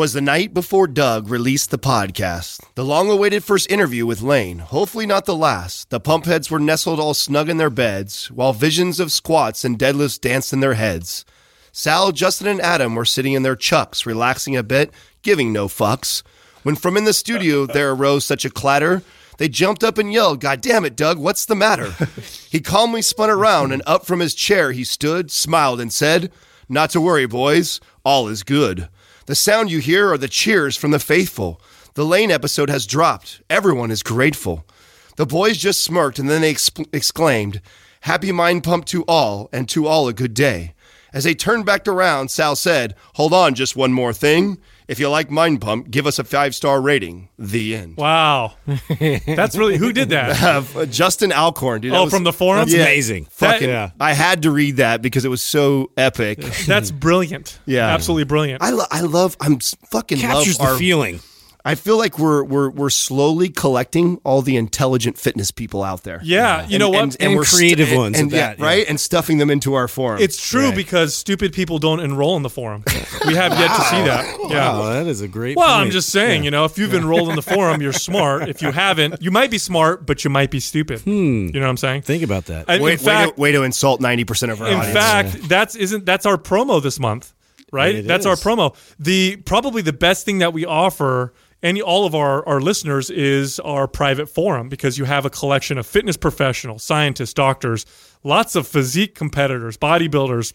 Twas the night before Doug released the podcast. The long awaited first interview with Layne, hopefully not the last. The pumpheads were nestled all snug in their beds, while visions of squats and deadlifts danced in their heads. Sal, Justin, and Adam were sitting in their chucks, relaxing a bit, giving no fucks. When from in the studio there arose such a clatter, they jumped up and yelled, God damn it, Doug, what's the matter? he calmly spun around and up from his chair he stood, smiled, and said, Not to worry, boys, all is good. The sound you hear are the cheers from the faithful. The Layne episode has dropped. Everyone is grateful. The boys just smirked and then they exp- exclaimed, Happy Mind Pump to all, and to all a good day. As they turned back around, Sal said, Hold on, just one more thing. If you like Mind Pump, give us a five star rating. The end. Wow, that's really who did that? Uh, Justin Alcorn, dude. Oh, was- from the forum. That's amazing. Fucking, Yeah. I had to read that because it was so epic. That's brilliant. Yeah. absolutely brilliant. I, lo- I love. I'm s- fucking Captures love the our feeling. I feel like we're we're we're slowly collecting all the intelligent fitness people out there. Yeah, you know what? And we're creative ones and, at yeah, that, yeah. right, and stuffing them into our forum. It's true because stupid people don't enroll in the forum. We have yet to see that. Yeah. Wow, that is a great. Well, point. I'm just saying, you know, if you've enrolled in the forum, you're smart. If you haven't, you might be smart, but you might be stupid. Hmm. You know what I'm saying? think about that. And way, in fact, way, to, way to insult ninety percent of our in audience. fact, that's isn't that's our promo this month, right? It that's our promo. The probably the best thing that we offer any all of our, our listeners is our private forum because you have a collection of fitness professionals, scientists, doctors, lots of physique competitors, bodybuilders,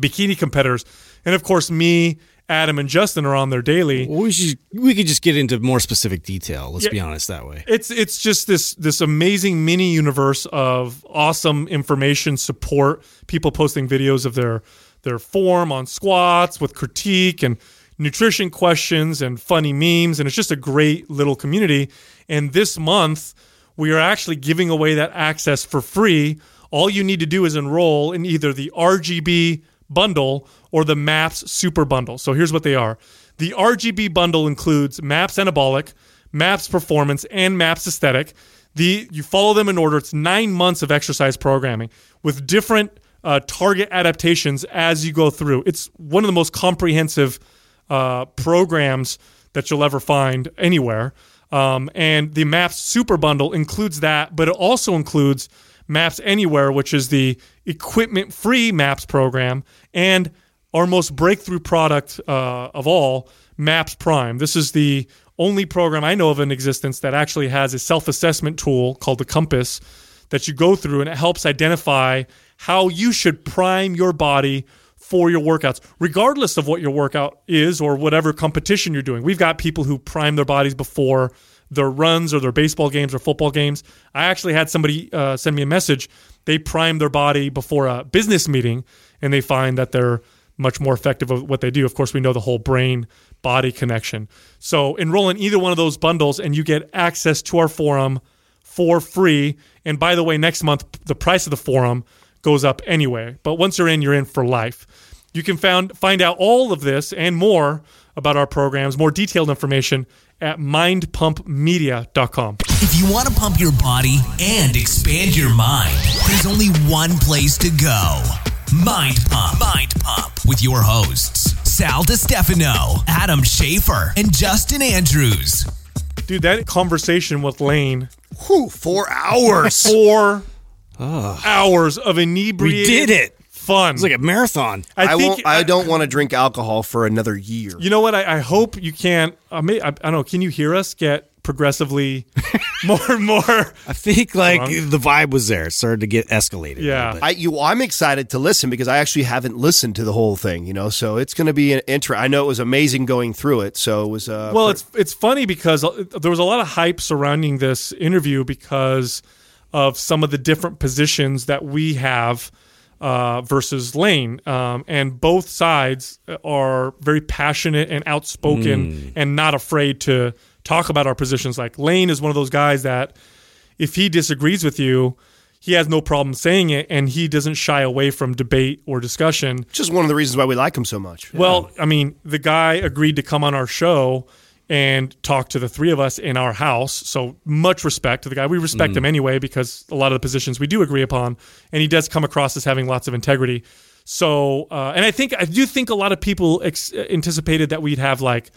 bikini competitors, and of course me, Adam, and Justin are on there daily. We should we could just get into more specific detail. Let's Yeah. be honest that way. It's it's just this this amazing mini universe of awesome information support. People posting videos of their their form on squats with critique and nutrition questions and funny memes, and it's just a great little community. And this month, we are actually giving away that access for free. All you need to do is enroll in either the RGB bundle or the MAPS Super Bundle. So here's what they are. The RGB bundle includes MAPS Anabolic, MAPS Performance, and MAPS Aesthetic. The you follow them in order. It's nine months of exercise programming with different uh, target adaptations as you go through. It's one of the most comprehensive uh, programs that you'll ever find anywhere. Um, and the Maps Super Bundle includes that, but it also includes Maps Anywhere, which is the equipment free Maps program, and our most breakthrough product uh, of all, Maps Prime. This is the only program I know of in existence that actually has a self assessment tool called the Compass that you go through, and it helps identify how you should prime your body for your workouts, regardless of what your workout is or whatever competition you're doing. We've got people who prime their bodies before their runs or their baseball games or football games. I actually had somebody uh, send me a message. They prime their body before a business meeting and they find that they're much more effective at what they do. Of course, we know the whole brain body connection. So enroll in either one of those bundles and you get access to our forum for free. And by the way, next month, the price of the forum goes up anyway. But once you're in, you're in for life. You can found, find out all of this and more about our programs, more detailed information at mindpumpmedia.com. If you want to pump your body and expand your mind, there's only one place to go. Mind Pump. Mind Pump with your hosts, Sal DiStefano, Adam Schaefer, and Justin Andrews. Dude, that conversation with Layne, Whew, four hours. four hours of inebriated We did it. fun. It's like a marathon. I, think won't. I don't want to drink alcohol for another year. You know what? I, I hope you can't. I, may, I, I don't know. Can you hear us get progressively more and more? I think like Wrong. the vibe was there. It started to get escalated. Yeah. I you I'm excited to listen because I actually haven't listened to the whole thing, you know. So it's going to be an intro. I know it was amazing going through it. So it was. Uh, Well, for- it's it's funny because uh, there was a lot of hype surrounding this interview because of some of the different positions that we have uh, versus Layne, um, and both sides are very passionate and outspoken and not afraid to talk about our positions. Like Layne is one of those guys that if he disagrees with you. He has no problem saying it, and he doesn't shy away from debate or discussion. just one of the reasons why we like him so much. Well, I mean, the guy agreed to come on our show and talk to the three of us in our house. So much respect to the guy. We respect him anyway because a lot of the positions we do agree upon, and he does come across as having lots of integrity. So, uh, and I think I do think a lot of people ex- anticipated that we'd have like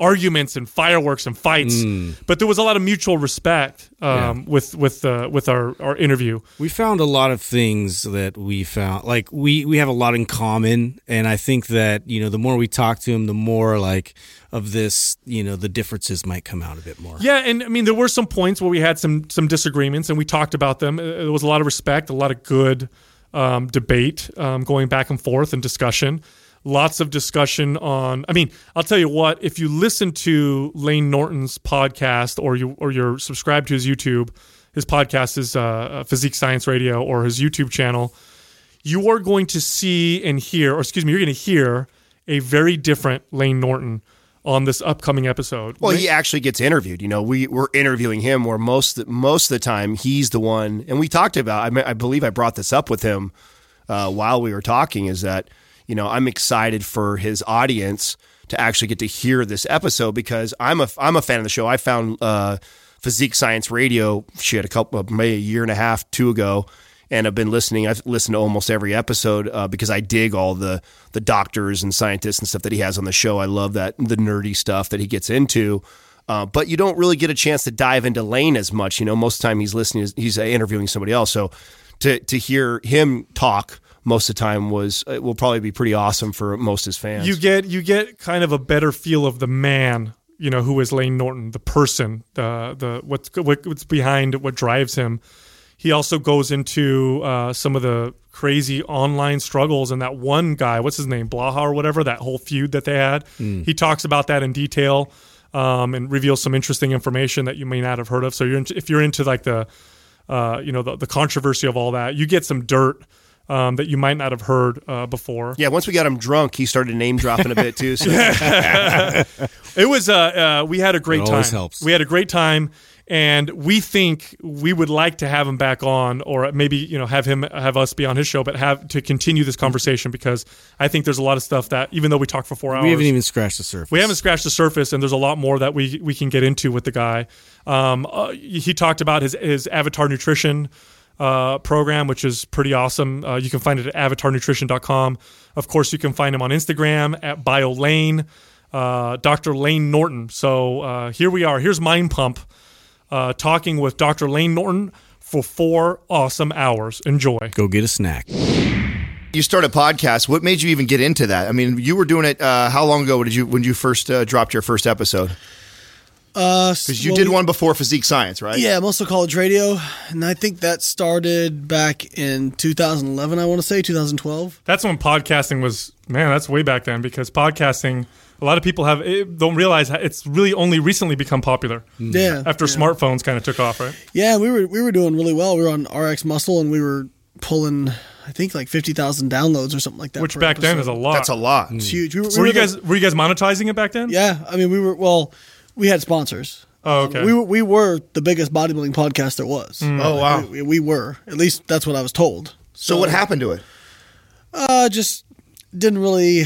arguments and fireworks and fights, but there was a lot of mutual respect um, with with uh, with our, our interview. We found a lot of things that we found like we we have a lot in common and I think that, you know, the more we talk to him, the more like of this, you know, the differences might come out a bit more. Yeah, and I mean there were some points where we had some some disagreements, and we talked about them. Uh, There was a lot of respect, a lot of good um, debate, um, going back and forth and discussion. Lots of discussion on. I mean, I'll tell you what. If you listen to Layne Norton's podcast, or you or you're subscribed to his YouTube, his podcast is uh, uh, Physique Science Radio, or his YouTube channel, you are going to see and hear, or excuse me, you're going to hear a very different Layne Norton on this upcoming episode. Well, he actually gets interviewed. You know, we we're interviewing him where most most of the time he's the one. And we talked about. I, mean, I believe I brought this up with him uh, while we were talking. Is that you know I'm excited for his audience to actually get to hear this episode because I'm a I'm a fan of the show. I found uh, Physique Science Radio shit a couple maybe a year and a half two ago. And I've been listening. I've listened to almost every episode uh, because I dig all the the doctors and scientists and stuff that he has on the show. I love that the nerdy stuff that he gets into. Uh, but you don't really get a chance to dive into Layne as much. You know, most of the time he's listening, he's interviewing somebody else. So to to hear him talk most of the time was it will probably be pretty awesome for most of his fans. you get you get kind of a better feel of the man you know who is Layne Norton the person the the what's what's behind what drives him. He also goes into uh, some of the crazy online struggles and that one guy what's his name Blaha or whatever that whole feud that they had. He talks about that in detail um, and reveals some interesting information that you may not have heard of. So you're into, if you're into like the uh, you know the, the controversy of all that you get some dirt um, that you might not have heard uh, before yeah, once we got him drunk, he started name dropping a bit too. So It was uh, uh we had a great It time. helps. We had a great time and we think we would like to have him back on or maybe, you know, have him have us be on his show but have to continue this conversation because I think there's a lot of stuff that even though we talked for 4 hours We haven't even scratched the surface. we haven't scratched the surface, and there's a lot more that we we can get into with the guy. Um, uh, he talked about his his Avatar Nutrition uh, program, which is pretty awesome. Uh, you can find it at avatarnutrition.com. Of course, you can find him on Instagram at BioLayne, uh, Dr. Layne Norton. So uh, here we are. Here's Mind Pump uh, talking with Dr. Layne Norton for four awesome hours. Enjoy. Go get a snack. You started a podcast. What made you even get into that? I mean, you were doing it. Uh, how long ago did you when you first uh, dropped your first episode? Uh, Because you did one before Physique Science, right? Yeah, Muscle College Radio, and I think that started back in 2011. I want to say 2012. That's when podcasting was man. That's way back then because podcasting. A lot of people have eh, don't realize it's really only recently become popular Yeah, after yeah. smartphones kind of took off, right? Yeah, we were we were doing really well. We were on RX Muscle, and we were pulling, I think, like 50,000 downloads or something like that. Which per back then is a lot. That's a lot. It's huge. We were, we Were you guys were you guys monetizing it back then? Yeah, I mean, we were. Well, we had sponsors. Oh, okay. We were, we were the biggest bodybuilding podcast there was. Oh wow. We, we were. At least that's what I was told. So what happened to it? Uh, just didn't really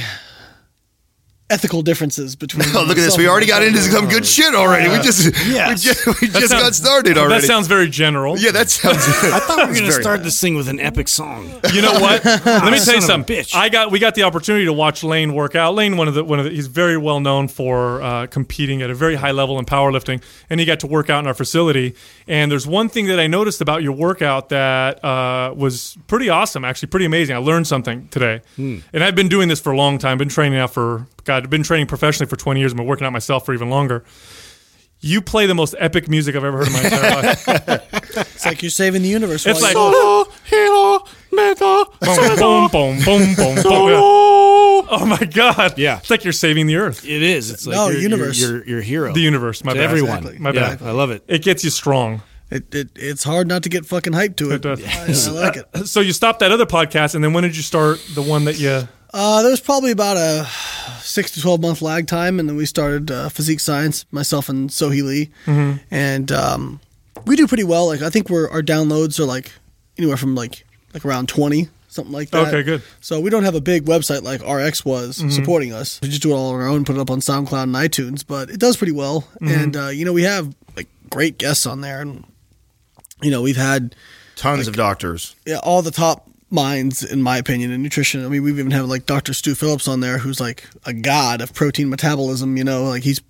ethical differences between. Oh, look at this. We already got into some good shit already. We just Yes. we just, we just sounds- got started already. That sounds very general. yeah, that sounds. I thought we were going to start this thing with an epic song. You know what? Let me tell you something. bitch. I got we got the opportunity to watch Layne work out. Layne, one of the one of the, he's very well known for uh, competing at a very high level in powerlifting, and he got to work out in our facility. And there's one thing that I noticed about your workout that uh, was pretty awesome, actually pretty amazing. I learned something today, Hmm. and I've been doing this for a long time. Been training now for God, I've been training professionally for 20 years. I've been working out myself for even longer. You play the most epic music I've ever heard in my entire life. It's like you're saving the universe. It's like you're- boom, boom, boom, boom, boom, boom. Oh my god! Yeah. it's like you're saving the earth, It is. It's like No, your, universe. Your, your, your hero. the universe. My to bad. everyone. Exactly. My yeah, bad. I love it. It gets you strong. it, it, it's hard not to get fucking hyped to it. It does. I, I like it. So you stopped that other podcast, and then when did you start the one that you? Uh, there was probably about a six to twelve month lag time, and then we started uh, physique science. Myself and Sohee Lee, Mm-hmm. and um, we do pretty well. Like I think we're our downloads are like anywhere from like like around twenty, something like that. Okay, good. So we don't have a big website like RX was Mm-hmm. supporting us. We just do it all on our own, put it up on SoundCloud and iTunes, but it does pretty well. Mm-hmm. And uh, you know we have like great guests on there, and you know we've had Tons of doctors. yeah, all the top minds, in my opinion, in nutrition. I mean, we've even had like Dr. Stu Phillips on there, who's like a god of protein metabolism. You know, like he's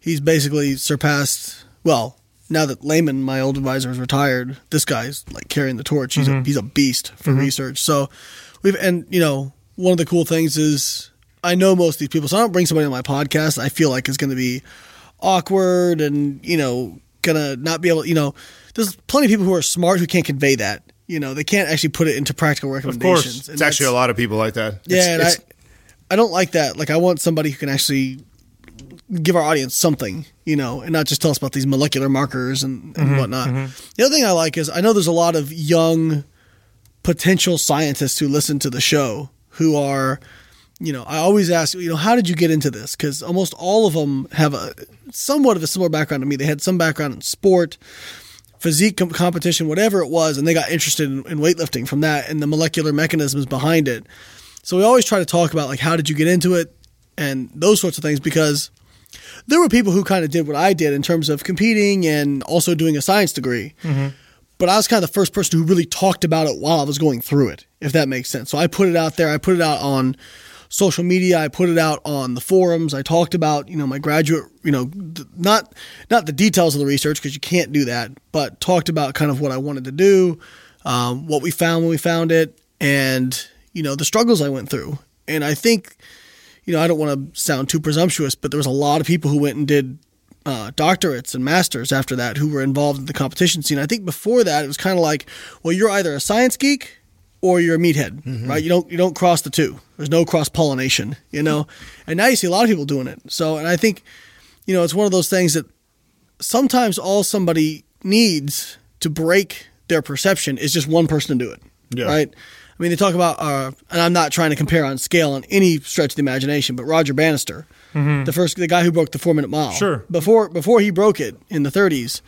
he's basically surpassed. Well, now that Layman, my old advisor, is retired, this guy's like carrying the torch. He's a mm-hmm. he's a beast for mm-hmm. research. So we've and you know one of the cool things is I know most of these people, so I don't bring somebody on my podcast. I feel like it's going to be awkward and you know gonna not be able. You know, there's plenty of people who are smart who can't convey that. You know, they can't actually put it into practical recommendations. Of And It's actually a lot of people like that. Yeah, It's- and it's- I I don't like that. Like I want somebody who can actually give our audience something, you know, and not just tell us about these molecular markers and, and mm-hmm, whatnot. Mm-hmm. The other thing I like is I know there's a lot of young potential scientists who listen to the show who are, you know, I always ask, you know, how did you get into this? Because almost all of them have a somewhat of a similar background to me. They had some background in sport, physique com- competition, whatever it was, and they got interested in, in weightlifting from that and the molecular mechanisms behind it. So we always try to talk about like how did you get into it and those sorts of things because there were people who kind of did what I did in terms of competing and also doing a science degree. Mm-hmm. But I was kind of the first person who really talked about it while I was going through it, if that makes sense. So I put it out there. I put it out on social media. I put it out on the forums. I talked about, you know, my graduate, you know, not not the details of the research because you can't do that, but talked about kind of what I wanted to do, um, what we found when we found it, and you know the struggles I went through. And I think you know, I don't want to sound too presumptuous, but there was a lot of people who went and did uh, doctorates and masters after that who were involved in the competition scene. I think before that, it was kind of like, well, you're either a science geek or you're a meathead, right? You don't you don't cross the two. There's no cross pollination, you know. and now you see a lot of people doing it. So, and I think, you know, it's one of those things that sometimes all somebody needs to break their perception is just one person to do it, Yeah. right? I mean, they talk about, uh, and I'm not trying to compare on scale on any stretch of the imagination, but Roger Bannister, the first, the guy who broke the four minute mile. Sure. Before before he broke it in the 30s,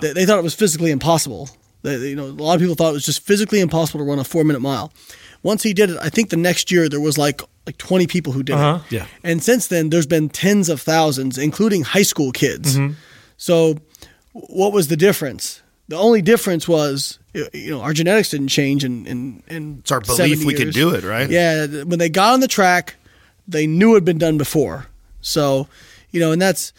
they, they thought it was physically impossible. They, they- you know, a lot of people thought it was just physically impossible to run a four minute mile. Once he did it, I think the next year there was like like 20 people who did Uh-huh. it. Yeah. And since then, there's been tens of thousands, including high school kids. So, what was the difference? The only difference was, you know, our genetics didn't change and in, in It's our belief 70 we could do it, right? Yeah, when they got on the track, they knew it had been done before. So, you know, and that's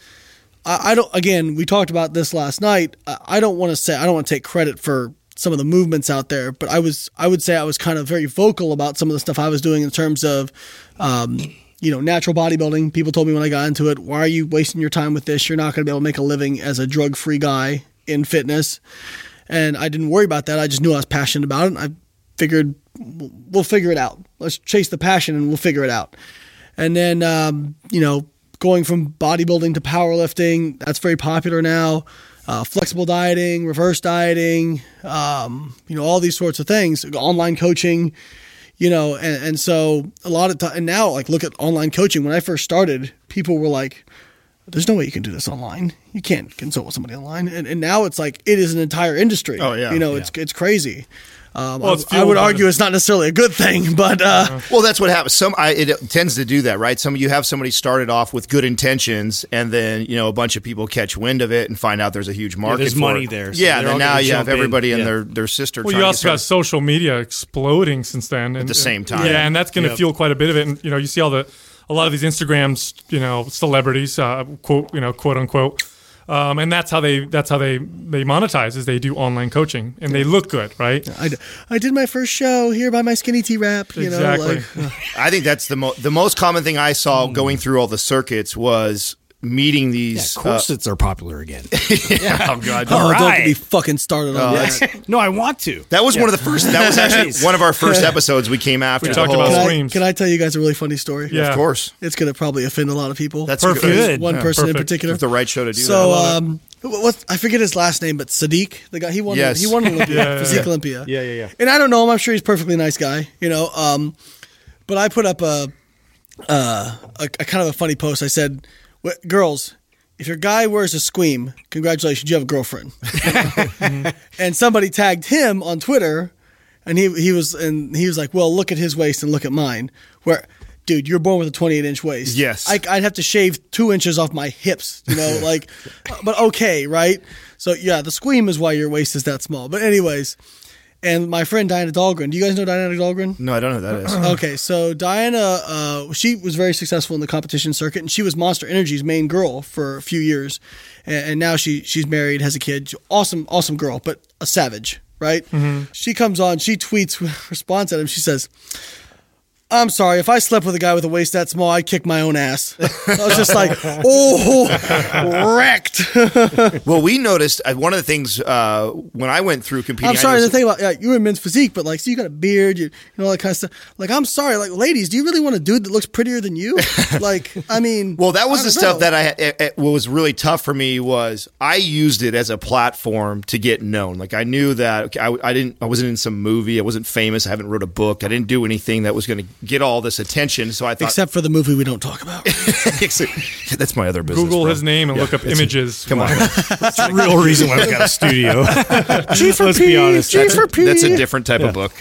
I, I don't. Again, we talked about this last night. I, I don't want to say I don't want to take credit for some of the movements out there, but I was I would say I was kind of very vocal about some of the stuff I was doing in terms of. Um, you know, natural bodybuilding. People told me when I got into it, why are you wasting your time with this? You're not going to be able to make a living as a drug free guy in fitness. And I didn't worry about that. I just knew I was passionate about it. I figured we'll figure it out. Let's chase the passion and we'll figure it out. And then, um, you know, going from bodybuilding to powerlifting, that's very popular now. Uh, flexible dieting, reverse dieting, um, you know, all these sorts of things, online coaching, you know, and, and so a lot of time, and now, like, look at online coaching. When I first started, people were like, there's no way you can do this online. You can't consult with somebody online. And, and now it's like it is an entire industry. Oh, yeah. you know, it's it's crazy. Um, Well, I, I would argue it's not necessarily a good thing, but uh, Well, that's what happens. Some I, it tends to do that, right? Some you have somebody started off with good intentions, and then you know a bunch of people catch wind of it and find out there's a huge market. there's for money it. there, so yeah, they're then now you have jump in. everybody and Yeah. their their sister. Well, trying you also get got social media exploding since then and, the same time. Yeah, and that's going to Yep. fuel quite a bit of it. And you know, you see all the a lot of these Instagrams, you know, celebrities, uh, quote, you know, quote unquote, um, and that's how they that's how they they monetize is they do online coaching and they look good, right? I, I did my first show here by my skinny T wrap. You Exactly. know, like I think that's the mo- the most common thing I saw going through all the circuits was meeting Yeah, these. uh, corsets are popular again. oh god, oh, don't get me fucking started on that. no, I want to. that was one of the first. That was actually one of our first episodes we came after. We talked whole- about Can I, can I tell you guys a really funny story? Yeah. Of course, It's going to probably offend a lot of people. that's Perfect. Good. one Yeah, person in particular. It's the right show to do So, that. um, what, what I forget his last name, but Sadiq, the guy he won, Yes. he won Olympia, Yeah, yeah, Physique yeah. Olympia. Yeah, yeah, yeah. And I don't know him. I'm sure he's a perfectly nice guy, you know. Um, but I put up a, uh, a, a kind of a funny post. I said, "Wh- "Girls, if your guy wears a Squeem, congratulations, you have a girlfriend." and somebody tagged him on Twitter, and he he was and he was like, "Well, look at his waist and look at mine." Where, dude, you're born with a 28 inch waist. Yes. I, I'd have to shave two inches off my hips. You know, like, but okay, right? So yeah, the Squeem is why your waist is that small. But anyways. And my friend Diana Dahlgren. Do you guys know Diana Dahlgren? No, I don't know who that is. Okay, so Diana, uh, she was very successful in the competition circuit, and she was Monster Energy's main girl for a few years, and, and now she she's married, has a kid. Awesome, awesome girl, but a savage, right? She comes on, she tweets response at him. She says. I'm sorry. If I slept with a guy with a waist that small, I'd kick my own ass. I was just like, oh, wrecked. well, we noticed uh, one of the things uh, when I went through competing. I'm I sorry. The thing about yeah, you're in men's physique, but like, so you got a beard, you, you know, all that kind of stuff. Like, I'm sorry. Like, ladies, do you really want a dude that looks prettier than you? like, I mean, Well, that was I the don't stuff know. that I. It, it- what was really tough for me was I used it as a platform to get known. Like I knew that okay, I, I didn't. I wasn't in some movie. I wasn't famous. I haven't wrote a book. I didn't do anything that was going to get all this attention. So I thought, except for the movie we don't talk about. that's my other business. Google bro. his name and look up it's- images. Come on, That's the real reason why we got a studio. G for Let's P, be honest. G that's for a, P. that's a different type of book.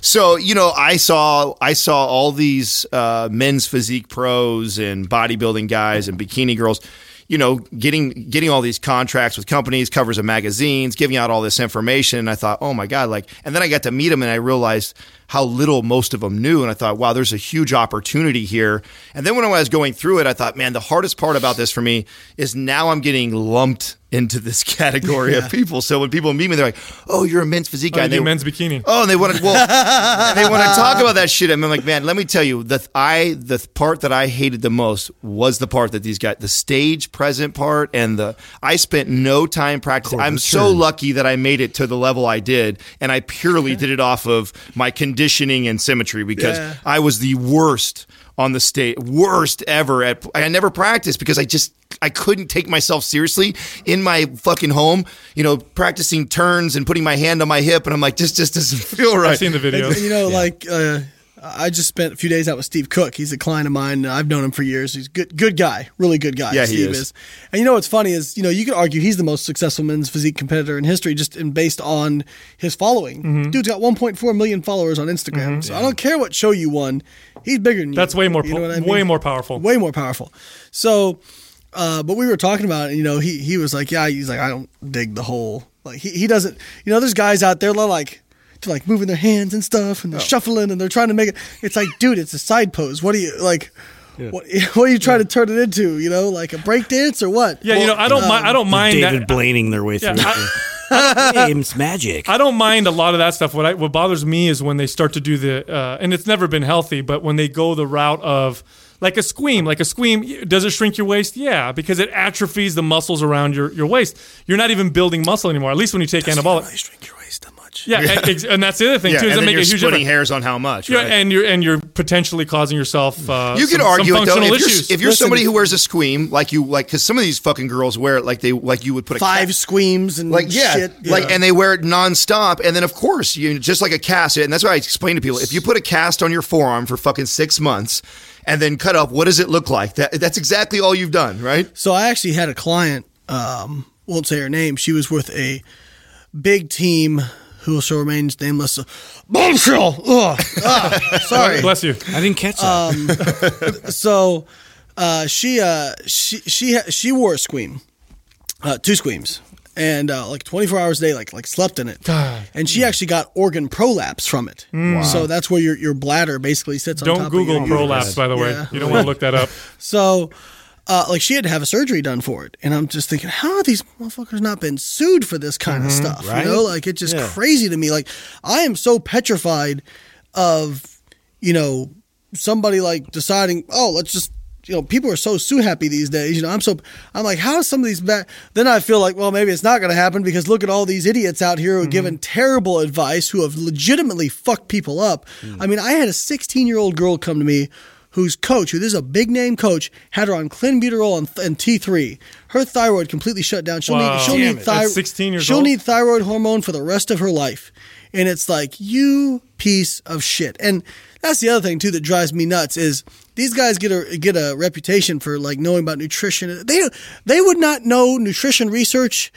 so you know, I saw I saw all these uh, men's physique pros and bodybuilding guys and bikini girls. You know, getting getting all these contracts with companies, covers of magazines, giving out all this information. And I thought, oh my god, like. And then I got to meet them, and I realized how little most of them knew. And I thought, wow, there's a huge opportunity here. And then when I was going through it, I thought, man, the hardest part about this for me is now I'm getting lumped into this category of people. So when people meet me, they're like, "Oh, you're a men's physique Oh, guy." you And they- men's bikini. Oh, and they want to well, they want to talk about that shit. And I'm like, man, let me tell you, the I the part that I hated the most was the part that these guys, the stage present part, and the I spent no time practicing. I'm so lucky that I made it to the level I did, and I purely did it off of my conditioning and symmetry because Yeah. I was the worst on the state, worst ever at. I never practiced because I just I couldn't take myself seriously in my fucking home. You know, practicing turns and putting my hand on my hip, and I'm like, this just doesn't feel right. I've seen the videos. And, you know, like uh, I just spent a few days out with Steve Cook. He's a client of mine. I've known him for years. He's a good, good guy, really good guy. Yeah, he Steve is. And you know what's funny is, you know, you could argue he's the most successful men's physique competitor in history, just in based on his following. Mm-hmm. Dude's got 1.4 million followers on Instagram. So I don't care what show you won. He's bigger than you. That's way more, You know po- I mean? way more powerful. way more powerful. So, uh, but we were talking about it. You know, he he was like, yeah, he's like, I don't dig the whole like he he doesn't. You know, there's guys out there like. They're like moving their hands and stuff, and they're shuffling, and they're trying to make it. It's like, dude, it's a side pose. What do you like? What, what are you trying to turn it into? You know, like a break dance or what? Yeah, you know, I don't um, mind. I don't mind David that. Blaining their way Yeah, through I- it. James Magic. I don't mind a lot of that stuff. What I, what bothers me is when they start to do the, uh, and it's never been healthy, but when they go the route of like a Squeem, like a Squeem, does it shrink your waist? Yeah, because it atrophies the muscles around your, your waist. You're not even building muscle anymore. At least when you take anabolic. Really shrink your waist that much. Yeah, and, and that's the other thing yeah, too. Is and that then make you're a huge splitting difference. hairs on how much. Yeah, right? and you're and you're potentially causing yourself. Uh, you can some, argue some it though. functional If you're, if you're Listen- somebody who wears a Squeem, like you, like because some of these fucking girls wear it like they, like you would put a Five ca- Squeems and like yeah, shit. like Yeah. and they wear it nonstop, and then of course you just like a cast, and that's why I explain to people: if you put a cast on your forearm for fucking six months, and then cut up, what does it look like? That that's exactly all you've done, right? So I actually had a client, um, won't say her name. She was with a big team who also remains nameless. Bombshell. Ugh. Ah, sorry. Bless you. I didn't catch that. So uh, she uh, she she she wore a Squeem, uh, two Squeems, and uh, like 24 hours a day, like like slept in it. And she actually got organ prolapse from it. So that's where your your bladder basically sits. on top Don't of Google your prolapse, uterus. by the way. Yeah. You don't want to look that up. So, uh, like, she had to have a surgery done for it, and I'm just thinking, how have these motherfuckers not been sued for this kind of mm-hmm. stuff? right? You know, like it's just Yeah. crazy to me. Like, I am so petrified of, you know, somebody like deciding, oh, let's just. You know, people are so sue happy these days. You know, I'm so I'm like, how is some of these back? Then I feel like, well, maybe it's not going to happen because look at all these idiots out here who are mm-hmm. giving terrible advice, who have legitimately fucked people up. Mm. I mean, I had a 16 year old girl come to me whose coach, who this is a big name coach, had her on clenbuterol and, and T3. Her thyroid completely shut down. She'll Wow. need she'll Damn need thyroid. 16 years she'll old? need thyroid hormone for the rest of her life. And it's like you piece of shit. And that's the other thing too that drives me nuts is these guys get a get a reputation for like knowing about nutrition. They they would not know nutrition research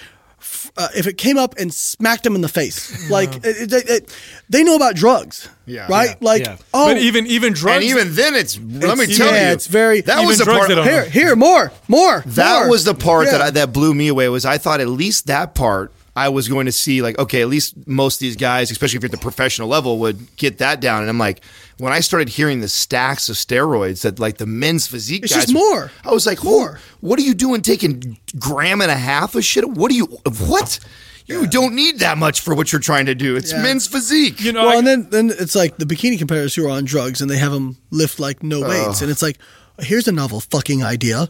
uh, if it came up and smacked them in the face. Like it, it, it- they know about drugs, Yeah. right? Yeah. Like Yeah. oh, But even even drugs. and even then, it's let me tell yeah, you, it's very- that was the part. they here, here, more, more. That more. was the part that I, that blew me away. Was I thought at least that part I was going to see like, okay, at least most of these guys, especially if you're at the professional level, would get that down. And I'm like, when I started hearing the stacks of steroids that like the men's physique It's guys, just more. I was like, More. more. What are you doing taking gram and a half of shit? What do you what? You don't need that much for what you're trying to do. It's Yeah. men's physique. You know, well, I- and then then it's like the bikini competitors who are on drugs and they have them lift like no weights, and it's like, here's a novel fucking idea.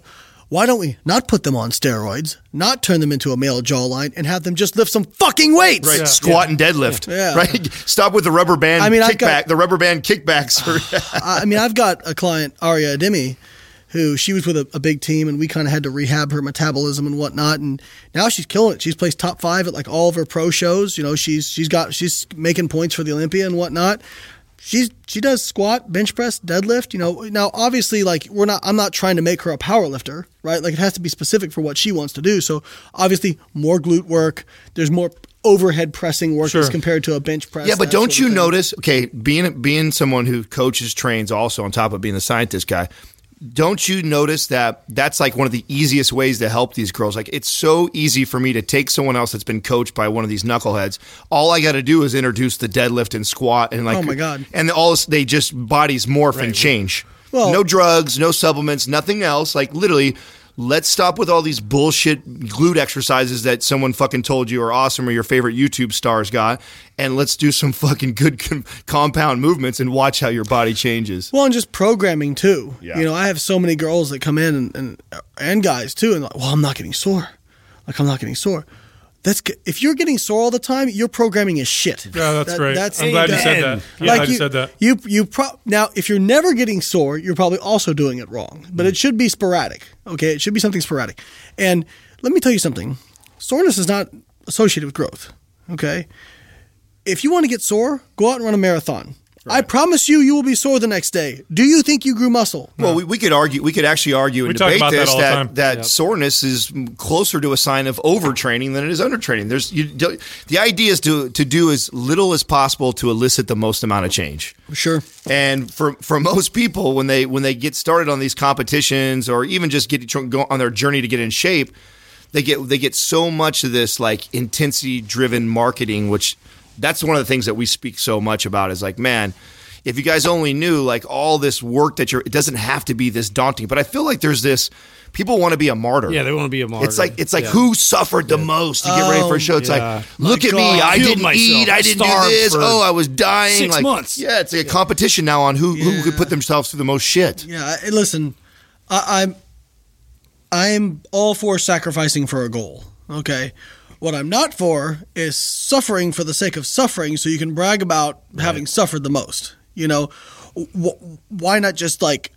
Why don't we not put them on steroids, not turn them into a male jawline, and have them just lift some fucking weights? Right, squat and deadlift. Yeah. Right, stop with the rubber band. I mean, kickback. got- the rubber band kickbacks. Are, I I mean, I've got a client, Aria Ademi, who she was with a, a big team, and we kind of had to rehab her metabolism and whatnot. And now she's killing it. She's placed top five at like all of her pro shows. You know, she's she's got she's making points for the Olympia and whatnot. She's she does squat, bench press, deadlift. You know, now obviously, like we're not. I'm not trying to make her a power lifter, right? Like it has to be specific for what she wants to do. So obviously, more glute work. There's more overhead pressing work Sure. as compared to a bench press. yeah, but don't sort of you thing. notice? Okay, being being someone who coaches, trains, also on top of being the scientist guy. Don't you notice that that's like one of the easiest ways to help these girls? Like, it's so easy for me to take someone else that's been coached by one of these knuckleheads. All I got to do is introduce the deadlift and squat, and like, Oh my God. and all this- they just bodies morph and change. Well- no drugs, no supplements, nothing else. Like literally, let's stop with all these bullshit glute exercises that someone fucking told you are awesome or your favorite YouTube stars got, and let's do some fucking good com- compound movements and watch how your body changes. Well, and just programming too. Yeah. You know, I have so many girls that come in and and, and guys too, and like, well, I'm not getting sore. Like I'm not getting sore. That's g- if you're getting sore all the time, your programming is shit. Yeah, that's That- great. that's- I'm glad you said that. I'm like glad you, you said that. You you pro- now if you're never getting sore, you're probably also doing it wrong. But it mm. should be sporadic. Okay, it should be something sporadic. And let me tell you something: soreness is not associated with growth. Okay, if you want to get sore, go out and run a marathon. I promise you, you will be sore the next day. Do you think you grew muscle? Well, we, we could argue. We could actually argue and We debate about that this that time. that soreness is closer to a sign of overtraining than it is undertraining. There's you, the idea is to to do as little as possible to elicit the most amount of change. Sure. And for for most people, when they when they get started on these competitions or even just get go on their journey to get in shape, they get they get so much of this like intensity driven marketing, which that's one of the things that we speak so much about. Is like, man, if you guys only knew like all this work that you're, it doesn't have to be this daunting. But I feel like there's this. People want to be a martyr. Yeah, they want to be a martyr. It's like it's like Yeah. who suffered the most to get ready for a show. It's yeah. like, oh, look My at me, I didn't myself. eat, I didn't do this. Oh, I was dying. six like, months. Yeah, it's like a competition now on who who could put themselves through the most shit. Yeah, I- listen, I, I'm I'm all for sacrificing for a goal. Okay, what I'm not for is suffering for the sake of suffering, so you can brag about having suffered the most. You know, Wh- why not just like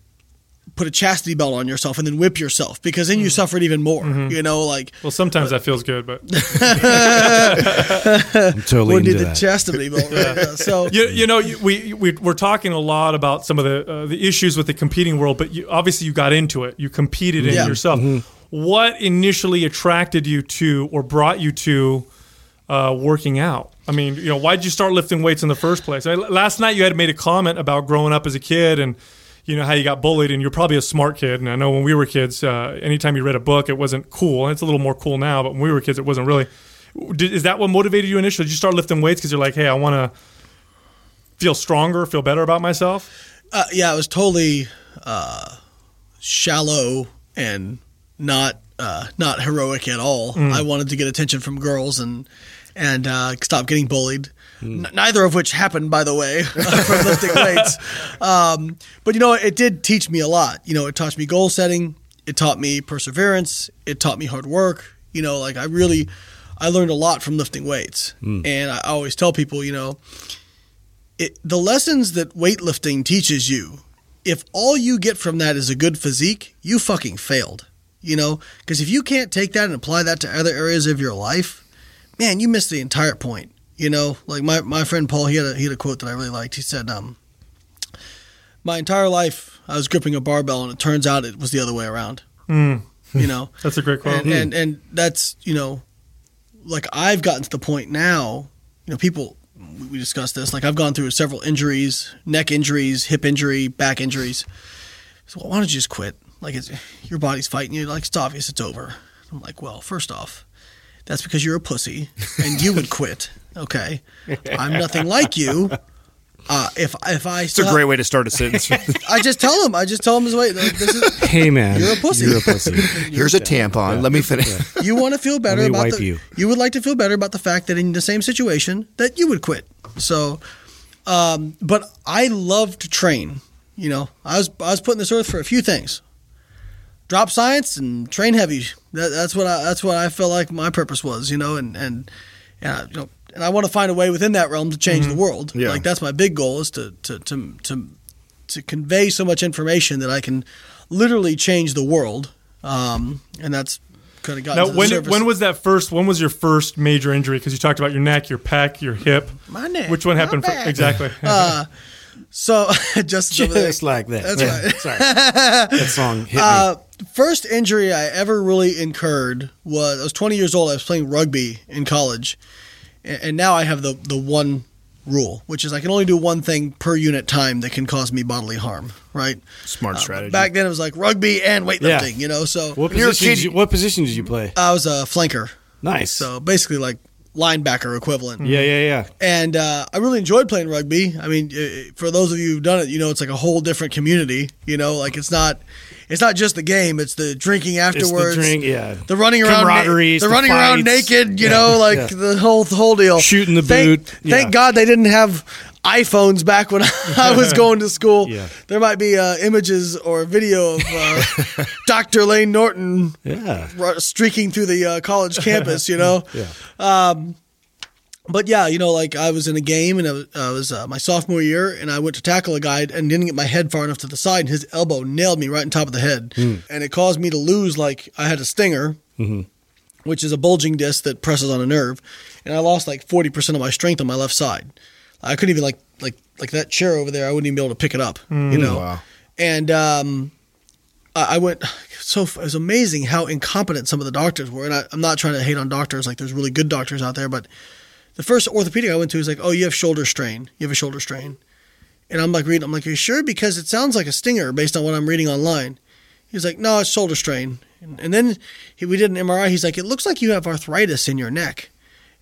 put a chastity belt on yourself and then whip yourself because then you mm-hmm. suffered even more. Mm-hmm. You know, like Well, sometimes that feels good, but I'm totally would into do the that. chastity belt. right? Yeah, uh, So you, you know, we, we we're talking a lot about some of the uh, the issues with the competing world, but you, obviously you got into it. You competed in Yeah. it yourself. Mm-hmm. What initially attracted you to or brought you to uh, working out? I mean, you know, why did you start lifting weights in the first place? I, last night you had made a comment about growing up as a kid and you know how you got bullied, and you're probably a smart kid. And I know when we were kids, uh, anytime you read a book, it wasn't cool. And it's a little more cool now, but when we were kids, it wasn't really. Did, is that what motivated you initially? Did you start lifting weights because you're like, hey, I want to feel stronger, feel better about myself? uh, yeah, it was totally uh, shallow and not uh, not heroic at all. I wanted to get attention from girls and and uh, stop getting bullied. N- neither of which happened, by the way, from lifting weights. Um, but you know, it did teach me a lot. You know, it taught me goal setting. It taught me perseverance. It taught me hard work. You know, like I really, I learned a lot from lifting weights. And I always tell people, you know, it, the lessons that weightlifting teaches you, if all you get from that is a good physique, you fucking failed. You know, because if you can't take that and apply that to other areas of your life, man, you missed the entire point. You know, like my, my friend Paul, he had a he had a quote that I really liked. He said, um, "My entire life, I was gripping a barbell, and it turns out it was the other way around." You know, That's a great quote. and, and and that's you know like i've gotten to the point now you know people we- we discussed this like i've gone through several injuries neck injuries hip injury back injuries so why don't you just quit like it's, your body's fighting you like it's obvious it's over i'm like well first off that's because you're a pussy and you would quit. Okay, I'm nothing like you. Uh, if if I It's a great way to start a sentence. I just tell him. I just tell him his way. Like, this is, Hey man, You're a pussy. You're a pussy. Here's a tampon. Let me finish. you want to feel better Let me about wipe the, you. would like to feel better about the fact that in the same situation that you would quit. So, um, but I love to train. You know, I was I was put in this earth for a few things: drop science and train heavy. That, that's what I that's what I felt like my purpose was. You know, and and and you know, and I want to find a way within that realm to change the world. Yeah. Like that's my big goal is to to to to to convey so much information that I can literally change the world. Um, and that's kind of got Now, to the when surface. when was that first? When was your first major injury? Because you talked about your neck, your pec, your hip. My neck, Which one happened? For, back. exactly. So just. Just like that. That's Yeah, right. Sorry. That song hit Uh, me. first injury I ever really incurred was I was 20 years old. I was playing rugby in college, and, and now I have the the one rule, which is I can only do one thing per unit time that can cause me bodily harm. Right. Smart strategy. Back then it was like rugby and weightlifting. Yeah. You know, so What position, did you, what position did you play? I was a flanker. Nice. So basically like linebacker equivalent. yeah, yeah, yeah. and uh, I really enjoyed playing rugby. I mean, uh, for those of you who've done it, you know it's like a whole different community. You know, like it's not, it's not just the game; it's the drinking It's afterwards, the drink, yeah. the running around, na- the the running around naked. You Yeah, know, like yeah. the whole the whole deal. Shooting the Thank- boot, Thank. God they didn't have iPhones back when I was going to school. Yeah. There might be uh, images or video of uh, Dr. Layne Norton Yeah. streaking through the uh, college campus. You know. Yeah. Um, but yeah, you know, like I was in a game and I was, uh, my sophomore year, and I went to tackle a guy and didn't get my head far enough to the side, and his elbow nailed me right on top of the head, and it caused me to lose. Like I had a stinger, which is a bulging disc that presses on a nerve, and I lost like forty percent of my strength on my left side. I couldn't even like like like that chair over there. I wouldn't even be able to pick it up, you know. Wow. And um, I I went so it was amazing how incompetent some of the doctors were. And I, I'm not trying to hate on doctors; like there's really good doctors out there. But the first orthopedic I went to was like, "Oh, you have shoulder strain. You have a shoulder strain." And I'm like reading. I'm like, "Are you sure?" Because it sounds like a stinger based on what I'm reading online. He's like, "No, it's shoulder strain." And, and then he, we did an MRI. He's like, "It looks like you have arthritis in your neck."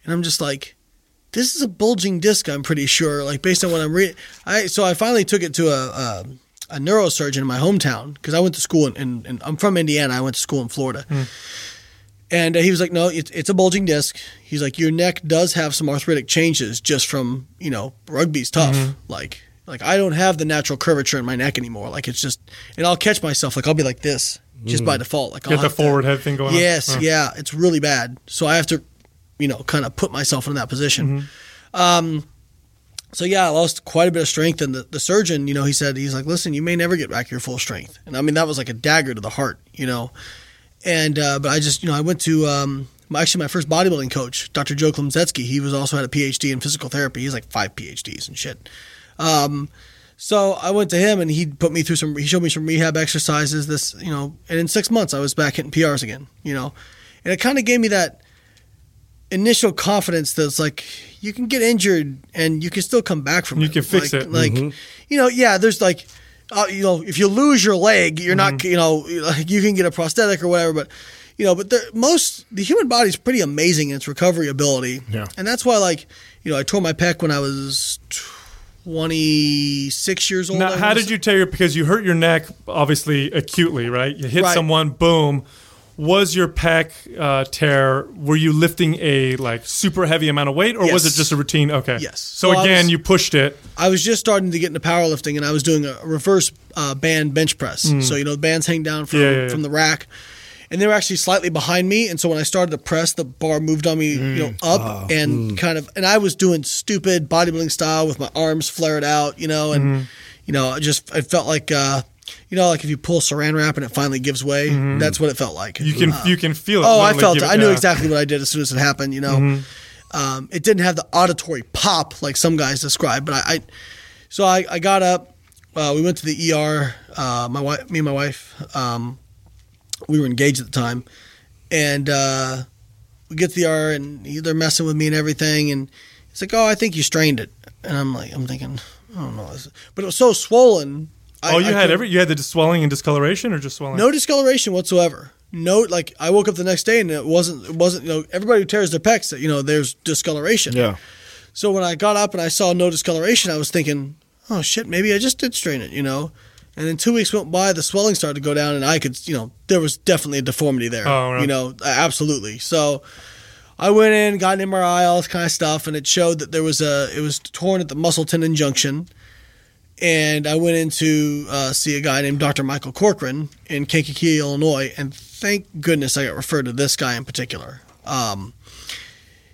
And I'm just like, "This is a bulging disc. I'm pretty sure." Like based on what I'm reading. I so I finally took it to a. a a neurosurgeon in my hometown because I went to school in, in, in I'm from Indiana. I went to school in Florida, hmm. and uh, he was like, "No, it's, it's a bulging disc." He's like, "Your neck does have some arthritic changes just from you know rugby's tough. Mm-hmm. Like like I don't have the natural curvature in my neck anymore. Like it's just, and I'll catch myself like I'll be like this just by mm. default. Like I'll Get the have to- forward head thing going. on. Yes, yeah, it's really bad. So I have to, you know, kind of put myself in that position. Um, so yeah, I lost quite a bit of strength, and the, the surgeon, you know, he said he's like, listen, you may never get back your full strength, and I mean that was like a dagger to the heart, you know. And uh, but I just, you know, I went to um, my, actually my first bodybuilding coach, Dr. Joe Klemczewski. He was also had a PhD in physical therapy. He's like five PhDs and shit. Um, so I went to him and he put me through some. He showed me some rehab exercises. This, you know, and in six months I was back hitting PRs again. You know, and it kind of gave me that initial confidence that's like you can get injured and you can still come back from You it. You can fix like, it. Like, you know, yeah. There's like, uh, you know, if you lose your leg, you're not, you know, like you can get a prosthetic or whatever, but. You know, but the, most the human body is pretty amazing in its recovery ability, Yeah. and that's why, like, you know, I tore my pec when I was 26 years old. Now, how did you tear your? Because you hurt your neck, obviously acutely, right? You hit Right. someone, boom. Was your pec uh, tear? Were you lifting a like super heavy amount of weight, or was it just a routine? Okay. Yes. So, So again, was- you pushed it. I was just starting to get into powerlifting, and I was doing a reverse uh, band bench press. So you know, the bands hang down from Hmm. Yeah, yeah, yeah. from the rack, and they were actually slightly behind me. And so when I started to press, the bar moved on me, you know, Hmm. up Oh. and kind of. And I was doing stupid bodybuilding style with my arms flared out, you know, and Mm-hmm. you know, it just it felt like. Uh, you know, like if you pull saran wrap and it finally gives way, that's what it felt like. Mm-hmm. You can you can feel it. Oh, I felt it. I knew exactly what I did as soon as it happened. You know, Mm-hmm. um, it didn't have the auditory pop like some guys describe, but I, I so I, I got up. Uh, we went to the ER. Uh, my wife, me and my wife, um, we were engaged at the time, and uh, we get to the ER and they're messing with me and everything, and it's like, oh, I think you strained it, and I'm like, I'm thinking, I don't know, but it was so swollen. Oh, I- Oh, you I had couldn't- every you had the swelling and discoloration, or just swelling? no discoloration whatsoever. no, like I woke up the next day and it wasn't, it wasn't, you know, everybody who tears their pecs, you know, there's discoloration. Yeah. So when I got up and I saw no discoloration, I was thinking, oh shit, maybe I just did strain it, you know. And then two weeks went by, the swelling started to go down, and I could, you know, there was definitely a deformity there. Oh, right. You know, absolutely. So I went in, got an MRI, all this kind of stuff, and it showed that there was a, it was torn at the muscle tendon junction. And I went in to uh, see a guy named Dr. Michael Corcoran in Kankakee, Illinois, and thank goodness I got referred to this guy in particular. Um,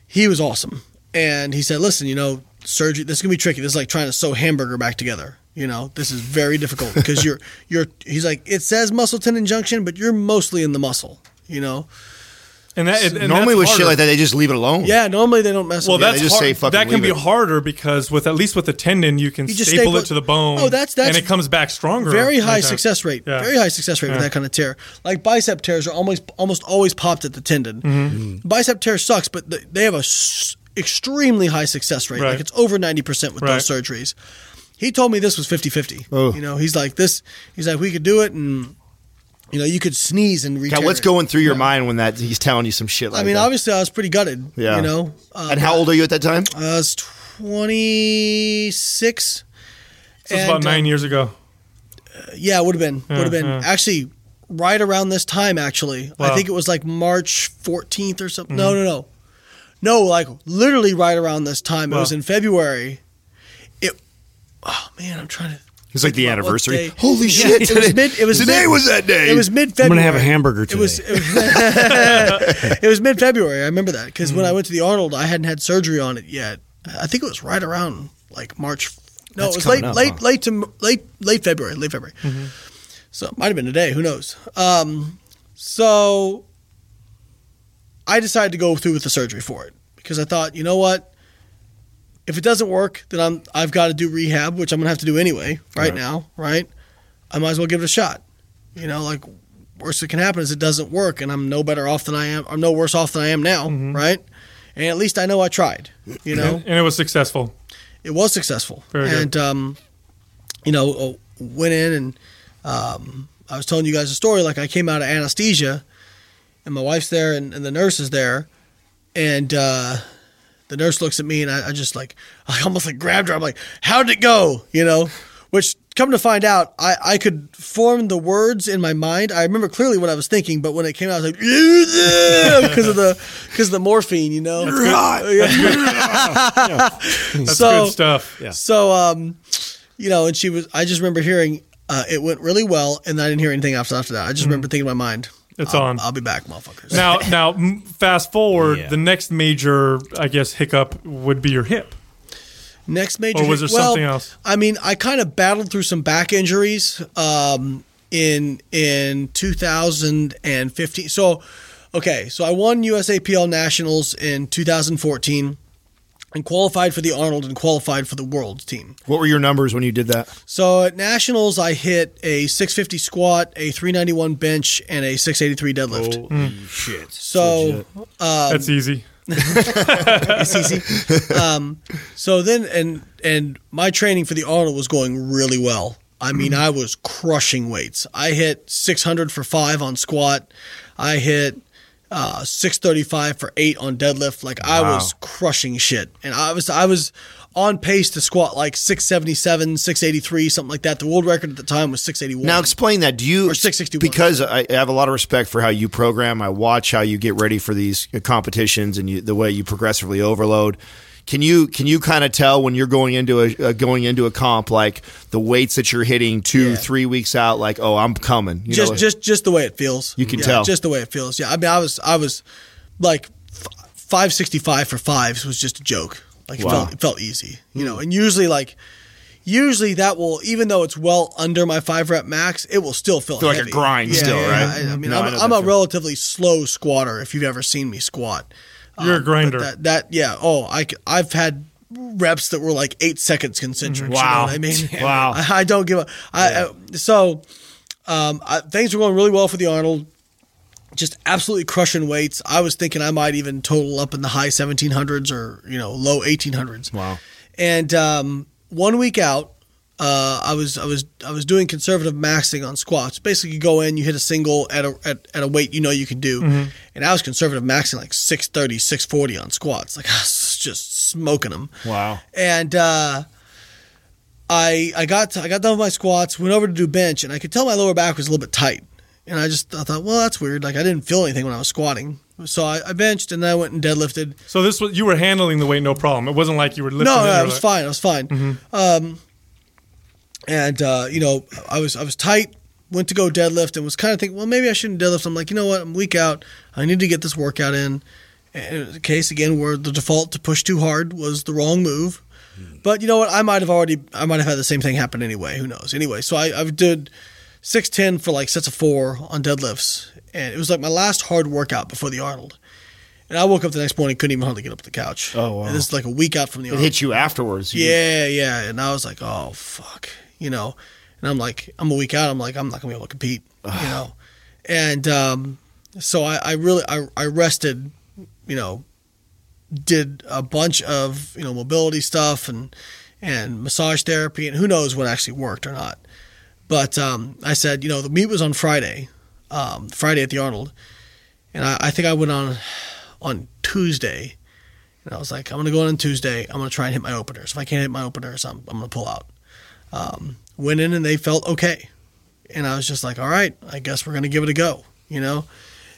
he was awesome. And he said, listen, you know, surgery, this is to be tricky. This is like trying to sew hamburger back together. You know, this is very difficult because you're, you're, he's like, it says muscle tendon junction, but you're mostly in the muscle, you know? And that and Normally that's with shit like that, they just leave it alone. Yeah, normally they don't mess Well, with it. that's just hard. say fucking that can leave be it. harder because with at least with the tendon, you can You just staple staple it it- to the bone. Oh, that's- that's and it comes back stronger. very high like success rate. Yeah. Very high success rate with that kind of tear. Like bicep tears are almost almost always popped at the tendon. Mm-hmm. Bicep tear sucks, but th- they have a s- extremely high success rate. Right. Like it's over ninety percent with those surgeries. He told me this was 50-50. Oh. You know, he's like this. He's like we could do it, and you know you could sneeze and re God, what's going through your mind when that he's telling you some shit like I mean, that? obviously, I was pretty gutted. Yeah. You know, uh, and how old are you at that time? I was twenty six. So it's about nine uh, years ago. Uh, yeah, it would have been. Would have been yeah. actually right around this time. Actually, I think it was like March 14th or something. No, mm-hmm. no, no, no. Like literally right around this time. It was in February. It. Oh man, I'm trying to. It's like the anniversary. Holy Yeah, shit! It was mid. It was today mid- was that day. It was mid I'm February. gonna have a hamburger today. It was, it was mid February. I remember that because when I Mm. went to the Arnold, I hadn't had surgery on it yet. I think it was right around like March. No, That's it was late, up, late, huh? late to late, late February, late February. So it might have been today. Who knows? Um, so I decided to go through with the surgery for it because I thought, you know what? If it doesn't work, then I'm I've got to do rehab, which I'm gonna have to do anyway right, Right. now, right? I might as well give it a shot. You know, like worst that can happen is it doesn't work, and I'm no better off than I am. I'm no worse off than I am now, right? And at least I know I tried. You know, And it was successful. it was successful. Very good. and um, you know, uh, went in and um, I was telling you guys a story. Like I came out of anesthesia, and my wife's there, and, and the nurse is there, and uh, the nurse looks at me, and I, I just like I almost like grabbed her. I'm like, how'd it go?" You know, which come to find out, I, I could form the words in my mind. I remember clearly what I was thinking, but when it came out, I was like, because of the because of the morphine, you know. That's So- good stuff. Yeah. So, um, you know, and she was. I just remember hearing uh, it went really well, and I didn't hear anything after after that. I just remember thinking in my mind, It's I'll, on. I'll be back, motherfuckers. Now, now, fast forward. Yeah. The next major, I guess, hiccup would be your hip. Next major. Or was there well, something else? I mean, I kind of battled through some back injuries um, in in 2015. So, okay, so I won USAPL Nationals in 2014 and qualified for the Arnold and qualified for the World team. what were your numbers when you did that? So at Nationals, I hit a 650 squat, a 391 bench, and a 683 deadlift. Oh, Shit. so um, That's easy. it's easy. Um, so then, and and my training for the Arnold was going really well. I mean, hmm. I was crushing weights. I hit 600 for five on squat. I hit uh, 635 for eight on deadlift. Like I was crushing shit, and I was I was on pace to squat like 677, 683, something like that. The world record at the time was 681. Now explain that. Do you Or 661. Because I I have a lot of respect for how you program. I watch how you get ready for these competitions and you, the way you progressively overload. Can you can you kind of tell when you're going into a uh, going into a comp like the weights that you're hitting two Yeah. three weeks out? Like oh I'm coming. You just know? just just the way it feels. You can Yeah, tell. just the way it feels. Yeah, I mean, I was I was like five sixty five for fives was just a joke. Like it Wow. felt it felt easy, you know. And usually like usually that will even though it's well under my five rep max, it will still feel, Feel like a grind Yeah, still, yeah, right? I, I mean, No, I I'm, know I'm a relatively slow squatter. If you've ever seen me squat, You're a Um, grinder. That, that yeah. Oh, I I've had reps that were like eight seconds concentric. You know Wow. I mean? Wow. I, I don't give up. I so um, I, things were going really well for the Arnold. Just absolutely crushing weights. I was thinking I might even total up in the high 1700s or you know low 1800s. Wow. And um, one week out, uh, I was I was I was doing conservative maxing on squats. Basically, you go in, you hit a single at a at, at a weight you know you can do, and I was conservative maxing like 630, 640 on squats. Like I was just smoking them. Wow. And uh, I I got to, I got done with my squats, went over to do bench, and I could tell my lower back was a little bit tight. And I just I thought, well, that's weird. Like I didn't feel anything when I was squatting. So I, I benched and then I went and deadlifted. So this was you were handling the weight no problem. It wasn't like you were lifting. No, it no, and I was were fine. I was fine. Um, and uh, you know, I was I was tight. Went to go deadlift and was kind of thinking, well, maybe I shouldn't deadlift. I'm like, you know what? I'm weak out. I need to get this workout in. And it was a case again where the default to push too hard was the wrong move. But you know what? I might have already. I might have had the same thing happen anyway. Who knows? Anyway, so I, I did six ten for like sets of four on deadlifts, and it was like my last hard workout before the Arnold. And I woke up the next morning, couldn't even hardly get up the couch. Oh, wow. And this is like a week out from the It hit you afterwards. You- Yeah, yeah. And I was like, oh fuck, you know. And I'm like, I'm a week out. I'm like, I'm not gonna be able to compete, you know. And um, so I, I really, I, I rested, you know, did a bunch of you know mobility stuff and and massage therapy and who knows what actually worked or not. But um, I said, you know, the meet was on Friday, um, Friday at the Arnold, and I, I think I went on on Tuesday. And I was like, I'm going to go in on Tuesday. I'm going to try and hit my openers. If I can't hit my openers, I'm, I'm going to pull out. Um, went in and they felt okay. And I was just like, all right, I guess we're going to give it a go, you know?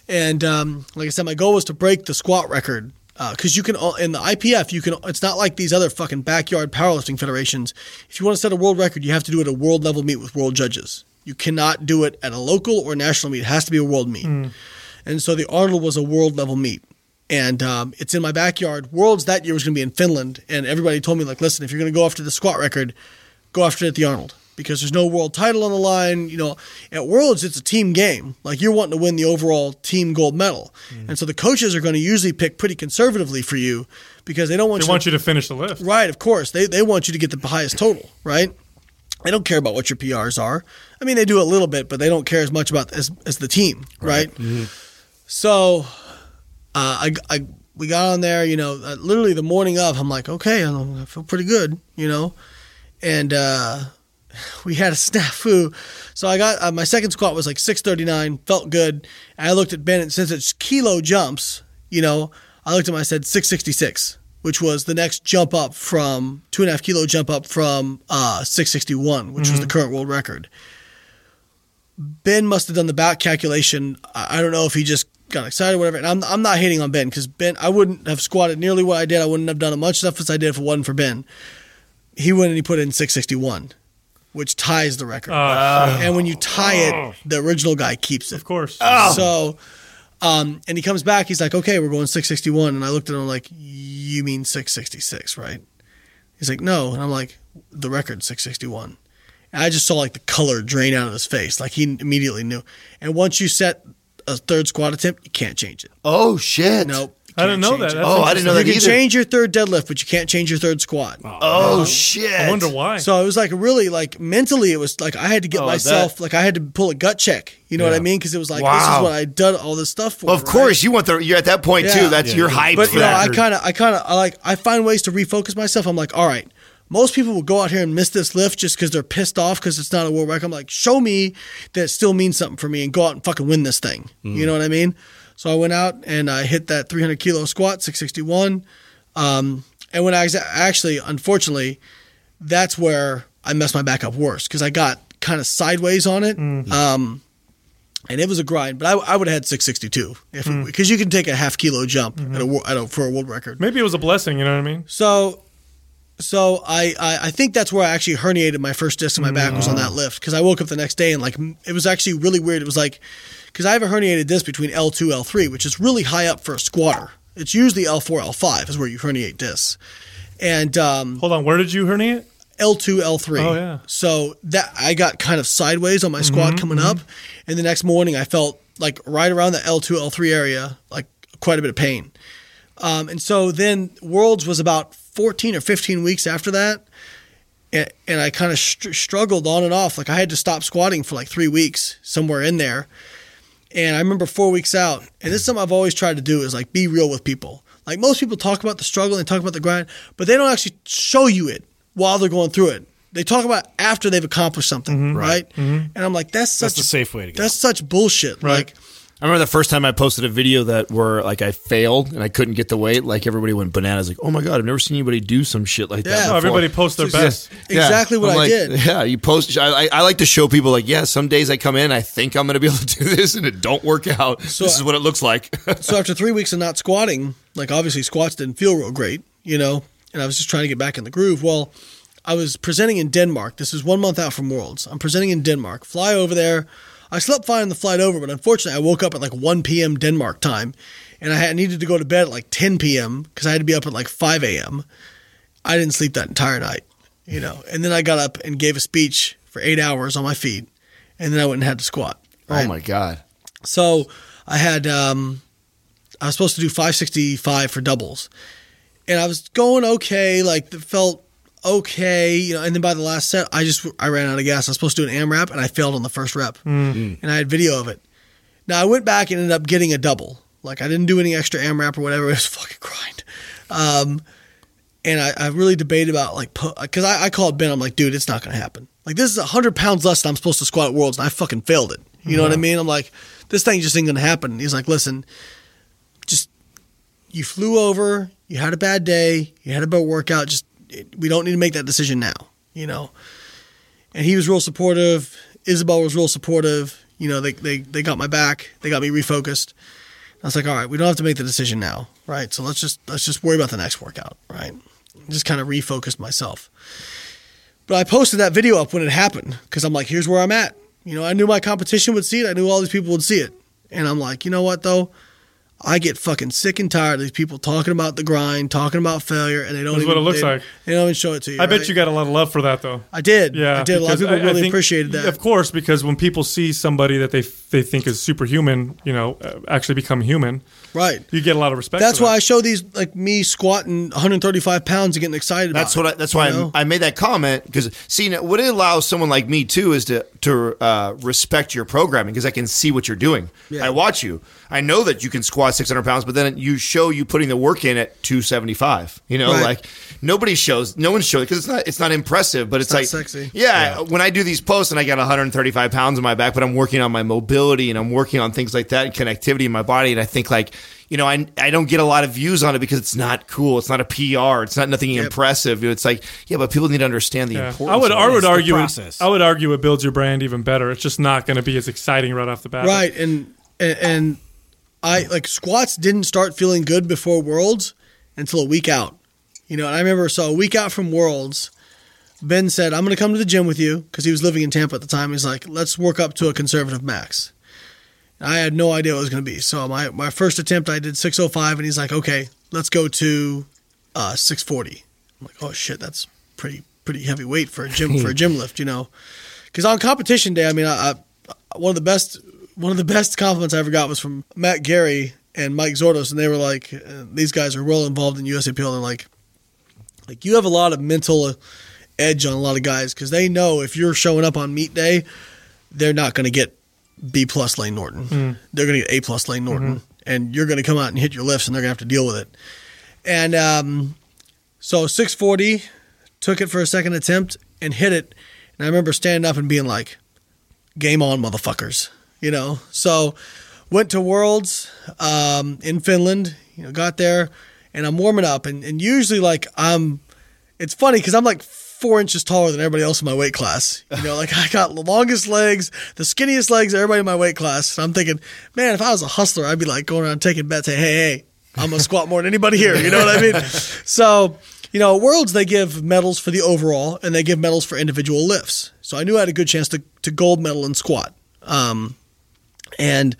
And um, like I said, my goal was to break the squat record because you can in the IPF you can. It's not like these other fucking backyard powerlifting federations. If you want to set a world record, you have to do it at a world level meet with world judges. You cannot do it at a local or national meet. It has to be a world meet. And so the Arnold was a world level meet. And um, it's in my backyard. Worlds that year was going to be in Finland. And everybody told me, like, listen, if you're going to go after the squat record, go after it at the Arnold because there's no world title on the line. You know, at Worlds, it's a team game. Like, you're wanting to win the overall team gold medal. And so the coaches are going to usually pick pretty conservatively for you because they don't want They you want to, you to finish the lift. Right, of course. They, they want you to get the highest total, right? They don't care about what your PRs are. I mean, they do a little bit, but they don't care as much about as, as the team, right? So, uh, I, I we got on there, you know, uh, literally the morning of. I'm like, okay, I, I feel pretty good, you know, and uh, we had a snafu. So I got uh, my second squat was like 639, felt good. And I looked at Bennett since it's kilo jumps, you know, I looked at him. I said 666, which was the next jump up from two and a half kilo jump up from uh, 661, which was the current world record. Ben must have done the back calculation. I I don't know if he just got excited or whatever. And I'm, I'm not hating on Ben because Ben, I wouldn't have squatted nearly what I did. I wouldn't have done as much stuff as I did if it wasn't for Ben. He went and he put it in 661, which ties the record. and when you tie it, the original guy keeps it. Of course. So, um, and he comes back. He's like, "Okay, we're going 661." And I looked at him like, "You mean 666, right?" He's like, "No." And I'm like, "The record 661." And I just saw like the color drain out of his face. Like he immediately knew. And once you set a third squat attempt, you can't change it. Oh shit. Nope. You I didn't know that. That's Oh, I didn't know that You that can change your third deadlift, but you can't change your third squat. Oh, oh shit. I wonder why. So it was like really like mentally, it was like I had to get Oh, myself that- like I had to pull a gut check. You know what I mean? Because it was like this is what I'd done all this stuff for. Well, of right? course, you want the. You're at that point Yeah. too. That's Yeah. your hype. But for you know. I kind of, I kind of, I like, I find ways to refocus myself. I'm like, all right, most people will go out here and miss this lift just because they're pissed off because it's not a world record. I'm like, show me that it still means something for me and go out and fucking win this thing. You mm. know what I mean? So I went out and I hit that 300 kilo squat, 661. Um, and when I was actually, unfortunately, that's where I messed my back up worse because I got kind of sideways on it. Um, and it was a grind, but I, I would have had 662 if because you can take a half kilo jump at a, at a for a world record. Maybe it was a blessing. You know what I mean? So, so I, I I think that's where I actually herniated my first disc in my back was on that lift because I woke up the next day and like it was actually really weird. It was like because I have a herniated disc between L two L three, which is really high up for a squatter. It's usually L four L five is where you herniate discs, and um, Hold on. Where did you herniate? L two, L three. Oh, yeah. So that I got kind of sideways on my squat coming up, and the next morning I felt like right around the L two, L three area, like quite a bit of pain. Um, and so then Worlds was about fourteen or fifteen weeks after that, and, and I kind of str- struggled on and off. Like I had to stop squatting for like three weeks somewhere in there. And I remember four weeks out, and this is something I've always tried to do is like be real with people. Like most people talk about the struggle and talk about the grind, but they don't actually show you it while they're going through it. they talk about after they've accomplished something, mm-hmm. right? Mm-hmm. And I'm like, that's such That's the safe way to go. That's such bullshit. Right. Like, I remember the first time I posted a video that where like I failed and I couldn't get the weight. Like everybody went bananas. Like, oh my god, I've never seen anybody do some shit like Yeah. that. No, before. everybody posts their best. Exactly what I'm I like, did. Yeah, you post. I, I, I like to show people like, yeah, some days I come in, I think I'm going to be able to do this, and it don't work out. So this is what it looks like. so after three weeks of not squatting, like obviously squats didn't feel real great, you know, and I was just trying to get back in the groove. Well, I was presenting in Denmark. This is one month out from Worlds. I'm presenting in Denmark. Fly over there. I slept fine on the flight over, but unfortunately, I woke up at like 1 p.m. Denmark time, and I had needed to go to bed at like 10 p.m. because I had to be up at like 5 a.m. I didn't sleep that entire night, you know, and then I got up and gave a speech for eight hours on my feet, and then I went and had to squat. oh my god. So I had um, I was supposed to do 565 for doubles, and I was going okay. Like it felt okay, you know. And then by the last set, I just I ran out of gas. I was supposed to do an AMRAP, and I failed on the first rep, and I had video of it. Now I went back and ended up getting a double. Like I didn't do any extra AMRAP or whatever. It was fucking grind. Um, and I, I really debated about like because I, I called Ben. I'm like, dude, it's not going to happen. Like this is hundred pounds less than I'm supposed to squat at Worlds, and I fucking failed it. You know what I mean? I'm like, this thing just ain't going to happen. He's like, listen, just you flew over, you had a bad day, you had a bad workout. Just we don't need to make that decision now. You know. And he was real supportive. Isabel was real supportive. You know, they they they got my back. They got me refocused. I was like, all right, we don't have to make the decision now, right? So let's just let's just worry about the next workout, right? Just kind of refocused myself. But I posted that video up when it happened because I'm like, here's where I'm at. You know, I knew my competition would see it. I knew all these people would see it. And I'm like, you know what though? I get fucking sick and tired of these people talking about the grind, talking about failure, and they don't That's even what it looks they, like. They don't even show it to you. I bet right? you got a lot of love for that, though. I did. Yeah, I did. A lot of people I- I really think- appreciated that. Of course, because when people see somebody that they they think is superhuman, you know, uh, actually become human, Right. you get a lot of respect. That's for why I show these like me squatting 135 pounds and getting excited. That's about what. I, that's why you know? I, I made that comment because see now, what it allows someone like me too is to to uh, respect your programming because I can see what you're doing. Yeah. I watch you. I know that you can squat 600 pounds, but then you show you putting the work in at 275. You know, Right. like nobody shows, no one shows because it's not it's not impressive, but it's, not like sexy. Yeah, when I do these posts and I got 135 pounds on my back, but I'm working on my mobility and I'm working on things like that and connectivity in my body, and I think like. You know, I, I don't get a lot of views on it because it's not cool. It's not a PR. It's not nothing impressive. It's like, yeah, but people need to understand the Yeah. importance. I would of I would argue it, process. I would argue it builds your brand even better. It's just not going to be as exciting right off the bat. right and and, and I like squats didn't start feeling good before Worlds until a week out. You know, and I remember so a week out from Worlds, Ben said, "I'm going to come to the gym with you" because he was living in Tampa at the time. He's like, "Let's work up to a conservative max." And I had no idea what it was going to be. So my my first attempt, I did 605, and he's like, "Okay, let's go to uh, 640." I'm like, "Oh shit, that's pretty pretty heavy weight for a gym for a gym lift," you know. Because on competition day, I mean, I, I one of the best one of the best compliments I ever got was from Matt Gary and Mike Zourdos, and they were like, uh, "These guys are well involved in USAPL." They're like, like you have a lot of mental edge on a lot of guys because they know if you're showing up on meet day, they're not going to get B plus Layne Norton. They're going to get A plus Layne Norton, and you're going to come out and hit your lifts, and they're going to have to deal with it. And um, so 640 took it for a second attempt and hit it. And I remember standing up and being like, "Game on, motherfuckers!" You know. So went to Worlds um, in Finland. You know, got there and I'm warming up, and, and usually like I'm. It's funny because I'm like four inches taller than everybody else in my weight class. You know, like I got the longest legs, the skinniest legs of everybody in my weight class. And I'm thinking, man, if I was a hustler, I'd be like going around taking bets. Hey, hey, hey, I'm gonna squat more than anybody here. You know what I mean? So, you know, Worlds they give medals for the overall, and they give medals for individual lifts. So I knew I had a good chance to to gold medal in squat. Um, and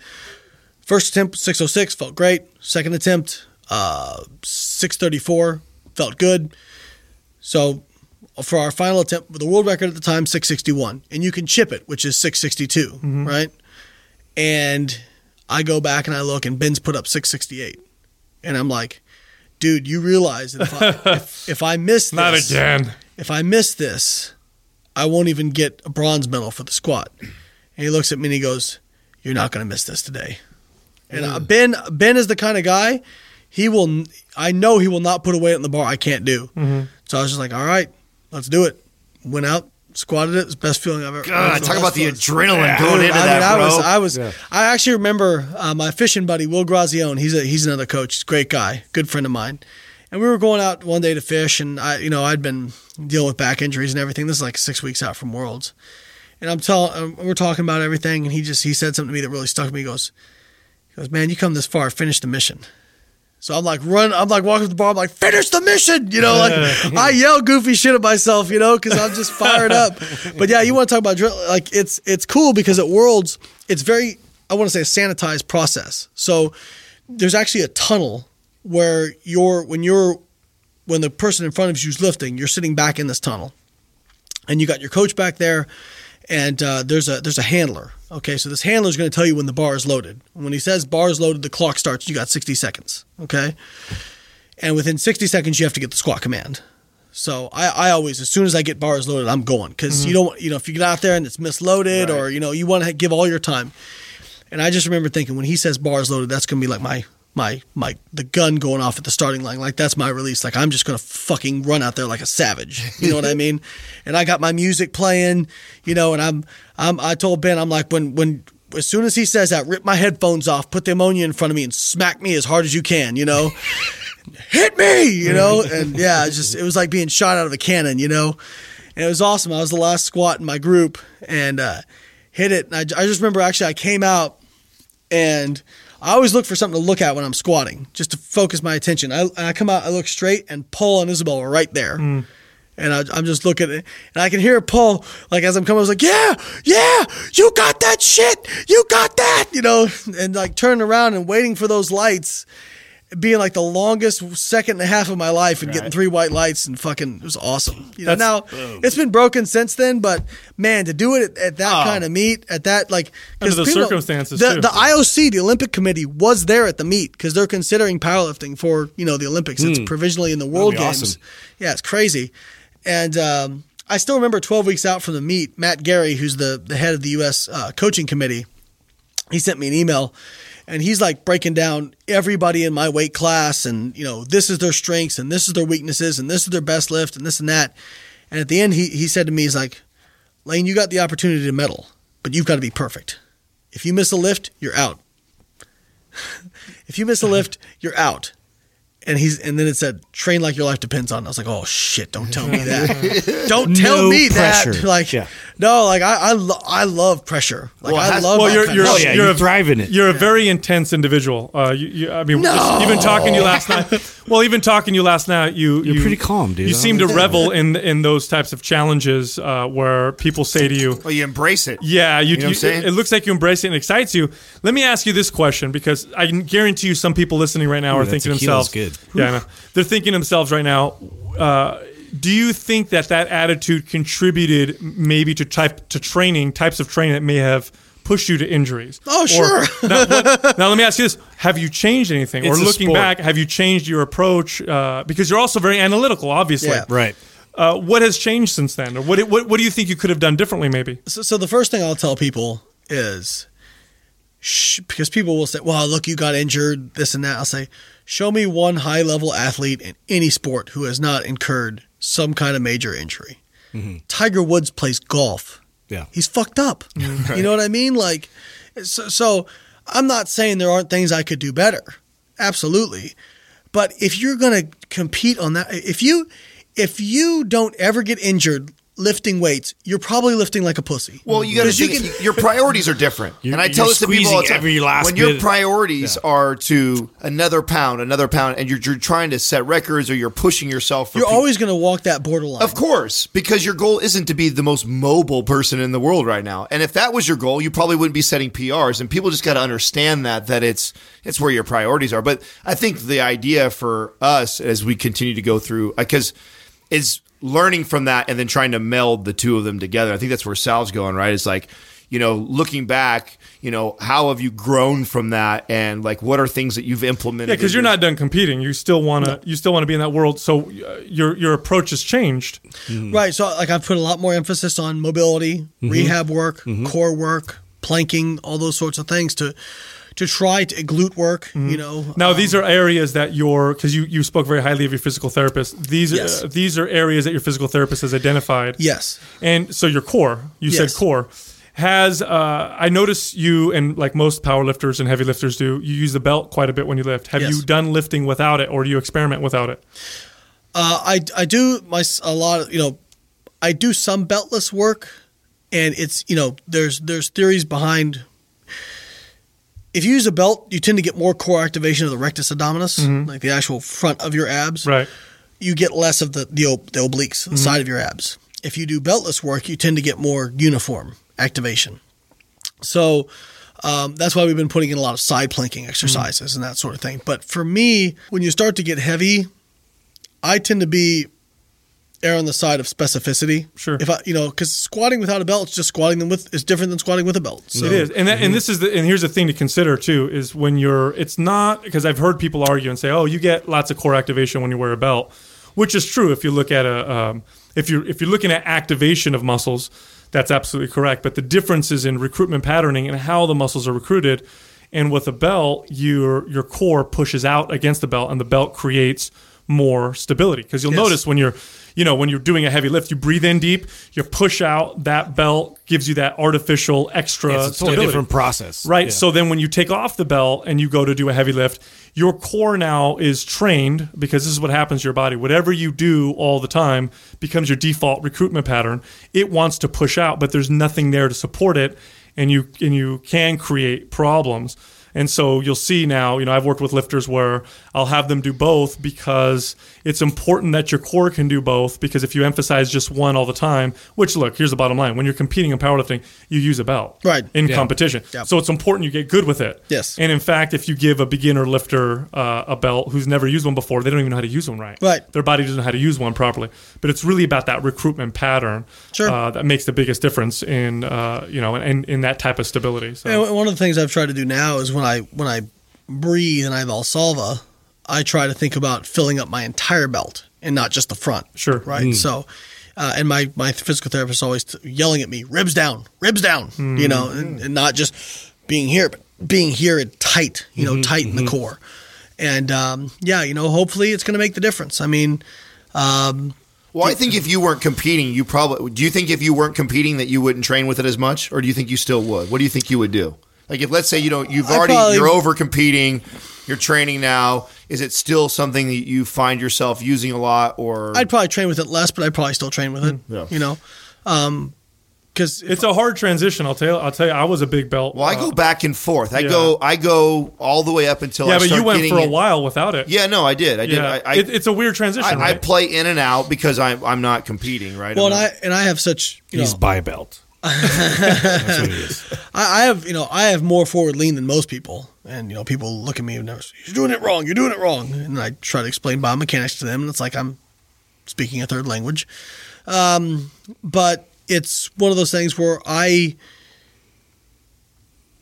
first attempt 606 felt great. Second attempt uh, 634 felt good. So for our final attempt, the world record at the time 661, and you can chip it, which is 662, right? And I go back and I look, and Ben's put up 668, and I'm like, dude, you realize that if I, if, if I miss this, Not again. if I miss this, I won't even get a bronze medal for the squat. And he looks at me and he goes, "You're not going to miss this today." And uh, Ben, Ben is the kind of guy he will. I know he will not put away weight on the bar I can't do. So I was just like, "All right, let's do it." went out, squatted it. It was the best feeling I've ever. God, it was talk about the best adrenaline going into I that, I bro. was, I was, I actually remember uh, my fishing buddy Will Grazione. He's a, he's another coach, he's a great guy, good friend of mine. And we were going out one day to fish, and I, you know, I'd been dealing with back injuries and everything. This is like six weeks out from Worlds, and I'm telling, um, we're talking about everything, and he just he said something to me that really stuck with me. He goes, he goes, man, you come this far, finish the mission. So I'm like run, I'm like walking to the bar, I'm like finish the mission, you know, like I yell goofy shit at myself, you know, because I'm just fired up. But yeah, you want to talk about drill? Like it's it's cool because at Worlds, it's very I want to say a sanitized process. So there's actually a tunnel where you're when you're when the person in front of you is lifting, you're sitting back in this tunnel, and you got your coach back there, and uh, there's a there's a handler. Okay, so this handler is going to tell you when the bar is loaded. When he says bar is loaded, the clock starts. You got 60 seconds. Okay, and within 60 seconds, you have to get the squat command. So I, I always, as soon as I get bars loaded, I'm going because you don't, you know, if you get out there and it's misloaded or you know you want to give all your time. And I just remember thinking when he says bars loaded, that's gonna be like my my my the gun going off at the starting line. Like that's my release. Like I'm just gonna fucking run out there like a savage. You know what I mean? And I got my music playing, you know, and I'm I'm I told Ben, I'm like when when as soon as he says that, rip my headphones off, put the ammonia in front of me, and smack me as hard as you can, you know. Hit me, you know, and yeah, it just it was like being shot out of a cannon, you know, and it was awesome. I was the last squat in my group and uh, hit it. And I, I just remember actually I came out and I always look for something to look at when I'm squatting, just to focus my attention. I, I come out, I look straight, and Paul and Isabel are right there. Mm. And I, I'm just looking at it, and I can hear Paul, like, as I'm coming, I was like, yeah, yeah, you got that shit, you got that, you know, and like turning around and waiting for those lights, being like the longest second and a half of my life and getting three white lights and fucking, it was awesome. You know, now, it's been broken since then, but man, to do it at, at that kind of meet, at that, like, Under the circumstances, the, too. the IOC, the Olympic Committee, was there at the meet because they're considering powerlifting for you know the Olympics. It's provisionally in the World Games. awesome. Yeah, it's crazy. And um, I still remember 12 weeks out from the meet, Matt Gary, who's the the head of the U.S. Uh, coaching committee, he sent me an email. And he's like breaking down everybody in my weight class, and you know this is their strengths, and this is their weaknesses, and this is their best lift, and this and that. And at the end, he he said to me, he's like, Layne, you got the opportunity to medal, but you've got to be perfect. If you miss a lift, you're out. if you miss a lift, you're out. And he's and then it said, train like your life depends on. it." I was like, oh shit, don't tell me that. don't tell No me that. Like, Yeah. No, like I I, lo- I love pressure. Like Well, I love. Well, that you're kind you're of Oh, yeah, you're you a, thrive in it. You're a very intense individual. Uh, you, you, I mean, No. just even talking to you last night. Well, even talking to you last night, you You're you, pretty calm, dude. You seem to revel in in those types of challenges uh, where people say to you, Well, you embrace it. Yeah, you, know what I'm you- saying? it, it looks like you embrace it and excites you. Let me ask you this question because I can guarantee you some people listening right now Ooh, are thinking themselves, good. Yeah, I know. they're thinking themselves right now. Uh, do you think that that attitude contributed maybe to type to training types of training that may have pushed you to injuries? Oh, Or- sure. now, what- now let me ask you this: Have you changed anything, It's or looking back, have you changed your approach? Uh, because you're also very analytical, obviously. Yeah. Right. Uh, what has changed since then, or what, what what do you think you could have done differently? Maybe. so, so the first thing I'll tell people is, sh- because people will say, "Well, look, you got injured, this and that." I'll say, "Show me one high level athlete in any sport who has not incurred some kind of major injury." Mm-hmm. Tiger Woods plays golf. Yeah. He's fucked up. You know what I mean? Like, so, so I'm not saying there aren't things I could do better. Absolutely. But if you're going to compete on that, if you if you don't ever get injured lifting weights, you're probably lifting like a pussy. Well, you got to you think can- your priorities are different, You're- and I tell you're this to people all the time. every last when your bit. priorities are to another pound, another pound, and you're, you're trying to set records or you're pushing yourself. For You're pe- always going to walk that borderline. Of course, because your goal isn't to be the most mobile person in the world right now. And if that was your goal, you probably wouldn't be setting PRs. And people just got to understand that that it's it's where your priorities are. But I think the idea for us as we continue to go through uh, because is learning from that and then trying to meld the two of them together. I think that's where Sal's going, right? It's like, you know, looking back, you know, how have you grown from that and like what are things that you've implemented? Yeah, because you're your- not done competing. You still want to. You still want to be in that world. So uh, your your approach has changed. Mm-hmm. Right. So, like, I've put a lot more emphasis on mobility, mm-hmm. rehab work, mm-hmm. core work, planking, all those sorts of things to to try to glute work. You know, Now, these are areas that your because you, you spoke very highly of your physical therapist. These Yes. uh, these are areas that your physical therapist has identified. yes, And so your core, you Yes. said core, has uh, I notice you and like most power lifters and heavy lifters do, you use the belt quite a bit when you lift. Have Yes. you done lifting without it, or do you experiment without it? uh, I I do my a lot of you know, I do some beltless work, and it's you know there's there's theories behind. If you use a belt, you tend to get more core activation of the rectus abdominis, mm-hmm. like the actual front of your abs. Right. you get less of the the, ob- the obliques, the mm-hmm. side of your abs. If you do beltless work, you tend to get more uniform activation. So um, that's why we've been putting in a lot of side planking mm-hmm. exercises and that sort of thing. But for me, when you start to get heavy, I tend to be err on the side of specificity. Sure. If I, you know, because squatting without a belt is just squatting them with is different than squatting with a belt. So It is, and that, and this is the and here's the thing to consider too is when you're it's not because I've heard people argue and say oh you get lots of core activation when you wear a belt, which is true if you look at a um, if you're if you're looking at activation of muscles, that's absolutely correct. But the differences in recruitment patterning and how the muscles are recruited. And with a belt, your your core pushes out against the belt, and the belt creates more stability. Because you'll Yes. notice when you're you know when you're doing a heavy lift, you breathe in deep, you push out. That belt gives you that artificial extra It's a totally different process. Right. Yeah. So then when you take off the belt and you go to do a heavy lift, your core now is trained because this is what happens to your body. Whatever you do all the time becomes your default recruitment pattern. It wants to push out, but there's nothing there to support it and you and you can create problems. And so you'll see now, you know, I've worked with lifters where I'll have them do both because it's important that your core can do both. Because if you emphasize just one all the time, which look, here's the bottom line when you're competing in powerlifting, you use a belt Right. in competition. Yep. So it's important you get good with it. Yes. And in fact, if you give a beginner lifter uh, a belt who's never used one before, they don't even know how to use one right. Right. Their body doesn't know how to use one properly. But it's really about that recruitment pattern Sure. uh, that makes the biggest difference in uh, you know in, in that type of stability. So And one of the things I've tried to do now is when I when I breathe and I have Valsalva, I try to think about filling up my entire belt and not just the front. Sure. Right. So, uh, and my my physical therapist is always t- yelling at me, ribs down, ribs down. You know, and, and not just being here, but being here and tight. You know, tight in the core. And um, yeah, you know, hopefully it's going to make the difference. I mean, um, Well, I think if you weren't competing, you probably. Do you think if you weren't competing that you wouldn't train with it as much, or do you think you still would? What do you think you would do? Like if let's say you don't, you've I already probably- you're over competing, you're training now. Is it still something that you find yourself using a lot, or I'd probably train with it less, but I'd probably still train with it. Yeah. You know, because it's a hard transition. I'll tell you. I'll tell you. I was a big belt. well, I uh, go back and forth. I yeah. go, I go all the way up until yeah, I but start you went for a it- while without it. Yeah, no, I did. I did. Yeah. I, I, it, it's a weird transition. I, I play in and out because I'm I'm not competing, right? well, I'm and not- I and I have such you He's know by belt. That's what he. I, I have you know I have more forward lean than most people, and you know people look at me and they're saying you're doing it wrong, you're doing it wrong, and I try to explain biomechanics to them, and it's like I'm speaking a third language, um, but it's one of those things where I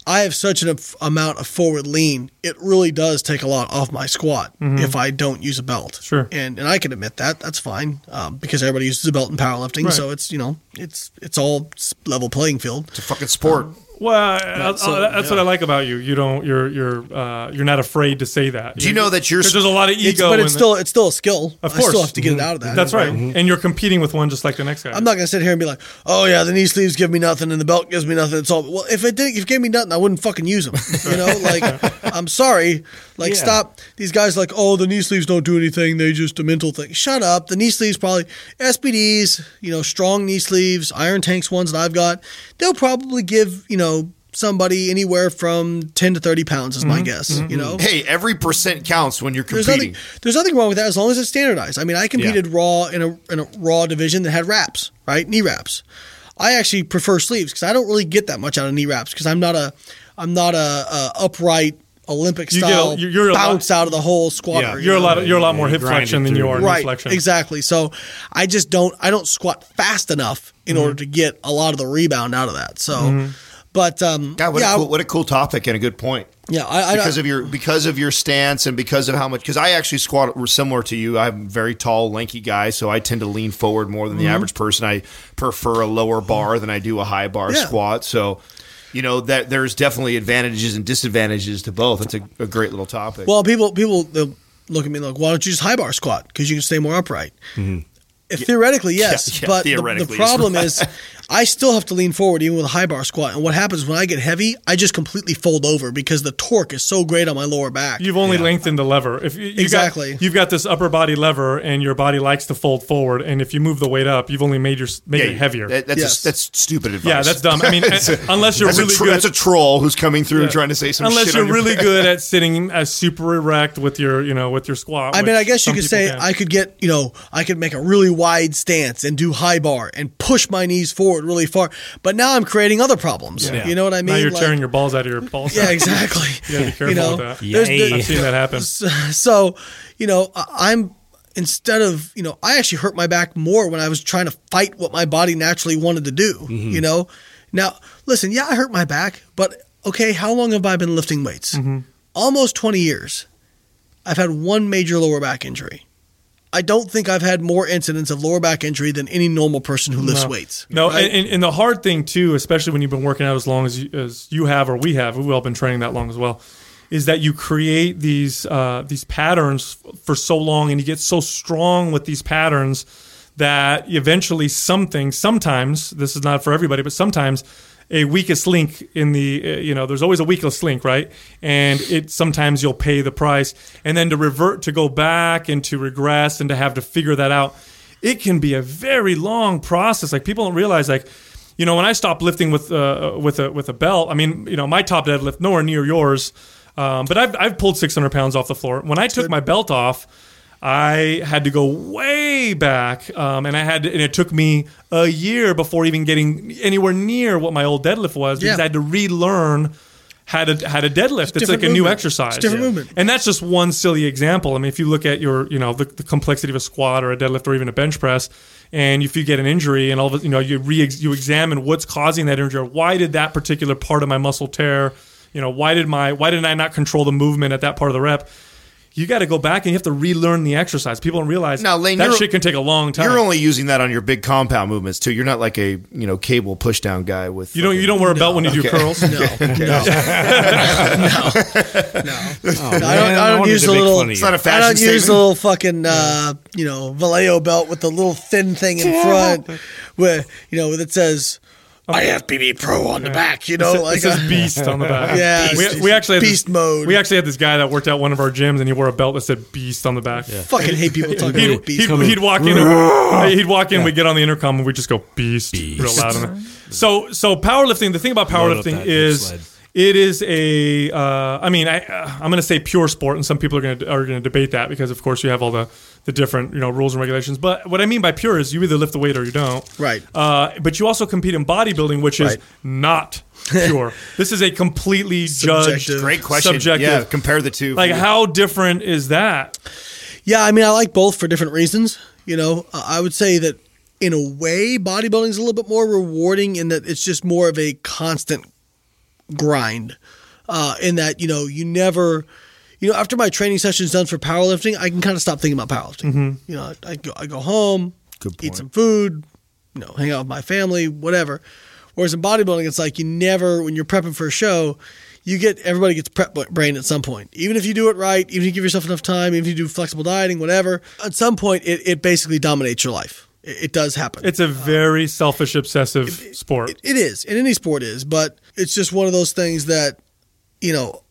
I have such an amount of forward lean, it really does take a lot off my squat if I don't use a belt. Mm-hmm. Sure. and and I can admit that that's fine um, because everybody uses a belt in powerlifting, Right. so it's you know it's it's all level playing field. it's a fucking sport. Well, I- so- I- that's what I like about you. You don't. You're you're uh, you're not afraid to say that. Do you know that you're- there's a lot of ego. It's, but in it's the- still it's still a skill. Of I still course. have to get it out of that. That's right. And you're competing with one just like the next guy. I'm not gonna sit here and be like, oh yeah, the knee sleeves give me nothing and the belt gives me nothing. It's all well. If it did, if it gave me nothing, I wouldn't fucking use them. You know, like I'm sorry. Like Yeah. stop. These guys like, oh, the knee sleeves don't do anything. They just a mental thing. Shut up. The knee sleeves probably SBDs. You know, strong knee sleeves, Iron Tanks ones that I've got. They'll probably give you know somebody anywhere from 10 to 30 pounds is my mm-hmm. guess. Mm-hmm. You know, Hey, every percent counts when you're there's competing. nothing. There's nothing wrong with that as long as it's standardized. I mean, I competed raw in a in a raw division that had wraps, right? Knee wraps. I actually prefer sleeves because I don't really get that much out of knee wraps because I'm not a I'm not a, a upright Olympic You get a- style you're- you're a lot- bounce out of the whole squatter. Yeah. you You're a lot. You're a lot more hip flexion than you through. are knee right flexion. exactly. So I just don't I don't squat fast enough in Mm-hmm. order to get a lot of the rebound out of that. So, but um, God, what, yeah, a cool, what a cool topic and a good point. yeah, I, I, because of your because of your stance and because of how much because I actually squat similar to you. I'm a very tall, lanky guy, so I tend to lean forward more than the average person. I prefer a lower bar than I do a high bar Mm-hmm. Yeah. squat. So, you know that there's definitely advantages and disadvantages to both. It's a, a great little topic. Well, people people they'll look at me like, why don't you just high bar squat? Because you can stay more upright. If theoretically, yes, Mm-hmm. yeah, but the- the, theoretically is problem right. Is, I still have to lean forward even with a high bar squat. And what happens when I get heavy, I just completely fold over because the torque is so great on my lower back. You've only lengthened the lever. If you, you Exactly. got, you've got this upper body lever, and your body likes to fold forward. And if you move the weight up, you've only made your made yeah, it heavier. that- that's Yes. that's stupid advice. yeah, that's dumb. I mean, uh, unless you're that's, really a tr- good. that's a troll who's coming through and trying to say some unless shit you're on really back. good at sitting as super erect with your, you know, with your squat. I mean, I guess you could say can. I could get, you know, I could make a really wide stance and do high bar and push my knees forward really far. But now I'm creating other problems. Yeah. You know what I mean? now you're Like- tearing your balls out of your balls. Yeah, exactly. You gotta be careful you know, with that. I've seen that happen. so you know i'm instead of you know i actually hurt my back more when i was trying to fight what my body naturally wanted to do Mm-hmm. you know now listen yeah i hurt my back but okay how long have i been lifting weights Mm-hmm. almost 20 years i've had one major lower back injury i don't think i've had more incidents of lower back injury than any normal person who lifts No. weights No, right? and, and, and the hard thing too, especially when you've been working out as long as you, as you have or we have, we've all been training that long as well, is that you create these uh, these patterns for so long, and you get so strong with these patterns that eventually something, sometimes this is not for everybody, but sometimes a weakest link in the uh, you know there's always a weakest link right and it sometimes you'll pay the price and then to revert to go back and to regress and to have to figure that out it can be a very long process. Like people don't realize, like you know, when I stopped lifting with uh, with a with a belt, I mean, you know, my top deadlift nowhere near yours, um, but I've I've pulled 600 pounds off the floor. When I took my belt off, I had to go way back, um, and I had to, and it took me a year before even getting anywhere near what my old deadlift was because Yeah. I had to relearn. How to, how to deadlift. It's, like different a new exercise. It's different movement. And that's just one silly example. I mean, if you look at your, you know, the, the complexity of a squat or a deadlift or even a bench press, and if you get an injury and all of it, you know, you re you examine what's causing that injury. Or why did that particular part of my muscle tear? You know, why did my why did I not control the movement at that part of the rep? You got to go back and you have to relearn the exercise. People don't realize Now, Layne, that shit can take a long time. You're only using that on your big compound movements too. You're not like a you know cable push down guy with you don't you don't wear a belt when you do curls. no, no, no, no. Oh, I don't, I don't use a little. fun It's you. not a I fashion don't use a little fucking uh, you know Velcro belt with the little thin thing in front, where you know that says IFBB Pro on the back. You know, it, like it says uh, beast on the back. Yeah, we, we actually had beast this, mode. We actually had this guy that worked out one of our gyms, and he wore a belt that said beast on the back. fucking hate people talking He'd, about beast. he'd, he'd walk in. And, he'd walk in. We'd get on the intercom and we'd just go beast, real loud. So, so powerlifting. The thing about powerlifting is it is a. Uh, I mean, I uh, I'm going to say pure sport, and some people are going to are going to debate that because, of course, you have all the the different you know rules and regulations. But what I mean by pure is you either lift the weight or you don't. Right. Uh, but you also compete in bodybuilding, which is Right. not pure. this is a completely judged. Great question. Subjective. Yeah, compare the two. Like, how different is that? Yeah, I mean, I like both for different reasons. You know, Uh, I would say that in a way, bodybuilding is a little bit more rewarding in that it's just more of a constant grind. Uh, in that, you know, you never, you know, after my training session's done for powerlifting, I can kind of stop thinking about powerlifting. Mm-hmm. You know, I, I go, I go home, eat some food, you know, hang out with my family, whatever. Whereas in bodybuilding, it's like you never, when you're prepping for a show, you get everybody gets prep brain at some point. Even if you do it right, even if you give yourself enough time, even if you do flexible dieting, whatever, at some point it, it basically dominates your life. It, it does happen. It's a um, very selfish, obsessive sport. It is, and any sport is, but it's just one of those things that, you know,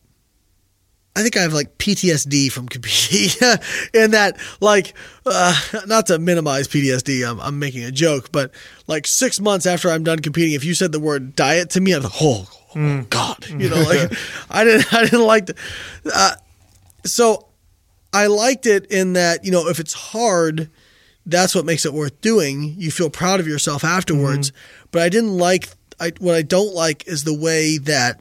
I think I have like PTSD from competing, and that like, uh, not to minimize PTSD, I'm, I'm making a joke, but like six months after I'm done competing, if you said the word diet to me, I'm like, oh, oh God, you know, like I didn't, I didn't like the, uh, so I liked it in that you know if it's hard, that's what makes it worth doing. You feel proud of yourself afterwards. But I didn't like. I what I don't like is the way that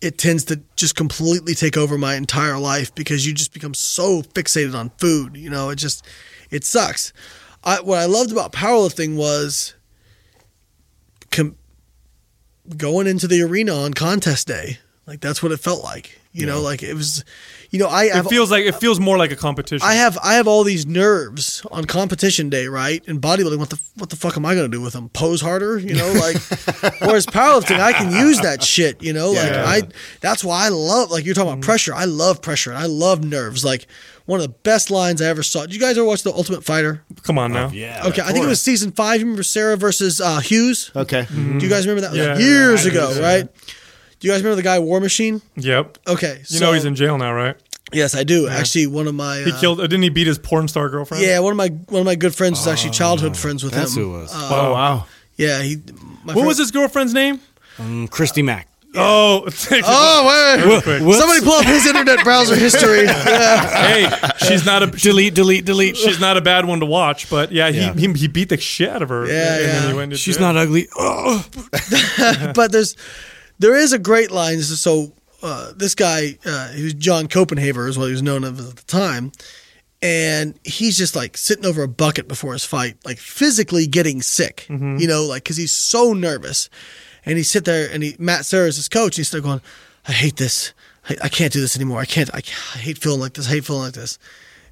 it tends to just completely take over my entire life because you just become so fixated on food. You know, it just it sucks. I, what I loved about powerlifting was com- going into the arena on contest day. Like that's what it felt like. You know, like it was. You know, I It feels like it feels more like a competition. I have I have all these nerves on competition day, right? In bodybuilding, what the what the fuck am I gonna do with them? Pose harder, you know? Like, whereas powerlifting, I can use that shit, you know? Like, Yeah. I that's why I love like you're talking Mm-hmm. about pressure. I love pressure. and I love nerves. Like one of the best lines I ever saw. Did you guys ever watch The Ultimate Fighter? Come on now. Yeah. Okay, I think it was season five. You remember Serra versus uh, Hughes? Okay. Do you guys remember that? Yeah, Like, years I ago, yeah. right? Do you guys remember the guy War Machine? Yep. Okay, You know he's in jail now, right? Yes, I do. Actually, one of my He uh, killed. Didn't he beat his porn star girlfriend? Yeah, one of my one of my good friends is actually childhood friends with That's him. who it was. Oh wow. Yeah, he. My What friend- was his girlfriend's name? Um, Christy Mack. Oh, Oh wait, wait. Somebody pull up his internet browser history. Yeah. hey, she's not a delete, delete, delete. she's not a bad one to watch, but yeah, he Yeah. He, he beat the shit out of her. Yeah, and then yeah. he went to She's jail. not ugly. Oh. But there's there is a great line. So uh, this guy, uh, he was John Koppenhaver, is what he was known of at the time, and he's just like sitting over a bucket before his fight, like physically getting sick. Mm-hmm. You know, like because he's so nervous, and he sit there and he Matt Serra is his coach. And he's still going, I hate this. I, I can't do this anymore. I can't. I, I hate feeling like this. I hate feeling like this.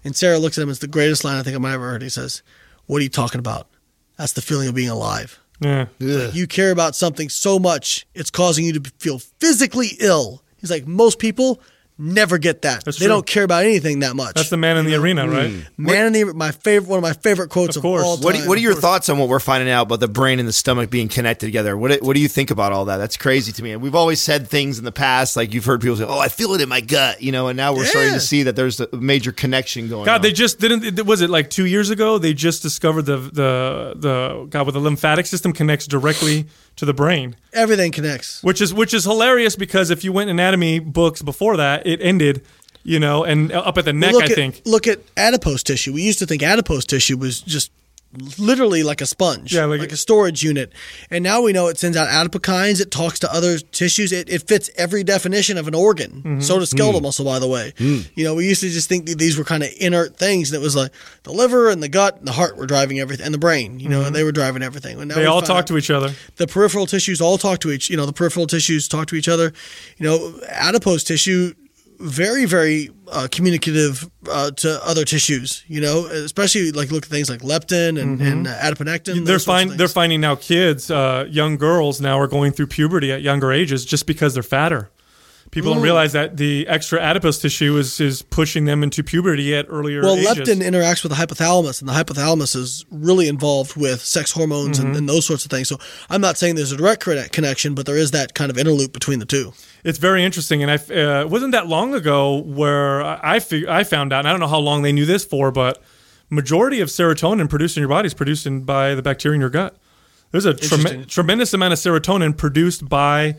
And Serra looks at him. It's the greatest line I think I might have ever heard. He says, "What are you talking about? That's the feeling of being alive." Yeah. you care about something so much it's causing you to feel physically ill he's like most people never get that That's they true. don't care about anything that much That's the man in the arena, mm. right? man in the my favorite one of my favorite quotes Of of, course. all time What do, what are your thoughts on what we're finding out about the brain and the stomach being connected together? What do- what do you think about all that? That's crazy to me. And we've always said things in the past, like you've heard people say, "Oh, I feel it in my gut," you know, and now we're starting to see that there's a major connection going. God, on. they just didn't. it- Was it like two years ago? They just discovered the the the God, with the lymphatic system connects directly to the brain, everything connects. Which is which is hilarious because if you went anatomy books before that, it ended, you know, and uh, up at the neck, look I at, think. look at adipose tissue. We used to think adipose tissue was just literally like a sponge Yeah, like- like, a storage unit and now we know it sends out adipokines it talks to other tissues it, it fits every definition of an organ Mm-hmm. so does skeletal muscle by the way you know we used to just think that these were kind of inert things and it was like the liver and the gut and the heart were driving everything and the brain you know and they were driving everything and now Mm-hmm. They all talk to each other. the peripheral tissues all talk to each you know the peripheral tissues talk to each other you know adipose tissue very very uh, communicative uh, to other tissues you know especially like look at things like leptin and, and uh, adiponectin Mm-hmm. They're find they're finding now kids, uh, young girls now are going through puberty at younger ages just because they're fatter. People don't realize that the extra adipose tissue is is pushing them into puberty at earlier well ages. leptin interacts with the hypothalamus and the hypothalamus is really involved with sex hormones Mm-hmm. and, and those sorts of things so i'm not saying there's a direct connection but there is that kind of interloop between the two It's very interesting, and I uh, wasn't that long ago where I I, fig- I found out. And I don't know how long they knew this for, but majority of serotonin produced in your body is produced in, by the bacteria in your gut. There's a trem- tremendous amount of serotonin produced by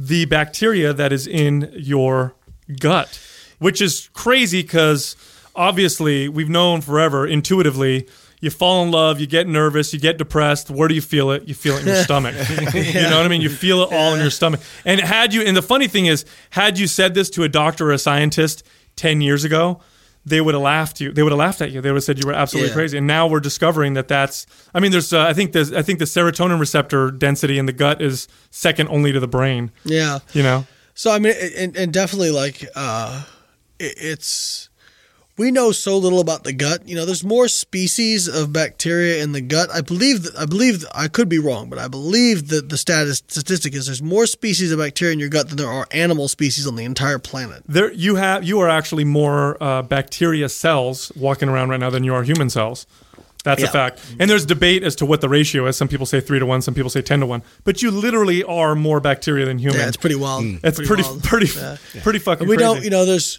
the bacteria that is in your gut, which is crazy because obviously we've known forever intuitively. You fall in love, you get nervous, you get depressed. Where do you feel it? You feel it in your stomach. You know what I mean? You feel it all in your stomach. And had you, and the funny thing is, had you said this to a doctor or a scientist 10 years ago, they would have laughed you. They would have laughed at you. They would have said you were absolutely Yeah. crazy. And now we're discovering that that's. I mean, there's. Uh, I think there's. I think the serotonin receptor density in the gut is second only to the brain. yeah You know. So I mean, and, and definitely like uh, it, it's we know so little about the gut. You know, there's more species of bacteria in the gut. I believe that I believe I could be wrong, but I believe that the status statistic is there's more species of bacteria in your gut than there are animal species on the entire planet. There, you have you are actually more uh, bacteria cells walking around right now than you are human cells. That's a fact. And there's debate as to what the ratio is. Some people say three to one. Some people say ten to one. But you literally are more bacteria than human. Yeah, it's pretty wild. It's pretty, wild. pretty, Yeah. pretty fucking. And we crazy. don't, you know, there's,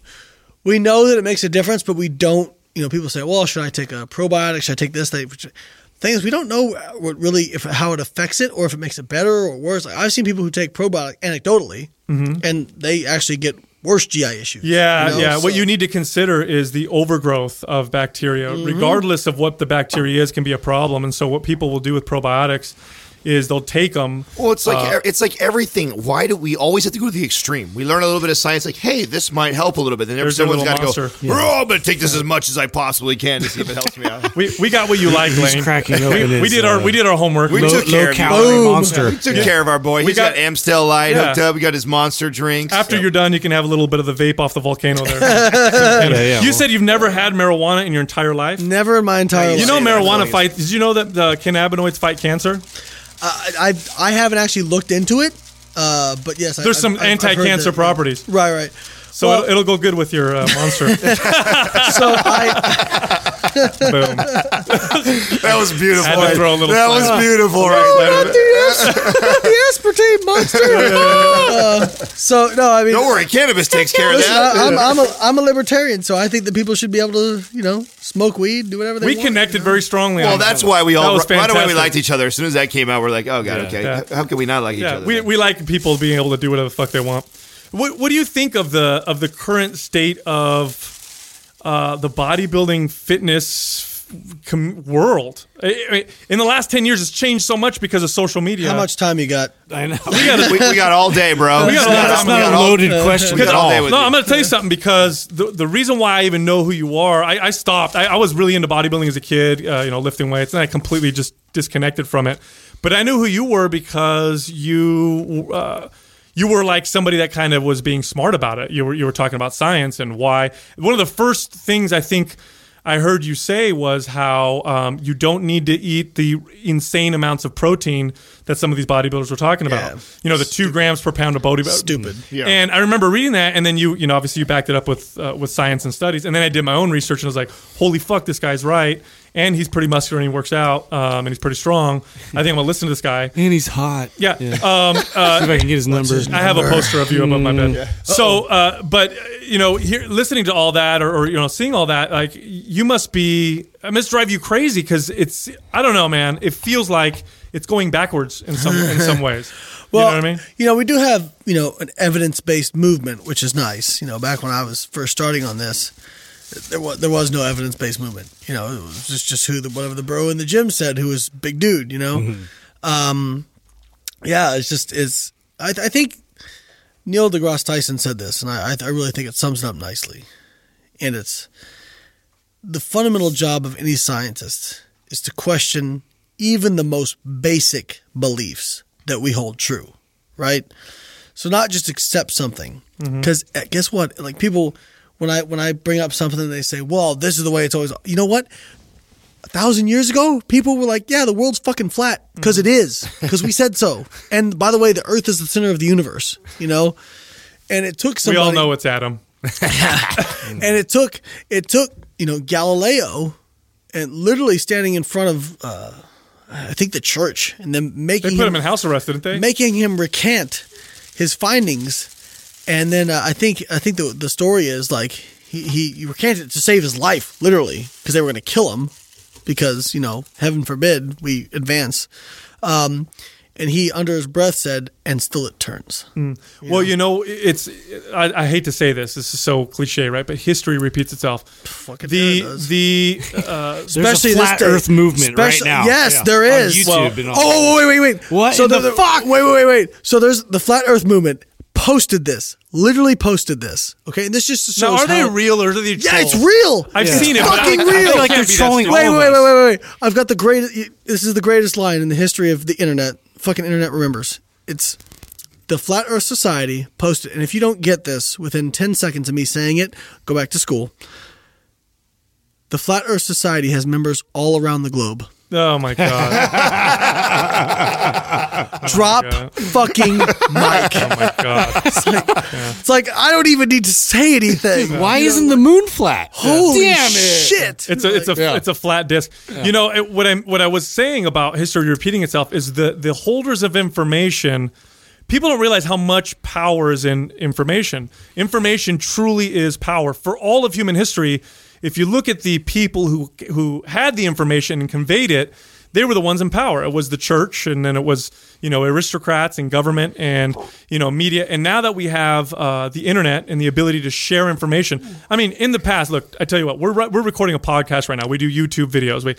we know that it makes a difference, but we don't, you know, people say, well, should I take a probiotic? Should I take this? Thing is, we don't know what really, if how it affects it or if it makes it better or worse. Like, I've seen people who take probiotic anecdotally and they actually get worse GI issues. Mm-hmm. Yeah, you know? yeah. What you need to consider is the overgrowth of bacteria, Mm-hmm. regardless of what the bacteria is, can be a problem. And so, what people will do with probiotics is they'll take them. Well, it's like Uh, it's like everything. Why do we always have to go to the extreme? We learn a little bit of science, like, hey, this might help a little bit. Then There's someone's got to go. monster. Oh, I'm going to take this as much as I possibly can to see if it helps me out. We, we got what you like, He's Layne. cracking we, we did our uh, we did our homework. We Low- took care of you. low-calorie monster. We took Yeah. care of our boy. We He's got, got- Amstel Light Yeah. hooked up. We got his monster drinks. After Yep. you're done, you can have a little bit of the vape off the volcano there. Yeah, yeah, you well- said you've never had marijuana in your entire life. Never in my entire You You know marijuana please. fight. Did you know that the cannabinoids fight cancer? I, I I haven't actually looked into it, uh, but yes, There's I've- some I've- I've anti-cancer properties, Right, right. So Well- it'll, it'll go good with your uh, monster. So I Boom. That was beautiful. Had to throw a little that was beautiful, Oh, right? not the, not the aspartame monster. Uh, so no, I mean, Don't worry, cannabis takes care of that. I, I'm, I'm, a, I'm a libertarian, so I think that people should be able to, you know, smoke weed, do whatever they We want. connected very strongly. Well, on that's why we That all was right away we fantastic. liked each other. As soon as that came out, we're like, oh god, Yeah. okay. Yeah. How can we not like each other? we, then? we like people being able to do whatever the fuck they want. What What do you think of the of the current state of uh, the bodybuilding fitness com- world? I- I- In the last ten years, it's changed so much because of social media. How much time you got? I know. We gotta- we, we got all day, bro. We got a lot of- That's we not got a all- loaded question we at got all all. day with no, you. I'm going to tell you something because the the reason why I even know who you are, I, I stopped. I, I was really into bodybuilding as a kid, uh, you know, lifting weights, and I completely just disconnected from it. But I knew who you were because you. Uh, you were like somebody that kind of was being smart about it. You were you were talking about science and why. One of the first things I think I heard you say was how um, you don't need to eat the insane amounts of protein that some of these bodybuilders were talking about. Yeah. You know, the two grams per pound of body. Stupid. Yeah. And I remember reading that, and then you, you know, obviously you backed it up with uh, with science and studies, and then I did my own research, and I was like, holy fuck, this guy's right, and he's pretty muscular and he works out, um, and he's pretty strong. I think I'm gonna listen to this guy. And he's hot. Yeah. Yeah. Um, uh, See if I can get his number. I have a poster of you above my bed. So, uh, but uh, you know, here, listening to all that, or, or you know, seeing all that, like you must be, it must drive you crazy because it's, I don't know, man. It feels like it's going backwards in some in some ways. Well, you know what I mean? you know, we do have, you know, an evidence based movement, which is nice. You know, back when I was first starting on this, there was there was no evidence based movement. You know, it was just just who the whatever the bro in the gym said, who was big dude. You know, mm-hmm. um, yeah, it's just it's. I, I think Neil deGrasse Tyson said this, and I I really think it sums it up nicely. And it's the fundamental job of any scientist is to question even the most basic beliefs that we hold true, right? So not just accept something, mm-hmm. because eh, guess what? Like people, when I when I bring up something, they say, "Well, this is the way it's always." You know what? A thousand years ago, people were like, "Yeah, the world's fucking flat because is, because we said so." And by the way, the Earth is the center of the universe. You know, and it took some We all know it's Adam. and it took it took you know Galileo and literally standing in front of uh, I think the church and then making They put him, him in house arrest, didn't they? making him recant his findings and then uh, I think I think the the story is like he he, he recanted to save his life literally because they were going to kill him because you know heaven forbid we advance um, and he under his breath said and still it turns Well, you know, it's. I, I hate to say this. This is so cliche, right? But history repeats itself. Fucking the sure it does. the uh, especially a flat day. Earth movement right now. Yes, Yeah. there On. YouTube Well- and all Oh, wait, wait, wait. What So in the fuck? Wait, wait, wait, wait. So there's the flat Earth movement posted this, literally posted this. Okay, and this just shows now, are they how- real or are they? Yeah, it's trolls? real. I've Yeah. seen it. It's but I- fucking I real. feel I feel like can't they're be that trolling stupid. Wait, all wait, of wait, us. wait, wait, wait. I've got the greatest. This is the greatest line in the history of the internet. Fucking internet remembers. It's the Flat Earth Society posted, and if you don't get this within ten seconds of me saying it, go back to school. The Flat Earth Society has members all around the globe. Oh my god! Oh Drop God. fucking mic. Oh my god! It's like I don't even need to say anything. Why isn't the moon flat? Holy Damn it. shit! It's a it's a Yeah. it's a flat disc. You know it, what I am what I was saying about history repeating itself is the the holders of information. People don't realize how much power is in information. Information truly is power for all of human history. If you look at the people who who had the information and conveyed it, they were the ones in power. It was the church, and then it was you know aristocrats and government and you know media. And now that we have uh, the internet and the ability to share information, I mean, in the past, look, I tell you what, we're re- we're recording a podcast right now. We do YouTube videos. We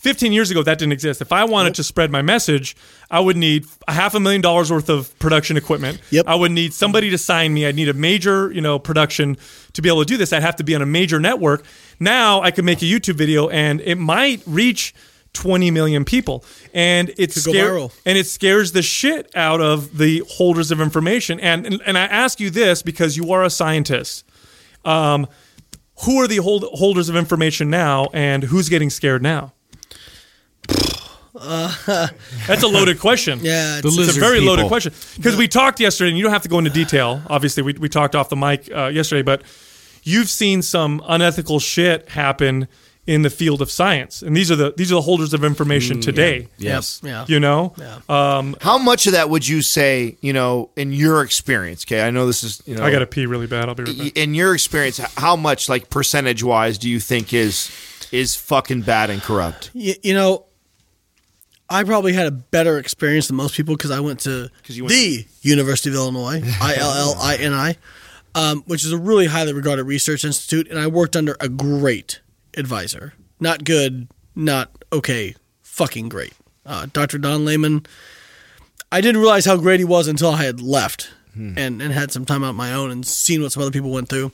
15 years ago, that didn't exist. If I wanted to spread my message, I would need a half a million dollars worth of production equipment. Yep. I would need somebody to sign me. I'd need a major, you know, production to be able to do this. I'd have to be on a major network. Now I could make a YouTube video and it might reach 20 million people. And it's scare- and it scares the shit out of the holders of information. And and, and I ask you this because you are a scientist. Um, who are the hold, holders of information now, and who's getting scared now? That's a loaded question. Yeah, it's, It's a lizard very loaded question because we talked yesterday, and you don't have to go into detail. Obviously, we, we talked off the mic uh, yesterday, but you've seen some unethical shit happen in the field of science, and these are the these are the holders of information today. Yes. yeah. You know, How much of that would you say, you know, in your experience? Okay, I know this is, you know, I got to pee really bad. I'll be right back. in your experience, how much, like percentage wise, do you think is is fucking bad and corrupt? Y- you know, I probably had a better experience than most people because I went to went- the University of Illinois, I L L I N I, um, which is a really highly regarded research institute, and I worked under a great advisor. Not good, not okay, fucking great. Uh, Dr. Don Layman. I didn't realize how great he was until I had left and, and had some time out my own and seen what some other people went through.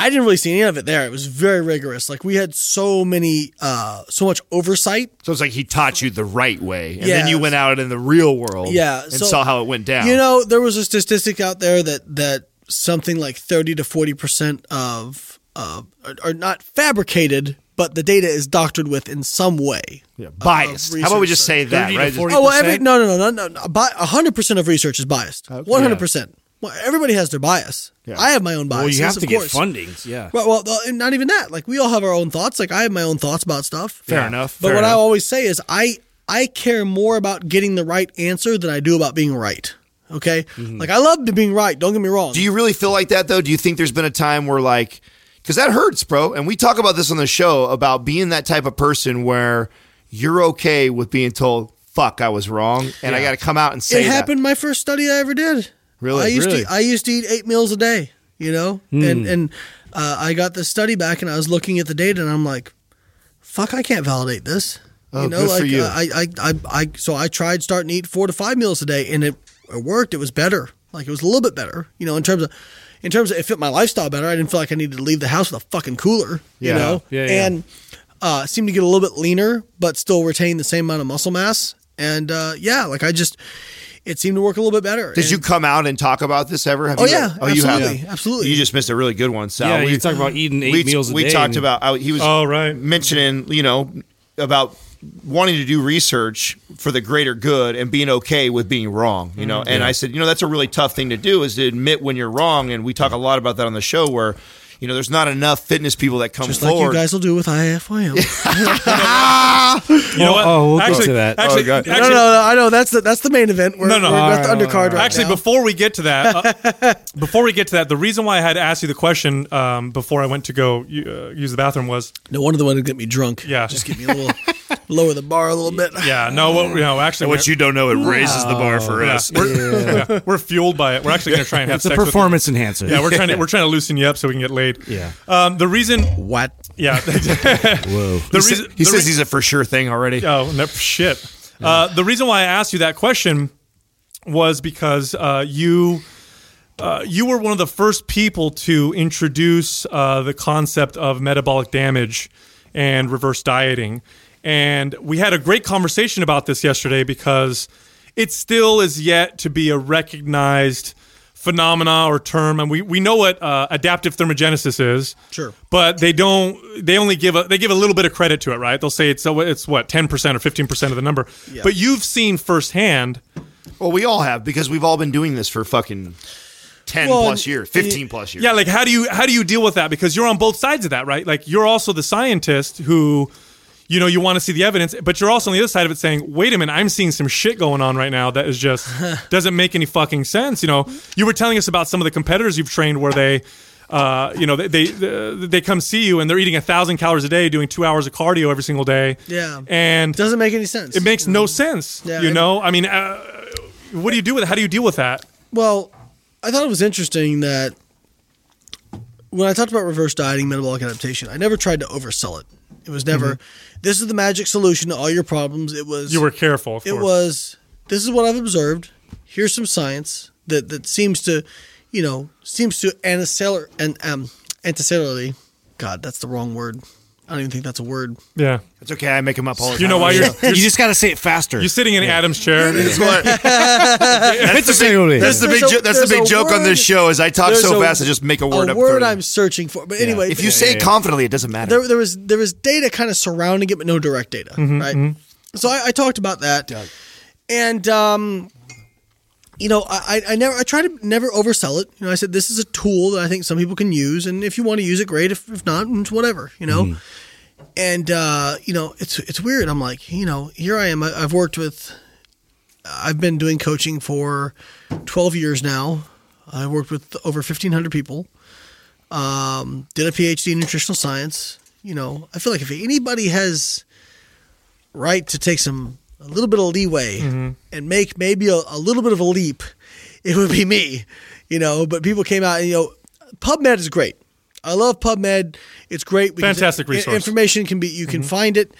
I didn't really see any of it there. It was very rigorous. Like we had so many, uh, so much oversight. So it's like he taught you the right way, and Yeah. then you went out in the real world, Yeah, and so- saw how it went down. You know, there was a statistic out there that that something like thirty to forty percent of uh, are, are not fabricated, but the data is doctored with in some way. Yeah, biased. of How about we research just say that, right? Oh well, every 40%? no, no, no, no, no. no. hundred percent of research is biased. One hundred percent. Well, everybody has their bias. Yeah. I have my own bias. Well, you have to get course. fundings. Yeah. Well, well, uh, and not even that. Like we all have our own thoughts. Like I have my own thoughts about stuff. Fair enough. But fair what I always say is I I care more about getting the right answer than I do about being right. Okay? Like I love to being right, don't get me wrong. Do you really feel like that though? Do you think there's been a time where like cuz that hurts, bro. And we talk about this on the show about being that type of person where you're okay with being told fuck I was wrong and I got to come out and say it that. happened my first study I ever did. Really? I used Really? to I used to eat 8 meals a day, you know? And and uh, I got the study back and I was looking at the data and I'm like fuck I can't validate this. Oh, you know good for like you. uh, I, I I I so I tried starting to eat 4 to 5 meals a day and it it worked. It was better. Like it was a little bit better, you know, in terms of in terms of it fit my lifestyle better. I didn't feel like I needed to leave the house with a fucking cooler, Yeah. you know. Yeah, yeah. And uh, seemed to get a little bit leaner, but still retain the same amount of muscle mass. And uh, yeah, like I just, it seemed to work a little bit better. Did And- you come out and talk about this ever? Have Oh, you yeah, oh, you have. absolutely, absolutely. You just missed a really good one, Sal. Yeah, we you talk about eating eight we, meals a we day talked and- about uh, he was Oh, right. mentioning you know about wanting to do research for the greater good and being okay with being wrong you know and i said you know that's a really tough thing to do is to admit when you're wrong and we talk a lot about that on the show where you know there's not enough fitness people that come just like forward you guys will do with IFYM. You know what? oh, we'll get actually, to that. Actually, Oh, God. no, no, no, I know that's the that's the main event. We're, No, no. we're All at the undercard right Actually, now. before we get to that, uh, before we get to that, the reason why I had to ask you the question um, before I went to go uh, use the bathroom was, no one of the one to get me drunk. Yeah. just get me a little lower the bar a little bit. yeah, no, what, you know, actually, what you don't know it raises the bar for yeah, us we're, yeah, we're fueled by it. We're actually going to try and have It's a sex with you. performance enhancer. Yeah, we're trying to we're trying to loosen you up so we can get laid. Yeah. Um, the reason, What? yeah, Whoa. the he, sa- reason he says re- he's a for sure thing already Oh, no, shit. Uh, the reason why I asked you that question was because uh, you uh, you were one of the first people to introduce uh, the concept of metabolic damage and reverse dieting, and we had a great conversation about this yesterday because it still is yet to be a recognized phenomena or term. And we, we know what uh, adaptive thermogenesis is. Sure. but they don't they only give a they give a little bit of credit to it right? They'll say it's uh, it's what 10% or 15% of the number. But you've seen firsthand. Well we all have because we've all been doing this for fucking 10 Well, plus years 15 plus years. Yeah like how do you how do you deal with that? Because you're on both sides of that right? Like you're also the scientist who you know you want to see the evidence but you're also on the other side of it saying wait a minute i'm seeing some shit going on right now that is just doesn't make any fucking sense you know you were telling us about some of the competitors you've trained where they uh, you know they, they they come see you and they're eating a thousand calories a day doing two hours of cardio every single day Yeah. and Doesn't make any sense. it makes no sense Yeah, you know i mean uh, what do you do with it how do you deal with that Well, I thought it was interesting that when I talked about reverse dieting, metabolic adaptation, I never tried to oversell it. It was never. This is the magic solution to all your problems. It was. You were careful. Of It was. This is what I've observed. Here's some science that that seems to, you know, seems to anticellular and um anticellularly. God, that's the wrong word. I don't even think that's a word. Yeah. It's okay. I make them up all the time. You know why you're you just got to say it faster. you're sitting in Adam's chair. That's what- that's the big, that's the big, There's a- jo- that's the there's big a joke on word- this show. Is I talk there's so a- fast, I just make a word a up. word for I'm searching for. But anyway, If you say it confidently, it doesn't matter. there, there was there was data kind of surrounding it, but no direct data, right? So I, I talked about that, and um, you know, I, I never I try to never oversell it. You know, I said this is a tool that I think some people can use, and if you want to use it, great. If, if not, it's whatever. You know, and uh, you know, it's it's weird. I'm like, you know, here I am. I, I've worked with, I've been doing coaching for 12 years now. I worked with over 1,500 people. Um, did a PhD in nutritional science. You know, I feel like if anybody has right to take some a little bit of leeway mm-hmm. and make maybe a, a little bit of a leap, it would be me. You know, but people came out and you know, PubMed is great. I love PubMed. It's great. because Fantastic resource. Information can be you can mm-hmm. find it,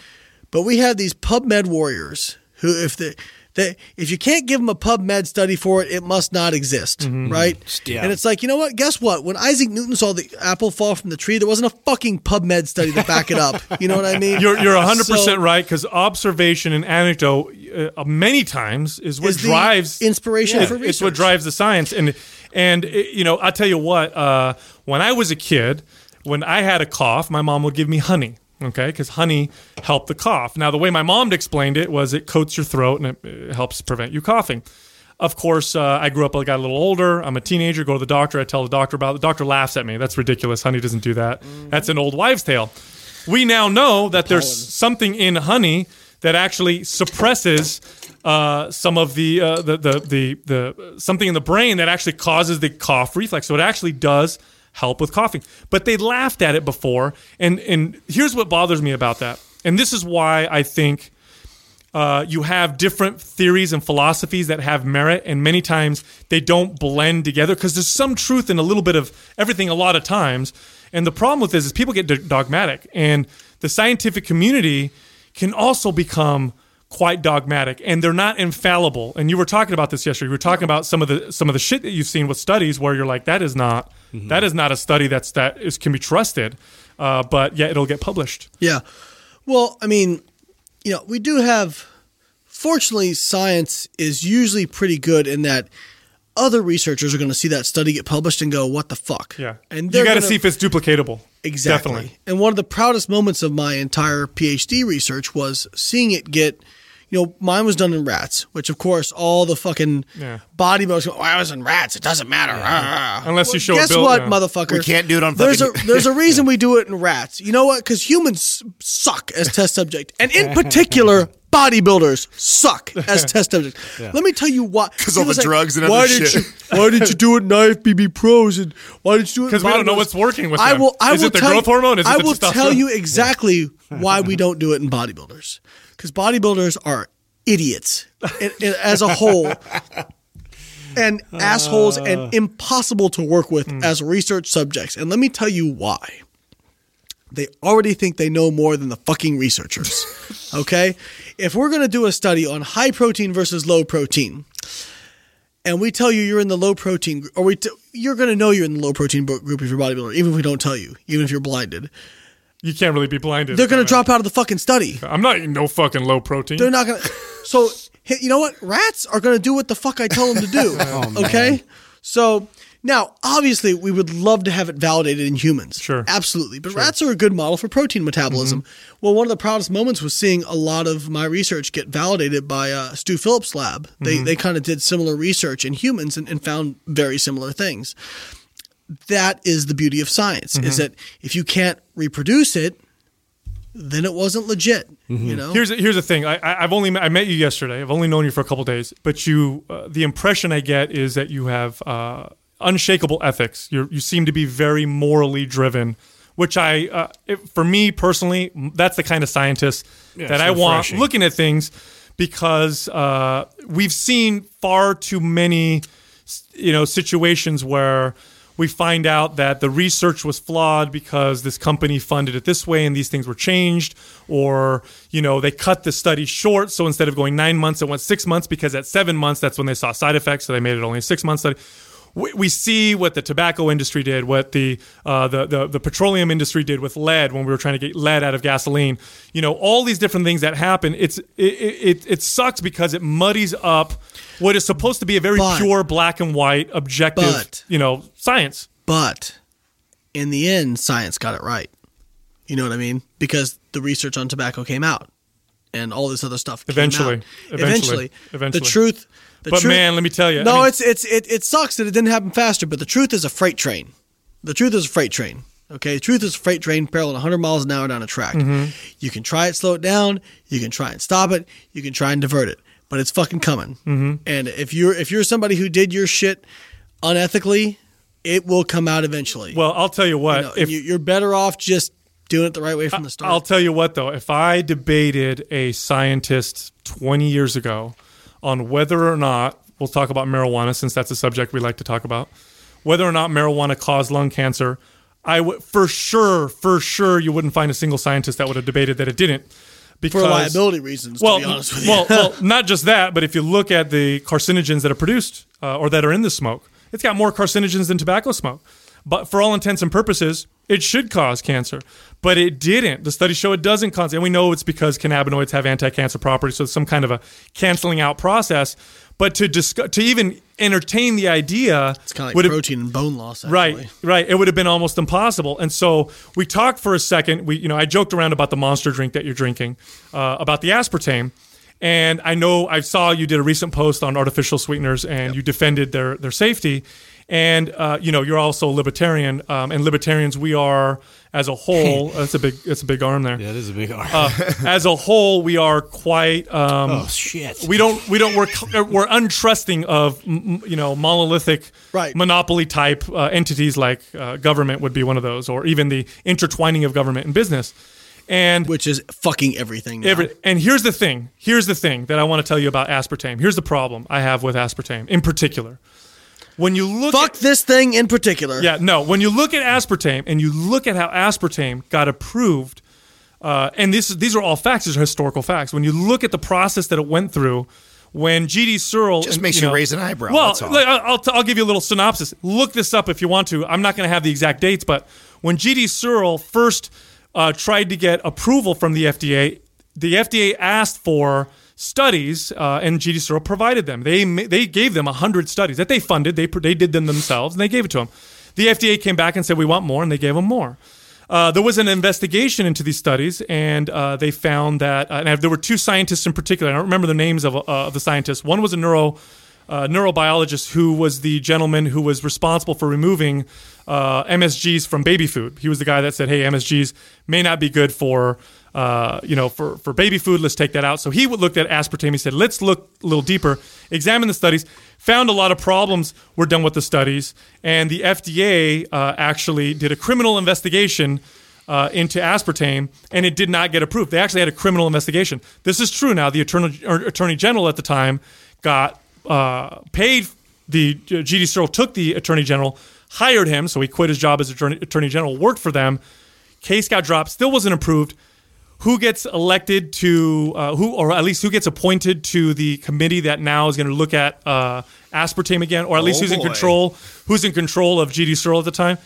but we have these PubMed warriors who, if the they, if you can't give them a PubMed study for it, it must not exist, right? Yeah. And it's like, you know what? Guess what? When Isaac Newton saw the apple fall from the tree, there wasn't a fucking PubMed study to back it up. You know what I mean? You're you're 100 So- percent right because observation and anecdote uh, many times is what Is drives inspiration it- for It's what drives the science and and uh, you know I'll tell you what. Uh, when I was a kid, when I had a cough, my mom would give me honey. Okay, because honey helped the cough. Now, the way my mom explained it was it coats your throat and it helps prevent you coughing. Of course, uh, I grew up, I got a little older. I'm a teenager, go to the doctor. I tell the doctor about it. The doctor laughs at me. That's ridiculous. Honey doesn't do that. That's an old wives' tale. We now know that there's something in honey that actually suppresses uh, some of the, uh, the, the, the, the, something in the brain that actually causes the cough reflex. So it actually does help with coughing. But they laughed at it before. And, and here's what bothers me about that. And this is why I think uh, you have different theories and philosophies that have merit, and many times they don't blend together because there's some truth in a little bit of everything a lot of times. And the problem with this is people get dogmatic, and the scientific community can also become quite dogmatic, and they're not infallible. And you were talking about this yesterday. You were talking about some of the some of the shit that you've seen with studies where you're like, that is not that is not a study that's that is can be trusted, uh, but yet it'll get published. Yeah. Well, I mean, you know, we do have. Fortunately, science is usually pretty good in that other researchers are going to see that study get published and go, "What the fuck?" Yeah, and you got to see if it's duplicatable. Exactly. Definitely. And one of the proudest moments of my entire PhD research was seeing it get, you know, mine was done in rats, which of course all the fucking Yeah. bodybuilders go, oh, I was in rats. It doesn't matter. Ah, ah." Unless you show a Guess bill- what, yeah. motherfucker? We can't do it on There's a there's a reason we do it in rats. You know what? Because humans suck as test subject, and in particular. Bodybuilders suck as test subjects. Let me tell you why. Because all the People's like, drugs and why other did shit." You, why did you do it in IFBB pros and why did you do it? Because we don't know what's working with I them. will. I is will it the tell growth you, hormone? Is it I will tell you exactly why we don't do it in bodybuilders. Because bodybuilders are idiots as a whole, and assholes, Uh. and impossible to work with Hmm. as research subjects. And let me tell you why. They already think they know more than the fucking researchers. Okay? If we're going to do a study on high protein versus low protein, and we tell you you're in the low protein, or we t- you're going to know you're in the low protein group if you're a bodybuilder, even if we don't tell you, even if you're blinded. You can't really be blinded. They're going to drop out of the fucking study. I'm not eating no fucking low protein. They're not going to. So, hey, you know what? Rats are going to do what the fuck I tell them to do. okay? So, now, obviously, we would love to have it validated in humans. Sure. Absolutely. But rats are a good model for protein metabolism. Well, one of the proudest moments was seeing a lot of my research get validated by uh, Stu Phillips' lab. They, they kind of did similar research in humans and, and found very similar things. That is the beauty of science, is that if you can't reproduce it, then it wasn't legit. You know? Here's here's the thing. I, I I've only I met you yesterday. I've only known you for a couple days, but you uh, the impression I get is that you have uh, unshakable ethics. You you seem to be very morally driven, which I uh, it, for me personally, that's the kind of scientist that it's I want looking at things because uh, we've seen far too many you know situations where we find out that the research was flawed because this company funded it this way and these things were changed or you know they cut the study short so instead of going nine months it went six months because at seven months that's when they saw side effects so they made it only a six month study we, we see what the tobacco industry did, what the, uh, the the the petroleum industry did with lead when we were trying to get lead out of gasoline. You know, all these different things that happen. It's it it, it sucks because it muddies up what is supposed to be a very But- pure black and white objective. But- you know, science. But in the end, science got it right. You know what I mean? Because the research on tobacco came out, and all this other stuff. came Eventually. Eventually. Eventually. the truth. The But truth- man, let me tell you, I No, mean- it's it's it, it sucks that it didn't happen faster. But the truth is a freight train. The truth is a freight train. Okay, the truth is a freight train barreling 100 miles an hour down a track. Mm-hmm. You can try it, slow it down. You can try and stop it. You can try and divert it, but it's fucking coming. Mm-hmm. And if you're if you're somebody who did your shit unethically, it will come out eventually. Well, I'll tell you what. You know, if you, you're better off just doing it the right way from the start. I'll tell you what, though, if I debated a scientist 20 years ago on whether or not, we'll talk about marijuana since that's a subject we like to talk about, whether or not marijuana caused lung cancer, I would for sure, for sure, you wouldn't find a single scientist that would have debated that it didn't. Because, for liability reasons, well, to be honest with you. well, well, not just that, but if you look at the carcinogens that are produced uh, or that are in the smoke, it's got more carcinogens than tobacco smoke. But for all intents and purposes, it should cause cancer, but it didn't. The studies show it doesn't cause, and we know it's because cannabinoids have anti-cancer properties, so it's some kind of a canceling out process. But to discuss, to even entertain the idea, it's kind of would like protein and bone loss. Actually. Right, right. It would have been almost impossible. And so we talked for a second. We, you know, I joked around about the monster drink that you're drinking, uh, about the aspartame. And I know I saw you did a recent post on artificial sweeteners, and you defended their their safety. And uh, you know, you're also a libertarian, um, and libertarians, we are as a whole. that's a big, that's a big arm there. Yeah, it is a big R. Uh, as a whole, we are quite. Um, oh shit. we don't we don't we're we're untrusting of you know monolithic Right. monopoly type uh, entities like uh, government would be one of those or even the intertwining of government and business and which is fucking everything. Every, and here's the thing here's the thing that I want to tell you about aspartame here's the problem I have with aspartame in particular when you look Fuck at, this thing in particular. yeah, no. When you look at aspartame and you look at how aspartame got approved, uh, and this these are all facts, these are historical facts. When you look at the process that it went through, when GD Searle Just and, makes you raise an eyebrow, Well, that's all. look, I'll, I'll, t- I'll give you a little synopsis. Look this up if you want to. I'm not going to have the exact dates, but when GD Searle first uh, tried to get approval from the FDA, the FDA asked for studies, uh, and GD Searle provided them. They they gave them hundred studies that they funded. They they did them themselves, and they gave it to them. The FDA came back and said we want more, and they gave them more. Uh, there was an investigation into these studies, and uh, they found that uh, and there were two scientists in particular. I don't remember the names of, uh, of the scientists. One was a neuro uh, neurobiologist who was the gentleman who was responsible for removing uh, MSGs from baby food. He was the guy that said, "Hey, MSGs may not be good for." Uh, you know, for, for baby food, let's take that out. So he looked at aspartame. He said, let's look a little deeper, examine the studies, found a lot of problems were done with the studies, and the FDA uh, actually did a criminal investigation uh, into aspartame, and it did not get approved. They actually had a criminal investigation. This is true now. The attorney, or attorney general at the time got uh, paid. The uh, GD Searle took the attorney general, hired him, so he quit his job as attorney, attorney general, worked for them. Case got dropped, still wasn't approved. Who gets elected to uh, who, or at least who gets appointed to the committee that now is going to look at uh, aspartame again, or at least Oh, who's in control? Who's in control of GD Searle at the time?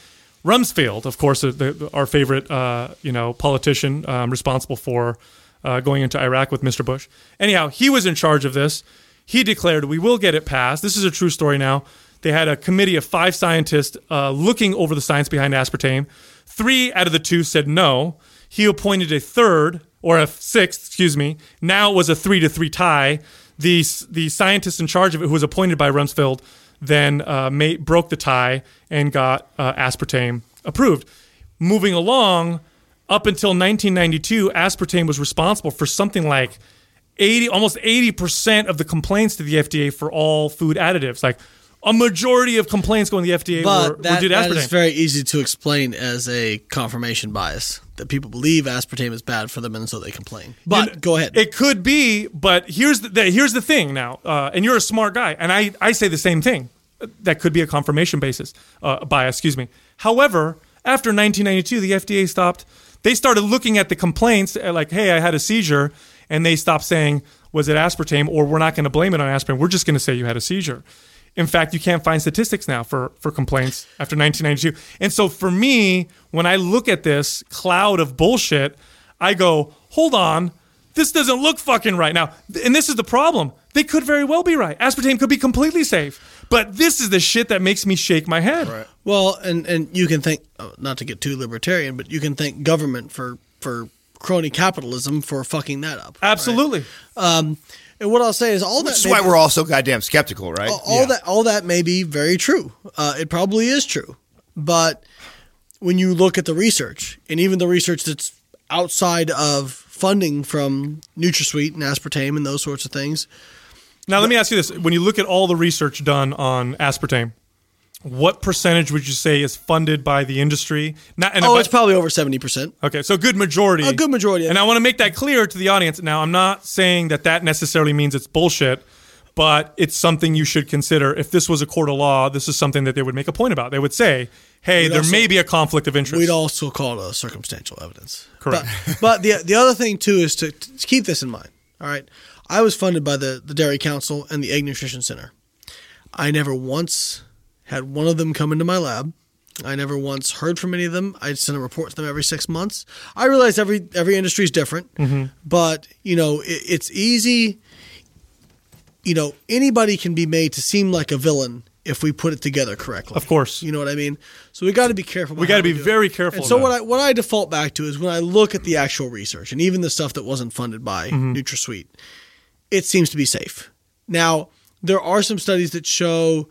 Rumsfeld, of course, the, the, our favorite, uh, you know, politician um, responsible for uh, going into Iraq with Mr. Bush. Anyhow, he was in charge of this. He declared, "We will get it passed." This is a true story. Now they had a committee of five scientists uh, looking over the science behind aspartame. Three out of the two said no. He appointed a third or a sixth, excuse me. Now it was a three to three tie. The the scientist in charge of it, who was appointed by Rumsfeld, then uh, broke the tie and got uh, aspartame approved. Moving along, up until 1992, aspartame was responsible for something like 80, almost 80% of the complaints to the FDA for all food additives. Like a majority of complaints going to the FDA But were, were due to aspartame. is very easy to explain as a confirmation bias that people believe aspartame is bad for them and so they complain. But You know, go ahead. It could be, but here's the, the here's the thing now, uh, and you're a smart guy, and I, I say the same thing. that could be a confirmation basis uh, bias. Excuse me. However, after 1992, the FDA stopped. They started looking at the complaints, uh, like, "Hey, I had a seizure," and they stopped saying, "Was it aspartame?" or "We're not going to blame it on aspartame. We're just going to say you had a seizure." In fact, you can't find statistics now for for complaints after 1992. And so, for me, when I look at this cloud of bullshit, I go, "Hold on." This doesn't look fucking right now, and this is the problem. They could very well be right. Aspartame could be completely safe, but this is the shit that makes me shake my head. Well, and and you can thank oh, not to get too libertarian, but you can thank government for for crony capitalism for fucking that up. Absolutely. Um, And what I'll say is all that This is why be- we're all so goddamn skeptical, right? all, all that all that may be very true. Uh, it probably is true, but when you look at the research and even the research that's outside of funding from NutraSweet and aspartame and those sorts of things, Now, let me ask you this: When you look at all the research done on aspartame, what percentage would you say is funded by the industry? Not, and oh, I- it's probably over seventy percent. Okay, so a good majority. A good majority. And I want to make that clear to the audience. Now, I'm not saying that that necessarily means it's bullshit, but it's something you should consider. If this was a court of law, this is something that they would make a point about. They would say, hey, We'd there also- may be a conflict of interest. We'd also call it a circumstantial evidence. Correct. But, but the the other thing too is to, to keep this in mind. All right, I was funded by the the Dairy Council and the Egg Nutrition Center. I never once had one of them come into my lab. I never once heard from any of them. I'd send a report to them every six months. I realize every every industry is different, Mm-hmm. but you know it, it's easy. You know anybody can be made to seem like a villain if we put it together correctly. Of course. you know what I mean. So we got to be careful. We gotta be do it. very careful And so what. I what I default back to is when I look at the actual research and even the stuff that wasn't funded by Mm-hmm. NutraSweet, it seems to be safe. Now there are some studies that show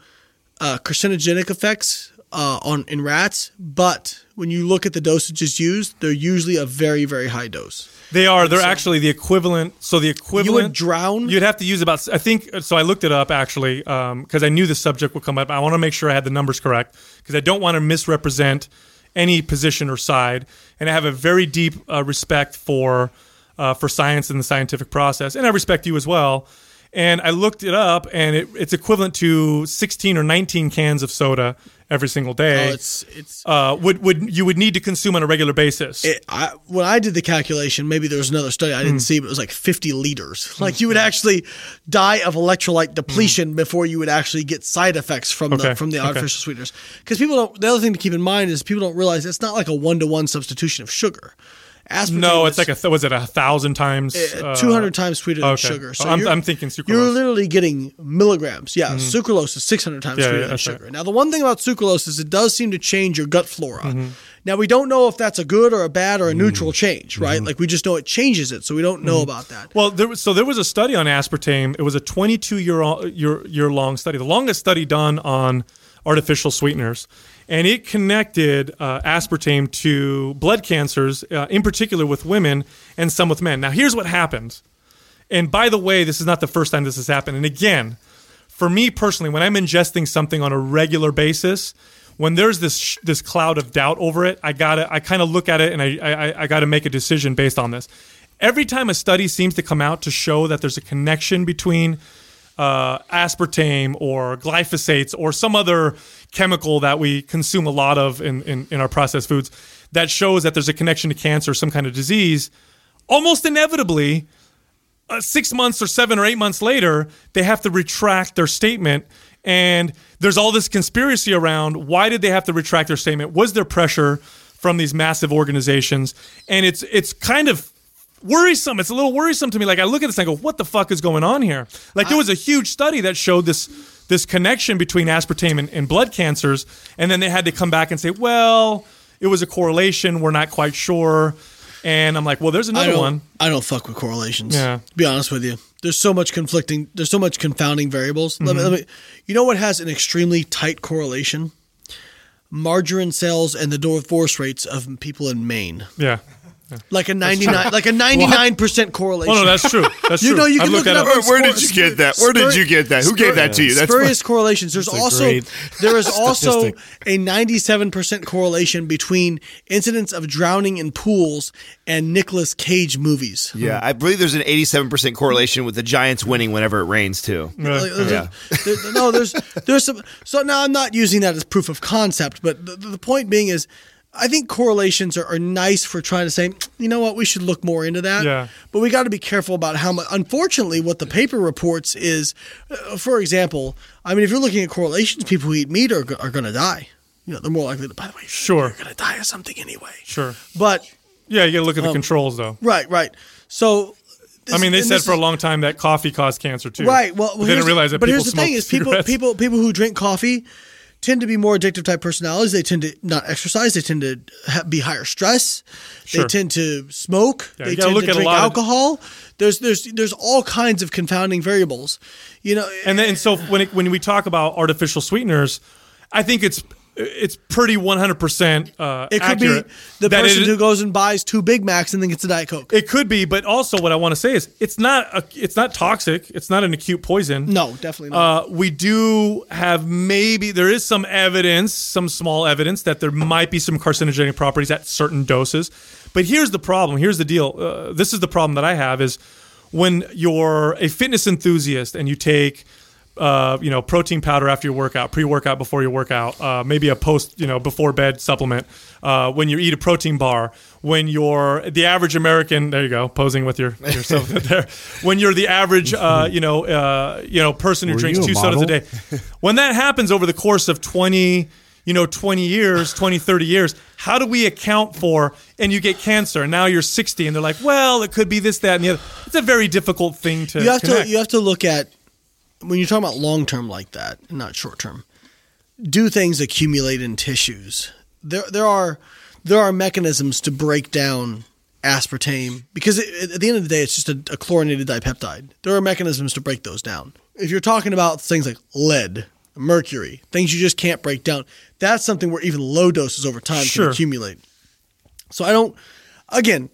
uh, carcinogenic effects uh, on in rats, but when you look at the dosages used, they're usually a very very high dose. They are. They're actually the equivalent. So the equivalent. You would drown? You'd have to use about. I think. So I looked it up actually because I knew the subject would come up. I want to make sure I had the numbers correct because I don't want to misrepresent any position or side, and I have a very deep uh, respect for uh, for science and the scientific process, and I respect you as well. And I looked it up, and it, it's equivalent to 16 or 19 cans of soda every single day. Oh, it's it's uh, would would you would need to consume on a regular basis? it, I, when I did the calculation, maybe there was another study I didn't see, but it was like 50 liters. Like you would actually die of electrolyte depletion before you would actually get side effects from. Okay, the from the okay. artificial sweeteners. Because people don't. The other thing to keep in mind is people don't realize it's not like a one to one substitution of sugar. Aspartame no, it's like a th- was it a thousand times? uh, two hundred times sweeter than okay. sugar. So I'm- I'm thinking sucralose. You're literally getting milligrams. Yeah, sucralose is six hundred times Mm-hmm. Yeah, sweeter yeah, than sugar. right. Now, the one thing about sucralose is it does seem to change your gut flora. Mm-hmm. Now, we don't know if that's a good or a bad or a neutral Mm. change, right? Mm-hmm. Like we just know it changes it, so we don't know about that. Well, there was, so there was a study on aspartame. It was a 22 year year year long study, the longest study done on artificial sweeteners, and it connected uh, aspartame to blood cancers, uh, in particular with women and some with men. Now, here's what happened. And by the way, this is not the first time this has happened. And again, for me personally, when I'm ingesting something on a regular basis, when there's this sh- this cloud of doubt over it, I gotta I kind of look at it and I I, I got to make a decision based on this. Every time a study seems to come out to show that there's a connection between uh, aspartame or glyphosates or some other chemical that we consume a lot of in, in, in our processed foods that shows that there's a connection to cancer some kind of disease, almost inevitably, uh, six months or seven or eight months later, they have to retract their statement. And there's all this conspiracy around why did they have to retract their statement? Was there pressure from these massive organizations? And it's it's kind of worrisome. It's a little worrisome to me. Like I look at this and I go, what the fuck is going on here? Like there was a huge study that showed this this connection between aspartame and, and blood cancers, and then they had to come back and say, well, it was a correlation. We're not quite sure. And I'm like, well, there's another don't, one. I don't fuck with correlations. Yeah. To be honest with you, there's so much conflicting. There's so much confounding variables. Let, me, Mm-hmm. let me. You know what has an extremely tight correlation? Margarine sales and the divorce rates of people in Maine. Yeah. Like a ninety nine, like a ninety nine percent correlation. Oh no, that's true. That's You true. know, you I've can looked look that it up. up. on Where did you get that? Where did you get that? Who gave that to you? That's spurious correlations. There's also there is also a ninety seven percent correlation between incidents of drowning in pools and Nicolas Cage movies. Yeah, I believe there's an 87% correlation with the Giants winning whenever it rains too. Like, there's Yeah. a- there- no, there's there's some. So now I'm not using that as proof of concept, but the, the point being is, I think correlations are, are nice for trying to say, you know what, we should look more into that. Yeah. But we got to be careful about how much. Unfortunately, what the paper reports is, uh, for example, I mean, if you're looking at correlations, people who eat meat are are going to die. You know, they're more likely to. By the way, Sure. you're going to die of something anyway. Sure. But Yeah, you got to look at the Um, controls though. right, right. So. I mean, they said this for a long time that coffee caused cancer too. Right. Well, they didn't realize that. But here's the thing: is people people people who drink coffee tend to be more addictive type personalities. They tend to not exercise. They tend to ha- be higher stress. Sure. They tend to smoke. Yeah, they tend look to drink lot of- alcohol. There's there's there's all kinds of confounding variables. You know, And then, and so eh, when it, when we talk about artificial sweeteners, I think it's it's pretty 100 percent uh, it could accurate be the person it- who goes and buys two Big Macs and then gets a Diet Coke. It could be, but also what I want to say is it's not a, it's not toxic. It's not an acute poison. no, definitely not. Uh, we do have maybe there is some evidence, some small evidence that there might be some carcinogenic properties at certain doses. But here's the problem. Here's the deal. Uh, this is the problem that I have is when you're a fitness enthusiast and you take uh, you know, protein powder after your workout, pre-workout before your workout, uh, maybe a post, you know, before bed supplement. Uh, when you eat a protein bar, when you're the average American, there you go, posing with your yourself there. When you're the average, uh, you know, uh, you know, person who Were drinks you a two sodas a day, when that happens over the course of twenty. You know, 20 years, 20, 30 years. How do we account for, and you get cancer, and now you're 60, and they're like, well, it could be this, that, and the other. It's a very difficult thing to you have connect. to you have to look at when you're talking about long term like that, not short term. Do things accumulate in tissues? There there are there are mechanisms to break down aspartame because it, at the end of the day, it's just a, a chlorinated dipeptide. There are mechanisms to break those down. If you're talking about things like lead, mercury, things you just can't break down, that's something where even low doses over time Sure. can accumulate. So I don't. Again,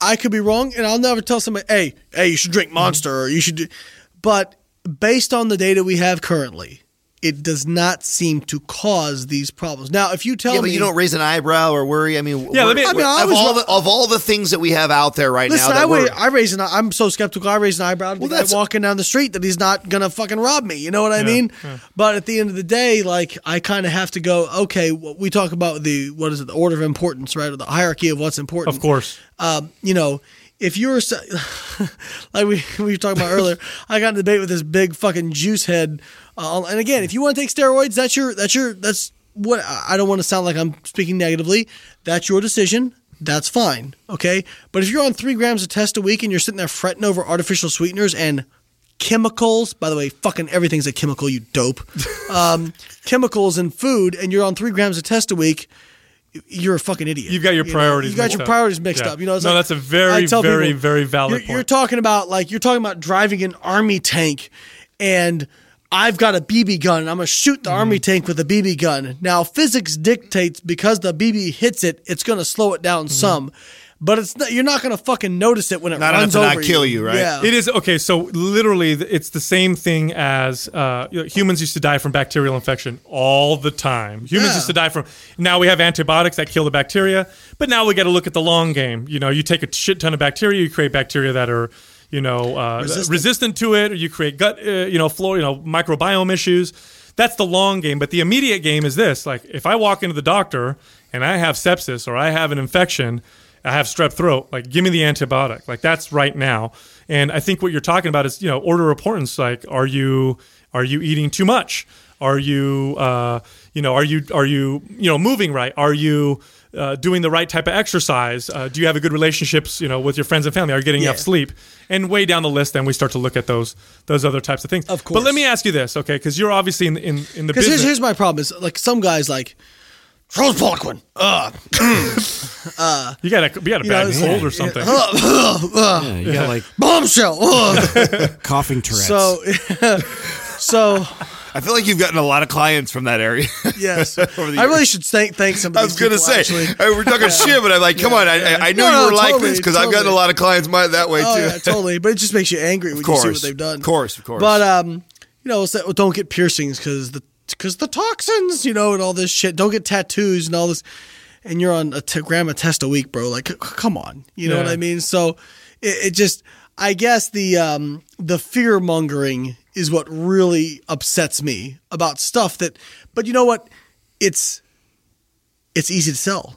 I could be wrong, and I'll never tell somebody, "Hey, hey, you should drink Monster," or "You should." do But based on the data we have currently, it does not seem to cause these problems. Now, if you tell Yeah, me, but you don't raise an eyebrow or worry. I mean, Yeah, let me- I mean, I of was- all the of all the things that we have out there right listen, now, I, that wa- we're, I raise an. I'm so skeptical. I raise an eyebrow to the Well, guy that's- walking down the street that he's not gonna fucking rob me. You know what I mean? But at the end of the day, like I kind of have to go. Okay, well, we talk about the what is it? The order of importance, right? Or the hierarchy of what's important. of course. um, you know, if you were like we, we were talking about earlier, I got in a debate with this big fucking juice head. Uh, and again, if you want to take steroids, that's your that's your that's what I I don't want to sound like I'm speaking negatively. That's your decision. That's fine. Okay. But if you're on three grams of test a week and you're sitting there fretting over artificial sweeteners and chemicals, by the way, fucking everything's a chemical, you dope. Um, chemicals in food, and you're on three grams of test a week. You're a fucking idiot. You've got your You know, priorities You got mixed your up. priorities mixed Yeah. up. You know, No, like- that's a very, very, people, very valid you're, point. You're talking about like you're talking about driving an army tank, and I've got a BB gun, and I'm gonna shoot the Mm-hmm. army tank with a BB gun. Now, physics dictates because the BB hits it, it's gonna slow it down Mm-hmm. some, but it's not, you're not gonna fucking notice it when it Not enough runs to not over kill you, right? Yeah. It is okay. So literally, it's the same thing as uh, you know, humans used to die from bacterial infection all the time. Humans Yeah. used to die from. Now we have antibiotics that kill the bacteria, but now we got to look at the long game. You know, you take a shit ton of bacteria, you create bacteria that are you know uh, resistant. Resistant. to it, or you create gut uh, you know floor you know microbiome issues. That's the long game, but the immediate game is this: like if I walk into the doctor and I have sepsis or I have an infection. I have strep throat. Like, give me the antibiotic. Like, that's right now. And I think what you're talking about is, you know, order of importance. Like, are you are you eating too much? Are you, uh, you know, are you are you you know moving right? Are you uh, doing the right type of exercise? Uh, do you have a good relationships, you know, with your friends and family? Are you getting enough sleep? And way down the list, then we start to look at those those other types of things. Of course. But let me ask you this, okay? Because you're obviously in in, in the business. here's, here's my problem: is like some guys like Charles Poliquin. Ugh. you got a you got a You know, bad it's- cold or something. Yeah, uh, uh, uh, you got like Bombshell. Ugh. coughing Tourette's. So, so I feel like you've gotten a lot of clients from that area. Yes, Over the I really should thank thank some. Of I was gonna people, say actually. I mean, we're talking shit, but I'm like, come on, I, I, I know No, you no, were like totally, this because I've gotten a lot of clients my, that way Oh too. yeah, totally. But it just makes you angry when of you see what they've done. Of course, of course. But um, you know, it's that, well, don't get piercings because the because the toxins, you know, and all this shit. Don't get tattoos and all this. And you're on a t- gram a test a week, bro. Like, c- come on, you know what I mean? So it, it just, I guess the um the fear mongering is what really upsets me about stuff that. But you know what? It's it's easy to sell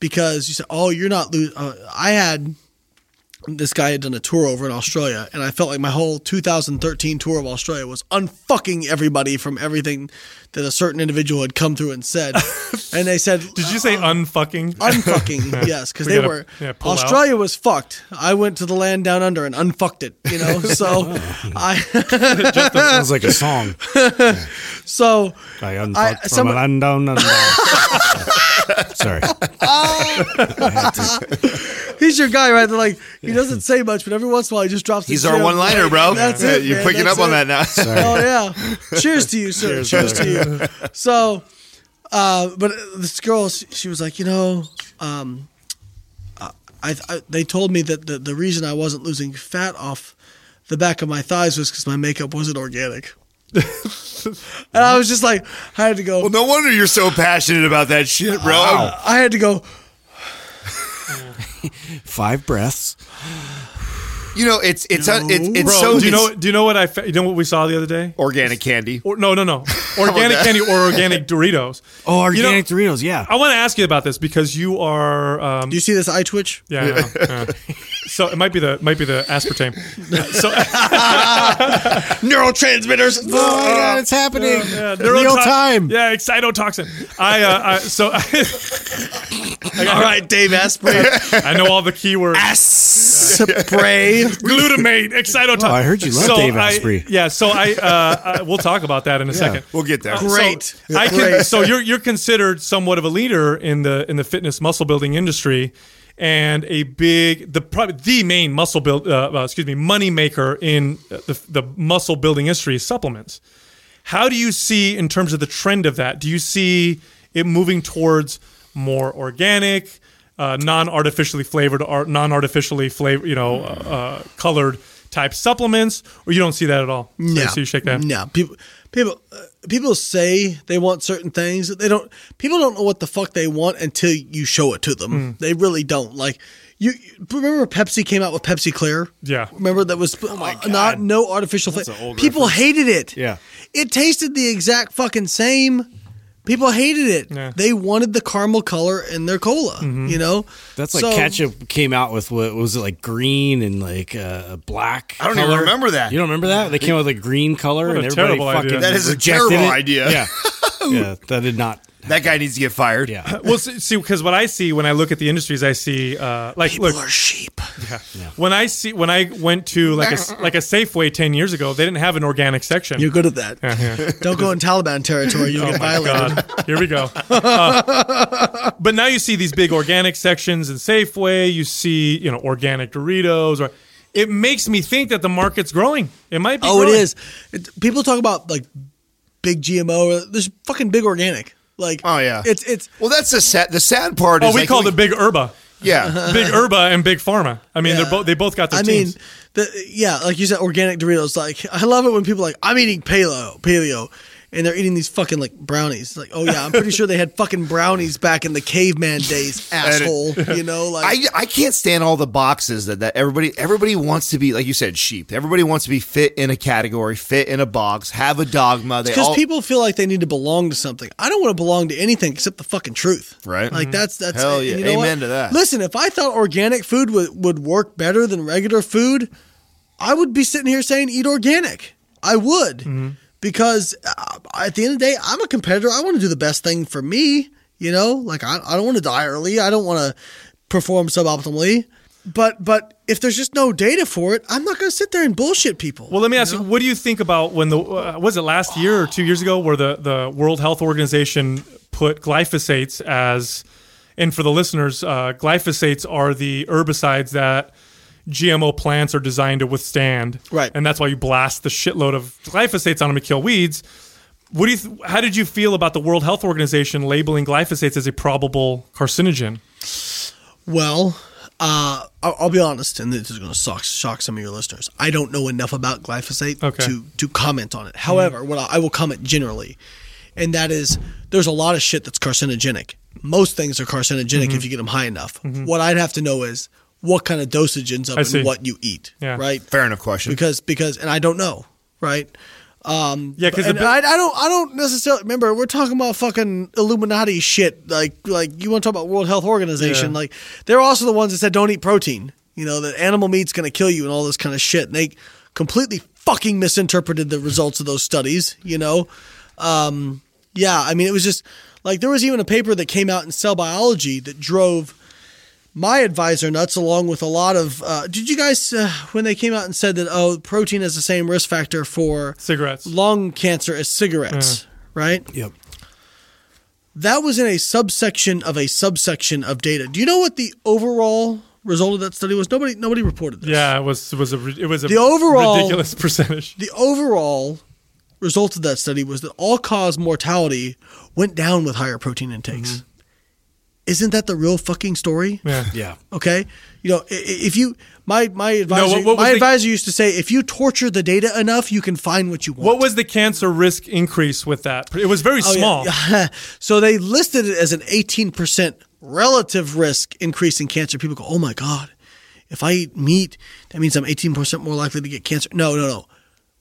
because you say, "Oh, you're not losing." Uh, I had this guy had done a tour over in Australia, and I felt like my whole 2013 tour of Australia was unfucking everybody from everything that a certain individual had come through and said. and they said, Did you say unfucking? unfucking? yes, because We they gotta- were yeah, pull out. Australia was fucked. I went to the land down under and unfucked it. You know, so I Sounds like a song. so I unfucked I- from some- a land down under. Sorry. he's your guy, right? They're like he doesn't say much, but every once in a while he just drops. He's the our one liner, bro. That's Yeah, it. You're man. picking That's up on that now. Oh yeah. Cheers to you, sir. Cheers, to you. So, uh, but this girl, she she was like, you know, um, I, I they told me that the the reason I wasn't losing fat off the back of my thighs was because my makeup wasn't organic. and I was just like, I had to go. Well, no wonder you're so passionate about that shit, bro. I had to go. Five breaths. You know, it's it's it's it's Bro, so do you know? it's Do you know what I? fa- You know what we saw the other day? organic candy. Or no, no, no. Organic candy or organic Doritos. Oh, You know- organic Doritos. Yeah. I want to ask you about this because you are. Um, Do you see this eye twitch? yeah. I know, yeah. So it might be the might be the aspartame. So Neurotransmitters. Oh my God, it's happening. yeah, Real time. Yeah, excitotoxin. I uh, I, so All right, Dave Asprey. I know all the keywords. Spray. Glutamate, excitotoxin. Oh, I heard you love Dave I- Asprey. yeah, so I uh, uh, we'll talk about that in a second. We'll get there. Great. So I can, Great. so you're you're considered somewhat of a leader in the in the fitness muscle building industry, and a big the probably the main muscle build uh, uh, excuse me money maker in the the muscle building industry is supplements. How do you see in terms of the trend of that? Do you see it moving towards more organic, uh, non-artificially flavored, or non-artificially flavor, you know, uh, uh, colored type supplements, or you don't see that at all? No, So you shake that. No, people, people, uh, people say they want certain things. They don't. People don't know what the fuck they want until you show it to them. Hmm. They really don't. Like you remember Pepsi came out with Pepsi Clear. Yeah. Remember that was oh uh, not no artificial flavor. an old People hated it. Yeah. It tasted the exact fucking same. People hated it. Yeah. They wanted the caramel color in their cola. Mm-hmm. You know. That's like So- ketchup came out with what was it like green and like uh, black. I don't even remember that. You don't remember that? They came out with a green color What and a everybody terrible fucking idea. That is a rejected terrible it. idea. Yeah, yeah, that did not. That guy needs to get fired. Yeah, Well, see, see, because what I see when I look at the industries, I see uh, like People look are sheep. Yeah. when I see when I went to like a like a Safeway ten years ago, they didn't have an organic section. You're good at that. Don't go in Taliban territory. You'll get Oh my violated. God. Here we go. Uh, but now you see these big organic sections in Safeway. You see, you know, organic Doritos. Or it makes me think that the market's growing. It might be. Oh, it growing. is. It, people talk about like big GMO. There's fucking big organic. Like, Oh, yeah. it's it's Well, that's the sad. The sad part Oh, is we like, call the Big Herba. Yeah. Big Herba and Big Pharma. I mean, Yeah. they're both they both got their I mean, the yeah, like you said, organic Doritos. Like, I love it when people are like I'm eating paleo, paleo, and they're eating these fucking like brownies. Like, oh yeah, I'm pretty sure they had fucking brownies back in the caveman days, asshole. You know, like I, I can't stand all the boxes that, that everybody everybody wants to be like you said sheep. Everybody wants to be fit in a category, fit in a box, have a dogma. They because all people feel like they need to belong to something. I don't want to belong to anything except the fucking truth. Right. Like that's that's Hell yeah. you know Amen what? to that. Listen, if I thought organic food would would work better than regular food, I would be sitting here saying eat organic. I would Mm-hmm. Because uh, at the end of the day, I'm a competitor. I want to do the best thing for me. You know, like I, I don't want to die early. I don't want to perform suboptimally. But but if there's just no data for it, I'm not going to sit there and bullshit people. Well, let me ask you, what do you think about when the uh, was it last year or two years ago where the the World Health Organization put glyphosates as and for the listeners, uh, glyphosates are the herbicides that GMO plants are designed to withstand. Right. And that's why you blast the shitload of glyphosates on them to kill weeds. what do you? Th- how did you feel about the World Health Organization labeling glyphosates as a probable carcinogen? Well, uh, I'll, I'll be honest, and this is going to shock, shock some of your listeners. I don't know enough about glyphosate Okay. to to comment on it. However, what I, I will comment generally, and that is, there's a lot of shit that's carcinogenic. Most things are carcinogenic Mm-hmm. if you get them high enough. What I'd have to know is what kind of dosage ends up I see. in what you eat. Yeah. Right. Fair enough question. Because because and I don't know. Right. Um, Yeah, 'cause and the- I, I don't I don't necessarily remember we're talking about fucking Illuminati shit like like you want to talk about World Health Organization Yeah. like they're also the ones that said don't eat protein you know that animal meat's going to kill you and all this kind of shit and they completely fucking misinterpreted the results of those studies you know um, yeah I mean it was just like there was even a paper that came out in Cell Biology that drove my advisor nuts along with a lot of uh, did you guys uh, when they came out and said that oh protein is the same risk factor for Cigarettes. lung cancer as cigarettes right? Yep. that was in a subsection of a subsection of data. Do you know what the overall result of that study was? Nobody nobody reported this. Yeah, it was it was a it was a The overall- ridiculous percentage. the overall result of that study was that all cause mortality went down with higher protein intakes isn't that the real fucking story Yeah. Yeah. Okay, you know, i- i- if you my my advisor what- what was my the- advisor used to say, if you torture the data enough, you can find what you want. What was the cancer risk increase with that? It was very Oh, small. yeah. so they listed it as an eighteen percent relative risk increase in cancer. People go, oh my god, if I eat meat, that means I'm eighteen percent more likely to get cancer. No, no, no.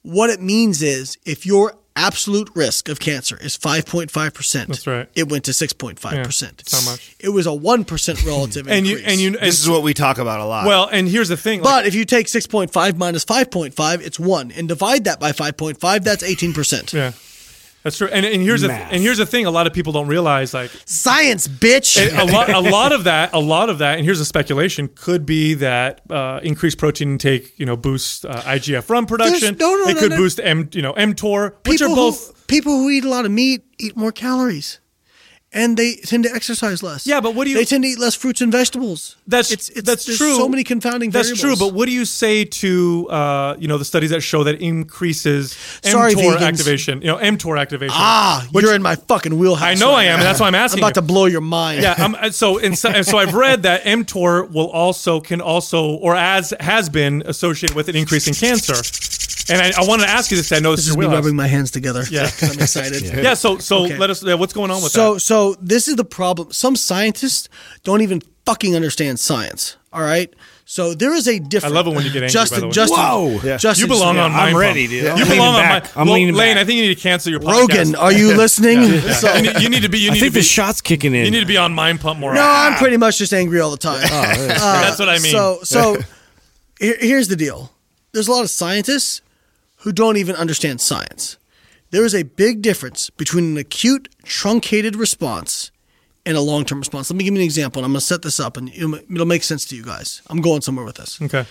What it means is if your absolute risk of cancer is 5.5%. That's right. It went to 6.5%. Yeah, it's not much. It was a 1% relative And you increase. and you and, this is what we talk about a lot. well, and here's the thing. But if you take 6.5 minus 5.5, it's 1. And divide that by 5.5, that's 18%. yeah, that's true. And and here's the Math. and here's the thing. A lot of people don't realize like Science, bitch! a lot a lot of that a lot of that and here's a speculation could be that uh, increased protein intake you know boosts uh, IGF run production. no, no, it no, could boost m you know mTOR, which are people, both. who, people who eat a lot of meat eat more calories. And they tend to exercise less. Yeah, but what do you- They tend to eat less fruits and vegetables. That's it's, it's, that's true. So many confounding variables. That's variables. true. But what do you say to uh, you know the studies that show that increases Sorry, mTOR vegans. activation? You know mTOR activation. ah, which- you're in my fucking wheelhouse. I know I am, now. and that's why I'm asking I'm about you. to blow your mind. yeah. I'm, so, and so, and so I've read that mTOR will also can also or as has been associated with an increase in cancer. And I, I wanted to ask you this. I know this, This is is me rubbing my hands together. Yeah, I'm excited. Yeah. So, so Okay. let us. Yeah, what's going on with so that? so so this is the problem. Some scientists don't even fucking understand science. All right. So there is a difference. I love it when you get angry, Justin, by the way. Justin, Whoa. Yeah. Justin, You belong on I'm ready, Pump. dude. You I'm belong on back. my. I'm well, leaning Layne, back. I think you need to cancel your podcast. Rogan, are you listening? So- you, need, you need to be. You I think to be. the shot's kicking in. you need to be on Mind Pump more. no. I'm pretty much just angry all the time. Uh, That's what I mean. So, so here- here's the deal. There's a lot of scientists who don't even understand science. There is a big difference between an acute, truncated response and a long-term response. Let me give you an example, and I'm going to set this up, and it'll make sense to you guys. I'm going somewhere with this. okay.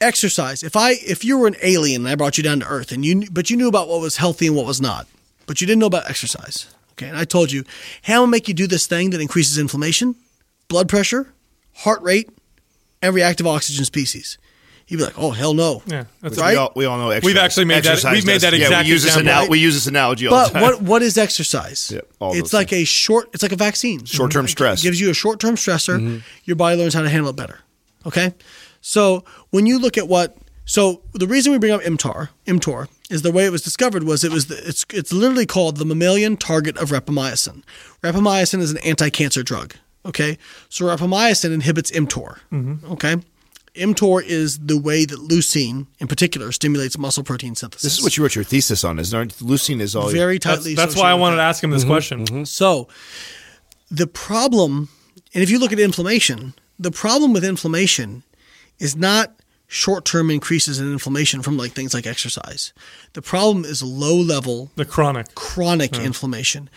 Exercise. If I, if you were an alien and I brought you down to Earth, and you, but you knew about what was healthy and what was not, but you didn't know about exercise. Okay, and I told you, hey, I'm gonna make you do this thing that increases inflammation, blood pressure, heart rate, and reactive oxygen species. You'd be like, oh hell no. Yeah. That's Right? we, all, we all know exercise. We've actually made that- we've made that yeah, exact we use this example. anal- We use this analogy all But the time. what what is exercise? Yeah, it's like a short. It's like a vaccine. Short-term stress. It gives you a short term stressor. Mm-hmm. Your body learns how to handle it better. Okay, so when you look at what, so the reason we bring up mTOR, mTOR is the way it was discovered was it was the, it's it's literally called the mammalian target of rapamycin. Rapamycin is an anti cancer drug. Okay, so rapamycin inhibits mTOR. Mm-hmm. Okay. mTOR is the way that leucine, in particular, stimulates muscle protein synthesis. this is what you wrote your thesis on, isn't it? Leucine is all very That's, tightly. that's associated why I wanted that. to ask him this mm-hmm, question. Mm-hmm. So, the problem, and if you look at inflammation, the problem with inflammation is not short term increases in inflammation from like things like exercise. The problem is low level The chronic. chronic inflammation.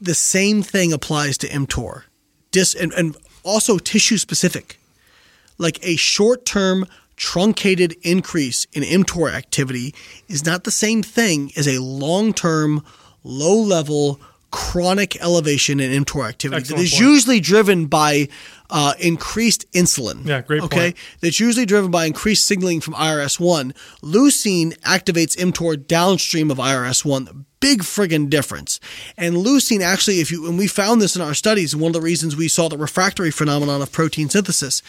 The same thing applies to mTOR, dis, and, and also tissue specific. Like a short term truncated increase in mTOR activity is not the same thing as a long term, low level, chronic elevation in mTOR activity Excellent that is point. usually driven by uh, increased insulin. Yeah, great Okay, point. that's usually driven by increased signaling from IRS1. Leucine activates mTOR downstream of IRS1. Big friggin' difference. And leucine actually, if you and we found this in our studies, one of the reasons we saw the refractory phenomenon of protein synthesis,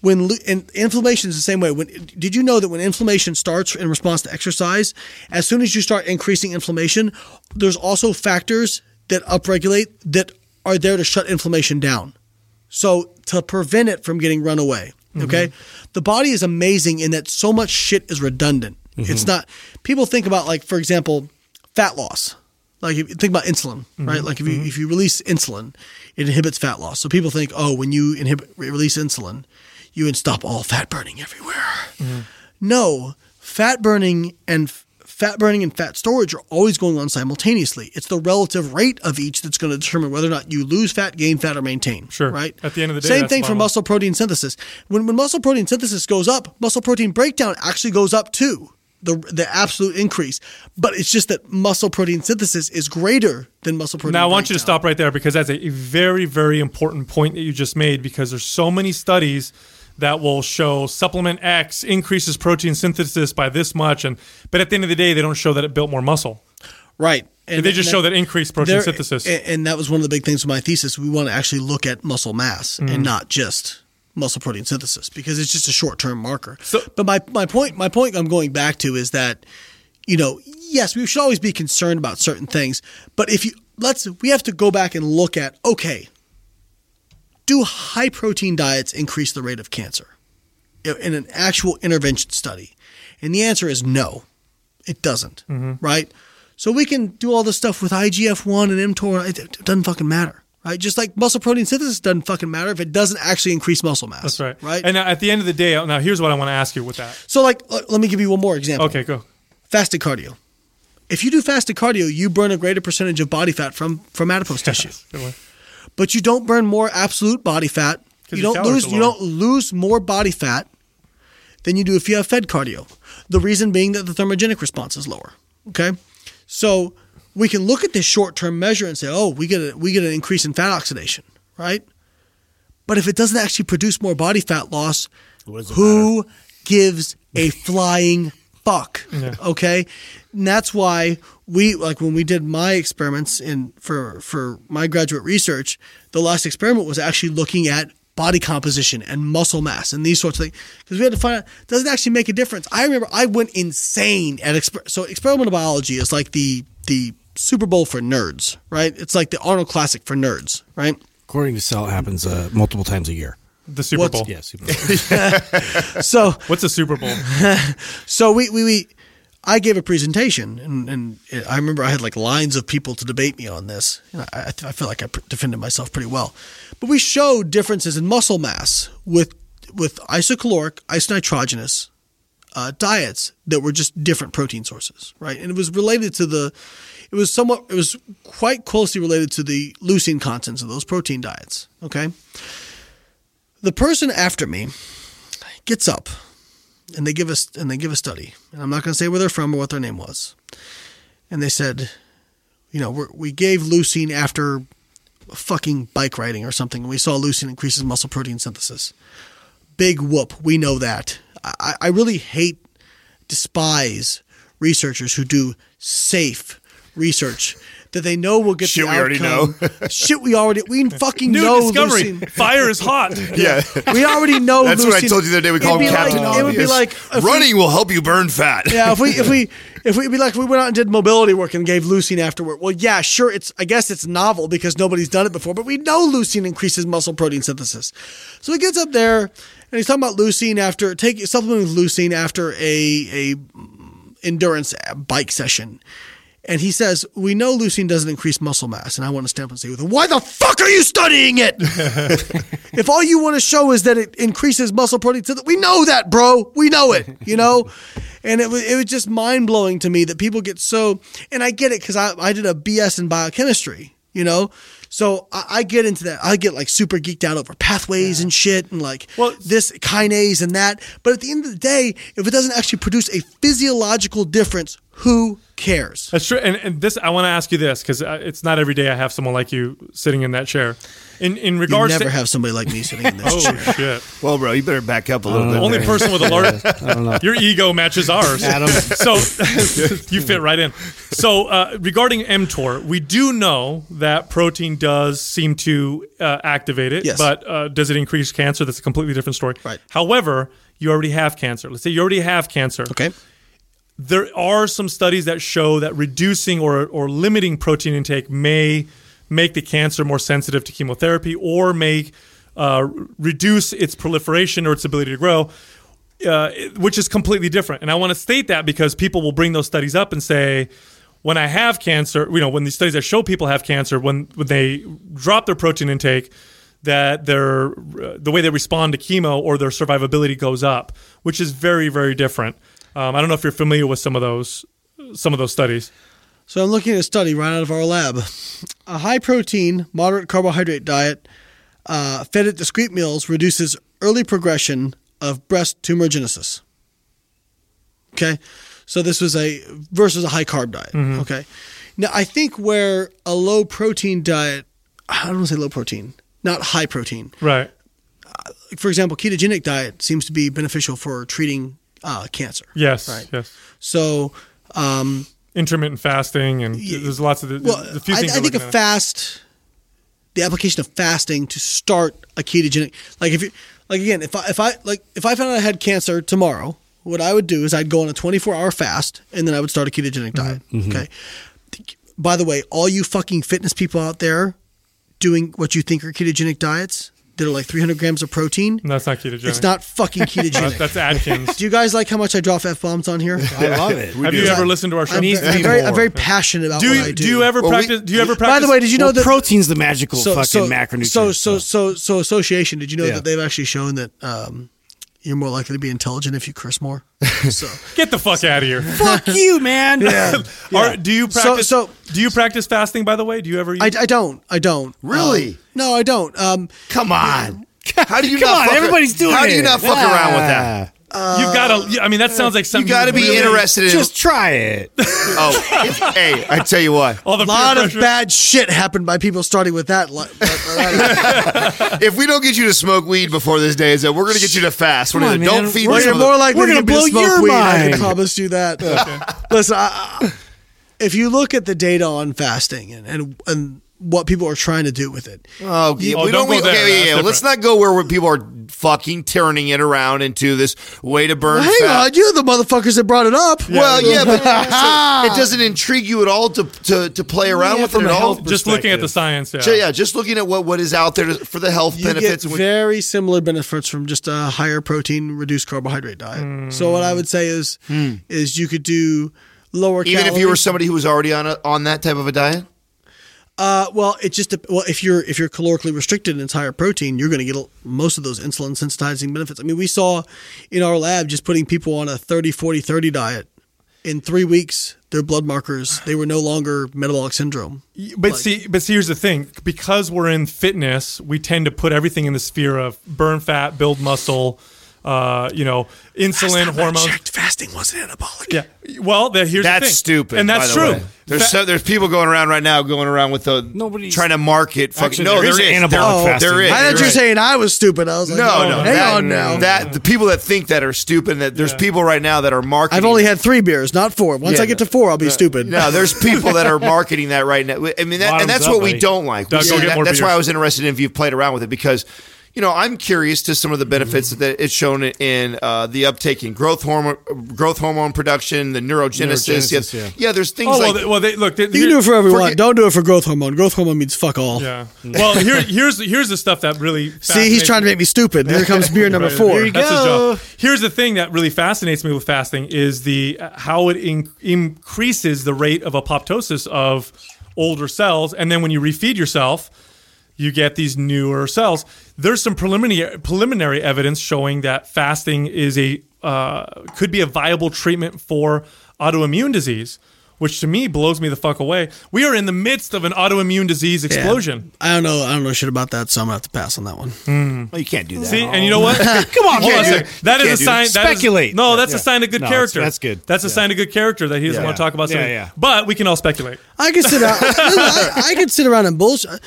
when and inflammation is the same way. When did you know that when inflammation starts in response to exercise, as soon as you start increasing inflammation, there's also factors that upregulate that are there to shut inflammation down. So to prevent it from getting run away. Mm-hmm. Okay. The body is amazing in that so much shit is redundant. Mm-hmm. It's not people think about like, for example, fat loss. Like if think about insulin, mm-hmm. right? Like if you mm-hmm. if you release insulin, it inhibits fat loss. So people think, oh, when you inhibit release insulin, you can stop all fat burning everywhere. Mm-hmm. No, fat burning and fat burning and fat storage are always going on simultaneously. It's the relative rate of each that's going to determine whether or not you lose fat, gain fat, or maintain. Sure. Right. At the end of the day, same thing for muscle protein synthesis. When when muscle protein synthesis goes up, muscle protein breakdown actually goes up too. The the absolute increase, but it's just that muscle protein synthesis is greater than muscle protein. Now I want you to stop right there because that's a very, very important point that you just made because there's so many studies that will show supplement X increases protein synthesis by this much, and but at the end of the day, they don't show that it built more muscle. Right. And they just and show that increased protein there- synthesis. And that was one of the big things with my thesis. We want to actually look at muscle mass Mm. and not just muscle protein synthesis because it's just a short term marker. So- but my, my point my point I'm going back to is that, you know, yes, we should always be concerned about certain things, but if you let's we have to go back and look at okay, do high protein diets increase the rate of cancer in an actual intervention study? And the answer is no, it doesn't. Mm-hmm. Right? So we can do all this stuff with IGF one and mTOR. It doesn't fucking matter. Right? Just like muscle protein synthesis doesn't fucking matter if it doesn't actually increase muscle mass. That's right. Right. And at the end of the day, now here's what I want to ask you with that. so like, let me give you one more example. Okay, go. Fasted cardio. If you do fasted cardio, you burn a greater percentage of body fat from from adipose tissue. But you don't burn more absolute body fat. You don't lose you don't lose more body fat than you do if you have fed cardio. The reason being that the thermogenic response is lower. Okay, so we can look at this short term measure and say, oh, we get a, we get an increase in fat oxidation, right? But if it doesn't actually produce more body fat loss, who gives a flying fuck? Okay, and that's why we like when we did my experiments in for for my graduate research. The last experiment was actually looking at body composition and muscle mass and these sorts of things because we had to find out does it actually make a difference. I remember I went insane at exper- so experimental biology is like the the Super Bowl for nerds, right? It's like the Arnold Classic for nerds, right? According to Sal, it happens uh, multiple times a year. The Super What's- Bowl. Yeah, Super Bowl. So What's a Super Bowl? So we, we, we I gave a presentation, and, and I remember I had like lines of people to debate me on this. And I, I, feel like I defended myself pretty well. But we showed differences in muscle mass with with isocaloric, isonitrogenous uh, diets that were just different protein sources, right? And it was related to the, it was somewhat, it was quite closely related to the leucine contents of those protein diets. Okay. The person after me gets up and they give us and they give a study, and I'm not going to say where they're from or what their name was. And they said, you know, we gave leucine after fucking bike riding or something, and we saw leucine increases muscle protein synthesis. Big whoop, we know that. I, I really hate, despise researchers who do safe research that they know we'll get Shit the we already know shit we already we fucking know. New know discovery. leucine. Fire is hot. Yeah. We already know. That's what I told you the other day. We It'd call him be Captain like, It would be like if we- running will help you burn fat. yeah, if we if we if we it'd be like if we went out and did mobility work and gave leucine afterward. Well, yeah, sure. It's I guess it's novel because nobody's done it before, but we know leucine increases muscle protein synthesis. So he gets up there and he's talking about leucine after take supplement with leucine after a a mm, endurance bike session. And he says, "We know leucine doesn't increase muscle mass." And I want to stand up and say, "Why the fuck are you studying it? if all you want to show is that it increases muscle protein, we know that, bro. We know it. You know." And it was it was just mind blowing to me that people get so. And I get it because I I did a BS in biochemistry. You know. So I, I get into that. I get like super geeked out over pathways and shit, and like Well- this kinase and that. But at the end of the day, if it doesn't actually produce a physiological difference, Who cares? That's true. And, and this, I want to ask you this because uh, it's not every day I have someone like you sitting in that chair. In in You regards never to have somebody like me sitting in this oh chair. shit, Well, bro, you better back up a little bit. only there. person with a large. Your ego matches ours, Adam. So you fit right in. So uh, regarding mTOR, we do know that protein does seem to uh, activate it, Yes. but uh, does it increase cancer? That's a completely different story. Right. However, you already have cancer. Let's say you already have cancer. Okay. there are some studies that show that reducing or, or limiting protein intake may make the cancer more sensitive to chemotherapy or may uh, reduce its proliferation or its ability to grow, uh, which is completely different. And I want to state that because people will bring those studies up and say, when I have cancer, you know, when these studies that show people have cancer, when, when they drop their protein intake, that their uh, the way they respond to chemo or their survivability goes up, which is very very different. Um, I don't know if you're familiar with some of those some of those studies. So I'm looking at a study right out of our lab. A high protein, moderate carbohydrate diet uh, fed at discrete meals reduces early progression of breast tumorigenesis. Okay, so this was a versus a high carb diet. Okay, now I think where a low protein diet, I don't want to say low protein, not high protein. Right. For example, ketogenic diet seems to be beneficial for treating uh, cancer. Yes. Right. Yes. So um, Intermittent fasting and there's lots of the, Well, the few I, things. I we're think a at. fast, the application of fasting to start a ketogenic, like if you, like again, if I if I like if I found out I had cancer tomorrow, what I would do is I'd go on a 24 hour fast and then I would start a ketogenic diet. Mm-hmm. Okay. By the way, all you fucking fitness people out there doing what you think are ketogenic diets that are like 300 grams of protein, That's not ketogenic. it's not fucking ketogenic. That's, that's Atkins. do you guys like how much I drop f bombs on here? I love it. Have you ever listened to our show? I'm, I'm very, I'm very passionate about do what I do. do you ever Well, we- practice? do you ever practice? By the way, did you know well, that protein's the magical fucking macronutrient. So, so, so, so, association. Did you know Yeah. that they've actually shown that um, you're more likely to be intelligent if you curse more? So, get the fuck out of here. fuck you, man. Are, do you practice? so- do you practice fasting? By the way, do you ever? Eat? I, I don't. I don't. Really? Um, no, I don't. Um, Come on. How do you Come not on, fuck everybody's doing How it. do you not fuck around with that? You've uh, got to. I mean, that sounds like something. You something. got to be really- interested in. Just try it. oh, hey, I tell you what. All the a lot peer of pressure. bad shit happened by people starting with that. li- If we don't get you to smoke weed before this day is up, we're going to get you to fast. We're Come gonna, don't feed We're Well, you're more likely We're to gonna get me to blow smoke your weed. I can promise you that. Listen, I, I- if you look at the data on fasting and, and and what people are trying to do with it, Oh, yeah, Oh, we don't don't. we, okay, That's yeah, yeah. Let's not go where, where people are fucking turning it around into this way to burn hang fat. on, you're the motherfuckers that brought it up. Well, yeah, but so it doesn't intrigue you at all to to, to play around Yeah, with from it at all. Just looking at the science. Yeah. So, yeah, just looking at what, what is out there to, for the health you benefits. get and what- very similar benefits from just a higher protein, reduced carbohydrate diet. Hmm. So what I would say is hmm. is you could do lower even if you were somebody who was already on a, on that type of a diet. Uh, well, it just well if you're if you're calorically restricted and it's higher protein, you're going to get most of those insulin sensitizing benefits. I mean, we saw in our lab just putting people on a 30 40 30 diet in 3 weeks, their blood markers, they were no longer metabolic syndrome. But see, but see, here's the thing: because we're in fitness, we tend to put everything in the sphere of burn fat, build muscle, uh, you know, insulin, Last hormones. checked, fasting wasn't anabolic. Yeah. Well, the, here's the That's thing. stupid, and that's by the true. way. There's Fa- so, there's people going around right now going around with the nobody trying to market. Fucking, Actually, no, there there is is anabolic There- fasting. There is. I thought You're were right. saying I was stupid. I was like, No, oh, no. hang that, on now. That the people that think that are stupid. That there's people right now that are marketing. I've only had three beers, not four. Once Yeah, I get to four, I'll be stupid. No, there's people that are marketing that right now. I mean, that, and that's up, what we don't like. Doug, see go get that- more that's why. I was interested in if you've played around with it because. You know, I'm curious to some of the benefits Mm-hmm. that it's shown in uh, the uptake in growth hormone, growth hormone production, the neurogenesis. Neurogenesis, yeah. yeah. yeah, there's things Oh well, they, well, they, look. They, You can do it for everyone. Forget- Don't do it for growth hormone. Growth hormone means fuck all. Yeah. Well, here, here's here's the stuff that really. See, he's trying to make me stupid. Here comes beer number Right, four. There you That's his go. job. Here's the thing that really fascinates me with fasting is the how it in, increases the rate of apoptosis of older cells, and then when you refeed yourself, you get these newer cells. There's some preliminary preliminary evidence showing that fasting is a uh, could be a viable treatment for autoimmune disease. which to me blows me the fuck away. We are in the midst of an autoimmune disease explosion. I don't know. I don't know shit about that, so I'm gonna have to pass on that one. Well, you can't do that. See, and you know what? Come on, Hold on a second. That is a sign. that. that is- Speculate. no, that's Yeah. a sign of good No, character. that's good. That's a sign of good character that he doesn't Yeah. want to talk about Yeah, something. yeah. But we can all speculate. I can sit out. I, I can sit around and bullshit.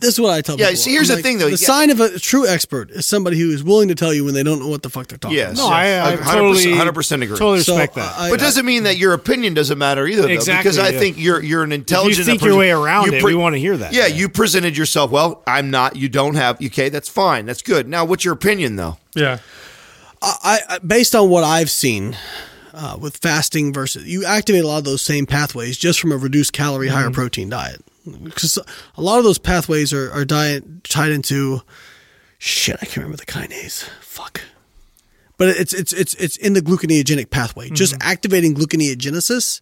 This is what I tell Yeah, people. Yeah, see, here's I'm the thing, though. The Yeah. sign of a true expert is somebody who is willing to tell you when they don't know what the fuck they're talking Yes. about. No, I, I 100%, totally 100% agree. Totally respect uh, that. I- but doesn't mean that your opinion doesn't matter either, though. Exactly, Because I yeah. think you're you're an intelligent. You think person. your way around You it, we wanna hear that. Yeah, Yeah. you presented yourself well. I'm not. You don't have. Okay, that's fine. That's good. Now, what's your opinion though? Yeah. I, I based on what I've seen uh, with fasting versus you activate a lot of those same pathways just from a reduced calorie, Mm-hmm. higher protein diet. Because a lot of those pathways are, are diet tied into shit. I can't remember the kinase. Fuck. But it's it's it's it's in the gluconeogenic pathway. Mm-hmm. Just activating gluconeogenesis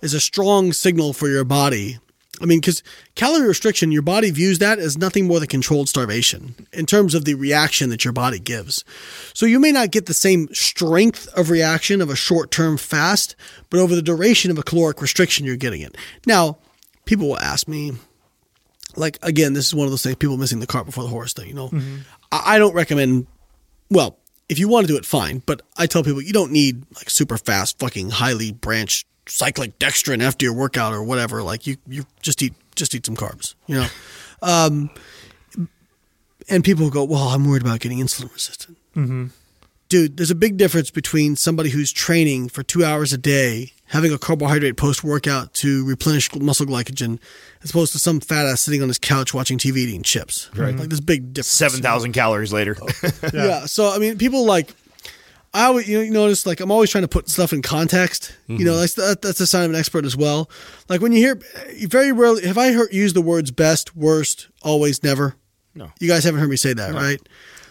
is a strong signal for your body. I mean, because calorie restriction, your body views that as nothing more than controlled starvation in terms of the reaction that your body gives. So you may not get the same strength of reaction of a short term fast, but over the duration of a caloric restriction, you're getting it. Now, people will ask me, like, again, this is one of those things people missing the cart before the horse thing, you know? I, I don't recommend, well, if you want to do it, fine. But I tell people you don't need like super fast, fucking highly branched cyclic dextrin after your workout or whatever. Like you, you just eat, just eat some carbs, you know. Um, and people go, well, I'm worried about getting insulin resistant. Mm-hmm. Dude, there's a big difference between somebody who's training for two hours a day, having a carbohydrate post workout to replenish muscle glycogen, as opposed to some fat ass sitting on his couch watching TV eating chips. Right. Like there's a big difference. Seven thousand calories later. Oh. Yeah. So I mean, people like I always you, know, you notice like I'm always trying to put stuff in context. You know, mm-hmm. that's that, that's a sign of an expert as well. Like when you hear very rarely have I heard use the words best, worst, always, never. No. You guys haven't heard me say that, right?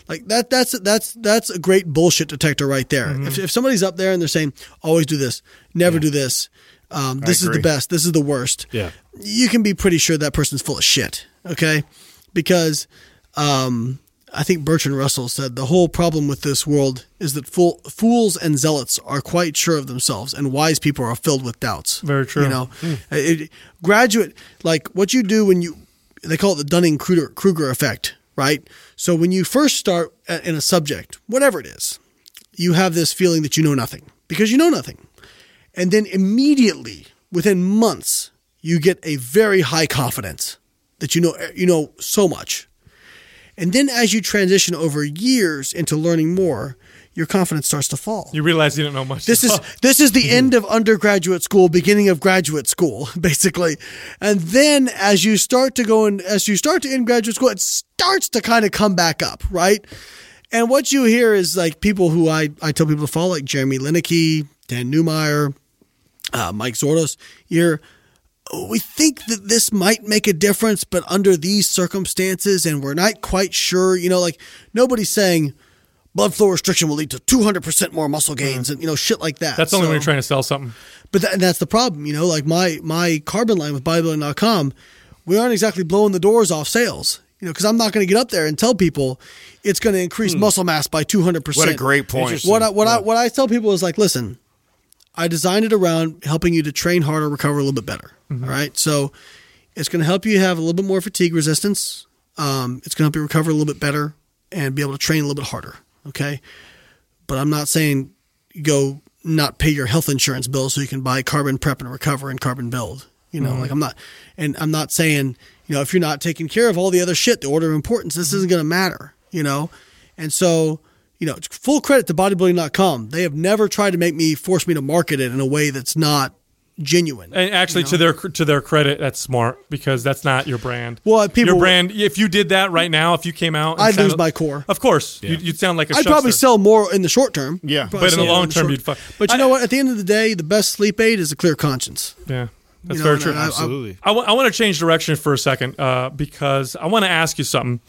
Like that that's that's that's a great bullshit detector right there. If, if somebody's up there and they're saying always do this, never do this, um, this is the best, this is the worst. Yeah. You can be pretty sure that person's full of shit. Okay, because um, I think Bertrand Russell said the whole problem with this world is that fool, fools and zealots are quite sure of themselves, and wise people are filled with doubts. Very true. You know, It- graduate like what you do when you they call it the Dunning Kruger effect, right? So when you first start uh, in a subject, whatever it is, you have this feeling that you know nothing because you know nothing, and then immediately within months you get a very high confidence that you know uh, you know so much. And then as you transition over years into learning more, your confidence starts to fall. You realize you don't know much. This is this is the end of undergraduate school, beginning of graduate school, basically. And then as you start to go in, as you start to end graduate school, it starts to kind of come back up, right? And what you hear is like people who I, I tell people to follow, like Jeremy Loenneke, Dan Newmeyer, uh, Mike Zourdos. You're we think that this might make a difference, but under these circumstances, and we're not quite sure. You know, like nobody's saying blood flow restriction will lead to 200% more muscle gains hmm. and, you know, shit like that. That's only when you're trying to sell something. But that, and that's the problem, you know, like my, my carbon line with bodybuilding.com, we aren't exactly blowing the doors off sales, you know, because I'm not going to get up there and tell people it's going to increase hmm. muscle mass by 200%. What a great point. What I, what I what I tell people is like, listen, I designed it around helping you to train harder, recover a little bit better. Mm-hmm. all right, so it's going to help you have a little bit more fatigue resistance. Um, it's going to help you recover a little bit better and be able to train a little bit harder. Okay, but I'm not saying go not pay your health insurance bill so you can buy carbon prep and recover and carbon build. You know, mm-hmm. like I'm not, and I'm not saying you know if you're not taking care of all the other shit, the order of importance, this isn't going to matter. You know, and so you know, full credit to bodybuilding.com. They have never tried to make me force me to market it in a way that's not genuine. And actually, to their to their credit, that's smart because that's not your brand. Well, people- your brand. If you did that right now, if you came out, and I'd lose sounded- my core. Of course, you'd, you'd sound like a. I'd probably sell more in the short term. Yeah. Probably But in the sell more long term, short- you'd fuck- But you I- know what? At the end of the day, the best sleep aid is a clear conscience. Yeah, that's You know, very true. I- I- Absolutely. I want to change direction for a second uh, because I want to ask you something.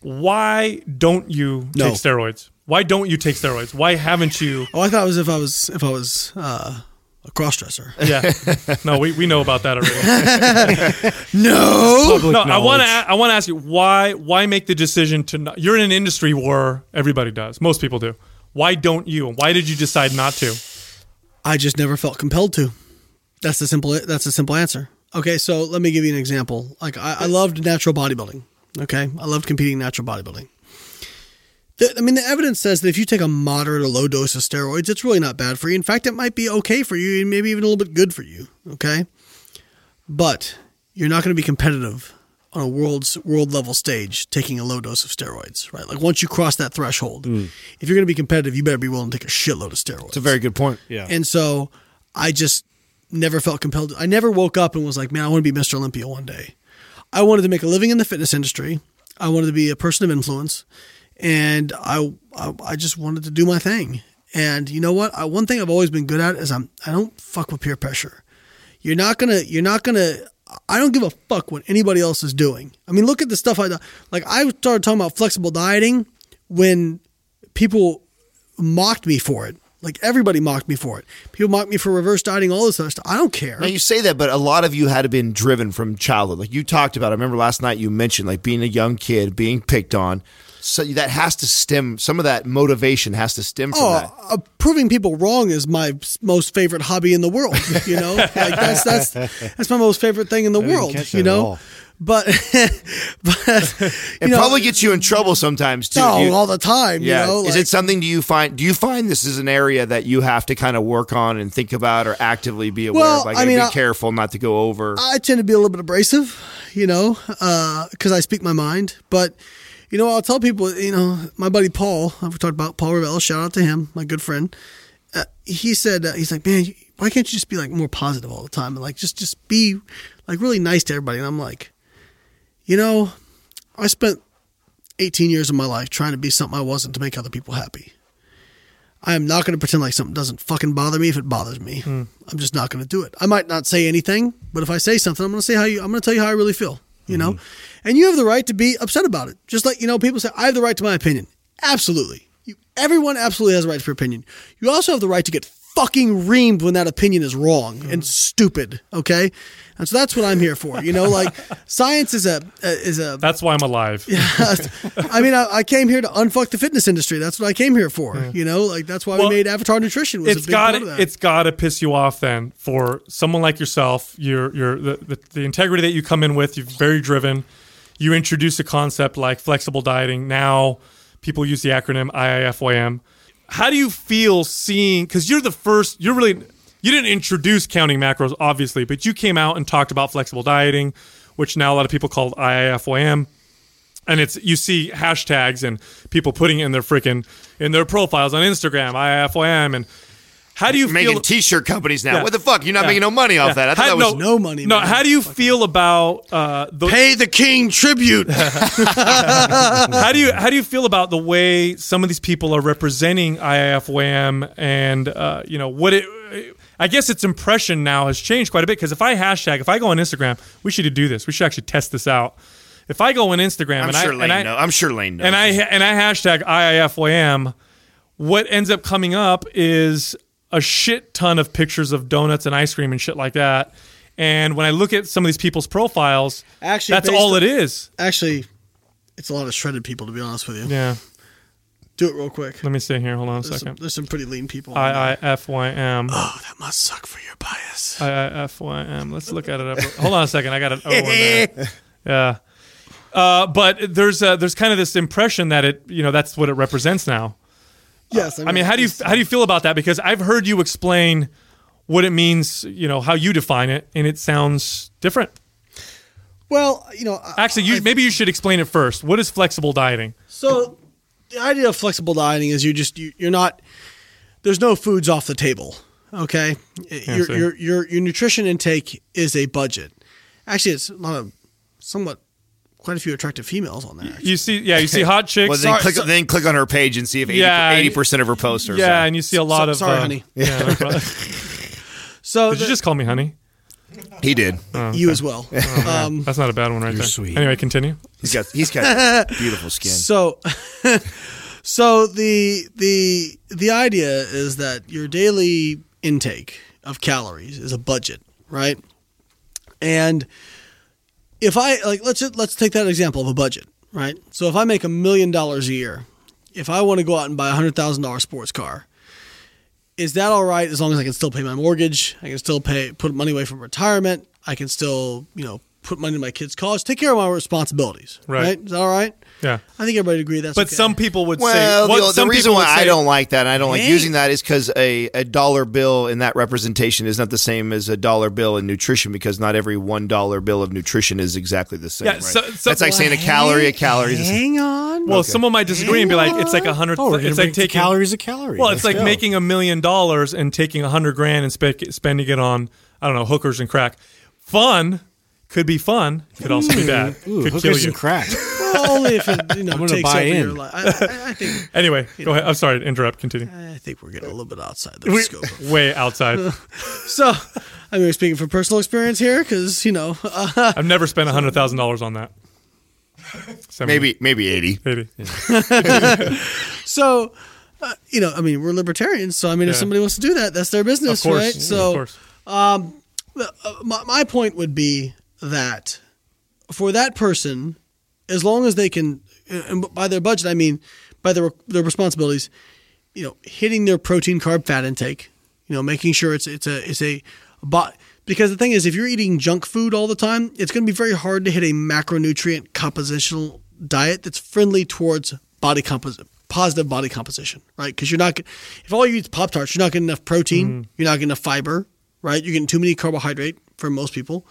Why don't you No. take steroids? Why don't you take steroids? Why haven't you? Oh, I thought it was if I was if I was uh, a cross dresser. Yeah, no, we, we know about that already. No. Public No, I want to. I want to ask you why why make the decision to not, you're in an industry where everybody does, most people do. Why don't you? Why did you decide not to? I just never felt compelled to. That's the simple. That's a simple answer. Okay, so let me give you an example. Like I, I loved natural bodybuilding. Okay, I loved competing in natural bodybuilding. The, I mean, the evidence says that if you take a moderate or low dose of steroids, it's really not bad for you. In fact, it might be okay for you, and maybe even a little bit good for you. Okay, but you're not going to be competitive on a world's world level stage taking a low dose of steroids, right? Like once you cross that threshold, hmm. if you're going to be competitive, you better be willing to take a shitload of steroids. It's a very good point. Yeah. And so I just never felt compelled. I never woke up and was like, man, I want to be Mr. Olympia one day. I wanted to make a living in the fitness industry. I wanted to be a person of influence. And I, I, I just wanted to do my thing. And you know what? I, one thing I've always been good at is I'm, I don't fuck with peer pressure. You're not gonna, you're not gonna, I don't give a fuck what anybody else is doing. I mean, look at the stuff I, like I started talking about flexible dieting when people mocked me for it. Like everybody mocked me for it. People mocked me for reverse dieting, all this other stuff. I don't care. Now you say that, but a lot of you had been driven from childhood. Like you talked about, I remember last night you mentioned like being a young kid, being picked on. So that has to stem. Some of that motivation has to stem from that. Oh, uh, proving people wrong is my most favorite hobby in the world. You know, like that's that's that's my most favorite thing in the didn't world. catch You that at know, all. but but It know, probably gets you in trouble sometimes too. no, You- all the time. yeah. You know, is it something? Do you find? Do you find this is an area that you have to kind of work on and think about, or actively be aware Well, of? Like, I mean, be I- careful not to go over. I tend to be a little bit abrasive, you know, because I speak my mind. But you know, I'll tell people, you know, my buddy Paul, I've talked about Paul Revelia. Shout out to him, my good friend. Uh, he said uh, he's like, man, why can't you just be like more positive all the time and like just just be like really nice to everybody? And I'm like, you know, I spent 18 years of my life trying to be something I wasn't to make other people happy. I am not going to pretend like something doesn't fucking bother me if it bothers me. I'm just not going to do it. I might not say anything, but if I say something, I'm going to say how you. I'm going to tell you how I really feel. You know, mm-hmm. and you have the right to be upset about it. Just like you know, people say I have the right to my opinion. Absolutely, you, everyone absolutely has a right to their opinion. You also have the right to get fucking reamed when that opinion is wrong hmm. and stupid. Okay, and so that's what I'm here for. You know, like science is a is a That's why I'm alive. Yeah, I mean, I, I came here to unfuck the fitness industry. That's what I came here for. Hmm. You know, like that's why Well, we made Avatar Nutrition. Was it's got it's got to piss you off then for someone like yourself. You're you're the, the the integrity that you come in with. You're very driven. You introduce a concept like flexible dieting. Now people use the acronym IIFYM. How do you feel seeing? Because you're the first. You're really you didn't introduce counting macros, obviously, but you came out and talked about flexible dieting, which now a lot of people call IIFYM and it's you see hashtags and people putting it in their freaking in their profiles on Instagram, IFYM, and how do you making feel? t-shirt companies now. Yeah. What the fuck? You're not Yeah. making no money off Yeah. that. I thought How- that was no money, No, man. how do you feel about uh, the, Pay the king tribute. how do you how do you feel about the way some of these people are representing IIFYM and uh, you know what it? I guess its impression now has changed quite a bit because if I hashtag, if I go on Instagram, we should do this. We should actually test this out. If I go on Instagram I'm and sure I Layne and I, knows. I'm sure Layne knows. and I and I hashtag IIFYM, what ends up coming up is a shit ton of pictures of donuts and ice cream and shit like that. And when I look at some of these people's profiles, Actually, that's all on- it is. Actually, it's a lot of shredded people, to be honest with you. Yeah. Do it real quick. Let me see here. Hold on a There's some, second. there's some pretty lean people. IIFYM. oh, that must suck for your bias. IIFYM. Let's look at it. Up. Hold on a second. I got an O in there. Yeah. Uh, but there's uh, there's kind of this impression that it you know that's what it represents now. Yes, I mean, how do you how do you feel about that? Because I've heard you explain what it means, you know, how you define it, and it sounds different. Well, you know, Actually, you, I- maybe you should explain it first. What is flexible dieting? So the idea of flexible dieting is you just you, you're not there's no foods off the table. Okay, your, your your your nutrition intake is a budget. Actually, it's not a somewhat quite a few attractive females on there. actually. You see, yeah, you see hot chicks. well, then click, then click on her page and see if 80 Yeah, percent of her posts are. yeah, and you see a lot So- of. sorry, uh, honey. Yeah, no. So Did you just call me honey? he did. you as well. um, That's not a bad one, right You're there. sweet. Anyway, continue. He's got he's got beautiful skin. So, so the the the idea is that your daily intake of calories is a budget, right? And if I like, let's let's take that example of a budget, right? So if I make a million dollars a year, if I want to go out and buy a hundred thousand dollar sports car, is that all right as long as I can still pay my mortgage? I can still pay put money away from retirement. I can still you know put money in my kids' college, take care of my responsibilities. Right. Right? Is that all right? Yeah. I think everybody would agree that's But okay. some people would Well, say what, the, the some reason why would I don't like that and I don't like using that is because a, a dollar bill in that representation is not the same as a dollar bill in nutrition because not every one dollar bill of nutrition is exactly the same. Yeah, right? so- so- That's like saying a calorie, a calorie is the. Hang on. Well, someone might disagree and be like, it's like a hundred. Oh, it's like taking calories a calorie. Well, it's Let's like go. making a million dollars and taking a hundred grand and spe- spending it on I don't know hookers and crack. Fun could be fun. Could also be mm. bad. Ooh, could kill hookers you. and crack. Well, only if it you know I'm gonna takes buy over your in. life. I, I, I think Anyway, go ahead. I'm sorry to interrupt. Continue. I think we're getting a little bit outside the We- scope. way outside. So, I mean, speaking from personal experience here because you know, uh, I've never spent hundred thousand dollars on that. Seventy, Maybe maybe eighty. maybe. so. Uh, you know, I mean, we're libertarians, so I mean, if somebody wants to do that, that's their business, Of course. right? So, of course. uh, my, my point would be that for that person, as long as they can, and by their budget, I mean by their their responsibilities, you know, hitting their protein, carb, fat intake, you know, making sure it's it's a it's a but because the thing is, if you're eating junk food all the time, it's going to be very hard to hit a macronutrient compositional diet that's friendly towards body composite positive body composition, right? Because you're not if all you eat is pop tarts, you're not getting enough protein, mm-hmm. you're not getting enough fiber, right? You're getting too many carbohydrate for most people.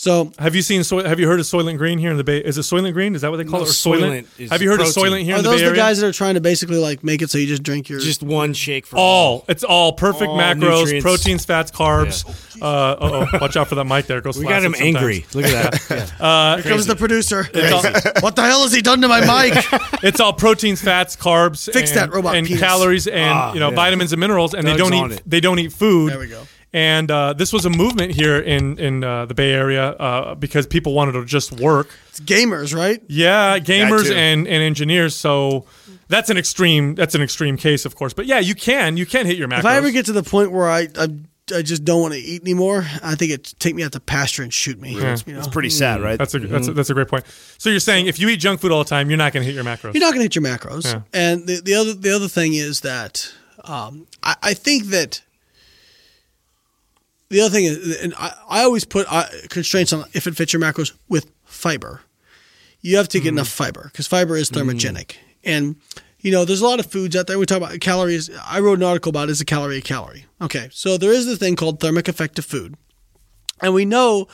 So Have you seen? Soy, have you heard of Soylent Green here in the Bay? Is it Soylent Green? Is that what they call No, it? Or Soylent? Soylent is Have you heard protein. of Soylent here are in the those Bay the Area? guys that are trying to basically like make it so you just drink your Just one shake for all. It's all perfect All macros, nutrients. proteins, fats, carbs. Uh oh, watch out for that mic there. Go. goes We got him sometimes. angry. Look at that. Yeah. Here comes the producer. All, what the hell has he done to my mic? it's all proteins, fats, carbs, Fix and, that robot and penis. calories and Ah, you know yeah. vitamins and minerals, and they don't eat they don't eat food. There we go. And uh, this was a movement here in in uh, the Bay Area uh, because people wanted to just work. It's gamers, right? Yeah, gamers and, and engineers. So that's an extreme. That's an extreme case, of course. But yeah, you can you can hit your macros. If I ever get to the point where I I, I just don't want to eat anymore, I think it take me out to pasture and shoot me. You know? It's pretty sad, right? that's a that's a, that's a great point. So you're saying if you eat junk food all the time, you're not going to hit your macros. You're not going to hit your macros. Yeah. And the, the other the other thing is that um, I, I think that the other thing is, and I, I always put uh, constraints on if it fits your macros with fiber. You have to get enough fiber because fiber is thermogenic. And you know, there's a lot of foods out there. We talk about calories. I wrote an article about is a calorie a calorie. Okay, so there is the thing called thermic effect of food. And we know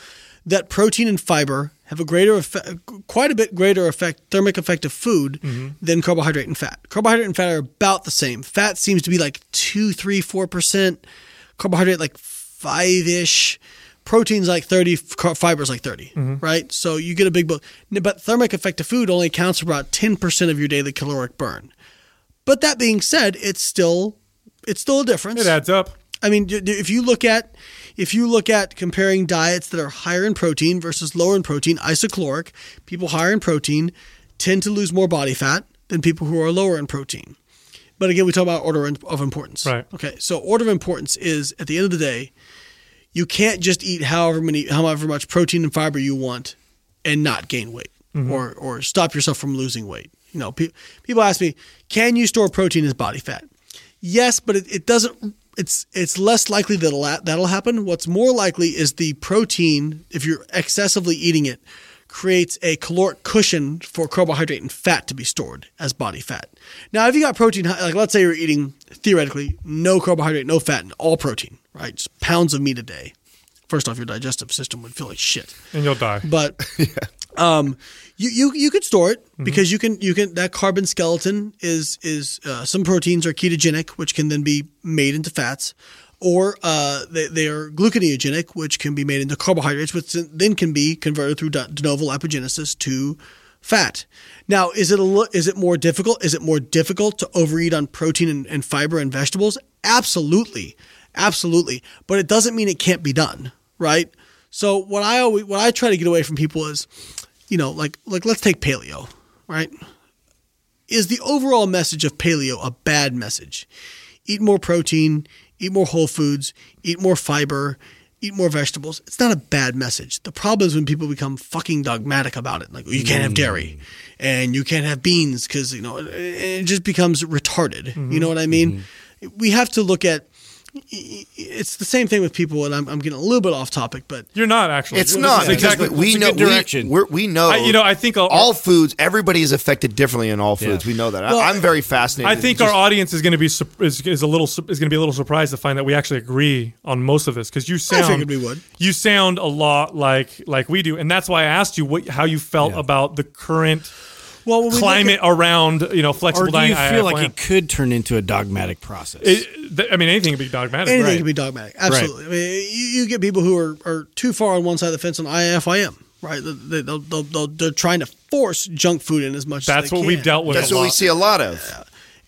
that protein and fiber have a greater effect, quite a bit greater effect, thermic effect of food than carbohydrate and fat. Carbohydrate and fat are about the same. Fat seems to be like two, three, four percent. Carbohydrate like five ish. Protein's like thirty. Fiber's like 30 mm-hmm. Right. So you get a big. bo- But thermic effect of food only accounts for about ten percent of your daily caloric burn. But that being said, it's still it's still a difference. it adds up. I mean, if you look at if you look at comparing diets that are higher in protein versus lower in protein, isocaloric, people higher in protein tend to lose more body fat than people who are lower in protein. But again, we talk about order of importance. Right. Okay. So order of importance is at the end of the day, you can't just eat however many however much protein and fiber you want and not gain weight mm-hmm. or or stop yourself from losing weight. You know, pe- people ask me, can you store protein as body fat? Yes, but it, it doesn't. It's it's less likely that that'll happen. What's more likely is the protein, if you're excessively eating it, creates a caloric cushion for carbohydrate and fat to be stored as body fat. Now, if you got protein, like let's say you're eating theoretically no carbohydrate, no fat, and all protein, right? Just pounds of meat a day. First off, your digestive system would feel like shit and you'll die. but um, you, you you could store it because you can you can that carbon skeleton is is uh, some proteins are ketogenic, which can then be made into fats, or uh, they, they are gluconeogenic, which can be made into carbohydrates, which then can be converted through de novo lipogenesis to fat. Now, is it a is it more difficult? Is it more difficult to overeat on protein and, and fiber and vegetables? Absolutely, absolutely. But it doesn't mean it can't be done, right? So what I always what I try to get away from people is, you know, like like let's take paleo, right? Is the overall message of paleo a bad message? Eat more protein, eat more whole foods, eat more fiber, eat more vegetables. It's not a bad message. The problem is when people become fucking dogmatic about it. Like, well, you can't have dairy mm. and you can't have beans because, you know, it, it just becomes retarded. You mm-hmm. know what I mean? Mm-hmm. We have to look at it's the same thing with people, and I'm, I'm getting a little bit off topic, but You're not actually. It's This not is exactly. we know direction. We, we're, we know. I- you know, I think all- all foods. Everybody is affected differently in all foods. Yeah. We know that. Well, I, I'm very fascinated. I think Just- our audience is going to be sup- is, is a little is going to be a little surprised to find that we actually agree on most of this because you sound figured we would. you sound a lot like like we do, and that's why I asked you what how you felt Yeah. about the current well, when we climate at- around you know Or flexible do you diet. feel like IFYM. it could turn into a dogmatic process? It- th- I mean, anything can be dogmatic. anything right? can be dogmatic. Absolutely. I mean, you, you get people who are, are too far on one side of the fence on IFIM, right? They, they'll, they'll, they'll, they're trying to force junk food in as much That's as they what can. we've dealt with. that's a what we see a lot of.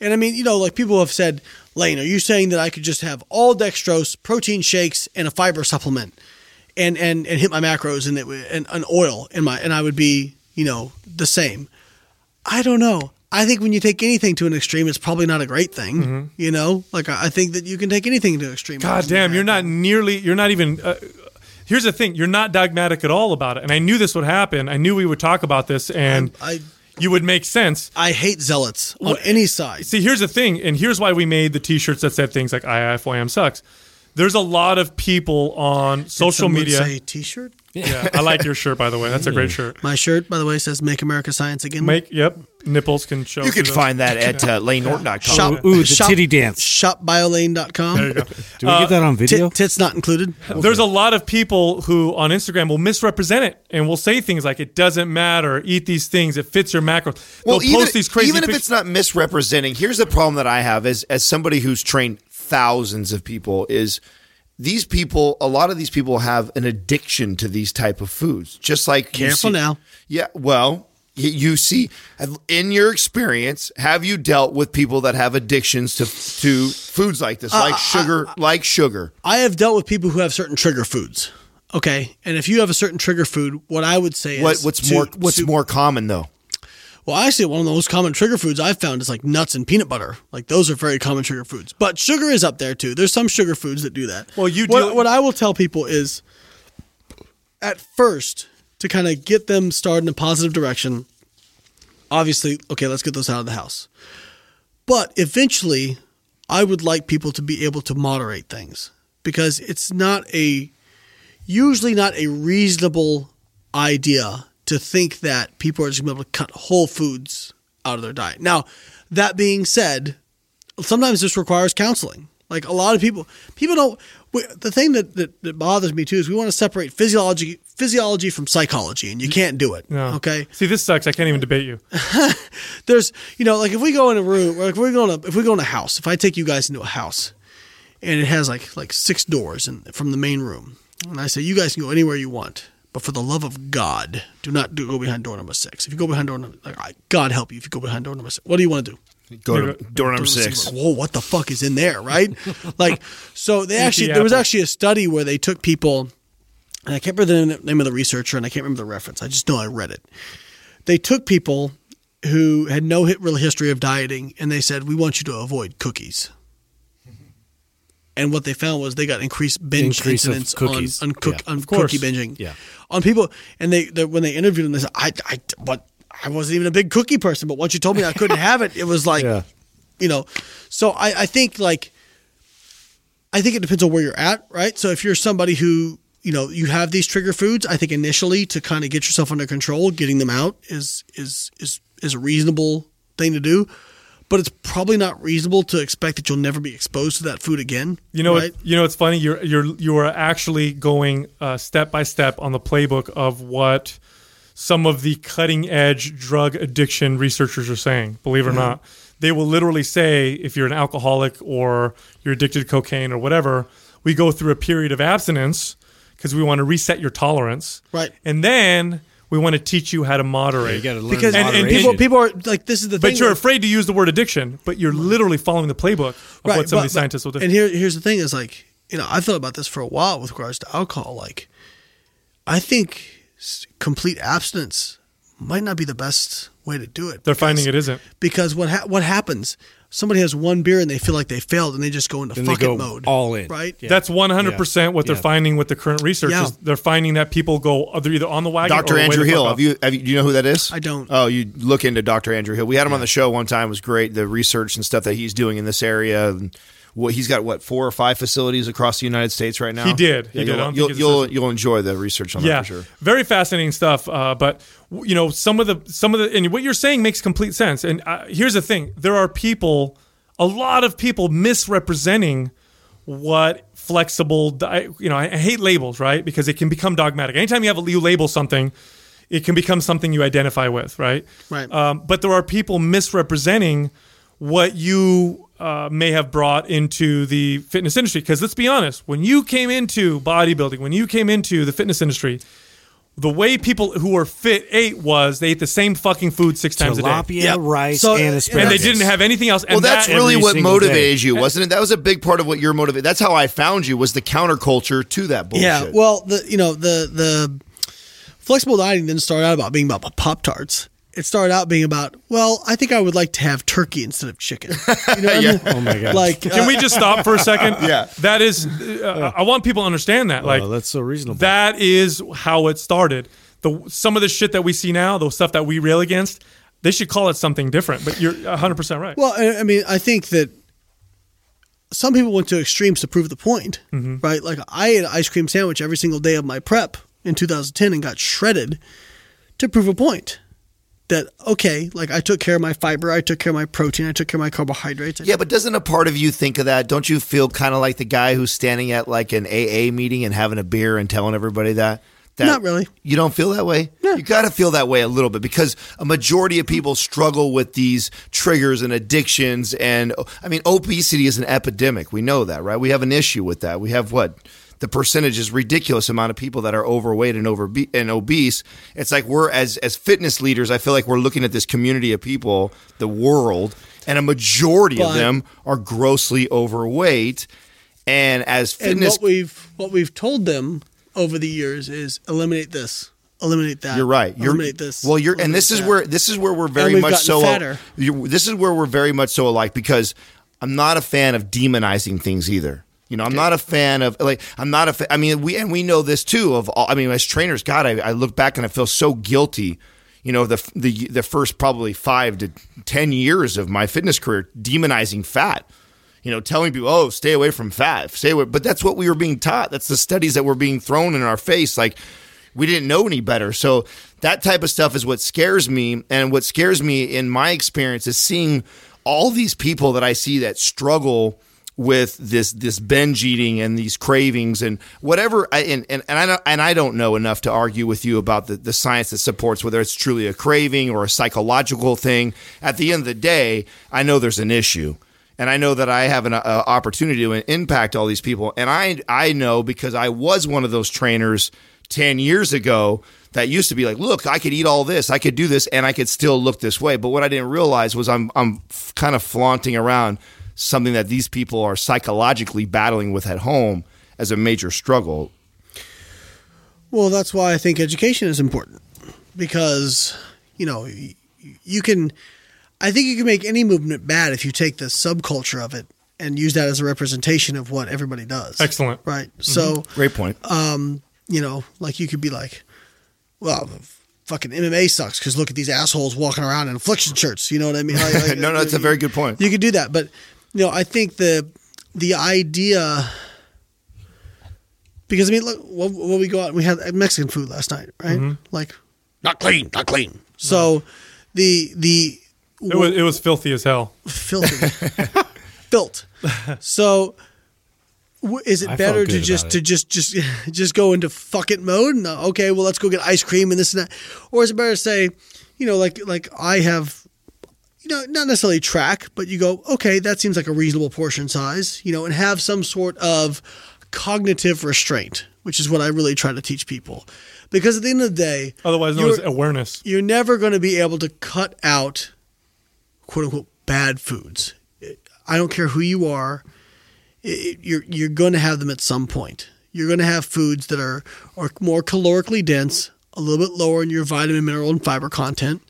And I mean, you know, like people have said, Layne, are you saying that I could just have all dextrose, protein shakes, and a fiber supplement, and and and hit my macros and it would- and an oil in my and I would be you know the same? I don't know. I think when you take anything to an extreme, it's probably not a great thing. You know, like I I think that you can take anything to an extreme. God damn, you're not nearly. You're not even. Uh, here's the thing: you're not dogmatic at all about it, and I knew this would happen. I knew we would talk about this, and I you would make sense. I hate zealots on any side. See, here's the thing, and here's why we made the T-shirts that said things like "IFYM sucks." There's a lot of people on social Some media. say T-shirt. Yeah, I like your shirt by the way. That's a great shirt. My shirt, by the way, says "Make America Science Again." Make yep, nipples can show. You can through find that at uh, laynenorton.com. Shop, Ooh, the shop, titty dance. Shopbiolayne.com. There you go. Do we get that on video? Tit, tits not included. There's a lot of people who on Instagram will misrepresent it and will say things like "it doesn't matter, eat these things, it fits your macros." Well, They'll even, post these crazy even if pic- it's not misrepresenting, here's the problem that I have as as somebody who's trained thousands of people is these people. A lot of these people have an addiction to these type of foods. Just like Careful see- now. Yeah, well, you see, in your experience, have you dealt with people that have addictions to to foods like this, uh, like sugar, like sugar? I have dealt with people who have certain trigger foods. Okay, and if you have a certain trigger food, what I would say What is what's to- more what's to- more common though? Well, actually, one of the most common trigger foods I've found is like nuts and peanut butter. Like those are very common trigger foods. But sugar is up there too. There's some sugar foods that do that. Well, you what, do- what I will tell people is, at first, to kind of get them started in a positive direction. Obviously, okay, let's get those out of the house. But eventually, I would like people to be able to moderate things because it's not a usually not a reasonable idea to think that people are just going to be able to cut whole foods out of their diet. Now, that being said, sometimes this requires counseling. Like a lot of people, people don't. we- The thing that, that, that bothers me too is we want to separate physiology physiology from psychology, and you can't do it. No. Okay, See, this sucks. I can't even debate you. there's you know like if we go in a room or like if we go in a if we go in a house if i take you guys into a house and it has like like six doors and from the main room and i say you guys can go anywhere you want but for the love of god do not do, go behind door number six if you go behind door number like god help you if you go behind door number six what do you want to do Go to door number six. Whoa, what the fuck is in there, right? like, so they actually there was actually a study where they took people, and I can't remember the name of the researcher, and I can't remember the reference. I just know I read it. They took people who had no hit, real history of dieting, and they said, "We want you to avoid cookies." And what they found was they got increased binge Increase cookies. on on, cook, Yeah. on cookie binging. Yeah. on people, and they, they when they interviewed them, they said, "I, I, what." I wasn't even a big cookie person, but once you told me I couldn't have it, it was like, Yeah. you know so I, I think like i think it depends on where you're at right so if you're somebody who you know you have these trigger foods i think initially to kind of get yourself under control getting them out is is is is a reasonable thing to do but it's probably not reasonable to expect that you'll never be exposed to that food again You know, right? what, you know, it's funny. You're you're you are actually going uh, step by step on the playbook of what some of the cutting edge drug addiction researchers are saying. Believe it or not, they will literally say if you're an alcoholic or you're addicted to cocaine or whatever, we go through a period of abstinence because we want to reset your tolerance, Right. And then we want to teach you how to moderate. You got to learn because And- and people people are like this is the thing but you're afraid to use the word addiction, but you're literally following the playbook of what some but- of these but- scientists will do. And here, here's the thing: is like you know, I thought about this for a while with regards to alcohol. Like, I think complete abstinence might not be the best way to do it. They're because- finding it isn't. because what ha- what happens? Somebody has one beer and they feel like they failed, and they just go into Then they go mode, all in. right? Yeah. That's one hundred percent what they're Yeah. finding with the current research. Yeah. Is they're finding that people go they're either on the wagon. Dr. or Andrew Hill. Have you, have you? Do you know who that is? I don't. Oh, you look into Dr. Andrew Hill. We had him on the show one time. It was great. The research and stuff that he's doing in this area. And What he's got what four or five facilities across the United States right now. He did. He Yeah, did. You'll, don't you'll, think it's you'll, you'll enjoy the research on that for sure. very fascinating stuff. Uh, but you know, some of the some of the and what you're saying makes complete sense. And uh, here's the thing: there are people, a lot of people misrepresenting what flexible. You know, I, I hate labels, right? Because it can become dogmatic. Anytime you have a, you label something, it can become something you identify with, right? Right. Um, but there are people misrepresenting what you uh, may have brought into the fitness industry. Because let's be honest, when you came into bodybuilding, when you came into the fitness industry, the way people who were fit ate was they ate the same fucking food six times a day. Tilapia, Yep. rice, So- and and asparagus. And they didn't have anything else. Well, that's that- really what motivated day. you, wasn't it? That was a big part of what you're motivated. That's how I found you was the counterculture to that bullshit. Yeah, well, the you know the the flexible dieting didn't start out about being about pop tarts. It started out being about well, I think I would like to have turkey instead of chicken. You know what I mean? Oh my god! Like, Can uh, we just stop for a second? Yeah. That is, uh, I want people to understand that. Like, oh, that's so reasonable. That is how it started. The some of the shit that we see now, the stuff that we rail against, they should call it something different. But you're 100 percent right. Well, I I mean, I think that some people went to extremes to prove the point, Mm-hmm. right? Like I ate an ice cream sandwich every single day of my prep in 2010 and got shredded to prove a point. That okay, like I took care of my fiber, I took care of my protein, I took care of my carbohydrates. Yeah, but doesn't a part of you think of that? Don't you feel kind of like the guy who's standing at like an AA meeting and having a beer and telling everybody that? that Not really. You don't feel that way? You got to feel that way a little bit because a majority of people struggle with these triggers and addictions. And I mean, obesity is an epidemic. We know that, right? We have an issue with that. We have what? The percentage is ridiculous amount of people that are overweight and over and obese. It's like we're as as fitness leaders. I feel like we're looking at this community of people, the world, and a majority of them are grossly overweight. And as and fitness, what we've what we've told them over the years is eliminate this, eliminate that. You're right. You're eliminate this. Well, you're, and this is that. where this is where we're very much so. this is where we're very much so alike because I'm not a fan of demonizing things either. You know, I'm not a fan of like I'm not a. Fa- I mean, we and we know this too. Of all, I mean, as trainers, God, I, I look back and I feel so guilty. You know, the the the first probably five to ten years of my fitness career demonizing fat you know, telling people, "Oh, stay away from fat, stay away." But that's what we were being taught. That's the studies that were being thrown in our face. Like we didn't know any better. So that type of stuff is what scares me. And what scares me in my experience is seeing all these people that I see that struggle with this this binge eating and these cravings and whatever and and, and I don't, and I don't know enough to argue with you about the, the science that supports whether it's truly a craving or a psychological thing. At the end of the day, I know there's an issue and I know that I have an uh, opportunity to impact all these people. And I I know because I was one of those trainers ten years ago that used to be like, look, I could eat all this, I could do this, and I could still look this way. But what I didn't realize was I'm I'm kind of flaunting around something that these people are psychologically battling with at home as a major struggle. Well, that's why I think education is important because you know you can. I think you can make any movement bad if you take the subculture of it and use that as a representation of what everybody does. Excellent. Right. Mm-hmm. So Great point. Um, you know, like you could be like, well, fucking MMA sucks because look at these assholes walking around in affliction shirts. You know what I mean? Like- like- no, no, it's a very good point. You could do that, but you know, I think the the idea because I mean, look, when when we go out, we had Mexican food last night, right? Mm-hmm. Like, not clean, not clean. So the the It was it was filthy as hell. filthy, filth. So. Is it I better to just about to just just just go into fuck it mode? And, uh, okay, well let's go get ice cream and this and that, or is it better to say, you know, like like I have you know, not necessarily track, but you go, okay, that seems like a reasonable portion size, you know, and have some sort of cognitive restraint, which is what I really try to teach people. Because at the end of the day, Otherwise known as awareness. you're never going to be able to cut out quote unquote bad foods. I don't care who you are, it- you're you're going to have them at some point. You're going to have foods that are are more calorically dense, a little bit lower in your vitamin, mineral, and fiber content,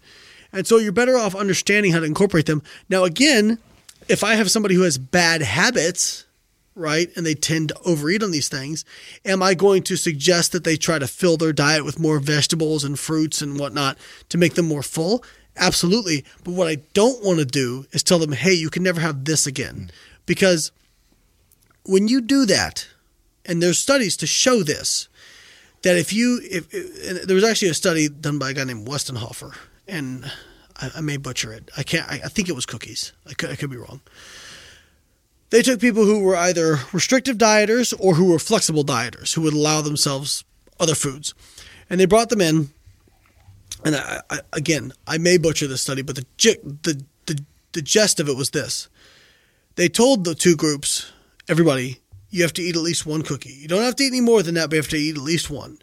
and so you're better off understanding how to incorporate them. Now, again, if I have somebody who has bad habits, right, and they tend to overeat on these things, am I going to suggest that they try to fill their diet with more vegetables and fruits and whatnot to make them more full? Absolutely. But what I don't want to do is tell them, hey, you can never have this again. Hmm. Because when you do that, and there's studies to show this, that if you if, if there was actually a study done by a guy named Westenhofer, and I, I may butcher it. I can't. I, I think it was cookies. I could, I could be wrong. They took people who were either restrictive dieters or who were flexible dieters, who would allow themselves other foods, and they brought them in. And I, I, again, I may butcher this study, but the the the the gist of it was this: they told the two groups, everybody, you have to eat at least one cookie. You don't have to eat any more than that, but you have to eat at least one.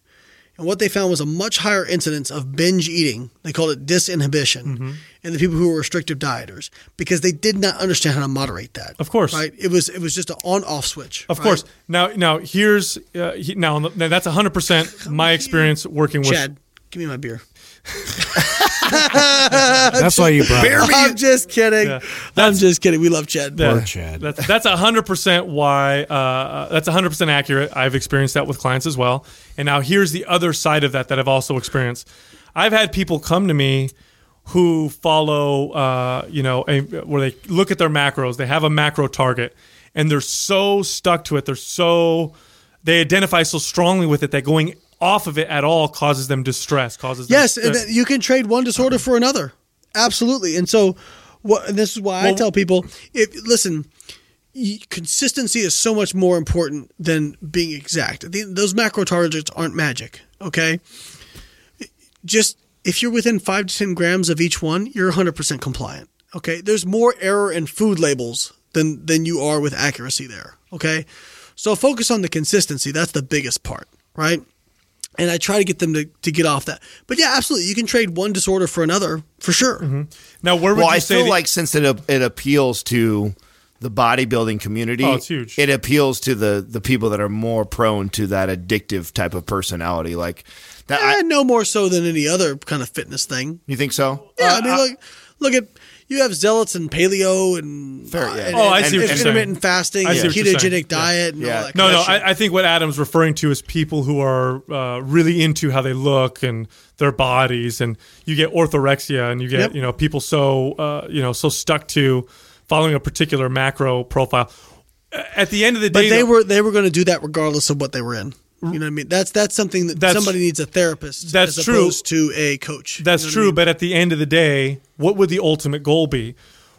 And what they found was a much higher incidence of binge eating. They called it disinhibition in the people who were restrictive dieters because they did not understand how to moderate that. Of course. right? It was it was just an on-off switch. Of right? course. Now, now here's uh, he, now now that's 100 percent my experience working with. Chad, give me my beer. That's why you brought me. I'm just kidding. Yeah. I'm just kidding. We love Chad. Yeah, Poor Chad. That's that's hundred percent why. Uh, uh, that's hundred percent accurate. I've experienced that with clients as well. And now here's the other side of that that I've also experienced. I've had people come to me who follow, uh, you know, a, where they look at their macros. They have a macro target, and they're so stuck to it. They're so they identify so strongly with it that going off of it at all causes them distress. Causes them- Yes, you can trade one disorder for another. Absolutely. And so, what? And this is why I tell people: if listen, consistency is so much more important than being exact. Those macro targets aren't magic. Okay, just if you're within five to ten grams of each one, you're 100 percent compliant. Okay, there's more error in food labels than than you are with accuracy there. Okay, so focus on the consistency. That's the biggest part, right? And I try to get them to, to get off that. But yeah, absolutely, you can trade one disorder for another for sure. Mm-hmm. now where would Well, you I say feel the- like since it it appeals to the bodybuilding community, Oh, it's huge. It appeals to the the people that are more prone to that addictive type of personality. Like that. Eh, I, no more so than any other kind of fitness thing. you think so? Yeah, uh, I mean, uh, look, look at you have zealots and paleo and, Fair, yeah. and, Oh, I and- see what you're saying. intermittent fasting, I see and what you're saying. ketogenic Yeah. diet, and Yeah. all that. No, no. I, I think what Adam's referring to is people who are uh, really into how they look and their bodies, and you get orthorexia, and you get Yep. you know people so uh, you know so stuck to following a particular macro profile. At the end of the day, but they though- were they were going to do that regardless of what they were in. You know what I mean? That's that's something that That's- somebody needs a therapist. that's as true. opposed to a coach. That's You know what I true, mean? but at the end of the day, what would the ultimate goal be?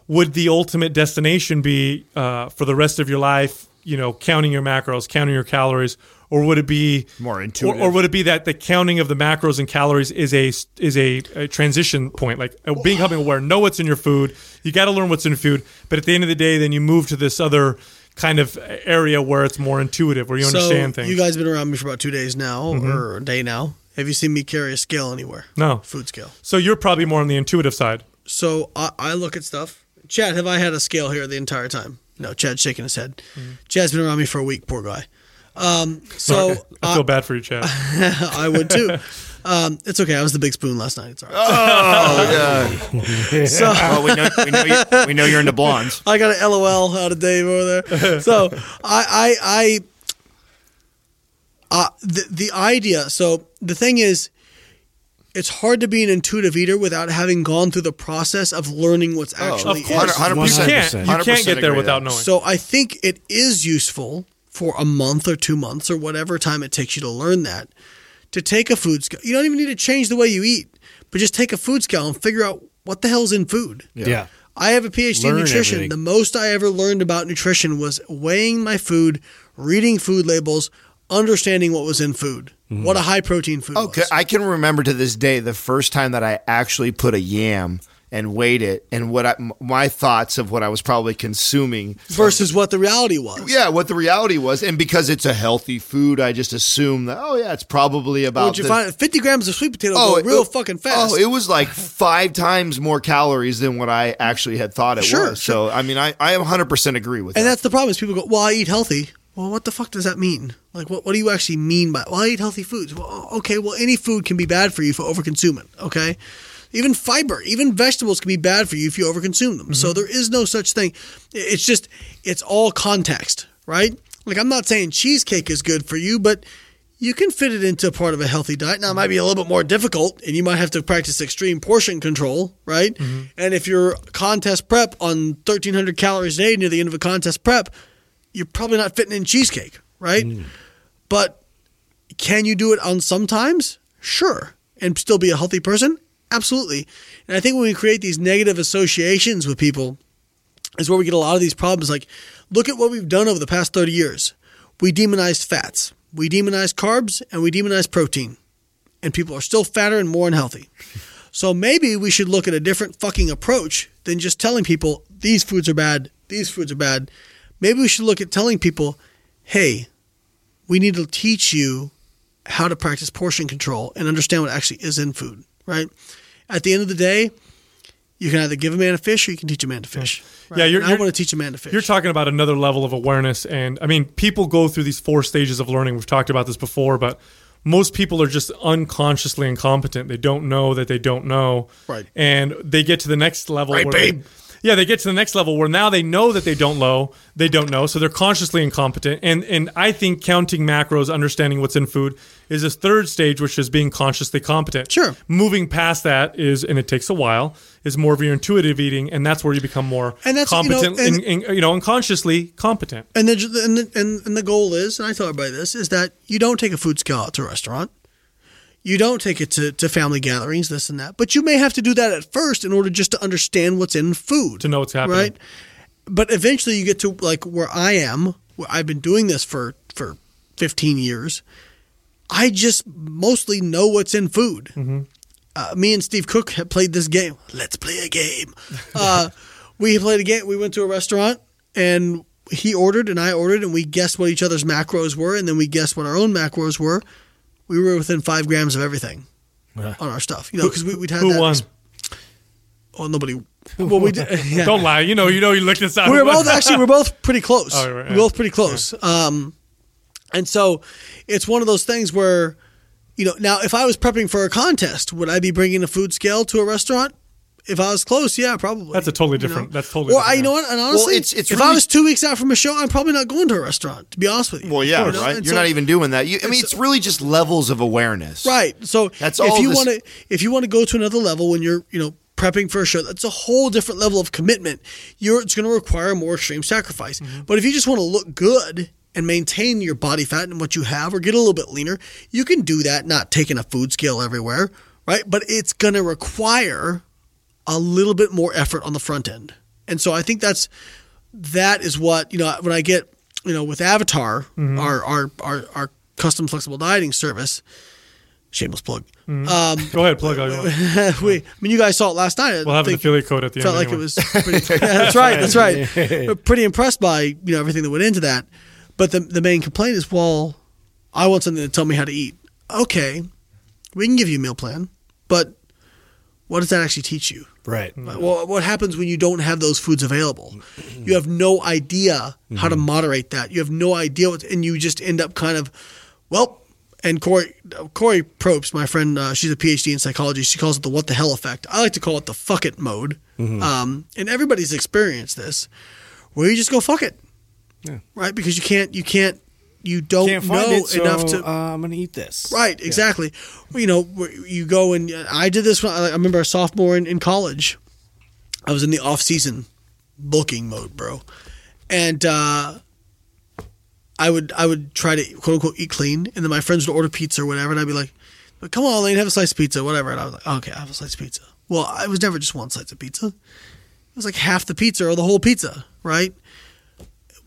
Would the ultimate destination be uh, for the rest of your life? You know, counting your macros, counting your calories, or would it be More intuitive. or would it be that the counting of the macros and calories is a is a, a transition point, like uh, being becoming aware, know what's in your food. You got to learn what's in your food, but at the end of the day, then you move to this other kind of area where it's more intuitive, where you understand so things. Mm-hmm. You guys have been around me for about two days now, or a day now. Have you seen me carry a scale anywhere? no, Food scale. so you're probably more on the intuitive side. So I, I look at stuff. Chad, have I had a scale here the entire time? No, Chad's shaking his head. Mm-hmm. Chad's been around me for a week, poor guy. Um, so I feel bad for you, Chad. I would too. Um, it's okay. I was the big spoon last night. It's all right. so Well, we know we know you, we know you're into blondes. I got an LOL out of Dave over there. So I, I, I, uh, the the idea. So the thing is, it's hard to be an intuitive eater without having gone through the process of learning what's actually. of course. in. 100%. You can't, you can't get there without there. knowing. So I think it is useful for a month or two months or whatever time it takes you to learn that to take a food scale. You don't even need to change the way you eat, but just take a food scale and figure out what the hell's in food. Yeah. I have a PhD in nutrition. everything. The most I ever learned about nutrition was weighing my food, reading food labels, understanding what was in food. Mm-hmm. What a high protein food Okay, was. I can remember to this day the first time that I actually put a yam and weighed it, and what I, my thoughts of what I was probably consuming versus what the reality was. Yeah, what the reality was, and because it's a healthy food, I just assumed that oh yeah, it's probably about. You the- find 50 grams of sweet potato Oh, real it- fucking oh, fast? Oh, it was like five times more calories than what I actually had thought it Sure, was. So I mean, I I 100 percent agree with And that. that's the problem is people go, well, I eat healthy. Well, what the fuck does that mean? Like, what, what do you actually mean by, well, I eat healthy foods? Well, okay, well, any food can be bad for you for overconsuming, okay? Even fiber, even vegetables can be bad for you if you overconsume them. So mm-hmm. there is no such thing. It's just, it's all context, right? Like, I'm not saying cheesecake is good for you, but you can fit it into part of a healthy diet. Now, it might be a little bit more difficult, and you might have to practice extreme portion control, right? Mm-hmm. And if you're contest prep on 1,300 calories a day near the end of a contest prep, you're probably not fitting in cheesecake, right? Mm. But can you do it on sometimes? Sure. And still be a healthy person? Absolutely. And I think when we create these negative associations with people, is where we get a lot of these problems. Like, look at what we've done over the past 30 years. We demonized fats, we demonized carbs, and we demonized protein. And people are still fatter and more unhealthy. So maybe we should look at a different fucking approach than just telling people these foods are bad, these foods are bad. Maybe we should look at telling people, hey, we need to teach you how to practice portion control and understand what actually is in food, right? At the end of the day, you can either give a man a fish or you can teach a man to fish. right? Yeah, you're- And I you're- want to teach a man to fish. You're talking about another level of awareness. And I mean, people go through these four stages of learning. We've talked about this before, but most people are just unconsciously incompetent. They don't know that they don't know. Right. And they get to the next level. Right, where they- babe. Yeah, they get to the next level where now they know that they don't know, they don't know, so they're consciously incompetent. And and I think counting macros, understanding what's in food, is this third stage, which is being consciously competent. Sure. Moving past that is, and it takes a while, is more of your intuitive eating, and that's where you become more And that's, you know, competent, and- and, and, you know, unconsciously competent. And the, and, the, and, and the goal is, and I tell everybody this, is that you don't take a food scale out to a restaurant. You don't take it to, to family gatherings, this and that. But you may have to do that at first in order just to understand what's in food. To know what's happening. Right? But eventually you get to like where I am, where I've been doing this for, for 15 years. I just mostly know what's in food. Mm-hmm. Uh, me and Steve Cook have played this game. Let's play a game. Uh, we played a game. We went to a restaurant and he ordered and I ordered and we guessed what each other's macros were and then we guessed what our own macros were. We were within five grams of everything on our stuff. You know, because we, we'd had Who that. won? Oh, nobody. Well, we did. Yeah. Don't lie. You know, you know, you looked this out. we were both actually we're both pretty close. Oh, right, we're both pretty close. Um, and so it's one of those things where, you know, now if I was prepping for a contest, would I be bringing a food scale to a restaurant? If I was close, yeah, probably. That's a totally You different- know? that's totally Or I, you know what? And honestly, it's- it's if I was two weeks out from a show, I'm probably not going to a restaurant. To be honest with you. Well, yeah, You know? right. And You're so- not even doing that. You, I mean, it's- it's really just levels of awareness. Right. So That's if all you want to if you want to go to another level when you're, you know, prepping for a show, that's a whole different level of commitment. You're it's going to require more extreme sacrifice. Mm-hmm. But if you just want to look good and maintain your body fat and what you have or get a little bit leaner, you can do that not taking a food scale everywhere, right? But it's going to require a little bit more effort on the front end. And so I think that's that is what, you know, when I get, you know, with Avatar, Mm-hmm. our, our our our custom flexible dieting service, shameless plug. Mm-hmm. Um, Go ahead, plug we, I mean, you guys saw it last night. We'll have an affiliate code at the felt end. Felt like anyway. it was pretty, yeah, that's right that's right We're pretty impressed by you know everything that went into that but the, the main complaint is well i want something to tell me how to eat okay we can give you a meal plan but what does that actually teach you Right. well, what happens when you don't have those foods available? You have no idea how to moderate that. You have no idea what, and you just end up kind of, well. And Corey, Corey Probst, my friend, uh, she's a PhD in psychology. She calls it the "what the hell" effect. I like to call it the "fuck it" mode. Um, and everybody's experienced this, where you just go "fuck it," right? Because you can't, you can't, you don't know it, so enough to. uh, I'm gonna eat this. Right, exactly. Well, you know, you go and I did this when I remember a sophomore in, in college. I was in the off season bulking mode, bro, and uh, I would I would try to quote unquote eat clean, and then my friends would order pizza or whatever, and I'd be like, "But "Come on, Layne, have a slice of pizza, whatever." And I was like, "Okay, I have a slice of pizza." Well, I was never just one slice of pizza; it was like half the pizza or the whole pizza, right?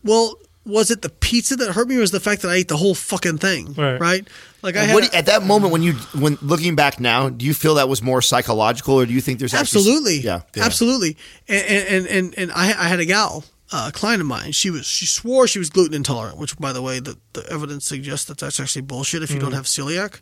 Well, was it the pizza that hurt me, or was the fact that I ate the whole fucking thing? Right. right? Like I had what you- at that moment when you when looking back now, do you feel that was more psychological, or do you think there's actually- absolutely, yeah, absolutely. And and and and I, I had a gal, uh, a client of mine. She was she swore she was gluten intolerant, which by the way, the, the evidence suggests that that's actually bullshit. If you don't have celiac,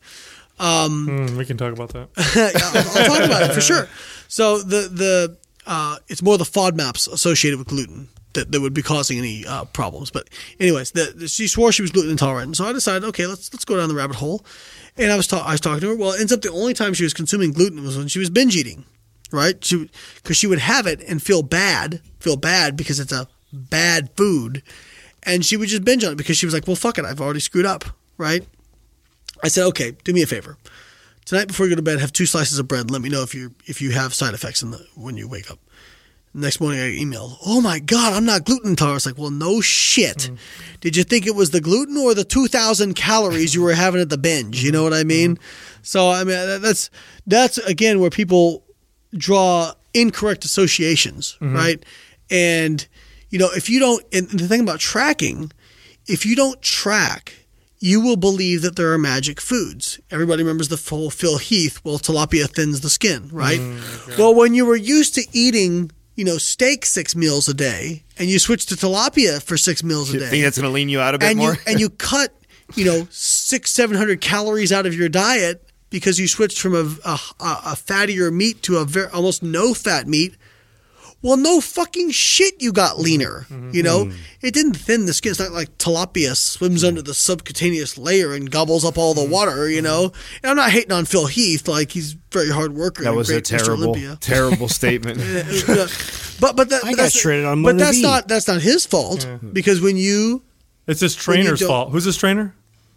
Mm, we can talk about that. Yeah, I'll, I'll talk about it for sure. So the the uh, it's more the FODMAPs associated with gluten that, that would be causing any uh, problems. But anyways, the, the- she swore she was gluten intolerant, so I decided, okay, let's let's go down the rabbit hole. And I was ta- I was talking to her. Well, it ends up the only time she was consuming gluten was when she was binge eating, right? She because she would have it and feel bad, feel bad because it's a bad food, and she would just binge on it because she was like, well, fuck it, I've already screwed up, right? I said, okay, do me a favor tonight before you go to bed, have two slices of bread. Let me know if you if you have side effects in the when you wake up. Next morning, I emailed, "Oh my god, I'm not gluten intolerant." It's like, well, no shit. Mm. Did you think it was the gluten or the 2,000 calories you were having at the binge? You know what I mean? Mm-hmm. So I mean, that's that's again where people draw incorrect associations, mm-hmm. right? And you know, if you don't, and the thing about tracking, if you don't track, you will believe that there are magic foods. Everybody remembers the full Phil Heath. Well, tilapia thins the skin, right? Mm, well, when you were used to eating, you know, steak six meals a day, and you switch to tilapia for six meals a day, think that's going to lean you out a bit and more? you and you cut you know six seven hundred calories out of your diet because you switched from a, a, a fattier meat to a very almost no fat meat. Well, no fucking shit, you got leaner. Mm-hmm. You know, it didn't thin the skin. It's not like tilapia swims under the subcutaneous layer and gobbles up all the Mm-hmm. water. You know, and I'm not hating on Phil Heath. Like he's a very hard worker. that was a terrible, terrible statement. but but that, I but got that's, shredded on But that's V. not that's not his fault because when you It's his trainer's fault. Who's his trainer?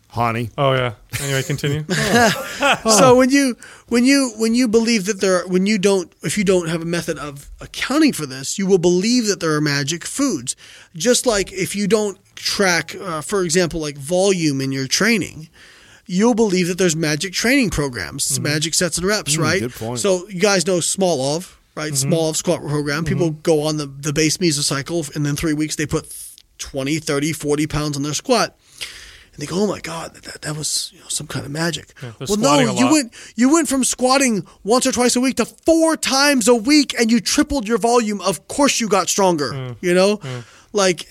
Honey. Oh yeah. Anyway, continue. So when you when you when you believe that there are, when you don't if you don't have a method of accounting for this, you will believe that there are magic foods. Just like if you don't track, uh, for example, like volume in your training, you'll believe that there's magic training programs, mm-hmm. magic sets and reps, mm, right? good point. So you guys know Smolov right? Mm-hmm. Smolov squat program. People mm-hmm. go on the the base mesocycle, and then three weeks they put 20, 30, 40 pounds on their squat. They go, "Oh my God, that, that, that was you know, some kind of magic." they're well, no, you went you went from squatting once or twice a week to four times a week, and you tripled your volume. Of course, you got stronger. Mm. You know, like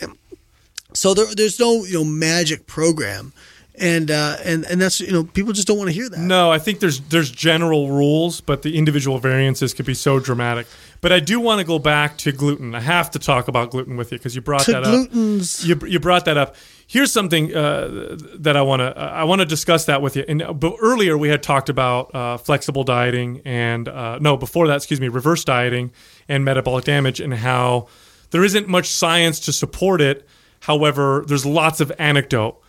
so there, there's no you know magic program, and uh, and and that's you know people just don't want to hear that. No, I think there's there's general rules, but the individual variances could be so dramatic. But I do want to go back to gluten. I have to talk about gluten with you because you brought To that glutens. up. You, you brought that up. Here's something uh, that I want to I want to discuss that with you. And but earlier we had talked about uh, flexible dieting and uh, no before that, excuse me, reverse dieting and metabolic damage and how there isn't much science to support it. However, there's lots of anecdote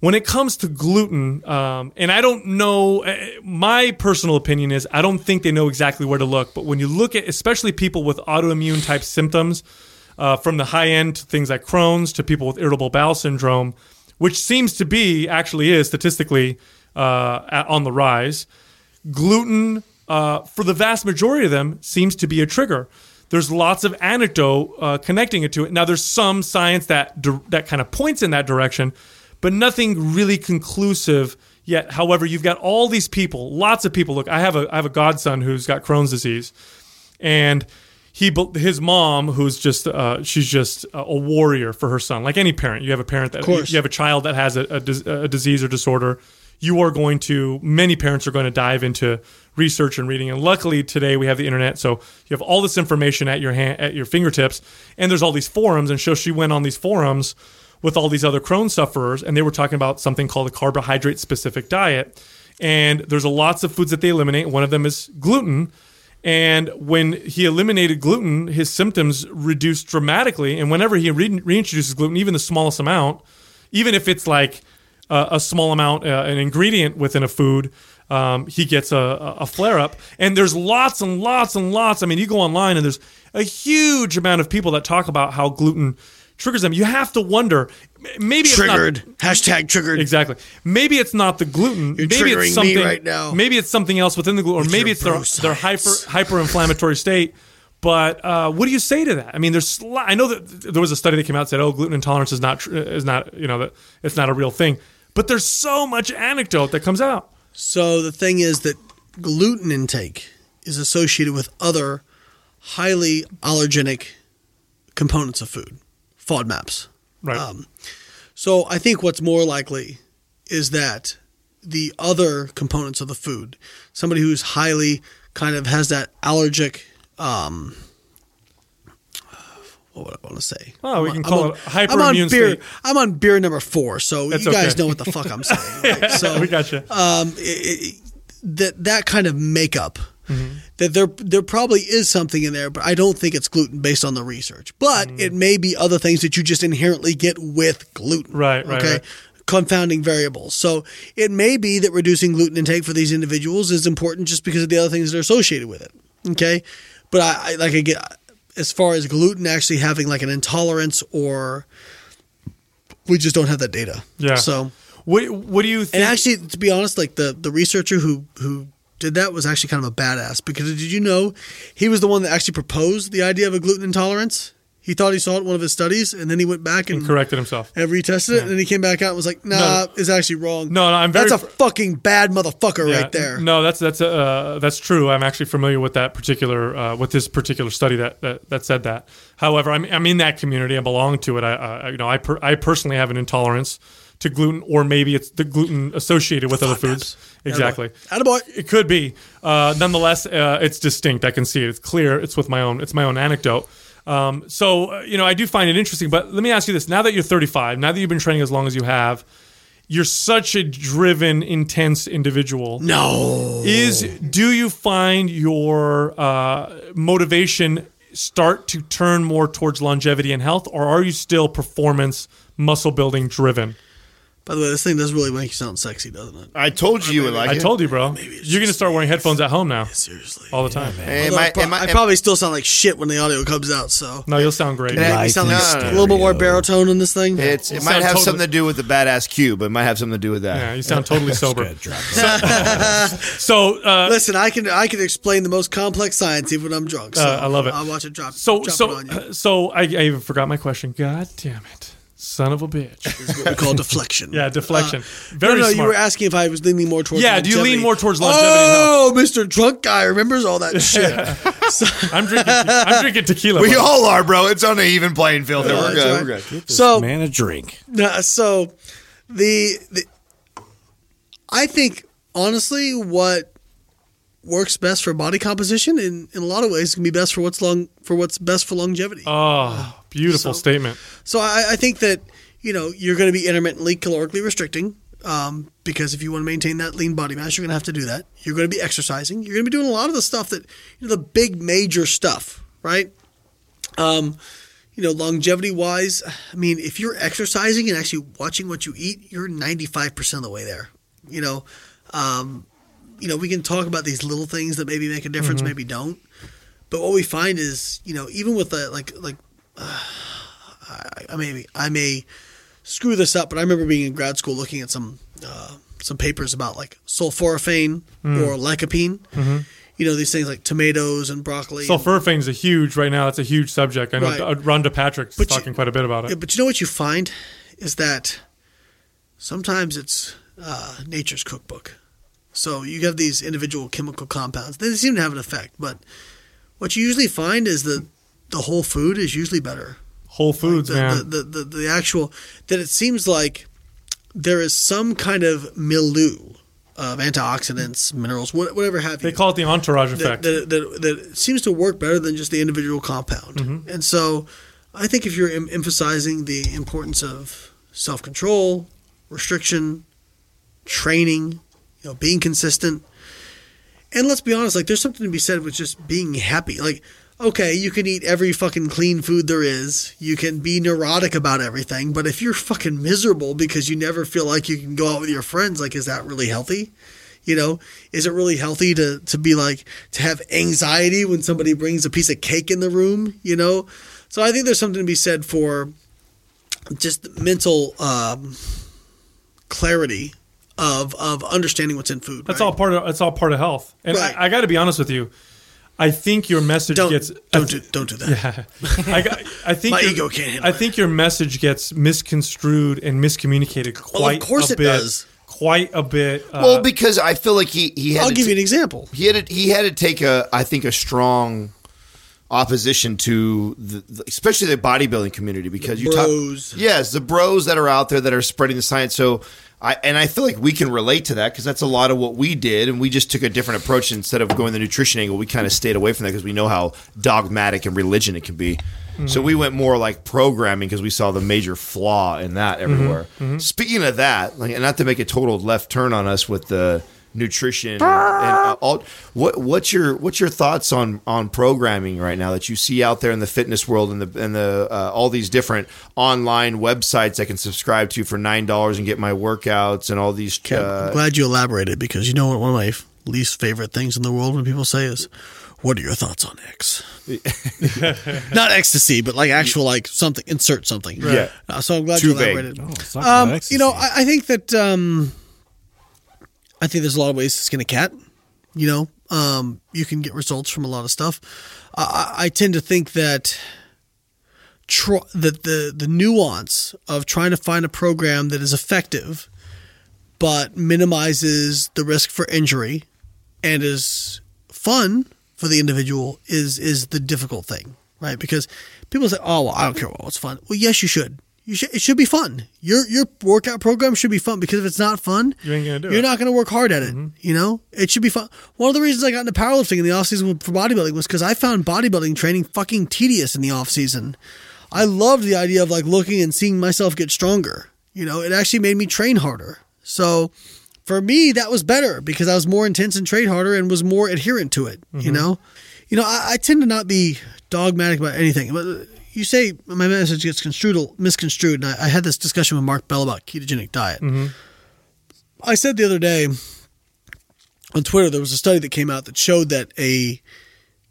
when it comes to gluten, um, and I don't know, uh, my personal opinion is I don't think they know exactly where to look. But when you look at, especially people with autoimmune type symptoms, uh, from the high end to things like Crohn's to people with irritable bowel syndrome, which seems to be actually is statistically uh, on the rise, gluten, uh, for the vast majority of them, seems to be a trigger. There's lots of anecdote uh, connecting it to it. Now, there's some science that that kind of points in that direction, but nothing really conclusive yet. However, you've got all these people, lots of people. Look, I have a I have a godson who's got Crohn's disease, and he his mom who's just uh, she's just a warrior for her son. Like any parent you have a parent that you have a child that has a, a, a disease or disorder. You are going to many parents are going to dive into research and reading. And luckily today we have the internet so you have all this information at your hand at your fingertips. And there's all these forums and so she went on these forums with all these other Crohn sufferers and they were talking about something called a carbohydrate specific diet. And there's a lots of foods that they eliminate. One of them is gluten and when he eliminated gluten, his symptoms reduced dramatically. And whenever he re- reintroduces gluten, even the smallest amount, even if it's like uh, a small amount, uh, an ingredient within a food, um, he gets a, a a flare up. And there's lots and lots and lots. I mean, you go online and there's a huge amount of people that talk about how gluten triggers them. You have to wonder, maybe it's not- Triggered. Hashtag triggered. Exactly. Maybe it's not the gluten. You're maybe it's something right now. Maybe it's something else within the gluten, or maybe it's their, their hyper hyper inflammatory state. But uh, what do you say to that? I mean, there's I know that there was a study that came out that said, oh, gluten intolerance is not tr- is not you know that it's not a real thing. But there's so much anecdote that comes out. So the thing is that gluten intake is associated with other highly allergenic components of food, FODMAPs. Right. Um, so I think what's more likely is that the other components of the food, somebody who's highly kind of has that allergic, um, what would I want to say? Oh, we I'm can on- call I'm it on- I'm on hyperimmune beer. state. I'm on beer number four, so That's you guys okay. know what the fuck I'm saying. Right? So we got you. um, it, it, that that kind of makeup. Mm-hmm. That there there probably is something in there, but I don't think it's gluten based on the research. But Mm-hmm. it may be other things that you just inherently get with gluten. Right, right, Okay. right. Confounding variables. So it may be that reducing gluten intake for these individuals is important just because of the other things that are associated with it. Okay. But I, I like I get as far as gluten actually having like an intolerance or we just don't have that data. Yeah. So What What do you think? and actually, to be honest, like the the researcher who who did that was actually kind of a badass because did you know he was the one that actually proposed the idea of a gluten intolerance? He thought he saw it in one of his studies, and then he went back and, corrected himself. and retested it, and then he came back out and was like, "Nah, No. it's actually wrong." No, no, I'm very That's a fucking bad motherfucker Yeah, right there. No, that's that's uh, that's true. I'm actually familiar with that particular uh, with this particular study that, that that said that. However, I'm I'm in that community. I belong to it. I, I you know I per, I personally have an intolerance to gluten, or maybe it's the gluten associated with other foods. Exactly. Attaboy. It could be. Uh, nonetheless, uh, it's distinct. I can see it. It's clear. It's with my own. It's my own anecdote. Um, so uh, you know, I do find it interesting. But let me ask you this: Now that you're 35, now that you've been training as long as you have, you're such a driven, intense individual. No. Is do you find your uh, motivation start to turn more towards longevity and health, or are you still performance, muscle building driven? By the way, this thing does really make you sound sexy, doesn't it? I told you you would like I it. told you, bro. You're gonna start wearing headphones at home now Seriously. all the time. Hey, Although am I, I, pro- am I, I probably still sound like shit when the audio comes out, so. No, you'll sound great. Can I Life sound in like a little bit more baritone in this thing? it's, it Sound might have totally- something to do with the badass cube. But it might have something to do with that. Yeah, you sound totally sober. Good, drop. So, uh, Listen, I can I can explain the most complex science even when I'm drunk. So Uh, I love it. I'll watch it drop. so, drop so, it on you. so, I, I even forgot my question. God damn it, son of a bitch. It's what we call deflection. Yeah, deflection. Uh, Very no, no, smart. you were asking if I was leaning more towards. Yeah, do you lean more towards longevity and Oh, Mister Drunk Guy remembers all that shit. I'm drinking. I'm drinking tequila. We buddy. all are, bro. It's on an even playing field. here. we're good. right. We're good. so, Man, a drink. Nah, so the, the I think honestly what works best for body composition in, in a lot of ways can be best for what's long for what's best for longevity. Oh, beautiful So- statement. So I, I think that you know you're going to be intermittently calorically restricting um, because if you want to maintain that lean body mass, you're going to have to do that. You're going to be exercising. You're going to be doing a lot of the stuff that you know the big major stuff, right? Um, you know, longevity wise, I mean, if you're exercising and actually watching what you eat, you're 95 percent of the way there. You know, um, you know, we can talk about these little things that maybe make a difference, maybe don't. But what we find is, you know, even with the like like I, I may I may screw this up, but I remember being in grad school looking at some uh, some papers about like sulforaphane or lycopene. You know these things like tomatoes and broccoli. Sulforaphane's a huge right now. That's a huge subject. I know Right. uh, Rhonda Patrick's But you- talking quite a bit about it. But you know what you find is that sometimes it's uh, nature's cookbook. So you have these individual chemical compounds. They seem to have an effect, but what you usually find is that the whole food is usually better. Whole Foods, the, man. The, the, the, the actual that it seems like there is some kind of milieu of antioxidants, minerals, what- whatever have you. they call it the entourage that, effect. that, that, that seems to work better than just the individual compound. Mm-hmm. And so I think if you're em- emphasizing the importance of self control, restriction, training, you know, being consistent, and let's be honest, like there's something to be said with just being happy. Like, okay, you can eat every fucking clean food there is. You can be neurotic about everything, but if you're fucking miserable because you never feel like you can go out with your friends, like is that really healthy? You know, is it really healthy to to be like to have anxiety when somebody brings a piece of cake in the room? You know, so I think there's something to be said for just mental um, clarity of of understanding what's in food. That's right? all part of. That's all part of health. And Right. I, I got to be honest with you. I think your message Don't gets. don't do, don't do that. I, I think My your- ego can't handle I think your message gets misconstrued and miscommunicated quite Of course a it bit. does. Quite a bit. Uh, Well, because I feel like he he had I'll to give t- you an example. he had to, he had to take a I think a strong opposition to the, the especially the bodybuilding community because you bros. talk yes the bros that are out there that are spreading the science so I and I feel like we can relate to that because that's a lot of what we did and we just took a different approach instead of going the nutrition angle. We kind of stayed away from that because we know how dogmatic and religion it can be. So mm-hmm. we went more like programming because we saw the major flaw in that mm-hmm. everywhere. Mm-hmm. Speaking of that like and not to make a total left turn on us with the nutrition and, and uh, all. What what's your what's your thoughts on on programming right now that you see out there in the fitness world and the and the uh, all these different online websites I can subscribe to for nine dollars and get my workouts and all these. I'm Uh, glad you elaborated because you know what one of my f- least favorite things in the world when people say is, what are your thoughts on X? Not ecstasy, but like actual like something. Insert something. Yeah. Uh, so I'm glad Too you elaborated. Oh, it's not about Um, you know, I, I think that um, I think there's a lot of ways to skin a cat. You know, um, you can get results from a lot of stuff. I, I, tend to think that tr- that the the nuance of trying to find a program that is effective, but minimizes the risk for injury, and is fun for the individual is is the difficult thing, right? Because people say, "Oh, well, I don't care about what's fun." Well, yes, you should. You should. It should be fun. Your your workout program should be fun because if it's not fun, You ain't gonna do you're it. not going to work hard at it. Mm-hmm. You know, it should be fun. One of the reasons I got into powerlifting in the off season for bodybuilding was because I found bodybuilding training fucking tedious in the off season. I loved the idea of like looking and seeing myself get stronger. You know, it actually made me train harder. So for me, that was better because I was more intense and trained harder and was more adherent to it. You mm-hmm. know, you know, I, I tend to not be dogmatic about anything. But you say my message gets construed, misconstrued, and I, I had this discussion with Mark Bell about ketogenic diet. Mm-hmm. I said the other day on Twitter there was a study that came out that showed that a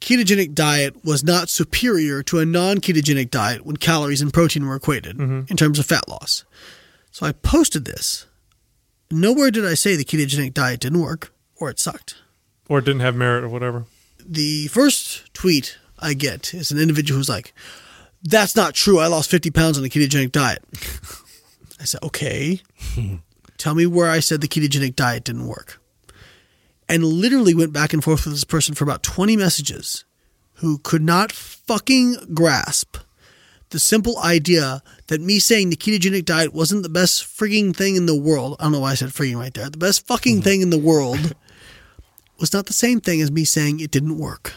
ketogenic diet was not superior to a non-ketogenic diet when calories and protein were equated mm-hmm. in terms of fat loss. So I posted this. Nowhere did I say the ketogenic diet didn't work or it sucked. or it didn't have merit or whatever. The first tweet I get is an individual who's like, "That's not true. I lost 50 pounds on the ketogenic diet." I said, "Okay, tell me where I said the ketogenic diet didn't work." And literally went back and forth with this person for about 20 messages who could not fucking grasp the simple idea that me saying the ketogenic diet wasn't the best frigging thing in the world. I don't know why I said frigging right there. The best fucking thing in the world was not the same thing as me saying it didn't work.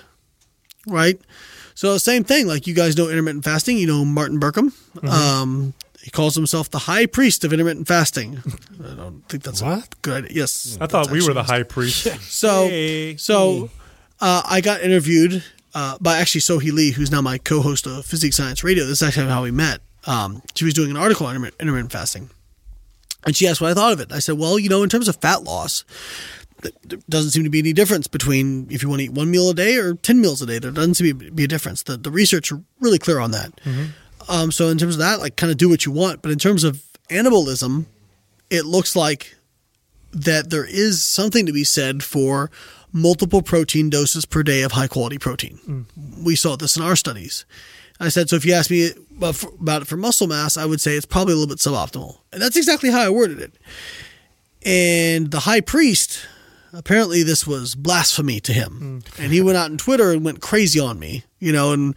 Right? So same thing. Like you guys know intermittent fasting. You know Martin Berkhan. Um, he calls himself the high priest of intermittent fasting. I don't think that's a What? good idea. Yes, I thought we were the high priest. so, Hey. so uh, I got interviewed uh, by actually Sohee Lee, who's now my co-host of Physique Science Radio. This is actually how we met. Um, she was doing an article on intermittent, intermittent fasting, and she asked what I thought of it. I said, "Well, you know, in terms of fat loss, th- there doesn't seem to be any difference between if you want to eat one meal a day or ten meals a day. There doesn't seem to be a difference. The the research are really clear on that. Mm-hmm. Um, so in terms of that, like, kind of do what you want. But in terms of anabolism, it looks like that there is something to be said for multiple protein doses per day of high quality protein. Mm. We saw this in our studies. I said, so if you ask me uh, about about it for muscle mass, I would say it's probably a little bit suboptimal. And that's exactly how I worded it. And the high priest, apparently this was blasphemy to him. Mm. And he went out on Twitter and went crazy on me, you know, and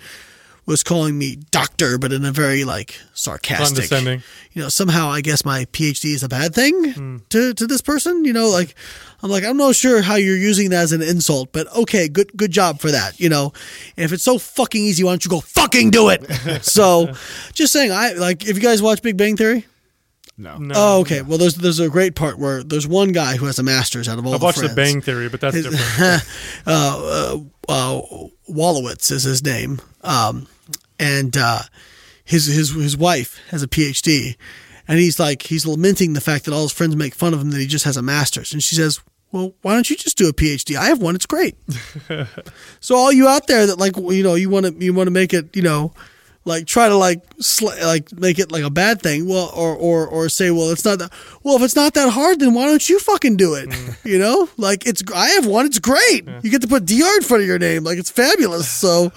was calling me doctor, but in a very like sarcastic, Condescending. you know, somehow I guess my PhD is a bad thing mm. to, to this person, you know, like I'm like, I'm not sure how you're using that as an insult, but okay, good, good job for that, you know, and if it's so fucking easy, why don't you go fucking do it? so just saying, I like, if you guys watch Big Bang Theory, No. No. oh, okay. Well, there's, there's a great part where there's one guy who has a master's out of all I've the watched The. Bang Theory, but that's different. uh, uh, Wolowitz is his name, um, and uh, his his his wife has a PhD, and he's like he's lamenting the fact that all his friends make fun of him that he just has a master's, and she says, "Well, why don't you just do a PhD? I have one; it's great." so all you out there that like you know you want to you want to make it you know. Like try to like sl- like make it like a bad thing, well, or or or say, well, it's not that. Well, if it's not that hard, then why don't you fucking do it? Mm. You know, like it's. I have one. It's great. You get to put Dr in front of your name. Like it's fabulous. So,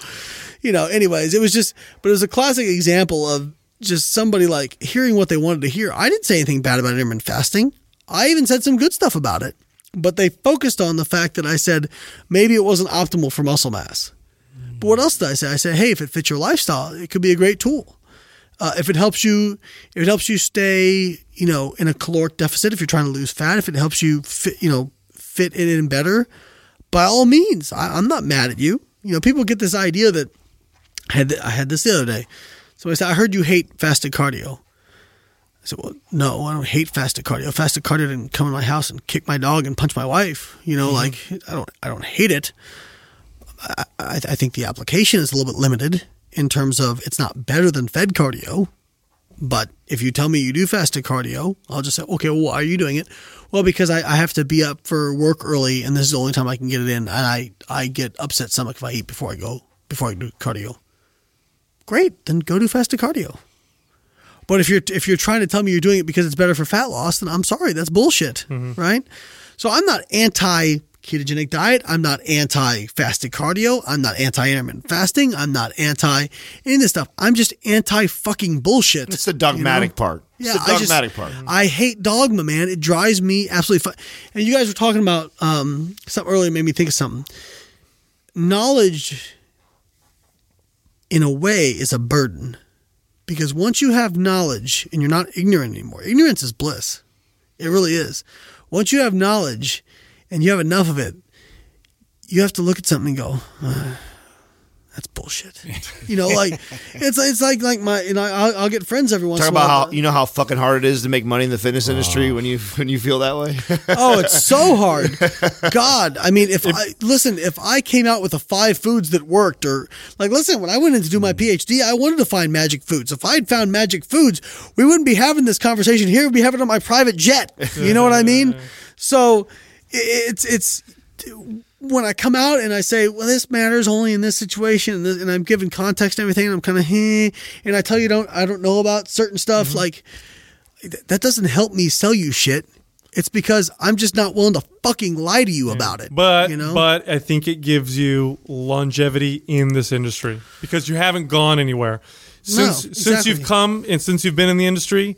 you know. Anyways, it was just, but it was a classic example of just somebody like hearing what they wanted to hear. I didn't say anything bad about intermittent fasting. I even said some good stuff about it, but they focused on the fact that I said maybe it wasn't optimal for muscle mass. But what else did I say? I said, hey, if it fits your lifestyle, it could be a great tool. Uh, if it helps you, if it helps you stay, you know, in a caloric deficit, if you're trying to lose fat, if it helps you fit, you know, fit it in better, by all means, I, I'm not mad at you. You know, people get this idea that I had I had this the other day. So I said, I heard you hate fasted cardio. I said, well, no, I don't hate fasted cardio. Fasted cardio didn't come in my house and kick my dog and punch my wife. You know, like I don't, I don't hate it. I, I think the application is a little bit limited in terms of it's not better than fed cardio. But if you tell me you do fasted cardio, I'll just say, okay, well, why are you doing it? Well, because I, I have to be up for work early, and this is the only time I can get it in, and I I get upset stomach if I eat before I go before I do cardio. Great, then go do fasted cardio. But if you're if you're trying to tell me you're doing it because it's better for fat loss, then I'm sorry, that's bullshit, mm-hmm. right? So I'm not anti ketogenic diet. I'm not anti fasted cardio. I'm not anti intermittent fasting. I'm not anti any of this stuff. I'm just anti fucking bullshit. It's the dogmatic part. It's the I just- dogmatic part. I hate dogma, man. It drives me absolutely. Fu- and you guys were talking about um, something earlier, made me think of something. Knowledge, in a way, is a burden because once you have knowledge and you're not ignorant anymore, ignorance is bliss. It really is. Once you have knowledge and you have enough of it, you have to look at something and go, "Ah, "That's bullshit." You know, like it's it's like like my you know I'll, I'll get friends every once Talk in a about while. how you know how fucking hard it is to make money in the fitness industry when you when you feel that way. Oh, it's so hard. God, I mean, if, I listen, if I came out with the five foods that worked, or like, listen, when I went in to do my PhD, I wanted to find magic foods. If I had found magic foods, we wouldn't be having this conversation here. We'd be having it on my private jet. You know what I mean? So i- it's it's when I come out and I say, well, this matters only in this situation, and, this, and I'm giving context and everything, and I'm kind of, hey, and I tell you, don't I don't know about certain stuff, mm-hmm. like th- that doesn't help me sell you shit. It's because I'm just not willing to fucking lie to you about it. But you know, but I think it gives you longevity in this industry because you haven't gone anywhere since since exactly. you've come and since you've been in the industry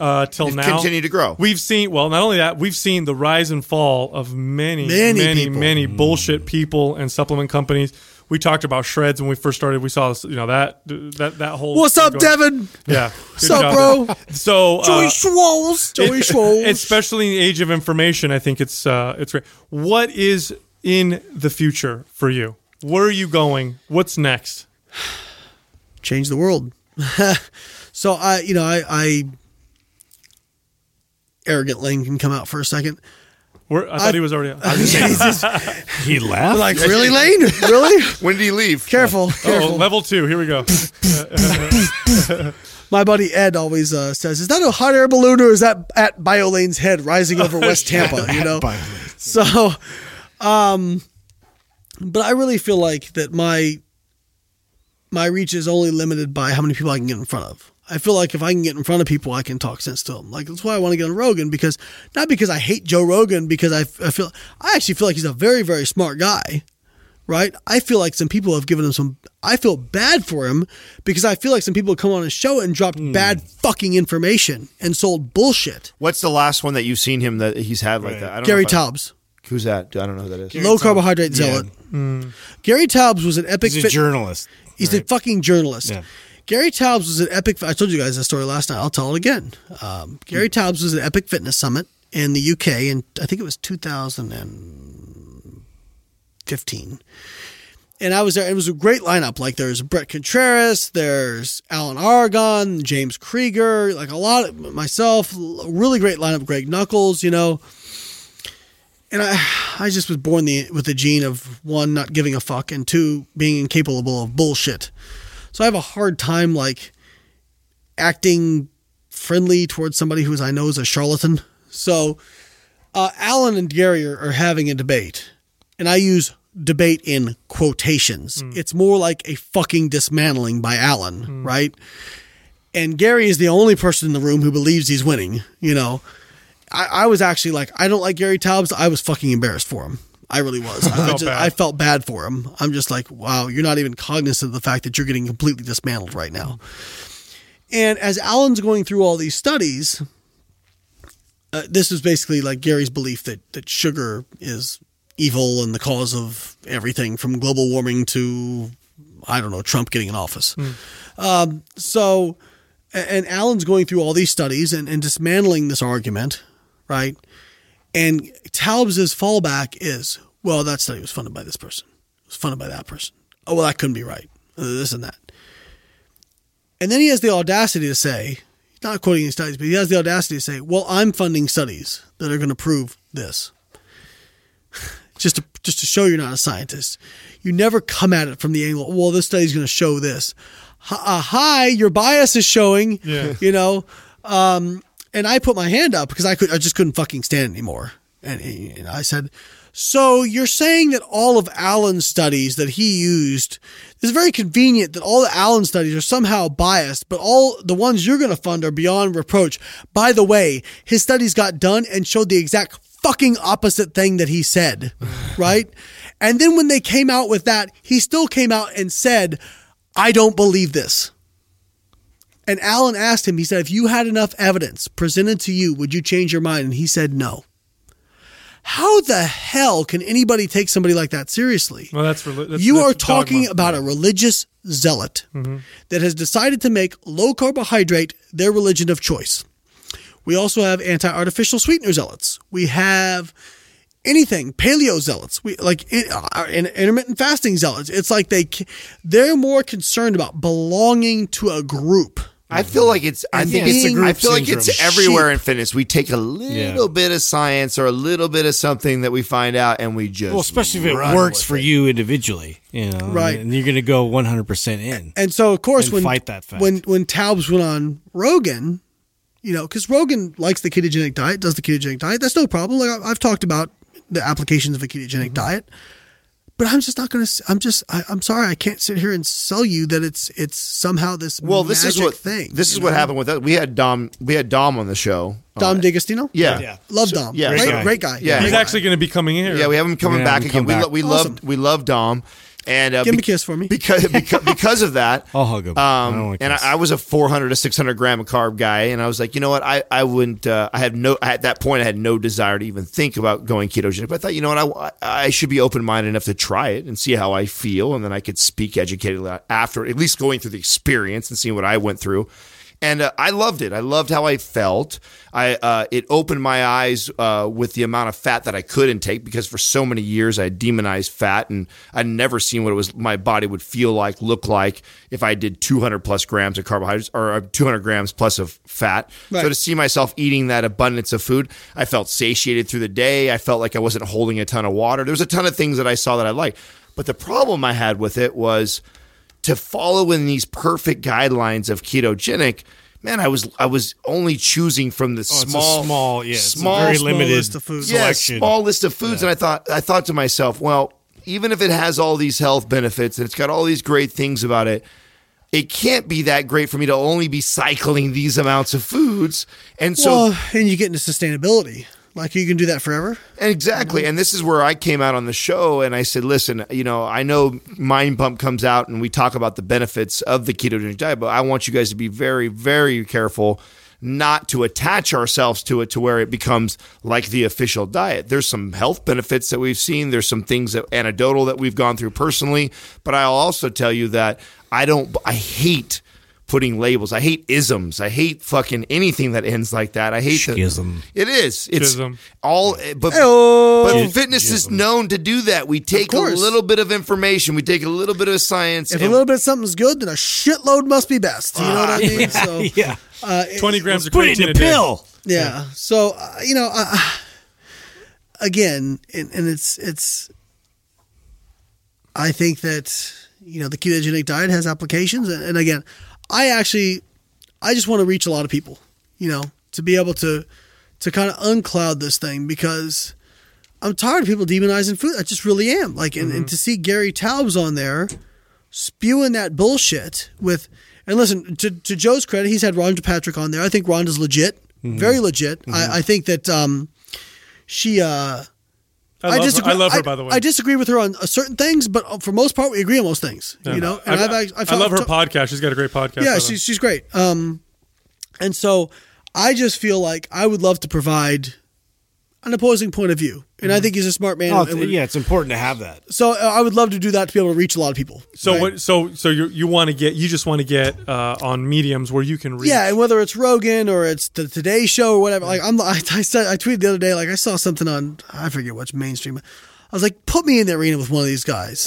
uh, till You've now. Continue to grow. We've seen well, not only that, we've seen the rise and fall of many, Many many, many, people. bullshit people and supplement companies. We talked about shreds when we first started. We saw this, you know that that that whole. what's up, going- Devin? Yeah, What's up, bro? So uh, Joey Swolls. Joey Swolls. especially in the age of information, I think it's uh, it's great. What is in the future for you? Where are you going? What's next? change the world. so I, you know, I, I arrogant Layne can come out for a second. Where, I thought he was already. Out. he laughed. Like, really, Layne? Really? when did he leave? Careful, oh, careful. level two. Here we go. My buddy Ed always uh, says, "Is that a hot air balloon or is that at BioLayne's head rising over West Tampa?" You know. So, um, but I really feel like that my my reach is only limited by how many people I can get in front of. I feel like if I can get in front of people, I can talk sense to them. Like that's why I want to get on Rogan because not because I hate Joe Rogan because I, I feel I actually feel like he's a very very smart guy, right? I feel like some people have given him some. I feel bad for him because I feel like some people have come on his show and dropped hmm. bad fucking information and sold bullshit. What's the last one that you've seen him that he's had like that? I don't Gary know I- Taubes. Who's that? I don't know who that is. low carbohydrate zealot. Hmm. Gary Taubes was an epic. He's a fit- journalist. He's a fucking journalist. Yeah. Gary Taubes was an epic. I told you guys that story last night. I'll tell it again. Um, Gary Taubes was an epic fitness summit in the UK, and I think it was 2015. And I was there. It was a great lineup. Like there's Bret Contreras, there's Alan Aragon, James Krieger, like a lot of myself. a Really great lineup. Greg Nuckols, you know and I, I just was born the, with the gene of one not giving a fuck and two being incapable of bullshit. So I have a hard time like acting friendly towards somebody who I know is a charlatan. So uh, Alan and Gary are, are having a debate, and I use debate in quotations. It's more like a fucking dismantling by Alan, right? And Gary is the only person in the room who believes he's winning. You know. I, I was actually like, I don't like Gary Taubes. I was fucking embarrassed for him. I really was. I, felt just, bad. I felt bad for him. I'm just like, wow, you're not even cognizant of the fact that you're getting completely dismantled right now. And as Alan's going through all these studies, uh, this is basically like Gary's belief that that sugar is evil and the cause of everything from global warming to I don't know Trump getting in office. Um, so, and Alan's going through all these studies and, and dismantling this argument, right? And Taubes' fallback is, well, that study was funded by this person. It was funded by that person. Oh, well, that couldn't be right. Uh, This and that. And then he has the audacity to say, he's not quoting any studies, but he has the audacity to say, well, I'm funding studies that are going to prove this. just to, just to show you're not a scientist. You never come at it from the angle, well, this study's going to show this. uh, hi, your bias is showing. Yeah. You know, um, and I put my hand up because I could, I just couldn't fucking stand anymore. And, he, and I said, so you're saying that all of Alan's studies that he used is very convenient that all the Alan studies are somehow biased, but all the ones you're going to fund are beyond reproach. By the way, his studies got done and showed the exact fucking opposite thing that he said, right? And then when they came out with that, he still came out and said, I don't believe this. And Alan asked him, he said, if you had enough evidence presented to you, would you change your mind? And he said, no. How the hell can anybody take somebody like that seriously? Well, that's, reli- that's you that's are talking dogma. about a religious zealot that has decided to make low carbohydrate their religion of choice. We also have anti artificial sweetener zealots. We have anything paleo zealots. We like in, uh, in- intermittent fasting zealots. It's like they they're more concerned about belonging to a group. I feel like it's. I And think being it's. a group I feel like it's everywhere Sheep. in fitness. We take a little Yeah. bit of science or a little bit of something that we find out, and we just Well, especially if it works for it. you individually, you know, Right. And you're going to go 100 percent in. And so, of course, when fight that fact. when when Taubes went on Rogan, you know, because Rogan likes the ketogenic diet, does the ketogenic diet. That's no problem. Like I- I've talked about the applications of a ketogenic Mm-hmm. diet, but I'm just not going to. I'm just. I, I'm sorry. I can't sit here and sell you that it's it's somehow this Well, this is what thing. this is you what happened with us. We had Dom. We had Dom on the show. Dom Uh, D'Agostino. Yeah. Yeah. love Dom. yeah, great, so- guy. great guy. Yeah. He's guy. actually going to be coming here. Yeah, we have him coming We're back have him again. come We, back. lo- we Awesome. loved we loved Dom, and uh, Give him a kiss for me. because because, because of that. I'll hug him. I don't Um, wanna and I. I was a 400 to 600 gram of carb guy, and I was like, you know what, I I wouldn't. Uh, I had no at that point. I had no desire to even think about going ketogenic. But I thought, you know what, I I should be open minded enough to try it and see how I feel, and then I could speak educatedly after, at least going through the experience and seeing what I went through. And uh, I loved it. I loved how I felt. I uh, it opened my eyes uh, with the amount of fat that I could intake because for so many years I demonized fat and I'd never seen what it was my body would feel like, look like if I did 200 plus grams of carbohydrates or uh, 200 grams plus of fat. So to see myself eating that abundance of food, I felt satiated through the day. I felt like I wasn't holding a ton of water. There was a ton of things that I saw that I liked, but the problem I had with it was to follow in these perfect guidelines of ketogenic, man, I was I was only choosing from the Oh, small, small, yeah, small, very small limited list of foods. yeah, selection. small list of foods, and I thought I thought to myself, well, even if it has all these health benefits and it's got all these great things about it. It can't be that great for me to only be cycling these amounts of foods, and so well, and you get into sustainability. Like you can do that forever. Exactly. And this is where I came out on the show and I said, listen, you know, I know Mind Pump comes out and we talk about the benefits of the ketogenic diet, but I want you guys to be very, very careful not to attach ourselves to it to where it becomes like the official diet. There's some health benefits that we've seen. There's some things that anecdotal that we've gone through personally, but I'll also tell you that I don't, I hate putting labels. I hate isms. I hate fucking anything that ends like that. I hate that. Schism. It is. It's Schism. all, but, Heyo. but fitness is known to do that. We take a little bit of information, we take a little bit of science. If a little bit of something's good, then a shitload must be best. You know what I mean? So yeah. uh, 20 grams of Put it creatine in a a day. pill. Yeah. So uh, you know, uh, again, and, and it's it's. I think that you know the ketogenic diet has applications, and, and again, I actually, I just want to reach a lot of people. You know, to be able to to kind of uncloud this thing because I'm tired of people demonizing food. I just really am. Like, and, and to see Gary Taubes on there spewing that bullshit with, and listen to, to Joe's credit, he's had Rhonda Patrick on there. I think Rhonda's legit, very legit. I, I think that um, she. Uh, I love, her, I love her, by the way. I disagree with her on uh, certain things, but uh, for most part, we agree on most things. You know, and I, I've, act- I, I, love her podcast. She's got a great podcast. yeah, she's she's great. Um, and so I just feel like I would love to provide an opposing point of view, and I think he's a smart man. Oh, and it's- would- yeah, it's important to have that. So uh, I would love to do that to be able to reach a lot of people. So right? what? So so you you want to get you just want to get uh, on mediums where you can reach. Yeah, and whether it's Rogan or it's the Today Show or whatever. Like I'm, I, I said, I tweeted the other day. Like I saw something on, I forget which mainstream. Was like, put me in the arena with one of these guys.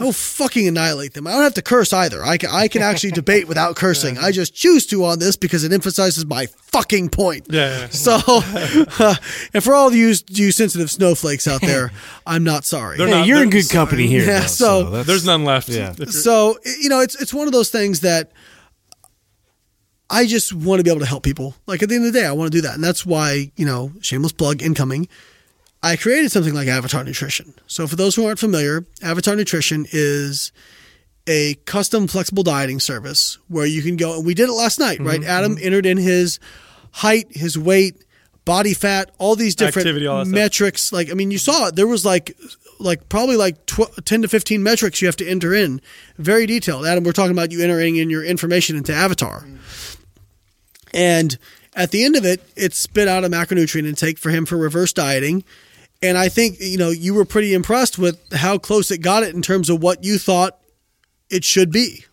I will fucking annihilate them. I don't have to curse either. I can, I can actually debate without cursing. I just choose to on this because it emphasizes my fucking point. Yeah, yeah, yeah. So, and for all of you, you sensitive snowflakes out there, I'm not sorry. They're Hey, not- you're in they're- good company here. Yeah, though, so- that's- There's none left. Yeah. If you're- so you know, it's it's one of those things that I just want to be able to help people. Like at the end of the day, I want to do that, and that's why you know, shameless plug incoming. I created something like Avatar Nutrition. So for those who aren't familiar, Avatar Nutrition is a custom flexible dieting service where you can go and we did it last night, right? Mm-hmm. Adam entered in his height, his weight, body fat, all these different Activity, that stuff. metrics. Like I mean, you saw it. There was like like probably like tw- 10 to 15 metrics you have to enter in. Very detailed. Adam, we're talking about you entering in your information into Avatar. And at the end of it, it spit out a macronutrient intake for him for reverse dieting. And I think, you know, you were pretty impressed with how close it got it in terms of what you thought it should be.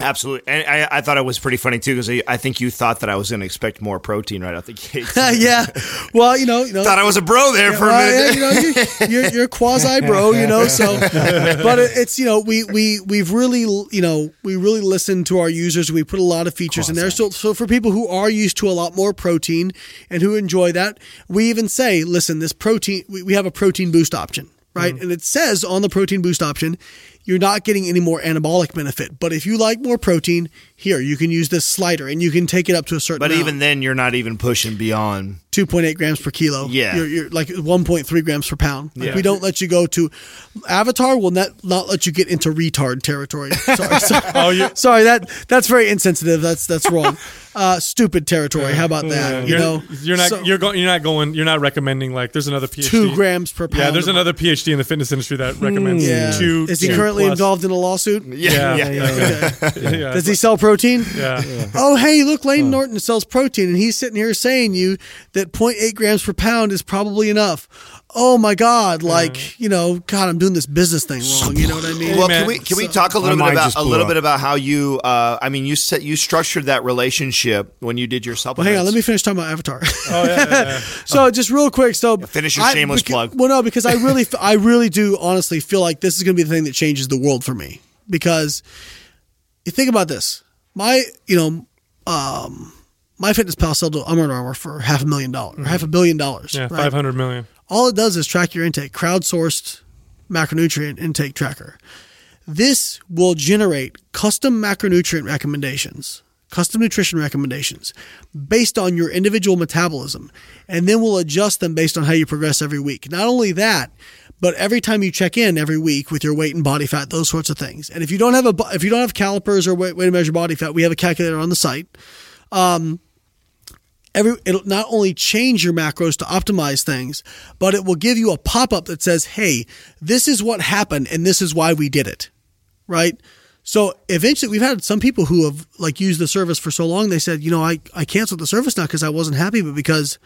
Absolutely, and I, I thought it was pretty funny too because I, I think you thought that I was going to expect more protein right out the gate. yeah. Well, you know, you know, thought I was a bro there for a minute. yeah, you know, you're, you're, you're quasi bro, you know. So, but it- it's you know, we we we've really you know we really listen to our users. We put a lot of features in there. So so for people who are used to a lot more protein and who enjoy that, we even say, listen, this protein we, we have a protein boost option, right? Mm-hmm. And it says on the protein boost option. You're not getting any more anabolic benefit, but if you like more protein, here you can use this slider and you can take it up to a certain. But amount. even then, you're not even pushing beyond. 2.8 grams per kilo. Yeah. You're, you're like 1.3 grams per pound. Like Yeah. We don't let you go to Avatar will not, not let you get into retard territory. Sorry. sorry. Oh, you- sorry, that that's very insensitive. That's that's wrong. Uh, stupid territory. How about that? You you're, know, you're not So- you're going you're not going you're not recommending like there's another PhD. two grams per pound. Yeah, there's another PhD in the fitness industry that recommends Yeah. two. Is he two currently plus. involved in a lawsuit? Yeah, yeah, yeah. yeah. Does he sell protein? Yeah. Oh, hey, look, Layne Norton sells protein, and he's sitting here saying you that 0.8 grams per pound is probably enough. Oh my God! Like you know, God, I'm doing this business thing wrong. You know what I mean? Well, can we can we talk a little My bit about a little up. bit about how you? Uh, I mean, you set you structured that relationship when you did your Well, hang on, let me finish talking about Avatar. Oh yeah, yeah, yeah. so just real quick, so finish your I- shameless beca- plug. Well, no, because I really, I really do honestly feel like this is going to be the thing that changes the world for me. Because you think about this, my, you know, um, my fitness pal sold to Under Armour for half a million dollars, half a billion dollars. Mm-hmm. Yeah, right? five hundred million. All it does is track your intake, crowdsourced macronutrient intake tracker. This will generate custom macronutrient recommendations, custom nutrition recommendations based on your individual metabolism, and then we'll adjust them based on how you progress every week. Not only that, but every time you check in every week with your weight and body fat, those sorts of things. And if you don't have a, if you don't have calipers or way, to measure body fat, we have a calculator on the site um, every it'll not only change your macros to optimize things, but it will give you a pop-up that says, "Hey, this is what happened and this is why we did it." Right? So eventually we've had some people who have like used the service for so long they said, "You know, I I canceled the service now because I wasn't happy, but because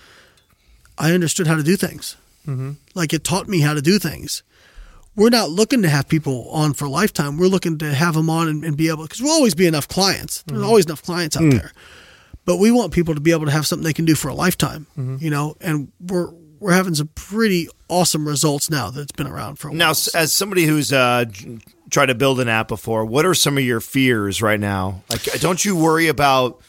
I understood how to do things. Like it taught me how to do things." We're not looking to have people on for a lifetime. We're looking to have them on and, and be able because we'll always be enough clients. There's always enough clients out there but we want people to be able to have something they can do for a lifetime, you know, and we're we're having some pretty awesome results now that it's been around for a while. Now, as somebody who's uh, tried to build an app before, what are some of your fears right now? Like, don't you worry about?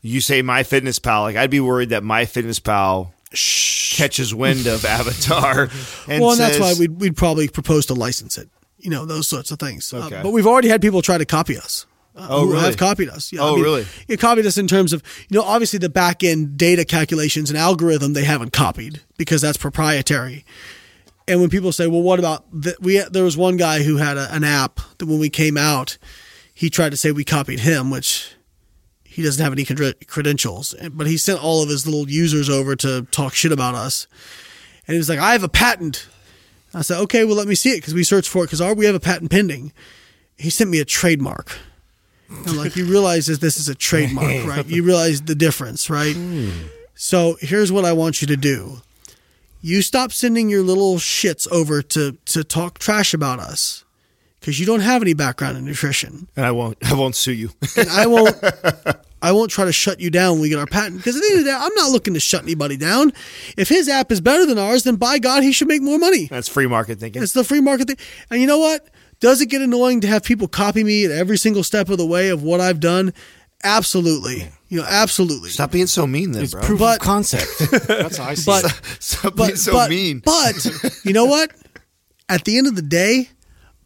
You say My Fitness Pal. Like, I'd be worried that My Fitness Pal catches wind of Avatar. And well, and that's why we'd, we'd probably propose to license it, you know, those sorts of things. Uh, but we've already had people try to copy us. Uh, Oh, who really? Have copied us. Yeah, Oh, really? You copied us in terms of, you know, obviously the back end data calculations and algorithm they haven't copied because that's proprietary. And when people say, "Well, what about the, we?" There was one guy who had a, an app that when we came out, he tried to say we copied him, which he doesn't have any cred- credentials. But he sent all of his little users over to talk shit about us, and he was like, "I have a patent." I said, "Okay, well, let me see it because we searched for it because we have a patent pending." He sent me a trademark. I'm like, you realize that this is a trademark, right? You realize the difference, right? So here's what I want you to do. You stop sending your little shits over to to talk trash about us because you don't have any background in nutrition, and I won't. I won't sue you. and I won't. I won't try to shut you down when we get our patent because at the end of the day, I'm not looking to shut anybody down. If his app is better than ours, then by God, he should make more money. That's free market thinking. It's the free market thing. And you know what? Does it get annoying to have people copy me at every single step of the way of what I've done? Absolutely. You know, absolutely. Stop being so mean, then, It's bro. proof But- of concept. That's how I see But it. Stop being so but, mean. but you know what? At the end of the day,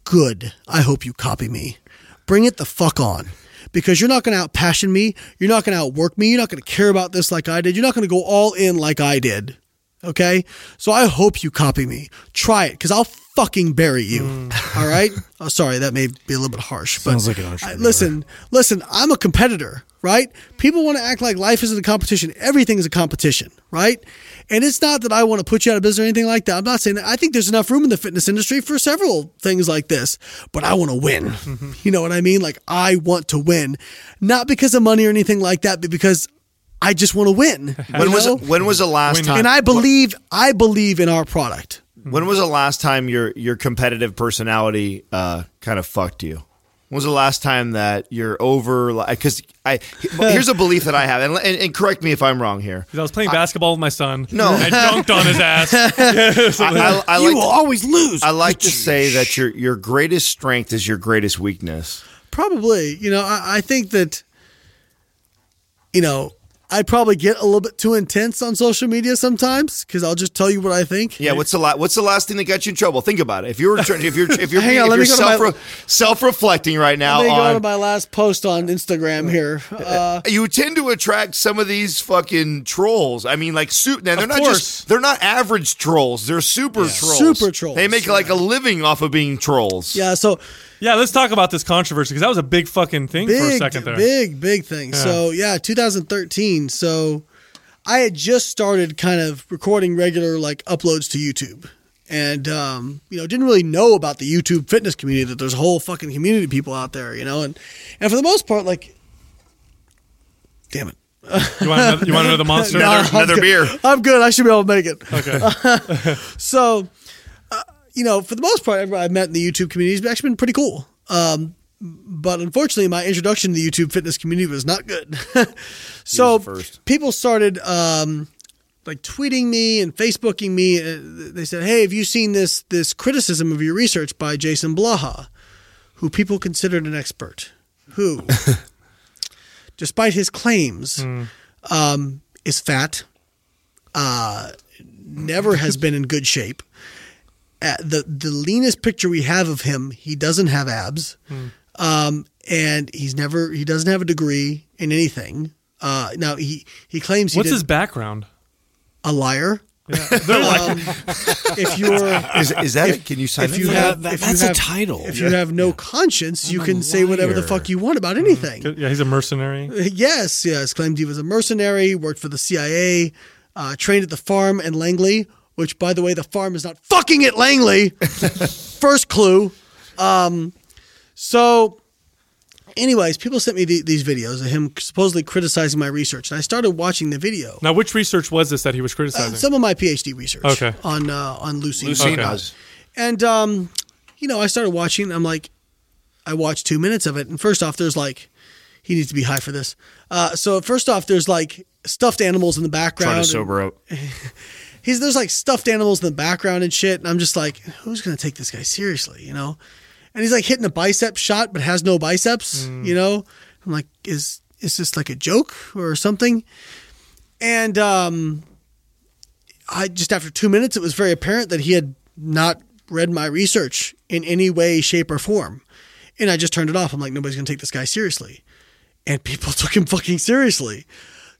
good. I hope you copy me. Bring it the fuck on. Because you're not going to outpassion me. You're not going to outwork me. You're not going to care about this like I did. You're not going to go all in like I did. Okay? So I hope you copy me. Try it because I'll fucking bury you. Hmm. All right? Oh, sorry, that may be a little bit harsh. But Sounds like an I- listen, listen, I'm a competitor, right? People want to act like life isn't a competition. Everything is a competition, right? And it's not that I want to put you out of business or anything like that. I'm not saying that. I think there's enough room in the fitness industry for several things like this, but I want to win. You know what I mean? Like I want to win, not because of money or anything like that, but because I just want to win. when was know? when was the last Winning. time? and I believe I believe in our product. when was the last time your your competitive personality uh, kind of fucked you? When was the last time that you're over? Because I here's a belief that I have, and, and, and correct me if I'm wrong here. 'Cause I was playing basketball with my son. No. I dunked on his ass. I, I, I you like will always lose. I like to say that your your greatest strength is your greatest weakness. Probably, you know, I, I think that, you know, I probably get a little bit too intense on social media sometimes because I'll just tell you what I think. Yeah, what's the la- what's the last thing that got you in trouble? Think about it. If you were trying- if you're if you're Hang being- on, if you're go to my- self self reflecting right now Let me go on to my last post on Instagram here. Uh, you tend to attract some of these fucking trolls. I mean, like, su- now they're not course. just they're not average trolls. They're super trolls. Super trolls, They make like a living off of being trolls. yeah, so yeah, let's talk about this controversy because that was a big fucking thing for a second there. big, big thing. So yeah, 2013. So I had just started kind of recording regular like uploads to YouTube. And um, you know, didn't really know about the YouTube fitness community that there's a whole fucking community of people out there, you know, and and for the most part, like, damn it, You want another, you want another monster? No. Another, another I'm beer. good. I'm good. I should be able to make it. Okay. So, you know, for the most part, everybody I've met in the YouTube community has actually been pretty cool. Um, but unfortunately, my introduction to the YouTube fitness community was not good. so people started um, like tweeting me and Facebooking me. Uh, They said, "Hey, have you seen this this criticism of your research by Jason Blaha, who people considered an expert, who, despite his claims, um, is fat." uh, never has been in good shape. Uh, the the leanest picture we have of him, he doesn't have abs, um, and he's never he doesn't have a degree in anything. Uh, now he he claims he What's did his background? a liar. They're like, Um, if you're Is, is that it? Can you sign if it? you for have that- if that's you a title. if you have no conscience, you I'm a can say whatever the fuck you want about anything. yeah, he's a mercenary. Yes, yes. Claimed he was a mercenary, worked for the CIA, uh, trained at the farm in Langley, which, by the way, the farm is not fucking at Langley. First clue. Um, so, anyways, people sent me the, these videos of him supposedly criticizing my research, and I started watching the video. Now, which research was this that he was Uh, criticizing? some of my PhD research Okay. on uh, on leucine. Lucine Okay. does. And um, you know, I started watching. I'm like, I watched two minutes of it, and first off, there's like, he needs to be high for this. Uh, so first off, there's like stuffed animals in the background. Trying to and sober up. He's there's like stuffed animals in the background and shit, and I'm just like, who's gonna take this guy seriously, you know? And he's like hitting a bicep shot, but has no biceps, you know. I'm like, is is this like a joke or something? And um, I just after two minutes, it was very apparent that he had not read my research in any way, shape, or form. And I just turned it off. I'm like, nobody's gonna take this guy seriously, and people took him fucking seriously.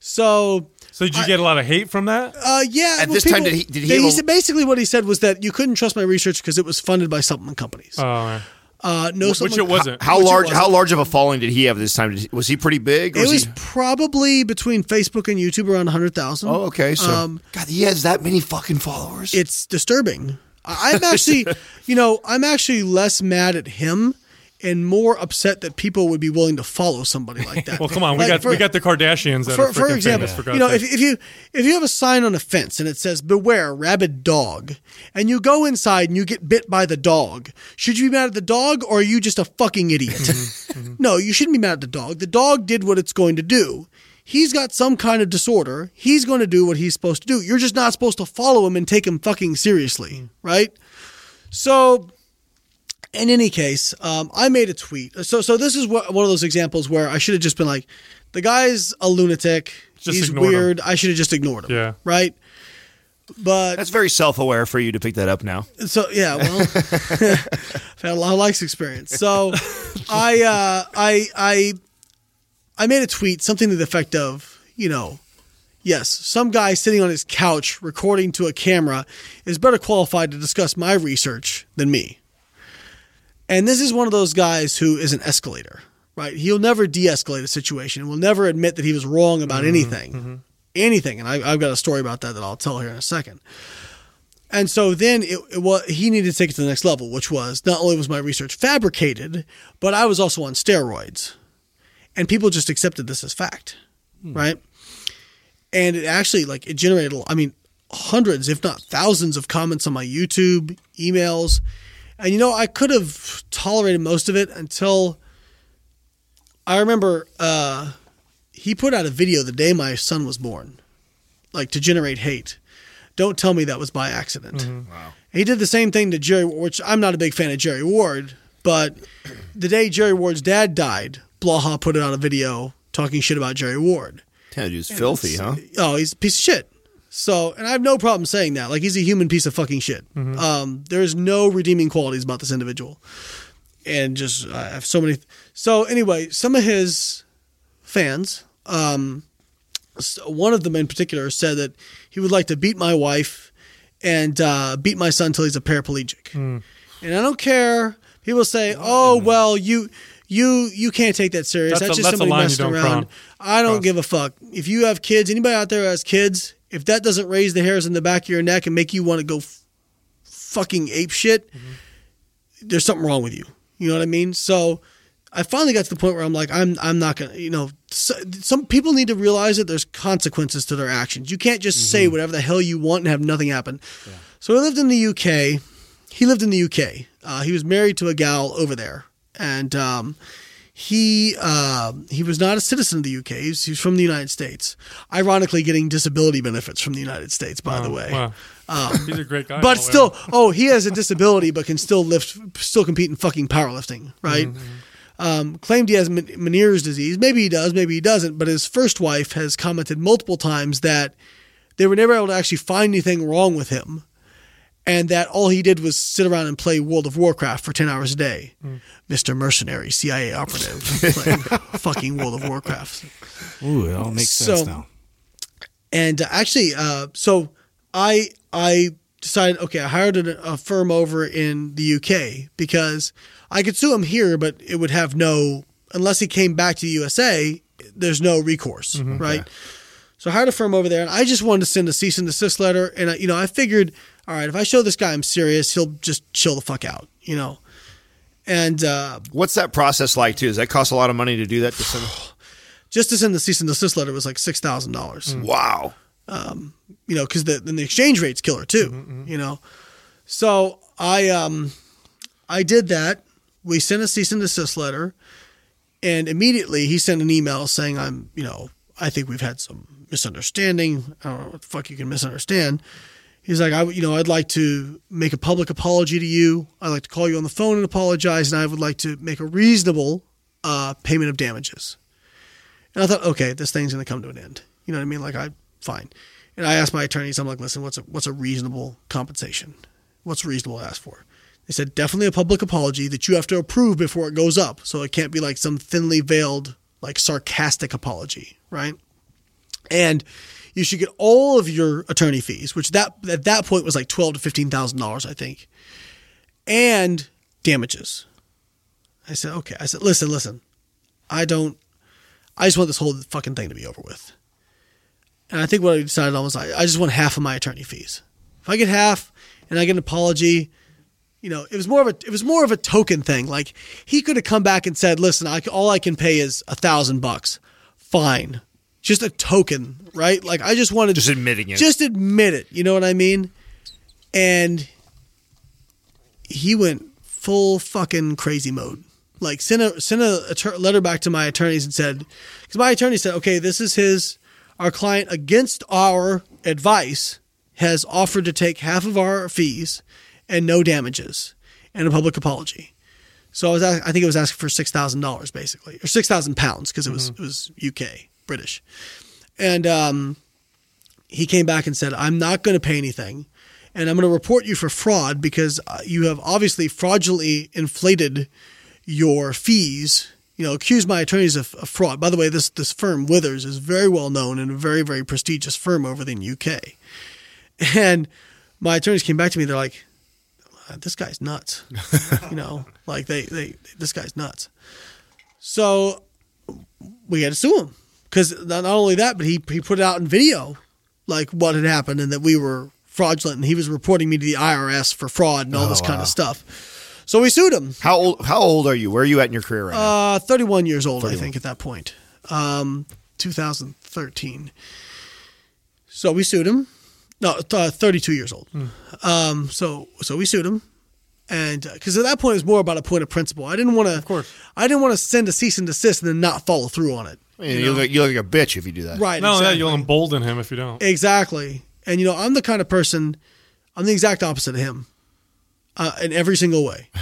So so did you get a lot of hate from that? uh, yeah. At well, this time, did he- did he they- have a- basically what he said was that you couldn't trust my research because it was funded by supplement companies. Oh, yeah. Uh, no, which supplement- it wasn't. How Which large? wasn't. How large of a following did he have this time? He- was he pretty big? or It was he- probably between Facebook and YouTube around hundred thousand. Oh, okay. So, Um, God, he has that many fucking followers. it's disturbing. I'm actually, you know, I'm actually less mad at him and more upset that people would be willing to follow somebody like that. Well, come on, we Like, got for- we got the Kardashians that for, for example, famous. For you know, if, if you if you have a sign on a fence and it says "Beware, rabid dog," and you go inside and you get bit by the dog, should you be mad at the dog or are you just a fucking idiot? Mm-hmm, no, you shouldn't be mad at the dog. The dog did what it's going to do. He's got some kind of disorder. He's going to do what he's supposed to do. You're just not supposed to follow him and take him fucking seriously, Mm. right? So in any case, um, I made a tweet. So, so this is what, one of those examples where I should have just been like, the guy's a lunatic. Just He's ignored him. weird. I should have just ignored him. Yeah. Right. But That's very self aware for you to pick that up now. so yeah, well, I've had a lot of likes experience. So I uh, I I I made a tweet something to the effect of, you know, yes, some guy sitting on his couch recording to a camera is better qualified to discuss my research than me. And this is one of those guys who is an escalator, right? He'll never de-escalate a situation. And will never admit that he was wrong about mm-hmm. anything, mm-hmm. anything. And I, I've got a story about that that I'll tell here in a second. And so then it, it was, he needed to take it to the next level, which was not only was my research fabricated, but I was also on steroids. And people just accepted this as fact, hmm. right? And it actually, like, it generated, I mean, hundreds, if not thousands of comments on my YouTube, emails. And, you know, I could have tolerated most of it until I remember uh, he put out a video the day my son was born, like to generate hate. Don't tell me that was by accident. Wow. He did the same thing to Jerry, which I'm not a big fan of Jerry Ward, but the day Jerry Ward's dad died, Blaha put out a video talking shit about Jerry Ward. That dude's filthy, huh? Oh, he's a piece of shit. So, and I have no problem saying that. Like, he's a human piece of fucking shit. Um, there's no redeeming qualities about this individual. And just, I have so many. So, anyway, some of his fans, um, one of them in particular, said that he would like to beat my wife and uh, beat my son till he's a paraplegic. And I don't care. People say, "Oh, well, you." You you can't take that serious. That's That's, a- just that's somebody messing around. I don't give a fuck. If you have kids, anybody out there has kids, if that doesn't raise the hairs in the back of your neck and make you want to go f- fucking ape shit, there's something wrong with you. You know what I mean? So I finally got to the point where I'm like, I'm I'm not gonna, you know, so, some people need to realize that there's consequences to their actions. You can't just say whatever the hell you want and have nothing happen. So I lived in the UK. He lived in the UK. Uh, he was married to a gal over there, and um, he uh, he was not a citizen of the UK. He's, he's from the United States. Ironically, getting disability benefits from the United States, by the way. Wow. He's a great guy. But still, oh, he has a disability, but can still lift, still compete in fucking powerlifting, right? Um, claimed he has Men- Meniere's disease. Maybe he does, maybe he doesn't. But his first wife has commented multiple times that they were never able to actually find anything wrong with him, and that all he did was sit around and play World of Warcraft for ten hours a day. Mister Mercenary, CIA operative, playing fucking World of Warcraft. Ooh, it all makes So- sense now. And uh, actually, uh, so I I decided okay, I hired a, a firm over in the UK because I could sue him here, but it would have no unless he came back to the USA. There's no recourse, right? So I hired a firm over there, and I just wanted to send a cease and desist letter. And I, you know, I figured, all right, if I show this guy I'm serious, he'll just chill the fuck out, you know. And uh, What's that process like, too? Does that cost a lot of money to do that? To send? just to send the cease and desist letter was like six thousand dollars. wow. you know, because the then the exchange rate's killer too. You know, so I um I did that. We sent a cease and desist letter, and immediately he sent an email saying I'm you know I think we've had some misunderstanding. I don't know what the fuck you can misunderstand. He's like, I, you know, I'd like to make a public apology to you. I'd like to call you on the phone and apologize, and I would like to make a reasonable uh, payment of damages. And I thought, okay, this thing's going to come to an end. You know what I mean? Like, I fine. And I asked my attorneys, I'm like, listen, what's a what's a reasonable compensation? What's reasonable to ask for? They said definitely a public apology that you have to approve before it goes up. So it can't be like some thinly veiled, like sarcastic apology, right? And you should get all of your attorney fees, which that at that point was like twelve to fifteen thousand dollars, I think, and damages. I said, okay. I said, listen, listen, I don't. I just want this whole fucking thing to be over with. And I think what I decided on was I, I just want half of my attorney fees. If I get half and I get an apology, You know, it was more of a it was more of a token thing. Like he could have come back and said, "Listen, I, all I can pay is a thousand bucks." Fine, just a token, right? Like I just wanted to Just admitting it. Just admit it. You know what I mean? And he went full fucking crazy mode. Like sent a sent a attor- letter back to my attorneys and said, because my attorney said, okay, this is his our client against our advice has offered to take half of our fees and no damages and a public apology. So I was I think it was asking for six thousand dollars basically or six thousand pounds because it was mm-hmm. it was UK British, and um, he came back and said, I'm not going to pay anything. And I'm going to report you for fraud because uh, you have obviously fraudulently inflated your fees. You know, accuse my attorneys of, of fraud. By the way, this this firm Withers is very well known and a very very prestigious firm over in the UK. And my attorneys came back to me. They're like, "Uh, "This guy's nuts." you know, like they they this guy's nuts. So we had to sue him because not only that, but he he put it out in video, like what had happened and that we were fraudulent, and he was reporting me to the IRS for fraud and all this kind of stuff. So we sued him. How old? How old are you? Where are you at in your career right now? Uh, 31 years old, I think, at that point. Um, 2013. So we sued him. No, uh, 32 years old. Um, so so we sued him, and because at that point it was more about a point of principle. I didn't want to, of course. I didn't want to send a cease and desist and then not follow through on it. I mean, you, look, you look like a bitch if you do that. Right. No, only that, exactly. you'll embolden him if you don't. Exactly. And you know, I'm the kind of person, I'm the exact opposite of him uh, in every single way.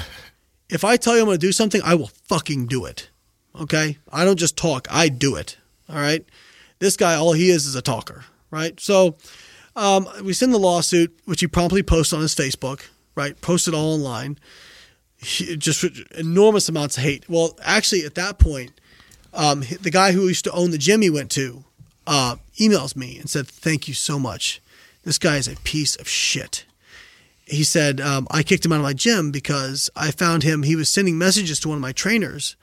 If I tell you I'm going to do something, I will fucking do it. Okay? I don't just talk, I do it. All right? This guy, all he is is a talker, right? So um, we send the lawsuit, which he promptly posts on his Facebook, right? Posted all online. He- Just enormous amounts of hate. Well, actually, at that point, um, the guy who used to own the gym he went to uh, emails me and said, "Thank you so much. This guy is a piece of shit." He said, um, "I kicked him out of my gym because I found him. He was sending messages to one of my trainers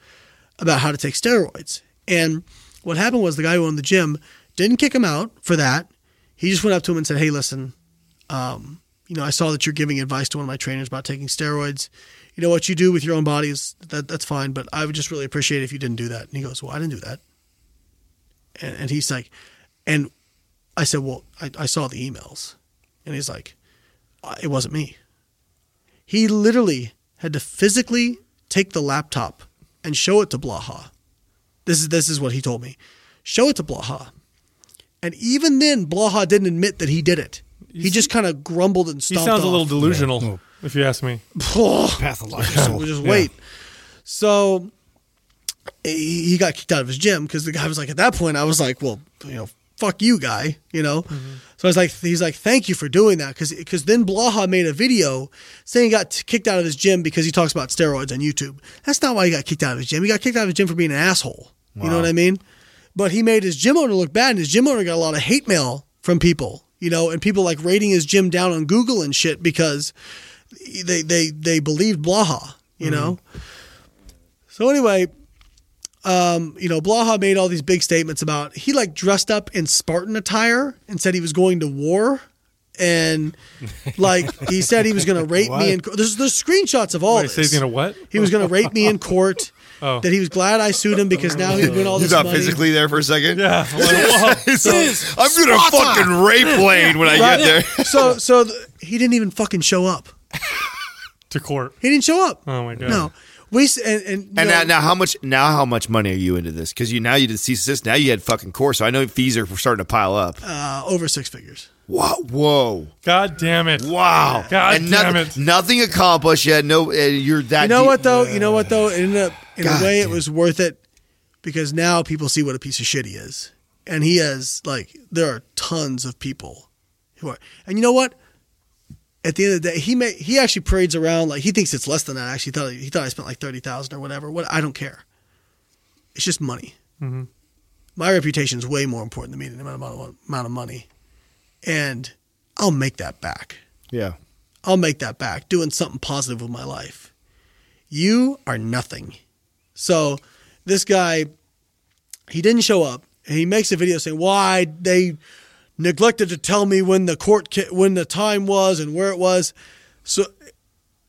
about how to take steroids. And what happened was the guy who owned the gym didn't kick him out for that. He just went up to him and said, "Hey, listen, um, you know, I saw that you're giving advice to one of my trainers about taking steroids. You know what you do with your own body is that that's fine, but I would just really appreciate it if you didn't do that." And he goes, "Well, I didn't do that." And, and he's like, and I said, "Well, I, I saw the emails," and he's like, "Uh, "It wasn't me." He literally had to physically take the laptop and show it to Blaha. This is this is what he told me. Show it to Blaha. And even then, Blaha didn't admit that he did it. He just kind of grumbled and stopped. He stomped sounds a little delusional, if you ask me. Pathological. We'll just wait. So he, he got kicked out of his gym because the guy was like, at that point, I was like, well, you know, fuck you, guy, you know. Mm-hmm. So I was like, he's like, thank you for doing that because because then Blaha made a video saying he got t- kicked out of his gym because he talks about steroids on YouTube. That's not why he got kicked out of his gym. He got kicked out of his gym for being an asshole. You know what I mean? But he made his gym owner look bad, and his gym owner got a lot of hate mail from people, you know, and people like rating his gym down on Google and shit because they they they believed Blaha, you know. So anyway, um, you know, Blaha made all these big statements about he like dressed up in Spartan attire and said he was going to war. And like he said he was going to rape me in court. There's, there's screenshots of all Wait, this. say he's gonna what? He was going to rape me in court. Oh. That he was glad I sued him because now he'd win all You this thought money. physically there for a second? Yeah. I'm like. So, I'm gonna fucking rape Layne when I Right? get there. so so th- he didn't even fucking show up. to court. He didn't show up. Oh my god. No, we s- and and, And you now, know, now, how much? Now, how much money are you into this? Because you now you did cease and desist. Now you had fucking course. So I know fees are starting to pile up. uh, over six figures. Wow! Whoa! God damn it. Wow! God and damn nothing, it. nothing accomplished yet. No, uh, you're that. You know deep- what though? You know what though? It ended up in God a way it damn. was worth it because now people see what a piece of shit he is, and he has like there are tons of people who are, and you know what? At the end of the day, he may he actually parades around like he thinks it's less than that. I actually, he thought he thought I spent like thirty thousand or whatever. What I don't care. It's just money. Mhm. My reputation is way more important to me than the amount of, amount of money, and I'll make that back. Yeah. I'll make that back doing something positive with my life. You are nothing. So this guy, he didn't show up, and he makes a video saying why they neglected to tell me when the court ca- when the time was and where it was. So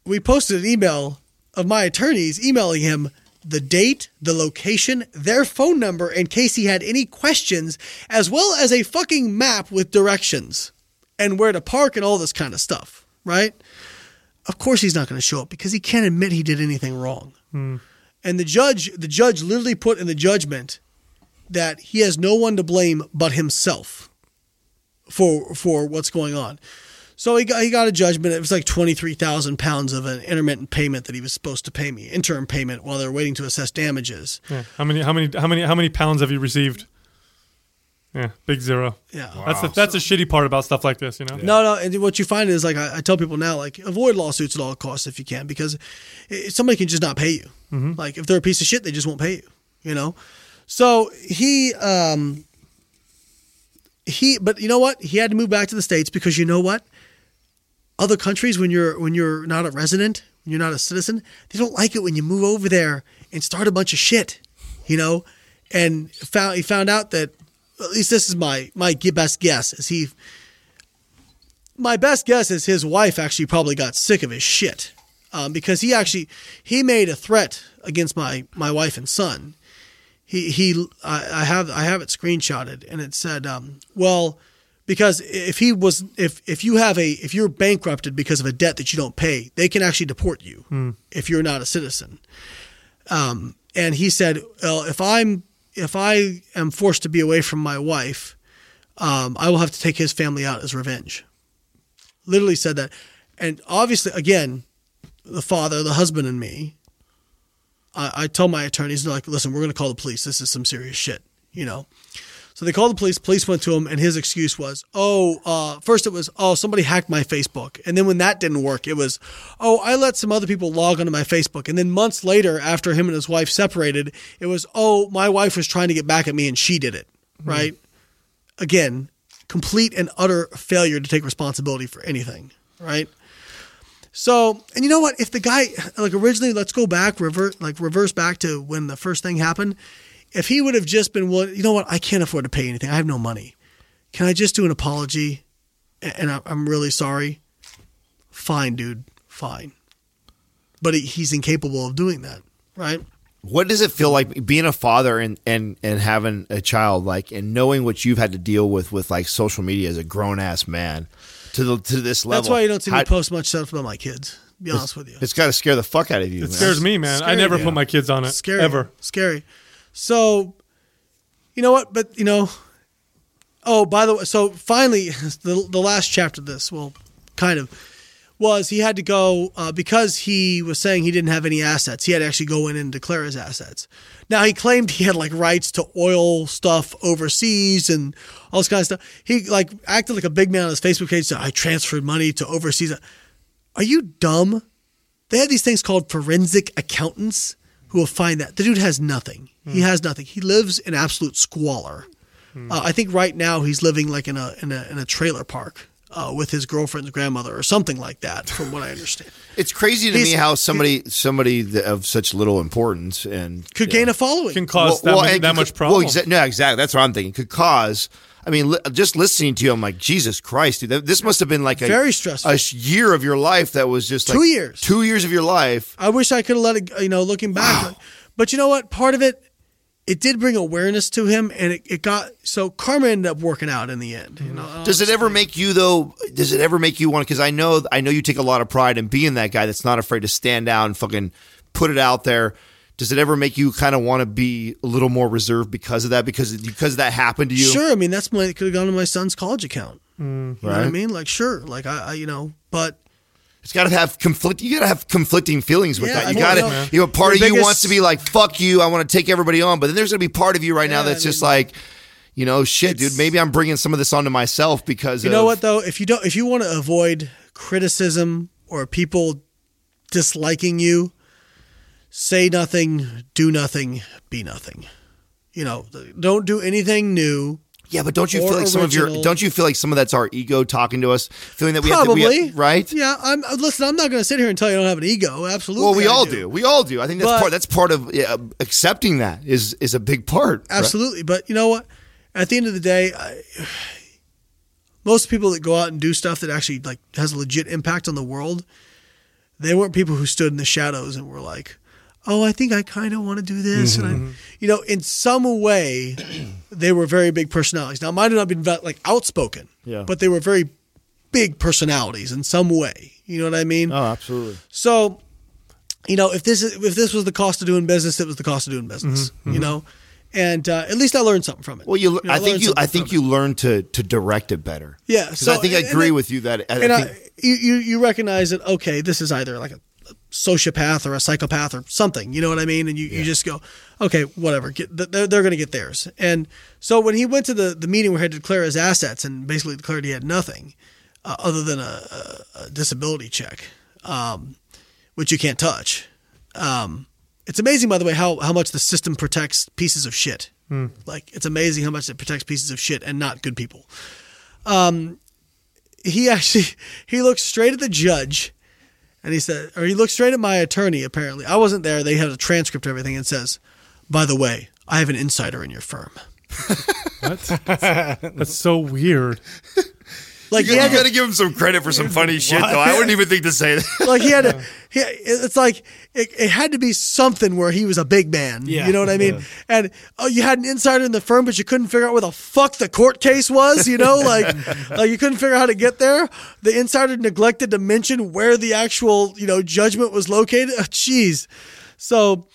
we posted an email of my attorneys emailing him the date, the location, their phone number in case he had any questions, as well as a fucking map with directions and where to park and all this kind of stuff, right? Of course he's not going to show up because he can't admit he did anything wrong. Hmm. And the judge, the judge literally put in the judgment that he has no one to blame but himself for for what's going on. So he got he got a judgment. It was like twenty three thousand pounds of an intermittent payment that he was supposed to pay me, interim payment, while they're waiting to assess damages. Yeah. How many? How many? How many? How many pounds have you received? Yeah, big zero. Yeah. That's the, that's the shitty part about stuff like this, you know. No, no. And what you find is like I, I tell people now, like avoid lawsuits at all costs if you can, because i somebody can just not pay you. Like if they're a piece of shit, they just won't pay you. You know. So he, um, he, but you know what? He had to move back to the states because you know what? Other countries, when you're when you're not a resident, when you're not a citizen, they don't like it when you move over there and start a bunch of shit. You know, and found he found out that at least this is my my best guess is he my best guess is his wife actually probably got sick of his shit um, because he actually he made a threat against my my wife and son. He he I, I have I have it screenshotted and it said um, well because if he was if if you have a if you're bankrupted because of a debt that you don't pay they can actually deport you if you're not a citizen. Um, and he said well if I'm if I am forced to be away from my wife, um, I will have to take his family out as revenge. Literally said that. And obviously, again, the father, the husband, and me, I, I tell my attorneys, they're like, listen, we're going to call the police. This is some serious shit, you know? So they called the police. Police went to him, and his excuse was, "Oh, uh, first it was, oh, somebody hacked my Facebook," and then when that didn't work, it was, "Oh, I let some other people log onto my Facebook," and then months later, after him and his wife separated, it was, "Oh, my wife was trying to get back at me, and she did it." Right? Again, complete and utter failure to take responsibility for anything. Right? So, and you know what? If the guy, like originally, let's go back, revert, like reverse back to when the first thing happened. If he would have just been, well, you know what? I can't afford to pay anything. I have no money. Can I just do an apology? And I'm really sorry. Fine, dude. Fine. But he's incapable of doing that, right? What does it feel like being a father and, and, and having a child, like, and knowing what you've had to deal with with like social media as a grown ass man to the to this level? That's why you don't see me How- post much stuff about my kids. Be honest with you. It's got to scare the fuck out of you. It man. scares me, man. I Scary, never yeah. put my kids on it scary ever. scary so you know what but you know oh by the way so finally the, the last chapter of this well kind of was he had to go uh, because he was saying he didn't have any assets he had to actually go in and declare his assets. Now he claimed he had like rights to oil stuff overseas and all this kind of stuff. He like acted like a big man on his facebook page said i transferred money to overseas. Are you dumb? They have these things called forensic accountants who will find that. The dude has nothing. He has nothing. He lives in absolute squalor. Uh, I think right now he's living like in a in a in a trailer park uh, with his girlfriend's grandmother or something like that, from what I understand. It's crazy to He's- me how somebody somebody that- of such little importance and Could gain a following. Can cause that, mu- and that could- much problem. Well, exa- no, exactly. That's what I'm thinking. Could cause. I mean, li- just listening to you, I'm like, Jesus Christ, dude. that- This must have been like a Very stressful. a sh- year of your life that was just like Two years. Two years of your life. I wish I could have let it. You know, looking back, but you know what? Part of it, it did bring awareness to him, and it, it got so karma ended up working out in the end. You know, Does it ever make you though? Does it ever make you want? Because I know, I know you take a lot of pride in being that guy that's not afraid to stand out and fucking put it out there. Does it ever make you kind of want to be a little more reserved because of that? Because because that happened to you? Sure, I mean that's my it could have gone to my son's college account. Mm. You know what I mean? Like, sure, like I, I you know, but It's got to have conflict. You got to have conflicting feelings with Yeah, that. You got to. know. You know, part Your of you biggest- wants to be like, "Fuck you," I want to take everybody on, but then there's going to be part of you right now that's I just like, you know, shit, It's- dude. Maybe I'm bringing some of this onto myself because You of, know what though? If you don't, if you want to avoid criticism or people disliking you, say nothing, do nothing, be nothing. You know, don't do anything new. Yeah, but don't you feel like some of your don't you feel like some of that's our ego talking to us, feeling that we have to Probably we have, right? Yeah, I'm. uh, Listen, I'm not going to sit here and tell you I don't have an ego. Absolutely. Well, we I all do. We all do. I think that's But- part. That's part of yeah, accepting that is is a big part. right? Absolutely, but you know what? At the end of the day, I, most people that go out and do stuff that actually like has a legit impact on the world, They weren't people who stood in the shadows and were like, "Oh, I think I kind of want to do this," and I, you know, in some way, they were very big personalities. Now, might have not been like outspoken, Yeah. but they were very big personalities in some way. You know what I mean? Oh, absolutely. So, you know, if this is, if this was the cost of doing business, it was the cost of doing business. You know, and uh, at least I learned something from it. Mm-hmm, Well, you, know, I think you, I think you learn to to direct it better. Yeah, so- I think I agree and- with you that. I and I, think, you, you you recognize that okay, this is either like a sociopath or a psychopath or something. You know what I mean? And you, you just go, okay, whatever. Get, they're they're going to get theirs. And so when he went to the the meeting where he had to declare his assets and basically declared he had nothing uh, other than a, a, a disability check, um, which you can't touch. Um, it's amazing, by the way, how, how much the system protects pieces of shit. Like, it's amazing how much it protects pieces of shit and not good people. Um, he actually he looks straight at the judge, and he said, or he looked straight at my attorney. Apparently, I wasn't there. They had a transcript of everything, and says, "By the way, I have an insider in your firm." What? That's so weird. Like you, he had to- got to give him some credit for some funny shit, though. I wouldn't even think to say that. like he had to, he, it's like it, it had to be something where he was a big man. Yeah. You know what I mean? And oh, you had an insider in the firm, but you couldn't figure out where the fuck the court case was. You know, like like you couldn't figure out how to get there. The insider neglected to mention where the actual you know judgment was located. Oh, Jeez. So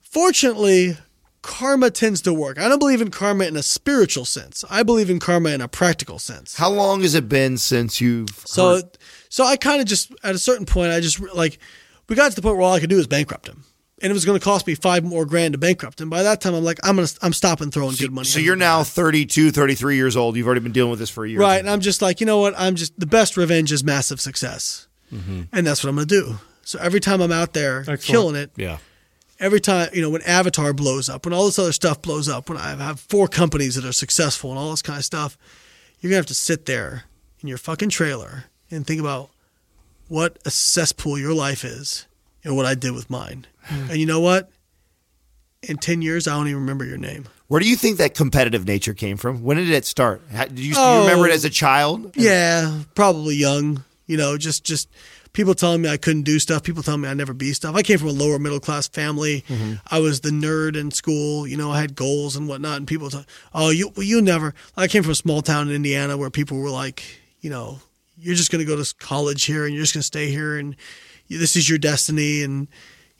fortunately. Karma tends to work. I don't believe in karma in a spiritual sense. I believe in karma in a practical sense. How long has it been since you've So, heard- so I kind of just at a certain point, I just like we got to the point where all I could do was bankrupt him, and it was going to cost me five more grand to bankrupt him. By that time, I'm like, I'm gonna, I'm stopping throwing good money. so you're him. now 32, 33 years old. You've already been dealing with this for a year. right, and I'm just like, you know what? I'm just the best revenge is massive success, mm-hmm. and that's what I'm gonna do. So every time I'm out there Excellent. killing it, Yeah. Every time you know when Avatar blows up, when all this other stuff blows up, when I have four companies that are successful and all this kind of stuff, you're gonna have to sit there in your fucking trailer and think about what a cesspool your life is and what I did with mine. Hmm. And you know what? In ten years, I don't even remember your name. Where do you think that competitive nature came from? When did it start? How, did you, do Oh. you remember it oh, as a child? Yeah, probably young. You know, just just people telling me I couldn't do stuff. People telling me I'd never be stuff. I came from a lower middle class family. I was the nerd in school. You know, I had goals and whatnot. And people tell, oh, you well, you never. I came from a small town in Indiana where people were like, you know, you're just going to go to college here and you're just going to stay here and this is your destiny. And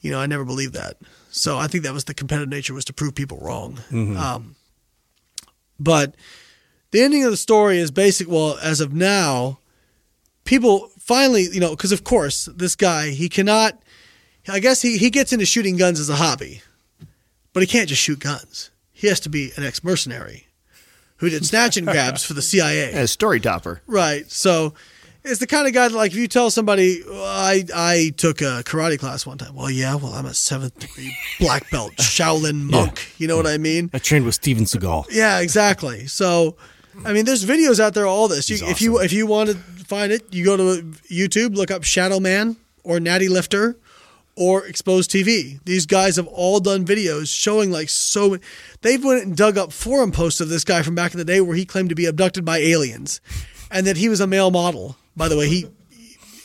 you know, I never believed that. So I think that was the competitive nature was to prove people wrong. Um, but the ending of the story is basic. Well, as of now, people finally, you know, because of course, this guy, he cannot, I guess he, he gets into shooting guns as a hobby, but he can't just shoot guns. He has to be an ex mercenary who did snatch and grabs for the CIA. As story topper. Right. So it's the kind of guy that, like, if you tell somebody, "Well, I, I took a karate class one time. Well, yeah, well, I'm a seventh degree black belt Shaolin monk. You know what I mean? I trained with Steven Seagal. Yeah, exactly. So, I mean, there's videos out there. All this. You, He's If you if you want to find it, you go to YouTube, look up Shadow Man or Natty Lifter or Exposed TV. These guys have all done videos showing like so. many- They've went and dug up forum posts of this guy from back in the day where he claimed to be abducted by aliens, and that he was a male model. By the way, he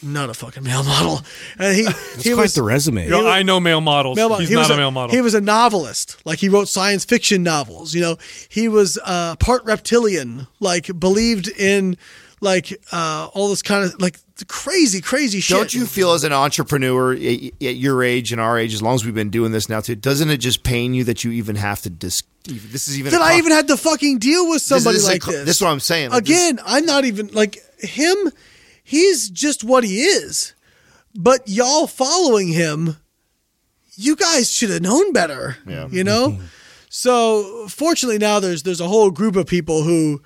not a fucking male model, and he he Quite was the resume. You know, I know male models. Male model. He's He was not a male model. He was a novelist. Like he wrote science fiction novels. You know, he was uh, part reptilian. Like believed in like uh, all this kind of like crazy, crazy shit. Don't you feel as an entrepreneur at your age and our age, as long as we've been doing this now too, doesn't it just pain you that you even have to dis- This is even that I con- even had to fucking deal with somebody is a like con- this? This is what I'm saying. Like, this- Again, I'm not even like him. He's just what he is. But y'all following him, you guys should have known better. Yeah. You know? so fortunately now there's there's a whole group of people who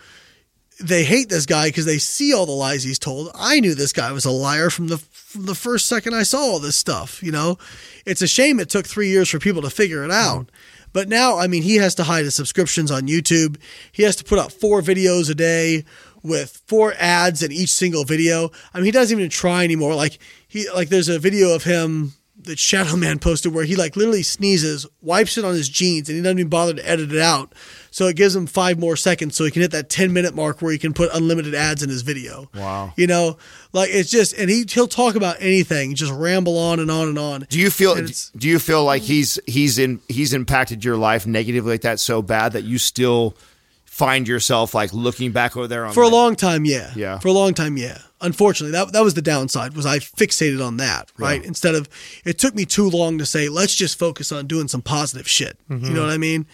they hate this guy because they see all the lies he's told. I knew this guy was a liar from the from the first second I saw all this stuff. You know, it's a shame it took three years for people to figure it out. But now, I mean, he has to hide his subscriptions on YouTube. He has to put out four videos a day with four ads in each single video. I mean, he doesn't even try anymore. Like he like there's a video of him that Shadow Man posted where he like literally sneezes, wipes it on his jeans, and he doesn't even bother to edit it out. So it gives him five more seconds so he can hit that 10 minute mark where he can put unlimited ads in his video. Wow. You know, like it's just, and he, he'll talk about anything, just ramble on and on and on. Do you feel? Do you feel like he's he's in he's impacted your life negatively like that so bad that you still find yourself like looking back over there on For a long time, yeah. Yeah. For a long time, yeah. Unfortunately, that that was the downside was I fixated on that, right? Instead of it took me too long to say, let's just focus on doing some positive shit. You know what I mean?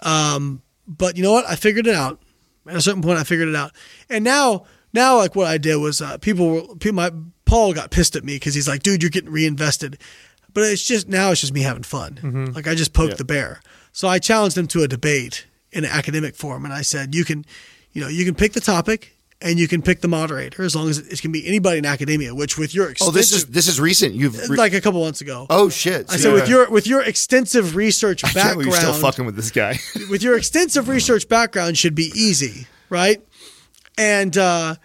Um, but you know what? I figured it out. At a certain point, I figured it out. And now, now, like what I did was, uh, people were, people, my Paul got pissed at me because he's like, dude, you're getting reinvested. But it's just now, it's just me having fun. Like I just poked the bear. So I challenged him to a debate in an academic form, and I said, you can, you know, you can pick the topic and you can pick the moderator as long as it, can be anybody in academia. Which with your Oh, this is extensive- this is recent. You've re- like a couple months ago. oh shit. I So said with your with your extensive research I background, you're still fucking with this guy. with your extensive research background should be easy, right? And uh,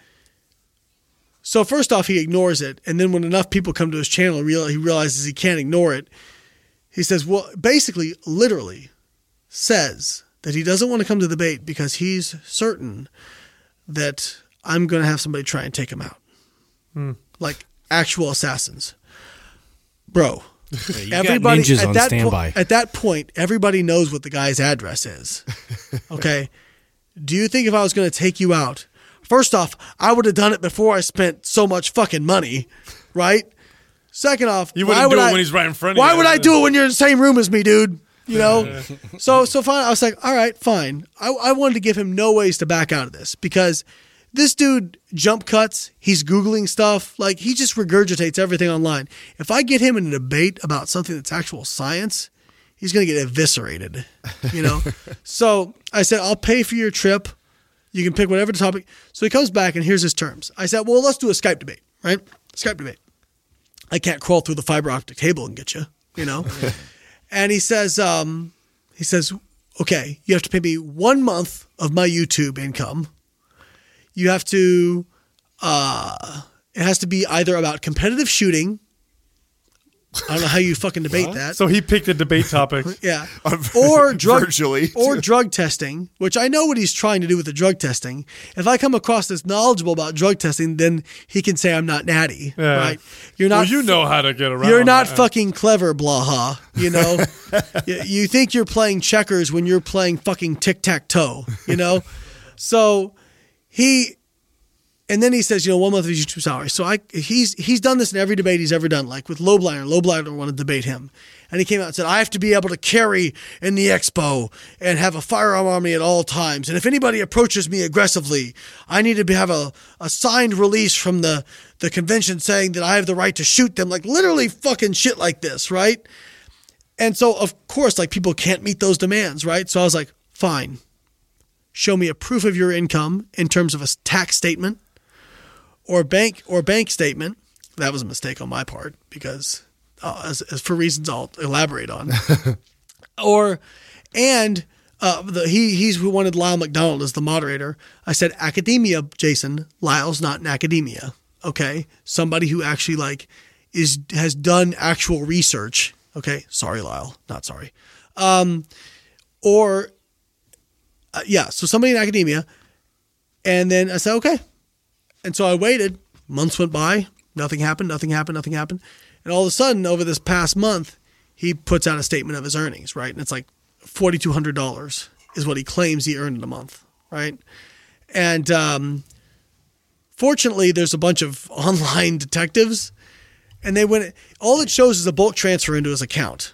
so first off, he ignores it, and then when enough people come to his channel, he realizes he can't ignore it. He says, "Well, basically, literally, says that he doesn't want to come to the debate because he's certain that I'm going to have somebody try and take him out, hmm. like actual assassins, bro." Got everybody at on that po- at that point, everybody knows what the guy's address is. Okay. Do you think if I was going to take you out, first off, I would have done it before I spent so much fucking money, right? Second off, You wouldn't would do it I- when he's right in front of Why you. Why would I do it when you're in the same room as me, dude? You know. so so fine. I was like, all right, fine. I, I wanted to give him no ways to back out of this because this dude jump cuts. He's googling stuff. Like he just regurgitates everything online. If I get him in a debate about something that's actual science, he's gonna get eviscerated. You know. so I said, I'll pay for your trip. You can pick whatever topic. So he comes back and here's his terms. I said, well, let's do a Skype debate, right? Skype debate. I can't crawl through the fiber optic cable and get you, you know. and he says, um, he says, okay, you have to pay me one month of my YouTube income. You have to, uh, it has to be either about competitive shooting. I don't know how you fucking debate that. So he picked a debate topic. Yeah. Or drug Virtually. or drug testing, which I know what he's trying to do with the drug testing. If I come across as knowledgeable about drug testing, then he can say I'm not natty, Yeah. right? You're not well, you know how to get around. you're not that. fucking clever, Blaha. You know, you, you think you're playing checkers when you're playing fucking tic tac toe. You know, so he, and then he says, you know, one month of YouTube salary. So I, he's he's done this in every debate he's ever done. Like with Lowblinder, Lowblinder wanted to debate him, and he came out and said, I have to be able to carry in the expo and have a firearm on me at all times. And if anybody approaches me aggressively, I need to have a, a signed release from the the convention saying that I have the right to shoot them. Like literally fucking shit like this, right? And so, of course, like people can't meet those demands, right? So I was like, fine. Show me a proof of your income in terms of a tax statement or bank or bank statement. That was a mistake on my part because, uh, as, as for reasons I'll elaborate on. or, and uh, the, he he's who wanted Lyle McDonald as the moderator. I said academia, Jason. Lyle's not in academia. Okay, somebody who actually like is has done actual research. Okay, sorry, Lyle, not sorry. Um, or uh, yeah, so somebody in academia, and then I said okay, and so I waited. Months went by, nothing happened, nothing happened, nothing happened, and all of a sudden, over this past month, he puts out a statement of his earnings, right, and it's like forty two hundred dollars is what he claims he earned in a month, right, and um, fortunately, there's a bunch of online detectives. And they went all it shows is a bulk transfer into his account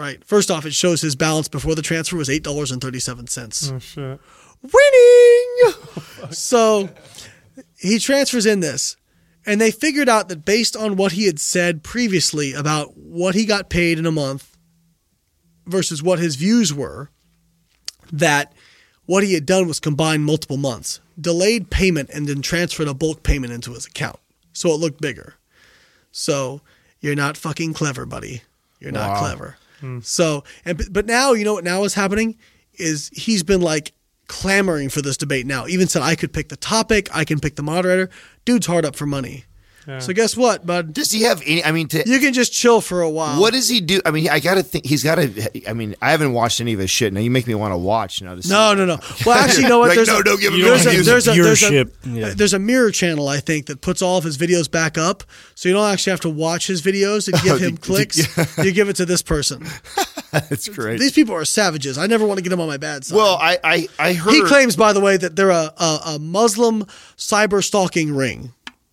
right. First off it shows his balance before the transfer was $8.37 Oh shit. winning! Oh, so he transfers in this and they figured out that based on what he had said previously about what he got paid in a month versus what his views were that what he had done was combine multiple months. Delayed payment and then transferred a bulk payment into his account. So it looked bigger. So you're not fucking clever, buddy. You're not clever. Hmm. So and but now you know what now is happening is he's been like clamoring for this debate now. Even said I could pick the topic, I can pick the moderator. Dude's hard up for money. So guess what, bud? Does he have any? I mean, to, You can just chill for a while. what does he do? I mean, I got to think. He's got to. I mean, I haven't watched any of his shit. Now you make me want to watch. Now to No, no, no. Well, actually, you know what? Like, there's no, a, don't give him there's no a, there's a, there's a, Viewership, yeah. there's a mirror channel I think that puts all of his videos back up, so you don't actually have to watch his videos and give him clicks. You give it to this person. That's great. These people are savages. I never want to get them on my bad side. Well, I I, I heard. he claims, by the way, that they're a, a, a Muslim cyber stalking ring.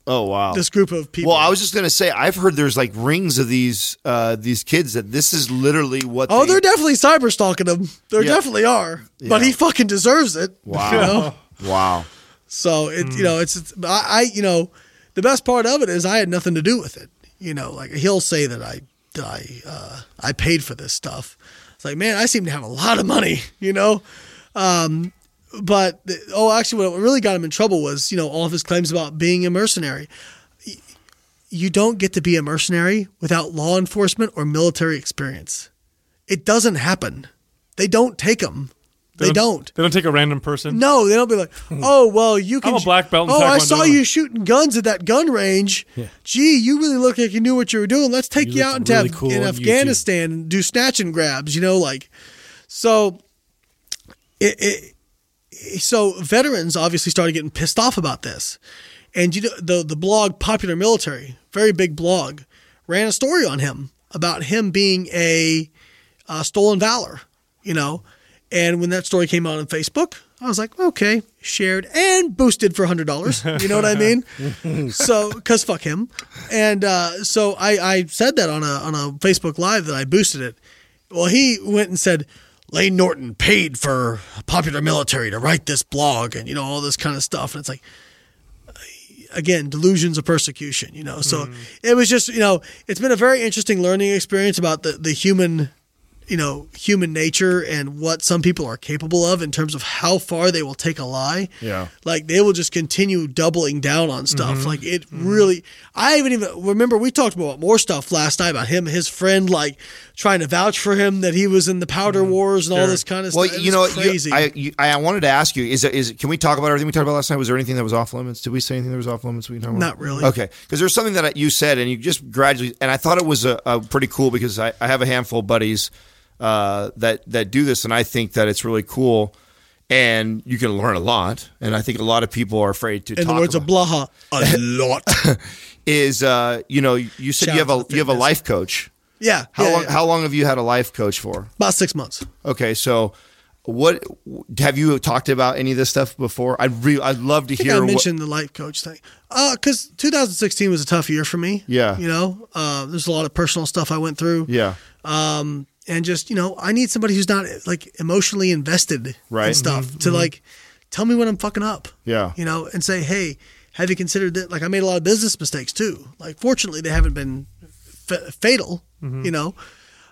Oh wow. This group of people. Well, I was just gonna say I've heard there's like rings of these uh, these kids that this is literally what. Oh, they, they're definitely cyber stalking him. There Yeah. definitely are. But he fucking deserves it. Wow. You know? wow. So it, you know, it's, it's I, I, you know, the best part of it is I had nothing to do with it. You know, like he'll say that I, that I, uh, I paid for this stuff. It's like, man, I seem to have a lot of money. You know, um, but oh, actually, what really got him in trouble was you know all of his claims about being a mercenary. You don't get to be a mercenary without law enforcement or military experience. It doesn't happen. They don't take them. They don't. They don't take a random person. No, they don't be like, oh well, you can. I'm a black belt oh, I saw you shooting guns at that gun range. Gee, you really look like you knew what you were doing. Let's take You you, out into really Af- cool in Afghanistan and do snatch and grabs. You know, like so. It, it, so veterans obviously started getting pissed off about this, and you know the the blog Popular Military, very big blog, ran a story on him about him being a uh, stolen valor, you know. And when that story came out on Facebook, I was like, okay, shared and boosted for hundred dollars. You know what I mean? so, cause fuck him. And uh, so I, I said that on a on a Facebook Live that I boosted it. Well, he went and said. Layne Norton paid for popular military to write this blog and you know all this kind of stuff. And it's like again delusions of persecution you know? So mm-hmm. it was just you know it's been a very interesting learning experience about the the human you know human nature and what some people are capable of in terms of how far they will take a lie. Yeah. like they will just continue doubling down on stuff. Mm-hmm. Like it mm-hmm. really i haven't even remember we talked about more stuff last night about him his friend like trying to vouch for him that he was in the powder wars and all this kind of Well, stuff Well, you know, was you- I, you, I I wanted to ask you: is it, is it, can we talk about everything we talked about last night? Was there anything that was off limits? Did we say anything that was off limits? We can talk about? Not really. Okay, because there's something that you said, and you just gradually, and I thought it was a, a pretty cool because I, I have a handful of buddies uh, that that do this, and I think that it's really cool, and you can learn a lot. And I think a lot of people are afraid to. in the words about of blaha a lot is uh, you know you said Shout you have a you have a life coach. Yeah How yeah, long yeah. how long have you had a life coach for? about six months Okay, so what have you talked about any of this stuff before? I'd re- I'd love to hear. I what, mentioned the life coach thing. Uh, because 2016 was a tough year for me. Yeah. You know, uh, there's a lot of personal stuff I went through. yeah, Um, and just, you know, I need somebody who's not like emotionally invested Right. in stuff to like tell me when I'm fucking up. Yeah. You know, and say, hey, have you considered that? Like, I made a lot of business mistakes too. Like, fortunately, they haven't been fa- fatal, you know.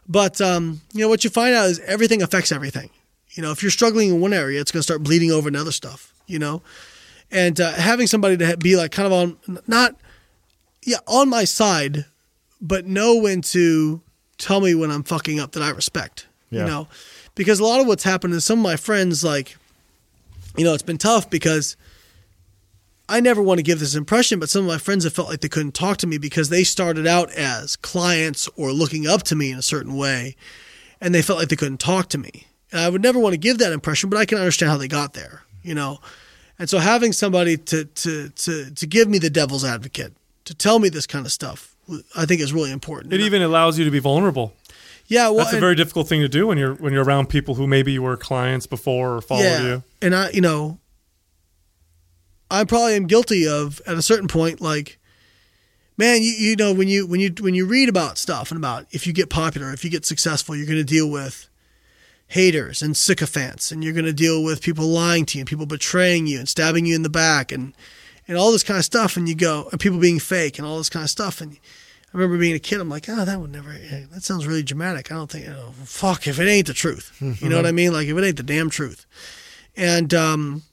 But, um, you know, what you find out is everything affects everything. You know, if you're struggling in one area, it's going to start bleeding over in other stuff, you know? And uh, having somebody to be like kind of on, not, yeah, on my side, but know when to tell me when I'm fucking up that I respect, Yeah. you know? Because a lot of what's happened is some of my friends, like, you know, it's been tough because I never want to give this impression, but some of my friends have felt like they couldn't talk to me because they started out as clients or looking up to me in a certain way, and they felt like they couldn't talk to me. And I would never want to give that impression, but I can understand how they got there, you know. And so having somebody to to to to give me the devil's advocate, to tell me this kind of stuff, I think is really important. It even allows you to be vulnerable. yeah, well, That's a and- very difficult thing to do when you're when you're around people who maybe were clients before or followed you. And I, you know, I probably am guilty of at a certain point, like, man, you, you know, when you when you when you read about stuff and about if you get popular, if you get successful, you're going to deal with haters and sycophants, and you're going to deal with people lying to you, and people betraying you and stabbing you in the back, and and all this kind of stuff, and you go, and people being fake and all this kind of stuff, and. I remember being a kid. I'm like, oh, that would never. That sounds really dramatic. I don't think. Oh, fuck, if it ain't the truth, you know what I mean? Like, if it ain't the damn truth, and um,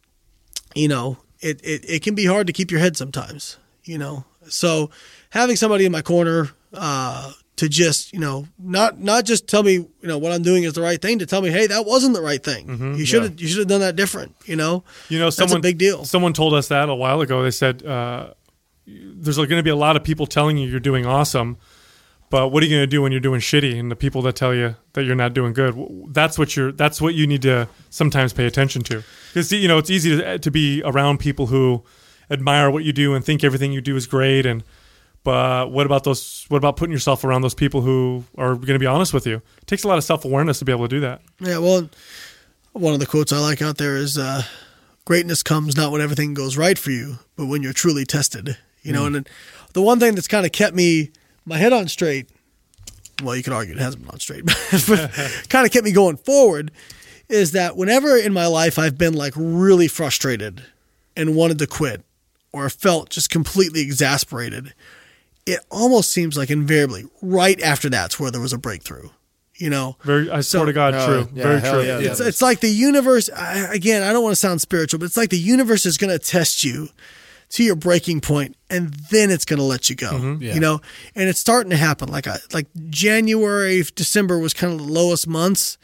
you know, it, it it can be hard to keep your head sometimes, you know. So having somebody in my corner uh, to just, you know, not not just tell me, you know, what I'm doing is the right thing, to tell me, hey, that wasn't the right thing. you should have you should have done that different, you know. You know, That's someone a big deal. Someone told us that a while ago. They said uh, there's going to be a lot of people telling you you're doing awesome, but what are you going to do when you're doing shitty? And the people that tell you that you're not doing good, that's what you're. That's what you need to sometimes pay attention to, because you know it's easy to, to be around people who admire what you do and think everything you do is great. And but what about those? What about putting yourself around those people who are going to be honest with you? It takes a lot of self awareness to be able to do that. Yeah, well, one of the quotes I like out there is uh, greatness comes not when everything goes right for you, but when you're truly tested. You know, and the one thing that's kind of kept me my head on straight. Well, you could argue it hasn't been on straight, but kind of kept me going forward. Is that whenever in my life I've been like really frustrated and wanted to quit, or felt just completely exasperated, it almost seems like invariably right after that's where there was a breakthrough. You know, Very, I swear to God, Oh, true, yeah, very true. yeah. it's it's like the universe. I, again, I don't want to sound spiritual, but it's like the universe is going to test you to your breaking point, and then it's going to let you go. Yeah. You know, and it's starting to happen. Like I, like January, December was kind of the lowest months,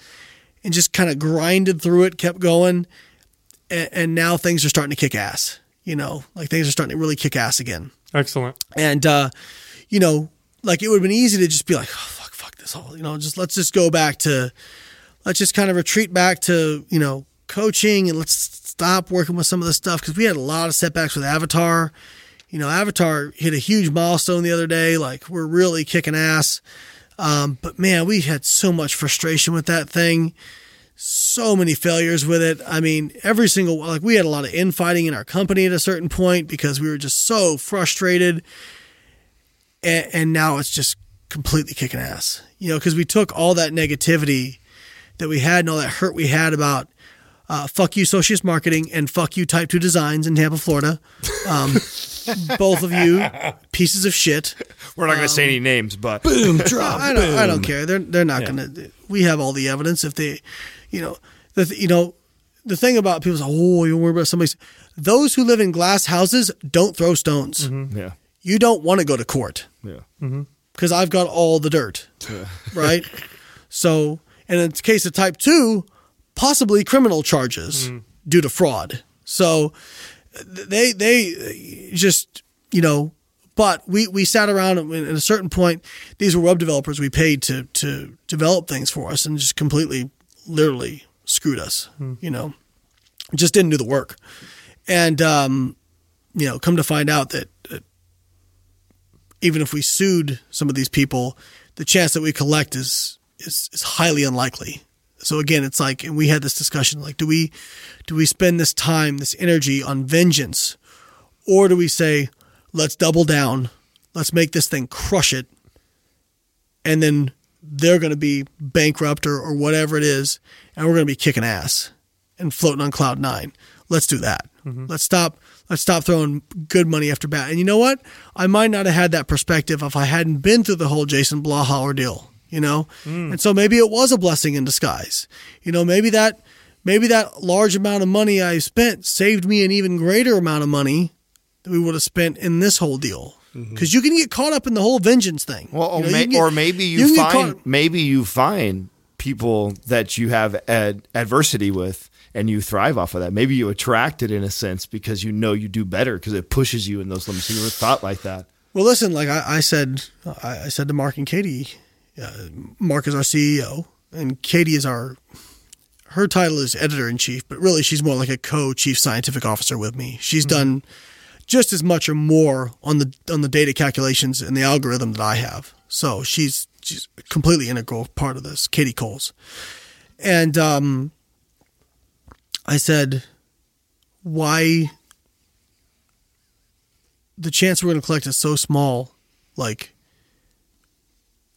and just kind of grinded through it, kept going, and, and now things are starting to kick ass. You know, like things are starting to really kick ass again. Excellent. And uh, you know, like it would have been easy to just be like, oh, fuck, fuck this whole, you know, just let's just go back to, let's just kind of retreat back to, you know, coaching and let's stop working with some of this stuff because we had a lot of setbacks with Avatar. You know, Avatar hit a huge milestone the other day. Like we're really kicking ass. Um, but man, we had so much frustration with that thing so many failures with it. I mean, every single like we had a lot of infighting in our company at a certain point because we were just so frustrated, and, and now it's just completely kicking ass. You know, because we took all that negativity that we had and all that hurt we had about. Uh, fuck you, Socius Marketing, and fuck you, Type 2 Designs in Tampa, Florida. Um, both of you, pieces of shit. We're not going to say any names, but Boom, drop. I don't, I don't care. They're they're not going to. We have all the evidence. If they, you know, the th- you know, the thing about people say, oh, you worry about somebody's. Those who live in glass houses don't throw stones. yeah, You don't want to go to court yeah. because I've got all the dirt, right? So, and in the case of type two, possibly criminal charges due to fraud. So, they they just you know, but we we sat around and at a certain point, these were web developers we paid to to develop things for us and just completely, literally screwed us. You know, just didn't do the work, and um, you know, come to find out that. that even if we sued some of these people, the chance that we collect is is, is highly unlikely. So again, it's like, and we had this discussion: like, do we do we spend this time, this energy on vengeance, or do we say, let's double down, let's make this thing crush it, and then they're going to be bankrupt or, or whatever it is, and we're going to be kicking ass and floating on cloud nine. Let's do that. Mm-hmm. Let's stop. Let's stop throwing good money after bad. And you know what? I might not have had that perspective if I hadn't been through the whole Jason Blaha ordeal. You know, mm. and so maybe it was a blessing in disguise. You know, maybe that maybe that large amount of money I spent saved me an even greater amount of money that we would have spent in this whole deal. Mm-hmm. Because you can get caught up in the whole vengeance thing. Well, or, You know, may, you get- or maybe you, get find caught- maybe you find people that you have ad, adversity with, and you thrive off of that. Maybe you attract it in a sense because you know you do better because it pushes you in those limits. You never thought like that. Well, listen, like I, I said, I, I said to Mark and Katie, uh, Mark is our CEO, and Katie is our. Her title is editor in chief, but really she's more like a co-chief scientific officer with me. She's done just as much or more on the on the data calculations and the algorithm that I have. So she's she's a completely integral part of this. Katie Coles, and um, I said, why the chance we're going to collect is so small. Like,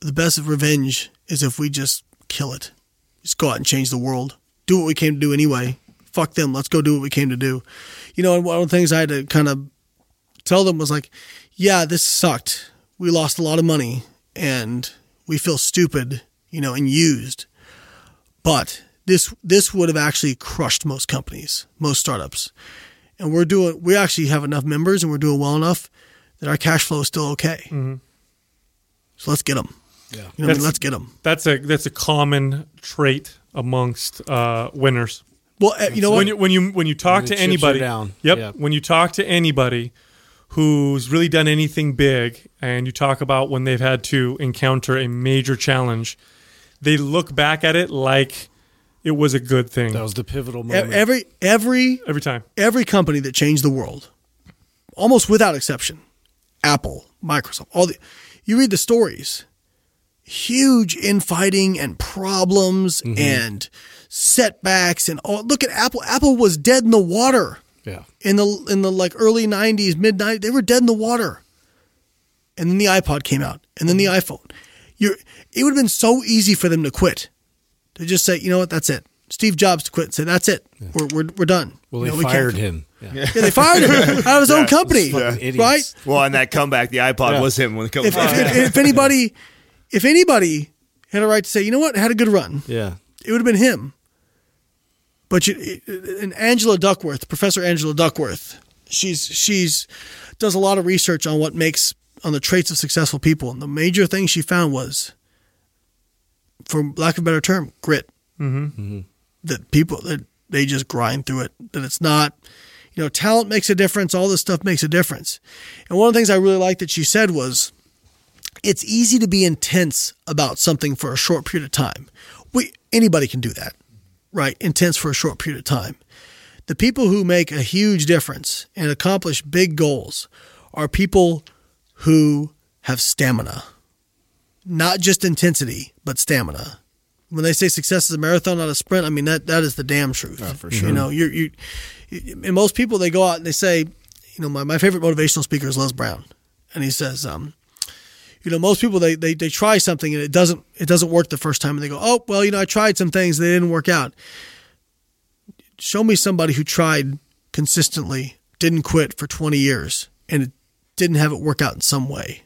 the best of revenge is if we just kill it. Just go out and change the world. Do what we came to do anyway. Fuck them. Let's go do what we came to do. You know, and one of the things I had to kind of tell them was like, yeah, this sucked. We lost a lot of money and we feel stupid, you know, and used. But this this would have actually crushed most companies, most startups and we're doing we actually have enough members and we're doing well enough that our cash flow is still okay. Mm-hmm. So let's get them. Yeah. You know, I mean, let's get them. That's a that's a common trait amongst uh, winners. Well, uh, you know when what? you when you when you talk When to the chips are anybody, down. yep, Yeah. when you talk to anybody who's really done anything big, and you talk about when they've had to encounter a major challenge, they look back at it like it was a good thing That was the pivotal moment. Every every every time. every company that changed the world, almost without exception, Apple, Microsoft, all the you read the stories, huge infighting and problems mm-hmm. and setbacks and all. Look at Apple. Apple was dead in the water yeah. in the in the like early '90s, mid '90s. They were dead in the water, and then the iPod came out, and then the mm-hmm. iPhone. You're, it would have been so easy for them to quit, to just say, you know what, that's it. Steve Jobs to quit and say, that's it, we're, we're, we're done. Well, You they know, we fired him. Yeah. Yeah, they fired him out of his own company, Fucking idiots. right? Well, on that comeback, the iPod Yeah. was him when the If, if, if, if anybody, if anybody had a right to say, you know what, had a good run, Yeah. it would have been him. But you, and Angela Duckworth, Professor Angela Duckworth, she's she's does a lot of research on what makes on the traits of successful people, and the major thing she found was, for lack of a better term, grit. Mm-hmm. That people that they just grind through it. That it's not, you know, talent makes a difference. All this stuff makes a difference. And one of the things I really liked that she said was, it's easy to be intense about something for a short period of time. We anybody can do that, right? Intense for a short period of time. The people who make a huge difference and accomplish big goals are people who have stamina. Not just intensity, but stamina. When they say success is a marathon, not a sprint, I mean that that is the damn truth. for sure. You know, you're you and most people they go out and they say, you know, my, my favorite motivational speaker is Les Brown. And he says, um, you know, most people they, they they try something and it doesn't it doesn't work the first time and they go, oh well, you know, I tried some things they didn't work out. Show me somebody who tried consistently, didn't quit for twenty years, and it didn't have it work out in some way.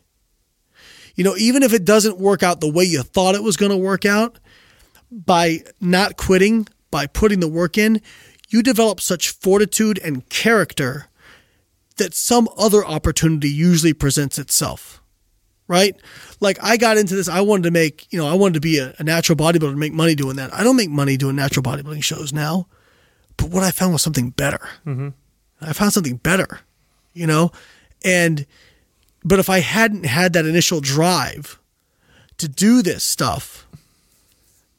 You know, even if it doesn't work out the way you thought it was going to work out, by not quitting, by putting the work in, you develop such fortitude and character that some other opportunity usually presents itself right? Like I got into this, I wanted to make, you know, I wanted to be a, a natural bodybuilder and make money doing that. I don't make money doing natural bodybuilding shows now, but what I found was something better. Mm-hmm. I found something better, you know, and but if I hadn't had that initial drive to do this stuff,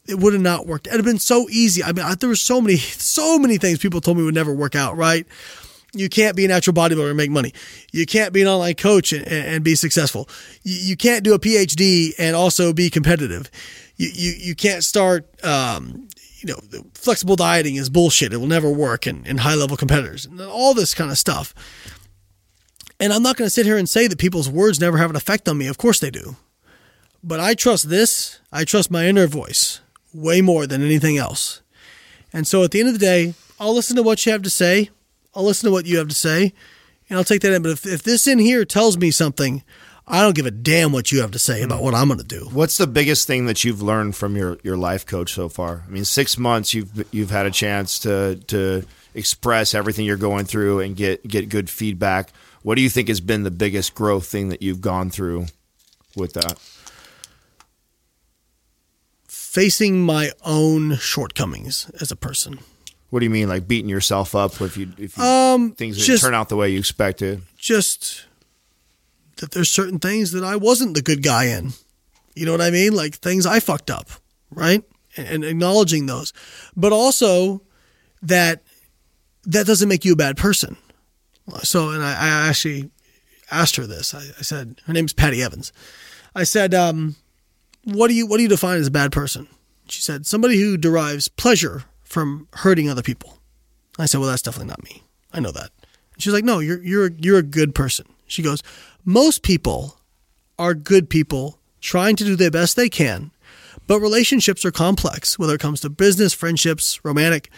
it would have not worked. It'd have been so easy. I mean, I, there were so many, so many things people told me would never work out. Right? You can't be a natural bodybuilder and make money. You can't be an online coach and, and be successful. You, you can't do a PhD and also be competitive. You you, you can't start. Um, you know, flexible dieting is bullshit. It will never work in, in high level competitors and all this kind of stuff. And I'm not going to sit here and say that people's words never have an effect on me. Of course they do. But I trust this. I trust my inner voice way more than anything else. And so at the end of the day, I'll listen to what you have to say. I'll listen to what you have to say, and I'll take that in. But if, if this in here tells me something, I don't give a damn what you have to say about hmm. what I'm going to do. What's the biggest thing that you've learned from your, your life coach so far? I mean, six months you've you've had a chance to to express everything you're going through and get get good feedback. What do you think has been the biggest growth thing that you've gone through with that? Facing my own shortcomings as a person. What do you mean, like beating yourself up if you if you, things didn't just- turn out the way you expected? just that there's certain things that I wasn't the good guy in. You know what I mean? Like things I fucked up, right? And, and acknowledging those, but also that that doesn't make you a bad person. So, and I, I actually asked her this. I, I said, her name's Patty Evans. I said, um, "What do you what do you define as a bad person?" She said, "Somebody who derives pleasure from hurting other people." I said, "Well, that's definitely not me. I know that." She's like, "No, you're you're you're a good person." She goes, "Most people are good people trying to do their best they can, but relationships are complex, whether it comes to business, friendships, romantic,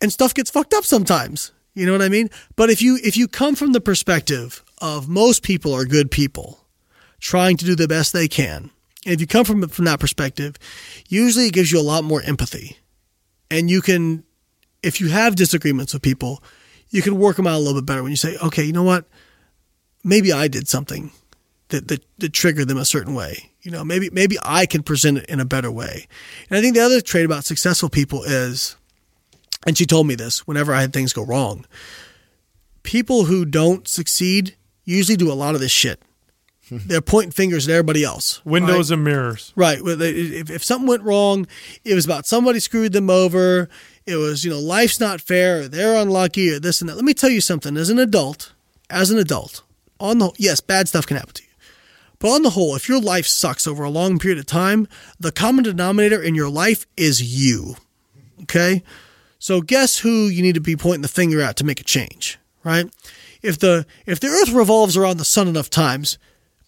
and stuff gets fucked up sometimes. You know what I mean? But if you if you come from the perspective of most people are good people trying to do the best they can, and if you come from from that perspective, usually it gives you a lot more empathy, and you can, if you have disagreements with people, you can work them out a little bit better when you say, okay, you know what, maybe I did something that that, that triggered them a certain way. You know, maybe maybe I can present it in a better way. And I think the other trait about successful people is and she told me this whenever I had things go wrong. People who don't succeed usually do a lot of this shit. They're pointing fingers at everybody else. Windows right? and mirrors. Right. If, if something went wrong, it was about somebody screwed them over. It was, you know, life's not fair, or they're unlucky, or this and that. Let me tell you something. As an adult, as an adult, on the yes, bad stuff can happen to you. But on the whole, if your life sucks over a long period of time, the common denominator in your life is you. Okay? So guess who you need to be pointing the finger at to make a change, right? If the if the earth revolves around the sun enough times,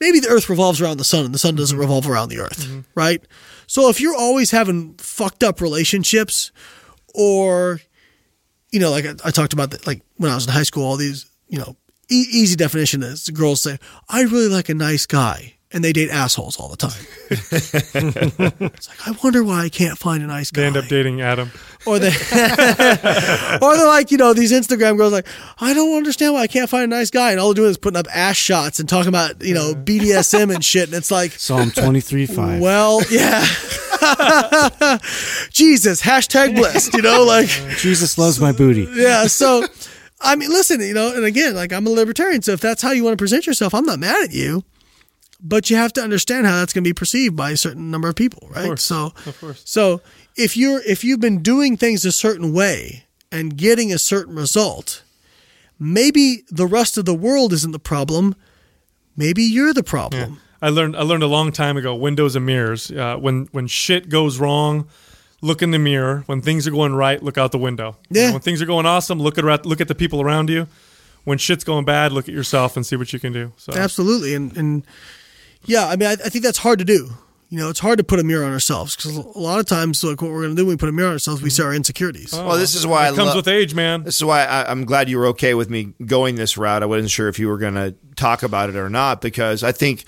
maybe the earth revolves around the sun and the sun doesn't mm-hmm. revolve around the earth, mm-hmm. right? So if you're always having fucked up relationships or you know, like I, I talked about, that, like when I was in high school, all these, you know, e- easy definition is the girls say, "I really like a nice guy," and they date assholes all the time. it's like I wonder why I can't find a nice guy. They end up dating Adam. or they, or they're like, you know, these Instagram girls like, I don't understand why I can't find a nice guy, and all they're doing is putting up ass shots and talking about, you know, BDSM and shit, and it's like, Psalm 23 5. well, yeah. Jesus, hashtag blessed, you know, like, Jesus loves my booty. yeah. So, I mean, listen, you know, and again, like, I'm a libertarian. So if that's how you want to present yourself, I'm not mad at you. But you have to understand how that's going to be perceived by a certain number of people, right? so, of course. so if you're if you've been doing things a certain way and getting a certain result, maybe the rest of the world isn't the problem. Maybe you're the problem. I learned I learned a long time ago. Windows and mirrors. Uh, when when shit goes wrong, look in the mirror. When things are going right, look out the window. You Yeah. know, when things are going awesome, look at look at the people around you. When shit's going bad, look at yourself and see what you can do. So Absolutely, and and yeah, I mean, I, I think that's hard to do. You know, it's hard to put a mirror on ourselves because a lot of times, like what we're going to do when we put a mirror on ourselves, we mm-hmm. see our insecurities. Oh, well, this is why I it comes lo- with age, man. This is why I, I'm glad you were okay with me going this route. I wasn't sure if you were going to talk about it or not because I think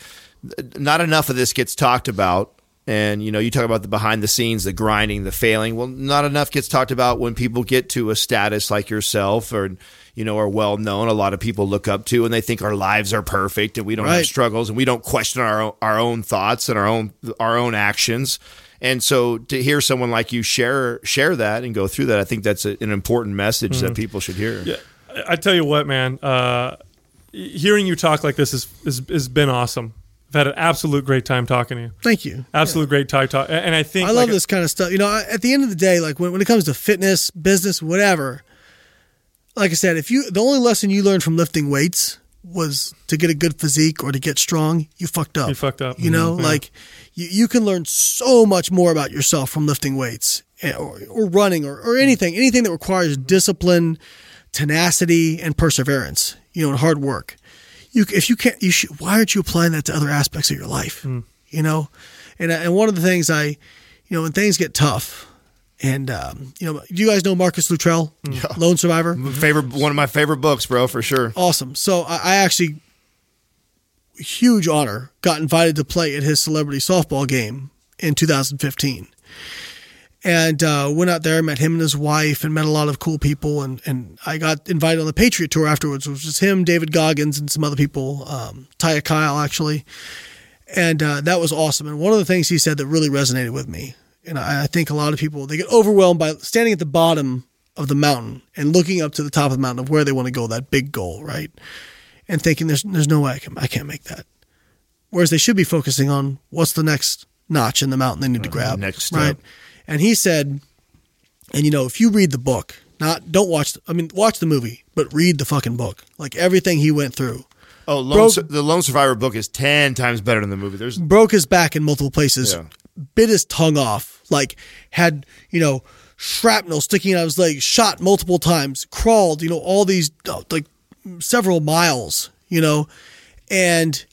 not enough of this gets talked about. And you know, you talk about the behind the scenes, the grinding, the failing. Well, not enough gets talked about when people get to a status like yourself, or you know, are well known. A lot of people look up to, and they think our lives are perfect, and we don't have struggles, and we don't question our own, our own thoughts and our own our own actions. And so, to hear someone like you share share that and go through that, I think that's a, an important message that people should hear. Yeah, I I tell you what, man. Uh, hearing you talk like this is, is has been awesome. I've had an absolute great time talking to you. Thank you. Absolute great time talk. And I think I love like, this kind of stuff. You know, at the end of the day, like when, when it comes to fitness, business, whatever, like I said, if you the only lesson you learned from lifting weights was to get a good physique or to get strong, you fucked up. You fucked up. You know, Mhm. Like you, you can learn so much more about yourself from lifting weights eh, or, or running or, or anything, anything that requires discipline, tenacity, and perseverance. You know, and hard work. You if you can't, you should. Why aren't you applying that to other aspects of your life? You know, and and one of the things I, you know, when things get tough. And um, you know, do you guys know Marcus Luttrell, Lone Survivor? Favorite one of my favorite books, bro, for sure. awesome. So I, I actually, huge honor, got invited to play at his celebrity softball game in 2015. And uh, went out there, met him and his wife, and met a lot of cool people. And, and I got invited on the Patriot Tour afterwards, which was him, David Goggins, and some other people, um, Taya Kyle, actually. And uh, that was awesome. And one of the things he said that really resonated with me, and I, I think a lot of people, they get overwhelmed by standing at the bottom of the mountain and looking up to the top of the mountain of where they want to go, that big goal, right? And thinking there's there's no way I can I can't make that. Whereas they should be focusing on what's the next notch in the mountain they need to uh, grab, next step. right? And he said, and you know, if you read the book, not don't watch. The, I mean, watch the movie, but read the fucking book, like everything he went through. Oh, Lone, Bro- Sur- the Lone Survivor book is ten times better than the movie. There's broke his back in multiple places, Yeah. Bit his tongue off, like had, you know, shrapnel sticking out of his leg, shot multiple times, crawled, you know, all these, uh, like several miles, you know. And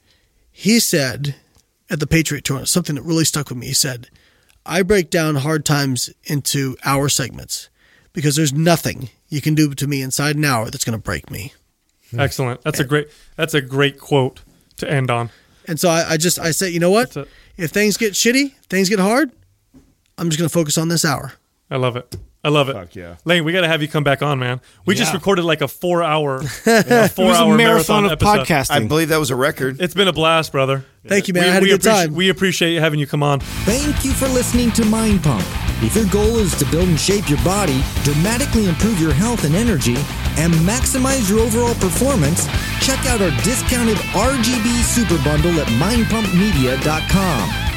he said at the Patriot Tour, something that really stuck with me. He said, I break down hard times into hour segments because there's nothing you can do to me inside an hour that's going to break me. Excellent. That's a great. That's a great quote to end on. And so I, I just I say, you know what? If things get shitty, things get hard, I'm just going to focus on this hour. I love it. I love it. Fuck yeah. Layne, we got to have you come back on, man. We just Yeah. recorded like a four-hour, a It four-hour was a marathon of episode. podcasting. I believe that was a record. It's been a blast, brother. Thank you, man. We, I had a good appreciate, time. We appreciate having you come on. Thank you for listening to Mind Pump. If your goal is to build and shape your body, dramatically improve your health and energy, and maximize your overall performance, check out our discounted RGB Super Bundle at mindpumpmedia.com.